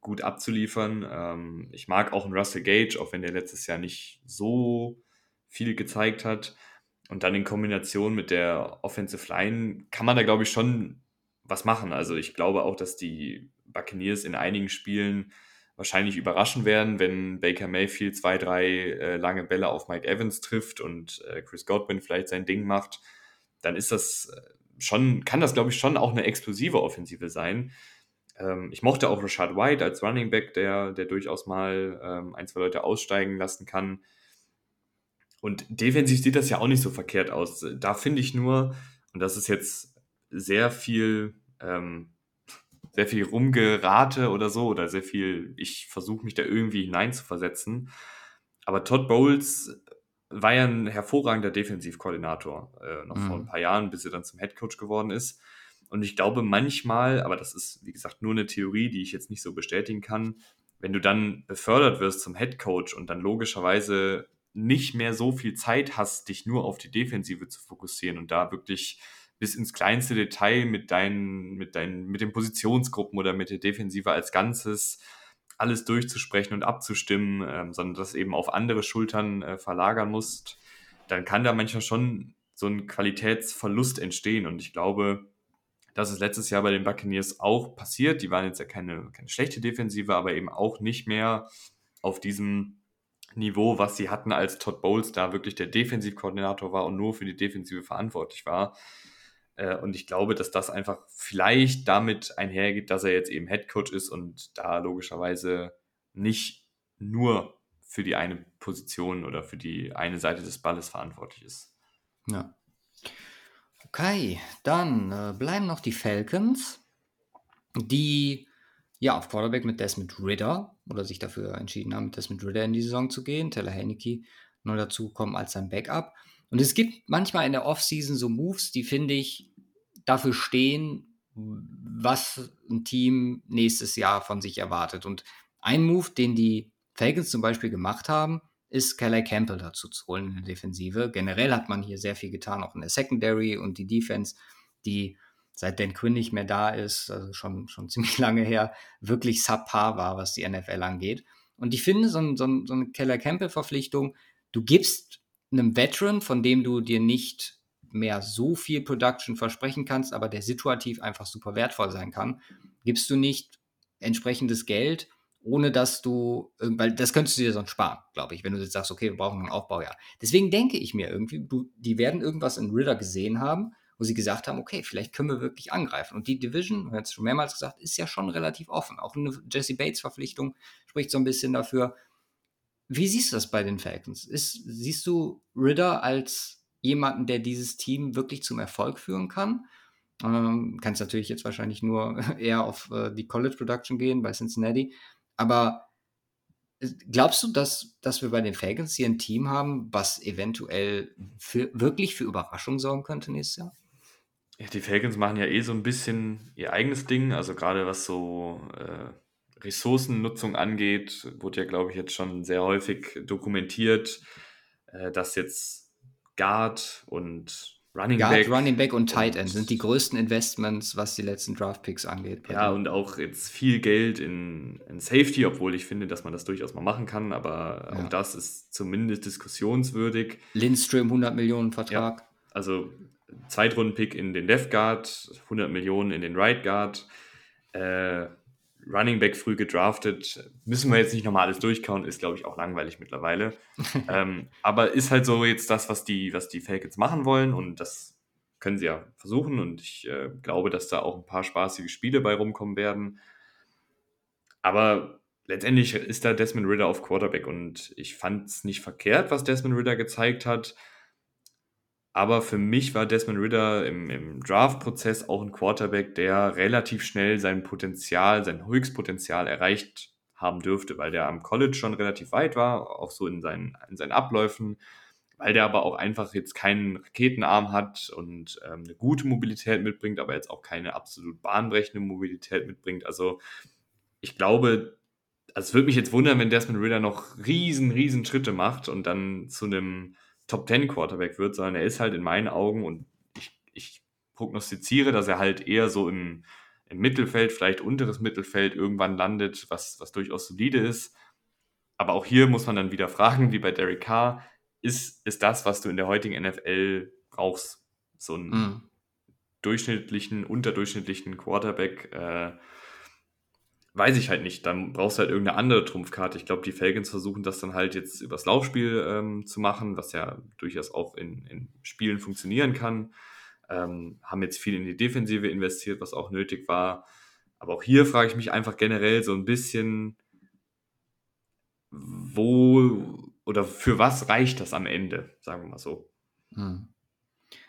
Speaker 3: gut abzuliefern. Ähm, ich mag auch einen Russell Gage, auch wenn der letztes Jahr nicht so viel gezeigt hat. Und dann in Kombination mit der Offensive Line kann man da, glaube ich, schon was machen. Also ich glaube auch, dass die Buccaneers in einigen Spielen wahrscheinlich überraschen werden, wenn Baker Mayfield zwei, drei äh, lange Bälle auf Mike Evans trifft und äh, Chris Godwin vielleicht sein Ding macht, dann ist das äh, schon, kann das, glaube ich, schon auch eine explosive Offensive sein. Ähm, ich mochte auch Rashad White als Running Back, der, der durchaus mal ähm, ein, zwei Leute aussteigen lassen kann. Und defensiv sieht das ja auch nicht so verkehrt aus. Da finde ich nur, und das ist jetzt sehr viel, ähm, sehr viel Rumgerate oder so, oder sehr viel, ich versuche mich da irgendwie hineinzuversetzen. Aber Todd Bowles war ja ein hervorragender Defensivkoordinator, äh, noch mhm. vor ein paar Jahren, bis er dann zum Headcoach geworden ist. Und ich glaube manchmal, aber das ist, wie gesagt, nur eine Theorie, die ich jetzt nicht so bestätigen kann, wenn du dann befördert wirst zum Headcoach und dann logischerweise nicht mehr so viel Zeit hast, dich nur auf die Defensive zu fokussieren und da wirklich bis ins kleinste Detail mit deinen, mit deinen, mit den Positionsgruppen oder mit der Defensive als Ganzes alles durchzusprechen und abzustimmen, ähm, sondern das eben auf andere Schultern äh, verlagern musst, dann kann da manchmal schon so ein Qualitätsverlust entstehen. Und ich glaube, das ist letztes Jahr bei den Buccaneers auch passiert. Die waren jetzt ja keine, keine schlechte Defensive, aber eben auch nicht mehr auf diesem Niveau, was sie hatten, als Todd Bowles da wirklich der Defensivkoordinator war und nur für die Defensive verantwortlich war. Äh, und ich glaube, dass das einfach vielleicht damit einhergeht, dass er jetzt eben Headcoach ist und da logischerweise nicht nur für die eine Position oder für die eine Seite des Balles verantwortlich ist.
Speaker 1: Ja. Okay, dann äh, bleiben noch die Falcons, die ja auf Quarterback mit Desmond Ritter oder sich dafür entschieden haben, mit Desmond Ritter in die Saison zu gehen. Taylor Haneke neu dazukommen als sein Backup. Und es gibt manchmal in der Offseason so Moves, die finde ich dafür stehen, was ein Team nächstes Jahr von sich erwartet. Und ein Move, den die Falcons zum Beispiel gemacht haben, ist Kelly Campbell dazu zu holen in der Defensive. Generell hat man hier sehr viel getan, auch in der Secondary und die Defense, die seit Dan Quinn nicht mehr da ist, also schon, schon ziemlich lange her, wirklich subpar war, was die NFL angeht. Und ich finde, so, so, so eine Keller Campbell-Verpflichtung, du gibst einem Veteran, von dem du dir nicht mehr so viel Production versprechen kannst, aber der situativ einfach super wertvoll sein kann, gibst du nicht entsprechendes Geld ohne dass du, weil das könntest du dir sonst sparen, glaube ich, wenn du jetzt sagst, okay, wir brauchen einen Aufbau, ja. Deswegen denke ich mir irgendwie, du, die werden irgendwas in Ritter gesehen haben, wo sie gesagt haben, okay, vielleicht können wir wirklich angreifen. Und die Division, wir haben es schon mehrmals gesagt, ist ja schon relativ offen. Auch eine Jesse Bates-Verpflichtung spricht so ein bisschen dafür. Wie siehst du das bei den Falcons? Ist, siehst du Ritter als jemanden, der dieses Team wirklich zum Erfolg führen kann? Ähm, kannst natürlich jetzt wahrscheinlich nur eher auf äh, die College Production gehen bei Cincinnati. Aber äh, glaubst du, dass, dass wir bei den Falcons hier ein Team haben, was eventuell für, wirklich für Überraschung sorgen könnte nächstes Jahr?
Speaker 3: Ja, die Falcons machen ja eh so ein bisschen ihr eigenes Ding, also gerade was so äh, Ressourcennutzung angeht, wurde ja, glaube ich, jetzt schon sehr häufig dokumentiert, äh, dass jetzt Guard und
Speaker 1: Running Guard, Back. Running Back und Tight End sind die größten Investments, was die letzten Draft-Picks angeht.
Speaker 3: Ja, und auch jetzt viel Geld in, in, Safety, obwohl ich finde, dass man das durchaus mal machen kann, aber ja. auch das ist zumindest diskussionswürdig.
Speaker 1: Lindström 100 Millionen Vertrag. Ja,
Speaker 3: also Zweitrunden-Pick in den Left Guard, 100 Millionen in den Right Guard. Äh, Running Back früh gedraftet. Müssen wir jetzt nicht nochmal alles durchkauen, ist, glaube ich, auch langweilig mittlerweile. ähm, aber ist halt so jetzt das, was die, was die Falcons machen wollen und das können sie ja versuchen und ich äh, glaube, dass da auch ein paar spaßige Spiele bei rumkommen werden. Aber letztendlich ist da Desmond Ritter auf Quarterback und ich fand es nicht verkehrt, was Desmond Ritter gezeigt hat. Aber für mich war Desmond Ritter im, im Draft-Prozess auch ein Quarterback, der relativ schnell sein Potenzial, sein Höchstpotenzial erreicht haben dürfte, weil der am College schon relativ weit war, auch so in seinen, in seinen Abläufen, weil der aber auch einfach jetzt keinen Raketenarm hat und ähm, eine gute Mobilität mitbringt, aber jetzt auch keine absolut bahnbrechende Mobilität mitbringt. Also ich glaube, also es würde mich jetzt wundern, wenn Desmond Ritter noch riesen, riesen Schritte macht und dann zu einem Top Ten Quarterback wird, sondern er ist halt in meinen Augen und ich, ich prognostiziere, dass er halt eher so im, im Mittelfeld, vielleicht unteres Mittelfeld irgendwann landet, was, was durchaus solide ist. Aber auch hier muss man dann wieder fragen, wie bei Derek Carr, ist, ist das, was du in der heutigen NFL brauchst? So einen mm. durchschnittlichen, unterdurchschnittlichen Quarterback, äh, weiß ich halt nicht. Dann brauchst du halt irgendeine andere Trumpfkarte. Ich glaube, die Falcons versuchen das dann halt jetzt übers Laufspiel ähm, zu machen, was ja durchaus auch in, in Spielen funktionieren kann. Ähm, haben jetzt viel in die Defensive investiert, was auch nötig war. Aber auch hier frage ich mich einfach generell so ein bisschen, wo oder für was reicht das am Ende, sagen wir mal so. Hm.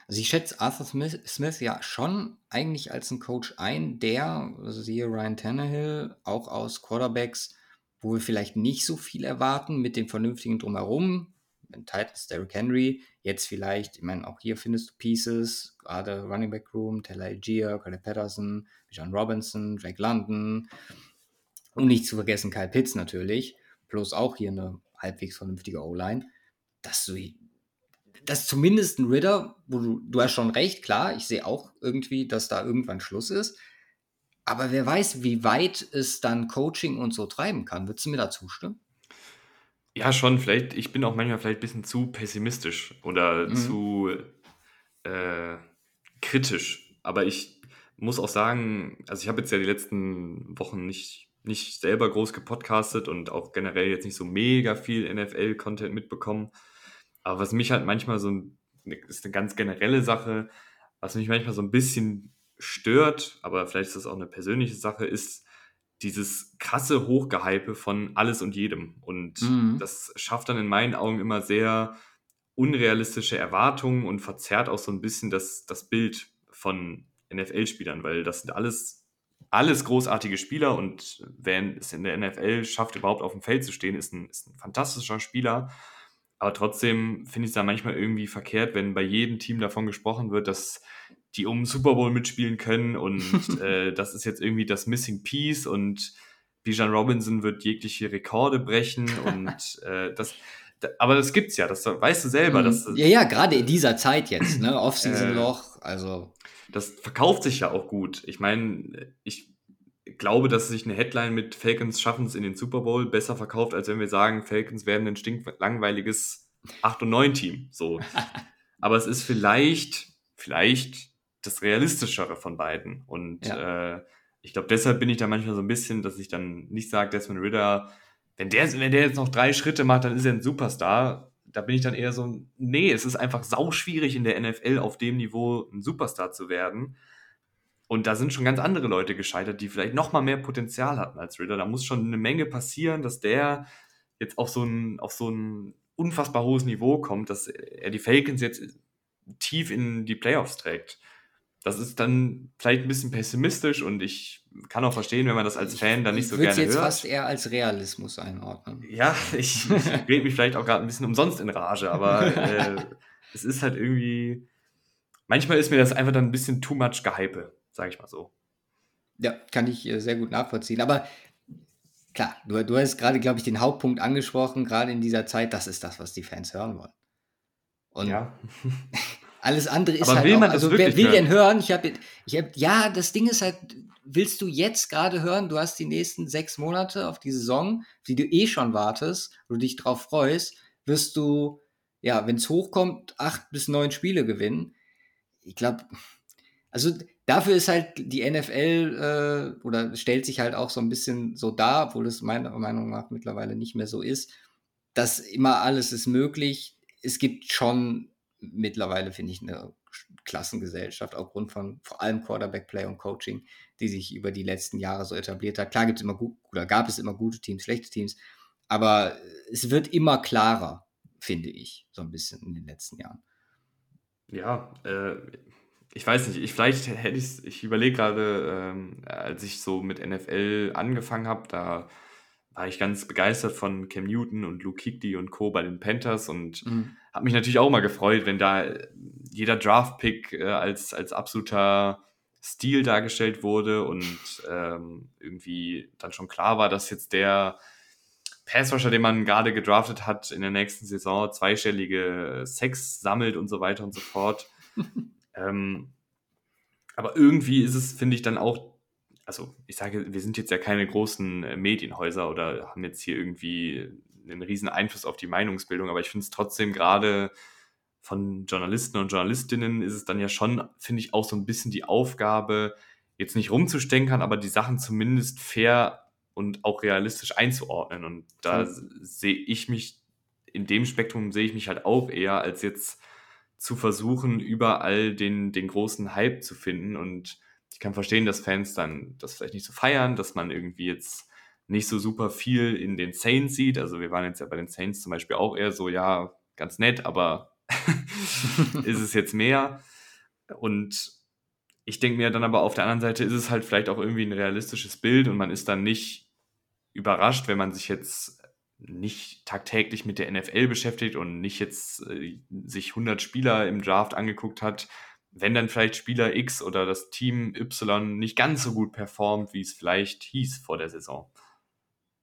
Speaker 1: Also ich schätze Arthur Smith, Smith ja schon eigentlich als ein Coach ein, der, also siehe Ryan Tannehill, auch aus Quarterbacks, wo wir vielleicht nicht so viel erwarten, mit dem Vernünftigen drumherum, mit Titans, Derrick Henry, jetzt vielleicht, ich meine, auch hier findest du Pieces, gerade Running Back Room, Taylor Algier, Cole Patterson, John Robinson, Drake London. Und nicht zu vergessen Kyle Pitts natürlich, plus auch hier eine halbwegs vernünftige O-Line, dass du das ist zumindest ein Ritter, wo du, du hast schon recht, klar, ich sehe auch irgendwie, dass da irgendwann Schluss ist. Aber wer weiß, wie weit es dann Coaching und so treiben kann. Würdest du mir da zustimmen?
Speaker 3: Ja, schon. Vielleicht, ich bin auch manchmal vielleicht ein bisschen zu pessimistisch oder mhm. zu äh, kritisch. Aber ich muss auch sagen, also ich habe jetzt ja die letzten Wochen nicht, nicht selber groß gepodcastet und auch generell jetzt nicht so mega viel NFL-Content mitbekommen. Aber was mich halt manchmal so ein, ist eine ganz generelle Sache, was mich manchmal so ein bisschen stört, aber vielleicht ist das auch eine persönliche Sache, ist dieses krasse Hochgehype von alles und jedem. Und mhm. das schafft dann in meinen Augen immer sehr unrealistische Erwartungen und verzerrt auch so ein bisschen das, das Bild von NFL-Spielern, weil das sind alles, alles großartige Spieler und wer es in der NFL schafft, überhaupt auf dem Feld zu stehen, ist ein, ist ein fantastischer Spieler. Aber trotzdem finde ich es da manchmal irgendwie verkehrt, wenn bei jedem Team davon gesprochen wird, dass die um Super Bowl mitspielen können und äh, das ist jetzt irgendwie das Missing Piece und Bijan Robinson wird jegliche Rekorde brechen und äh, das, da, aber das gibt's ja, das weißt du selber. Dass,
Speaker 1: ja, ja, gerade in dieser Zeit jetzt, ne, Off-Season-Loch, äh, also.
Speaker 3: Das verkauft sich ja auch gut. Ich meine, ich glaube, dass sich eine Headline mit Falcons schaffen es in den Super Bowl besser verkauft, als wenn wir sagen, Falcons werden ein stinklangweiliges 8 und 9 Team. So. aber es ist vielleicht, vielleicht das realistischere von beiden. Und ja. äh, ich glaube, deshalb bin ich da manchmal so ein bisschen, dass ich dann nicht sage, Desmond Ritter, wenn der, wenn der jetzt noch drei Schritte macht, dann ist er ein Superstar. Da bin ich dann eher so, nee, es ist einfach sau schwierig in der NFL auf dem Niveau ein Superstar zu werden. Und da sind schon ganz andere Leute gescheitert, die vielleicht noch mal mehr Potenzial hatten als Ritter. Da muss schon eine Menge passieren, dass der jetzt auf so ein, auf so ein unfassbar hohes Niveau kommt, dass er die Falcons jetzt tief in die Playoffs trägt das ist dann vielleicht ein bisschen pessimistisch und ich kann auch verstehen, wenn man das als Fan dann nicht so gerne hört. Ich würde jetzt
Speaker 1: fast eher als Realismus einordnen.
Speaker 3: Ja, ich, ich rede mich vielleicht auch gerade ein bisschen umsonst in Rage, aber äh, es ist halt irgendwie, manchmal ist mir das einfach dann ein bisschen too much Gehype, sage ich mal so.
Speaker 1: Ja, kann ich äh, sehr gut nachvollziehen, aber klar, du, du hast gerade, glaube ich, den Hauptpunkt angesprochen, gerade in dieser Zeit, das ist das, was die Fans hören wollen. Und ja. Alles andere ist Aber halt will auch, man also wer will hören? denn hören? Ich habe ich hab, ja, das Ding ist halt, willst du jetzt gerade hören, du hast die nächsten sechs Monate auf die Saison, die du eh schon wartest, wo du dich drauf freust, wirst du, ja, wenn es hochkommt, acht bis neun Spiele gewinnen. Ich glaube, also dafür ist halt die NFL äh, oder stellt sich halt auch so ein bisschen so dar, obwohl es meiner Meinung nach mittlerweile nicht mehr so ist, dass immer alles ist möglich. Es gibt schon mittlerweile, finde ich, eine Klassengesellschaft aufgrund von vor allem Quarterback-Play und Coaching, die sich über die letzten Jahre so etabliert hat. Klar gibt es immer gut oder gab es immer gute Teams, schlechte Teams, aber es wird immer klarer, finde ich, so ein bisschen in den letzten Jahren.
Speaker 3: Ja, äh, ich weiß nicht, ich vielleicht hätte ich ich überlege gerade, ähm, als ich so mit NFL angefangen habe, da war ich ganz begeistert von Cam Newton und Luke Kikdi und Co. bei den Panthers und mhm. habe mich natürlich auch mal gefreut, wenn da jeder Draft-Pick äh, als, als absoluter Stil dargestellt wurde und ähm, irgendwie dann schon klar war, dass jetzt der Passrusher, den man gerade gedraftet hat, in der nächsten Saison zweistellige Sex sammelt und so weiter und so fort. ähm, aber irgendwie ist es, finde ich, dann auch also ich sage, wir sind jetzt ja keine großen äh, Medienhäuser oder haben jetzt hier irgendwie einen riesen Einfluss auf die Meinungsbildung, aber ich finde es trotzdem gerade von Journalisten und Journalistinnen ist es dann ja schon, finde ich, auch so ein bisschen die Aufgabe, jetzt nicht rumzustenkern, aber die Sachen zumindest fair und auch realistisch einzuordnen. Und da mhm. sehe ich mich, in dem Spektrum sehe ich mich halt auch eher, als jetzt zu versuchen, überall den, den großen Hype zu finden und ich kann verstehen, dass Fans dann das vielleicht nicht so feiern, dass man irgendwie jetzt nicht so super viel in den Saints sieht. Also wir waren jetzt ja bei den Saints zum Beispiel auch eher so, ja, ganz nett, aber ist es jetzt mehr? Und ich denke mir dann aber auf der anderen Seite ist es halt vielleicht auch irgendwie ein realistisches Bild und man ist dann nicht überrascht, wenn man sich jetzt nicht tagtäglich mit der NFL beschäftigt und nicht jetzt äh, sich 100 Spieler im Draft angeguckt hat, wenn dann vielleicht Spieler X oder das Team Y nicht ganz so gut performt, wie es vielleicht hieß vor der Saison.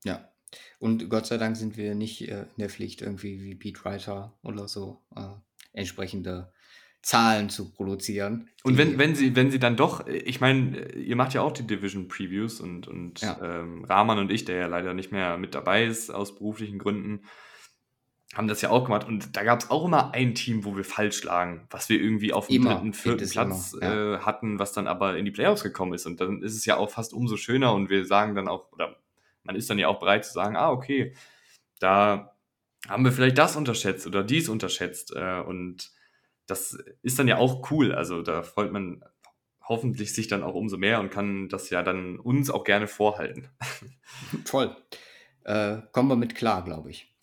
Speaker 1: Ja. Und Gott sei Dank sind wir nicht äh, in der Pflicht, irgendwie wie Pete Writer oder so äh, entsprechende Zahlen zu produzieren.
Speaker 3: Und wenn, wenn sie, wenn sie dann doch, ich meine, ihr macht ja auch die Division Previews und, und ja. ähm, Rahman und ich, der ja leider nicht mehr mit dabei ist aus beruflichen Gründen, haben das ja auch gemacht und da gab es auch immer ein Team, wo wir falsch lagen, was wir irgendwie auf dem dritten, vierten Platz ja. äh, hatten, was dann aber in die Playoffs gekommen ist. Und dann ist es ja auch fast umso schöner und wir sagen dann auch, oder man ist dann ja auch bereit zu sagen, ah, okay, da haben wir vielleicht das unterschätzt oder dies unterschätzt. Äh, und das ist dann ja auch cool. Also da freut man hoffentlich sich dann auch umso mehr und kann das ja dann uns auch gerne vorhalten.
Speaker 1: Voll. Äh, kommen wir mit klar, glaube ich.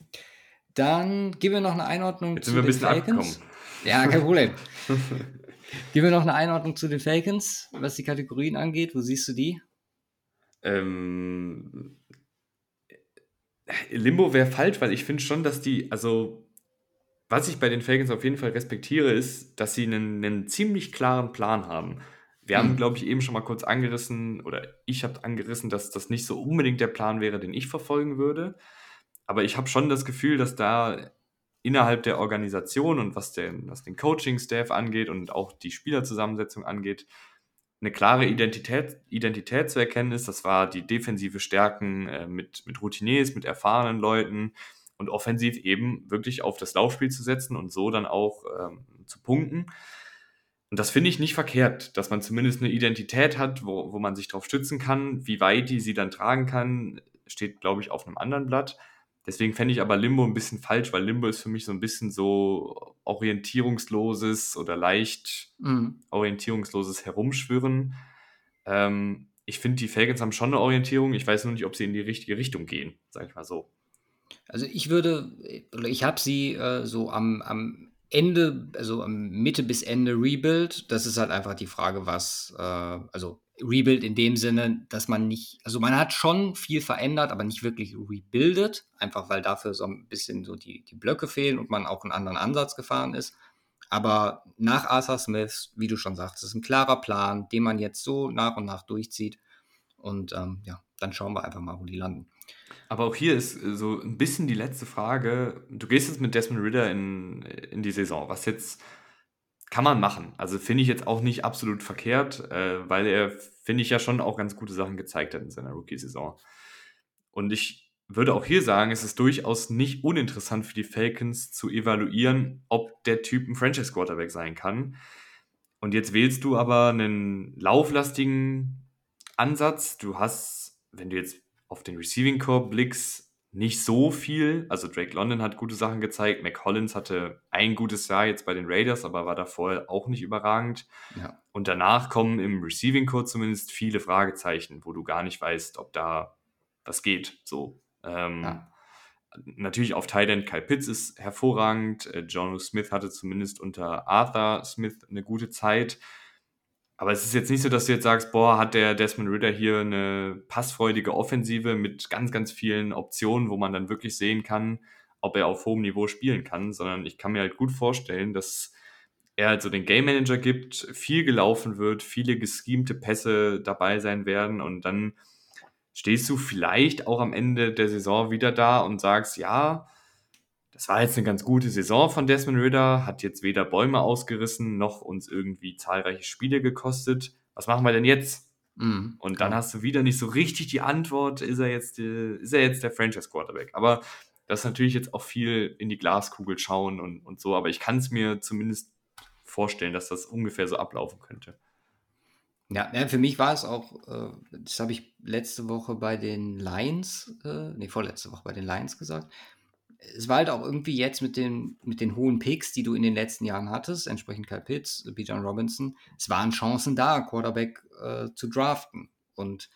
Speaker 1: Dann geben wir noch eine Einordnung
Speaker 3: Jetzt sind wir ein bisschen abgekommen.
Speaker 1: Ja, kein Problem. geben wir noch eine Einordnung zu den Falcons, was die Kategorien angeht. Wo siehst du die?
Speaker 3: Ähm, Limbo wäre falsch, weil ich finde schon, dass die, also was ich bei den Falcons auf jeden Fall respektiere, ist, dass sie einen, einen ziemlich klaren Plan haben. Wir haben,
Speaker 1: Mhm.
Speaker 3: glaube ich, eben schon mal kurz angerissen, oder ich habe angerissen, dass das nicht so unbedingt der Plan wäre, den ich verfolgen würde. Aber ich habe schon das Gefühl, dass da innerhalb der Organisation und was den, was den Coaching-Staff angeht und auch die Spielerzusammensetzung angeht, eine klare Identität, Identität zu erkennen ist. Das war die defensive Stärken äh, mit, mit Routiniers, mit erfahrenen Leuten und offensiv eben wirklich auf das Laufspiel zu setzen und so dann auch ähm, zu punkten. Und das finde ich nicht verkehrt, dass man zumindest eine Identität hat, wo, wo man sich darauf stützen kann. Wie weit die sie dann tragen kann, steht, glaube ich, auf einem anderen Blatt. Deswegen fände ich aber Limbo ein bisschen falsch, weil Limbo ist für mich so ein bisschen so orientierungsloses oder leicht
Speaker 1: Mhm.
Speaker 3: orientierungsloses Herumschwirren. Ähm, ich finde, die Falcons haben schon eine Orientierung. Ich weiß nur nicht, ob sie in die richtige Richtung gehen, sag ich mal so.
Speaker 1: Also ich würde, oder ich habe sie äh, so am, am Ende, also am Mitte bis Ende Rebuild. Das ist halt einfach die Frage, was, äh, also Rebuild in dem Sinne, dass man nicht, also man hat schon viel verändert, aber nicht wirklich rebuildet, einfach weil dafür so ein bisschen so die, die Blöcke fehlen und man auch einen anderen Ansatz gefahren ist. Aber nach Arthur Smith, wie du schon sagst, ist ein klarer Plan, den man jetzt so nach und nach durchzieht. Und ähm, ja, dann schauen wir einfach mal, wo die landen.
Speaker 3: Aber auch hier ist äh, so ein bisschen die letzte Frage. Du gehst jetzt mit Desmond Ritter in, in die Saison. Was jetzt kann man machen? Also finde ich jetzt auch nicht absolut verkehrt, äh, weil er, finde ich, ja schon auch ganz gute Sachen gezeigt hat in seiner Rookie-Saison. Und ich würde auch hier sagen, es ist durchaus nicht uninteressant für die Falcons zu evaluieren, ob der Typ ein Franchise-Quarterback sein kann. Und jetzt wählst du aber einen lauflastigen Ansatz. Du hast, wenn du jetzt auf den Receiving Core blickst, nicht so viel. Also Drake London hat gute Sachen gezeigt. McCollins hatte ein gutes Jahr jetzt bei den Raiders, aber war davor auch nicht überragend.
Speaker 1: Ja.
Speaker 3: Und danach kommen im Receiving Core zumindest viele Fragezeichen, wo du gar nicht weißt, ob da was geht. So. Ähm,
Speaker 1: Ja.
Speaker 3: Natürlich auf Thailand Kyle Pitts ist hervorragend. Äh, Jono Smith hatte zumindest unter Arthur Smith eine gute Zeit. Aber es ist jetzt nicht so, dass du jetzt sagst, boah, hat der Desmond Ritter hier eine passfreudige Offensive mit ganz, ganz vielen Optionen, wo man dann wirklich sehen kann, ob er auf hohem Niveau spielen kann, sondern ich kann mir halt gut vorstellen, dass er halt so den Game Manager gibt, viel gelaufen wird, viele geschemte Pässe dabei sein werden und dann stehst du vielleicht auch am Ende der Saison wieder da und sagst, ja, das war jetzt eine ganz gute Saison von Desmond Ritter, hat jetzt weder Bäume ausgerissen, noch uns irgendwie zahlreiche Spiele gekostet. Was machen wir denn jetzt?
Speaker 1: Mhm,
Speaker 3: Und dann
Speaker 1: klar.
Speaker 3: hast du wieder nicht so richtig die Antwort, ist er jetzt, äh, ist er jetzt der Franchise-Quarterback? Aber das ist natürlich jetzt auch viel in die Glaskugel schauen und, und so, aber ich kann es mir zumindest vorstellen, dass das ungefähr so ablaufen könnte.
Speaker 1: Ja, ja, für mich war es auch, äh, das habe ich letzte Woche bei den Lions, äh, nee, vorletzte Woche bei den Lions gesagt. Es war halt auch irgendwie jetzt mit den, mit den hohen Picks, die du in den letzten Jahren hattest, entsprechend Kyle Pitts, Bijan Robinson, es waren Chancen da, Quarterback äh, zu draften. Und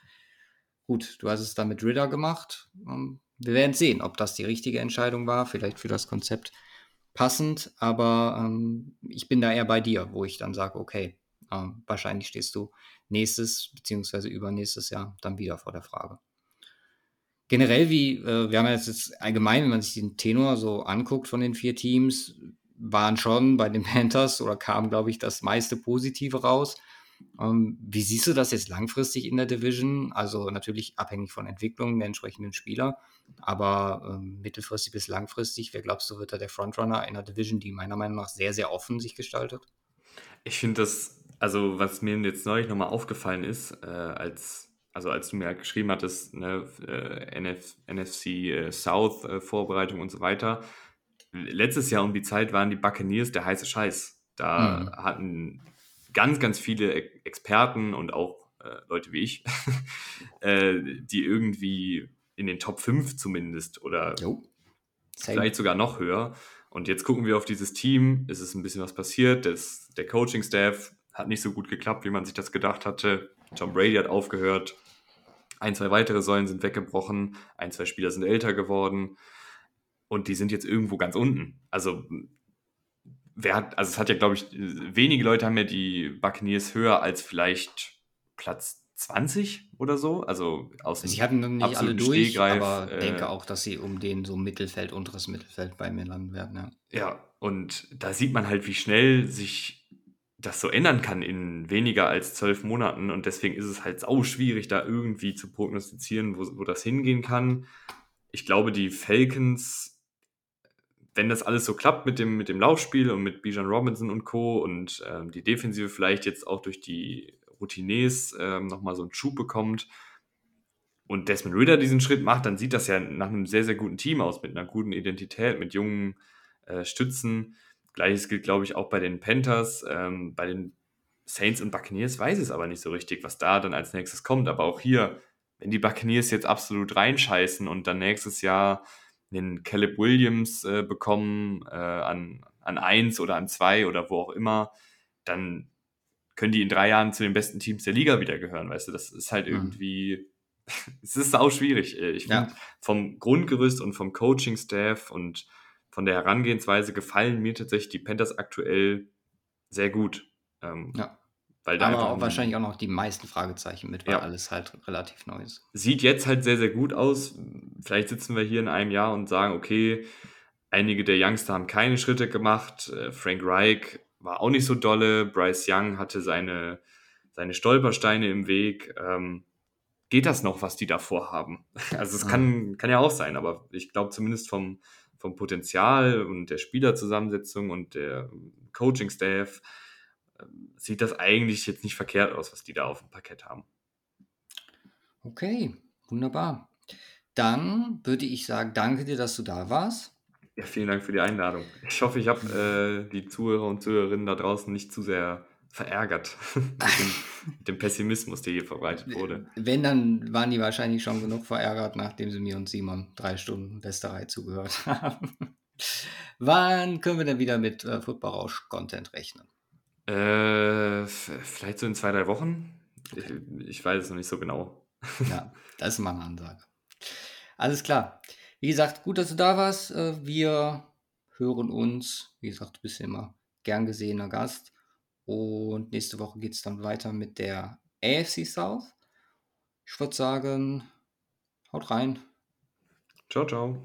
Speaker 1: gut, du hast es dann mit Ritter gemacht. Ähm, wir werden sehen, ob das die richtige Entscheidung war, vielleicht für das Konzept passend, aber ähm, ich bin da eher bei dir, wo ich dann sage, okay, ähm, wahrscheinlich stehst du nächstes beziehungsweise übernächstes Jahr dann wieder vor der Frage. Generell, wie, äh, wir haben jetzt, jetzt allgemein, wenn man sich den Tenor so anguckt von den vier Teams, waren schon bei den Panthers oder kam, glaube ich, das meiste Positive raus. Ähm, wie siehst du das jetzt langfristig in der Division? Also natürlich abhängig von Entwicklungen der entsprechenden Spieler, aber ähm, mittelfristig bis langfristig, wer glaubst du, wird da der Frontrunner in einer Division, die meiner Meinung nach sehr, sehr offen sich gestaltet?
Speaker 3: Ich finde das, also was mir jetzt neulich nochmal aufgefallen ist, äh, als, also als du mir halt geschrieben hattest, ne, äh, NF, NFC äh, South äh, Vorbereitung und so weiter, letztes Jahr um die Zeit waren die Buccaneers der heiße Scheiß. Da
Speaker 1: Mhm.
Speaker 3: hatten ganz, ganz viele E- Experten und auch äh, Leute wie ich, äh, die irgendwie in den Top 5 zumindest oder vielleicht sogar noch höher. Und jetzt gucken wir auf dieses Team. Es ist ein bisschen was passiert. Das, der Coaching-Staff hat nicht so gut geklappt, wie man sich das gedacht hatte. Tom Brady hat aufgehört. Ein, zwei weitere Säulen sind weggebrochen. Ein, zwei Spieler sind älter geworden. und die sind jetzt irgendwo ganz unten. Also, wer hat, also es hat ja, glaube ich, wenige Leute haben ja die Buccaneers höher als vielleicht Platz 20 oder so. Also aus dem
Speaker 1: ich habe noch nicht alle durch,
Speaker 3: Stehgreif,
Speaker 1: aber
Speaker 3: äh,
Speaker 1: denke auch, dass sie um den so Mittelfeld, unteres Mittelfeld bei mir landen werden. Ja.
Speaker 3: Ja, und da sieht man halt, wie schnell sich das so ändern kann in weniger als zwölf Monaten. Und deswegen ist es halt sau schwierig, da irgendwie zu prognostizieren, wo, wo das hingehen kann. Ich glaube, die Falcons, wenn das alles so klappt mit dem, mit dem Laufspiel und mit Bijan Robinson und Co. und ähm, die Defensive vielleicht jetzt auch durch die Routiniers ähm, nochmal so einen Schub bekommt und Desmond Ritter diesen Schritt macht, dann sieht das ja nach einem sehr, sehr guten Team aus, mit einer guten Identität, mit jungen äh, Stützen. Gleiches gilt, glaube ich, auch bei den Panthers. Ähm, bei den Saints und Buccaneers weiß es aber nicht so richtig, was da dann als nächstes kommt. Aber auch hier, wenn die Buccaneers jetzt absolut reinscheißen und dann nächstes Jahr den Caleb Williams äh, bekommen äh, an, an 1 oder an 2 oder wo auch immer, dann können die in drei Jahren zu den besten Teams der Liga wieder gehören, weißt du? Das ist halt
Speaker 1: Mhm.
Speaker 3: irgendwie, es ist auch schwierig. Äh, Ich
Speaker 1: Ja.
Speaker 3: finde, vom Grundgerüst und vom Coaching-Staff und von der Herangehensweise gefallen mir tatsächlich die Panthers aktuell sehr gut. Ähm,
Speaker 1: Ja.
Speaker 3: Weil da
Speaker 1: Aber auch
Speaker 3: ein-
Speaker 1: wahrscheinlich auch noch die meisten Fragezeichen mit, weil
Speaker 3: Ja.
Speaker 1: alles halt relativ neu ist.
Speaker 3: sieht jetzt halt sehr, sehr gut aus. Vielleicht sitzen wir hier in einem Jahr und sagen, okay, einige der Youngster haben keine Schritte gemacht. Äh, Frank Reich war auch nicht so dolle. Bryce Young hatte seine, seine Stolpersteine im Weg. Ähm, geht das noch, was die davor haben? Also es
Speaker 1: Ja.
Speaker 3: kann, kann ja auch sein, aber ich glaube zumindest vom, vom Potenzial und der Spielerzusammensetzung und der Coaching-Staff ähm, sieht das eigentlich jetzt nicht verkehrt aus, was die da auf dem Parkett haben.
Speaker 1: Okay, wunderbar. Dann würde ich sagen, danke dir, dass du da warst.
Speaker 3: Ja, vielen Dank für die Einladung. Ich hoffe, ich habe äh, die Zuhörer und Zuhörerinnen da draußen nicht zu sehr verärgert mit, dem, mit dem Pessimismus, der hier verbreitet wurde.
Speaker 1: Wenn, dann waren die wahrscheinlich schon genug verärgert, nachdem sie mir und Simon drei Stunden Besterei zugehört haben. Wann können wir denn wieder mit äh, Football Rausch Content rechnen?
Speaker 3: Äh, vielleicht so in zwei, drei Wochen. Ich, ich weiß es noch nicht so genau.
Speaker 1: Ja, das ist mal eine Ansage. Alles klar. Wie gesagt, gut, dass du da warst. Äh, Wir hören uns. Wie gesagt, du bist immer gern gesehener Gast. Und nächste Woche geht es dann weiter mit der AFC South. Ich würde sagen, haut rein.
Speaker 3: Ciao, ciao.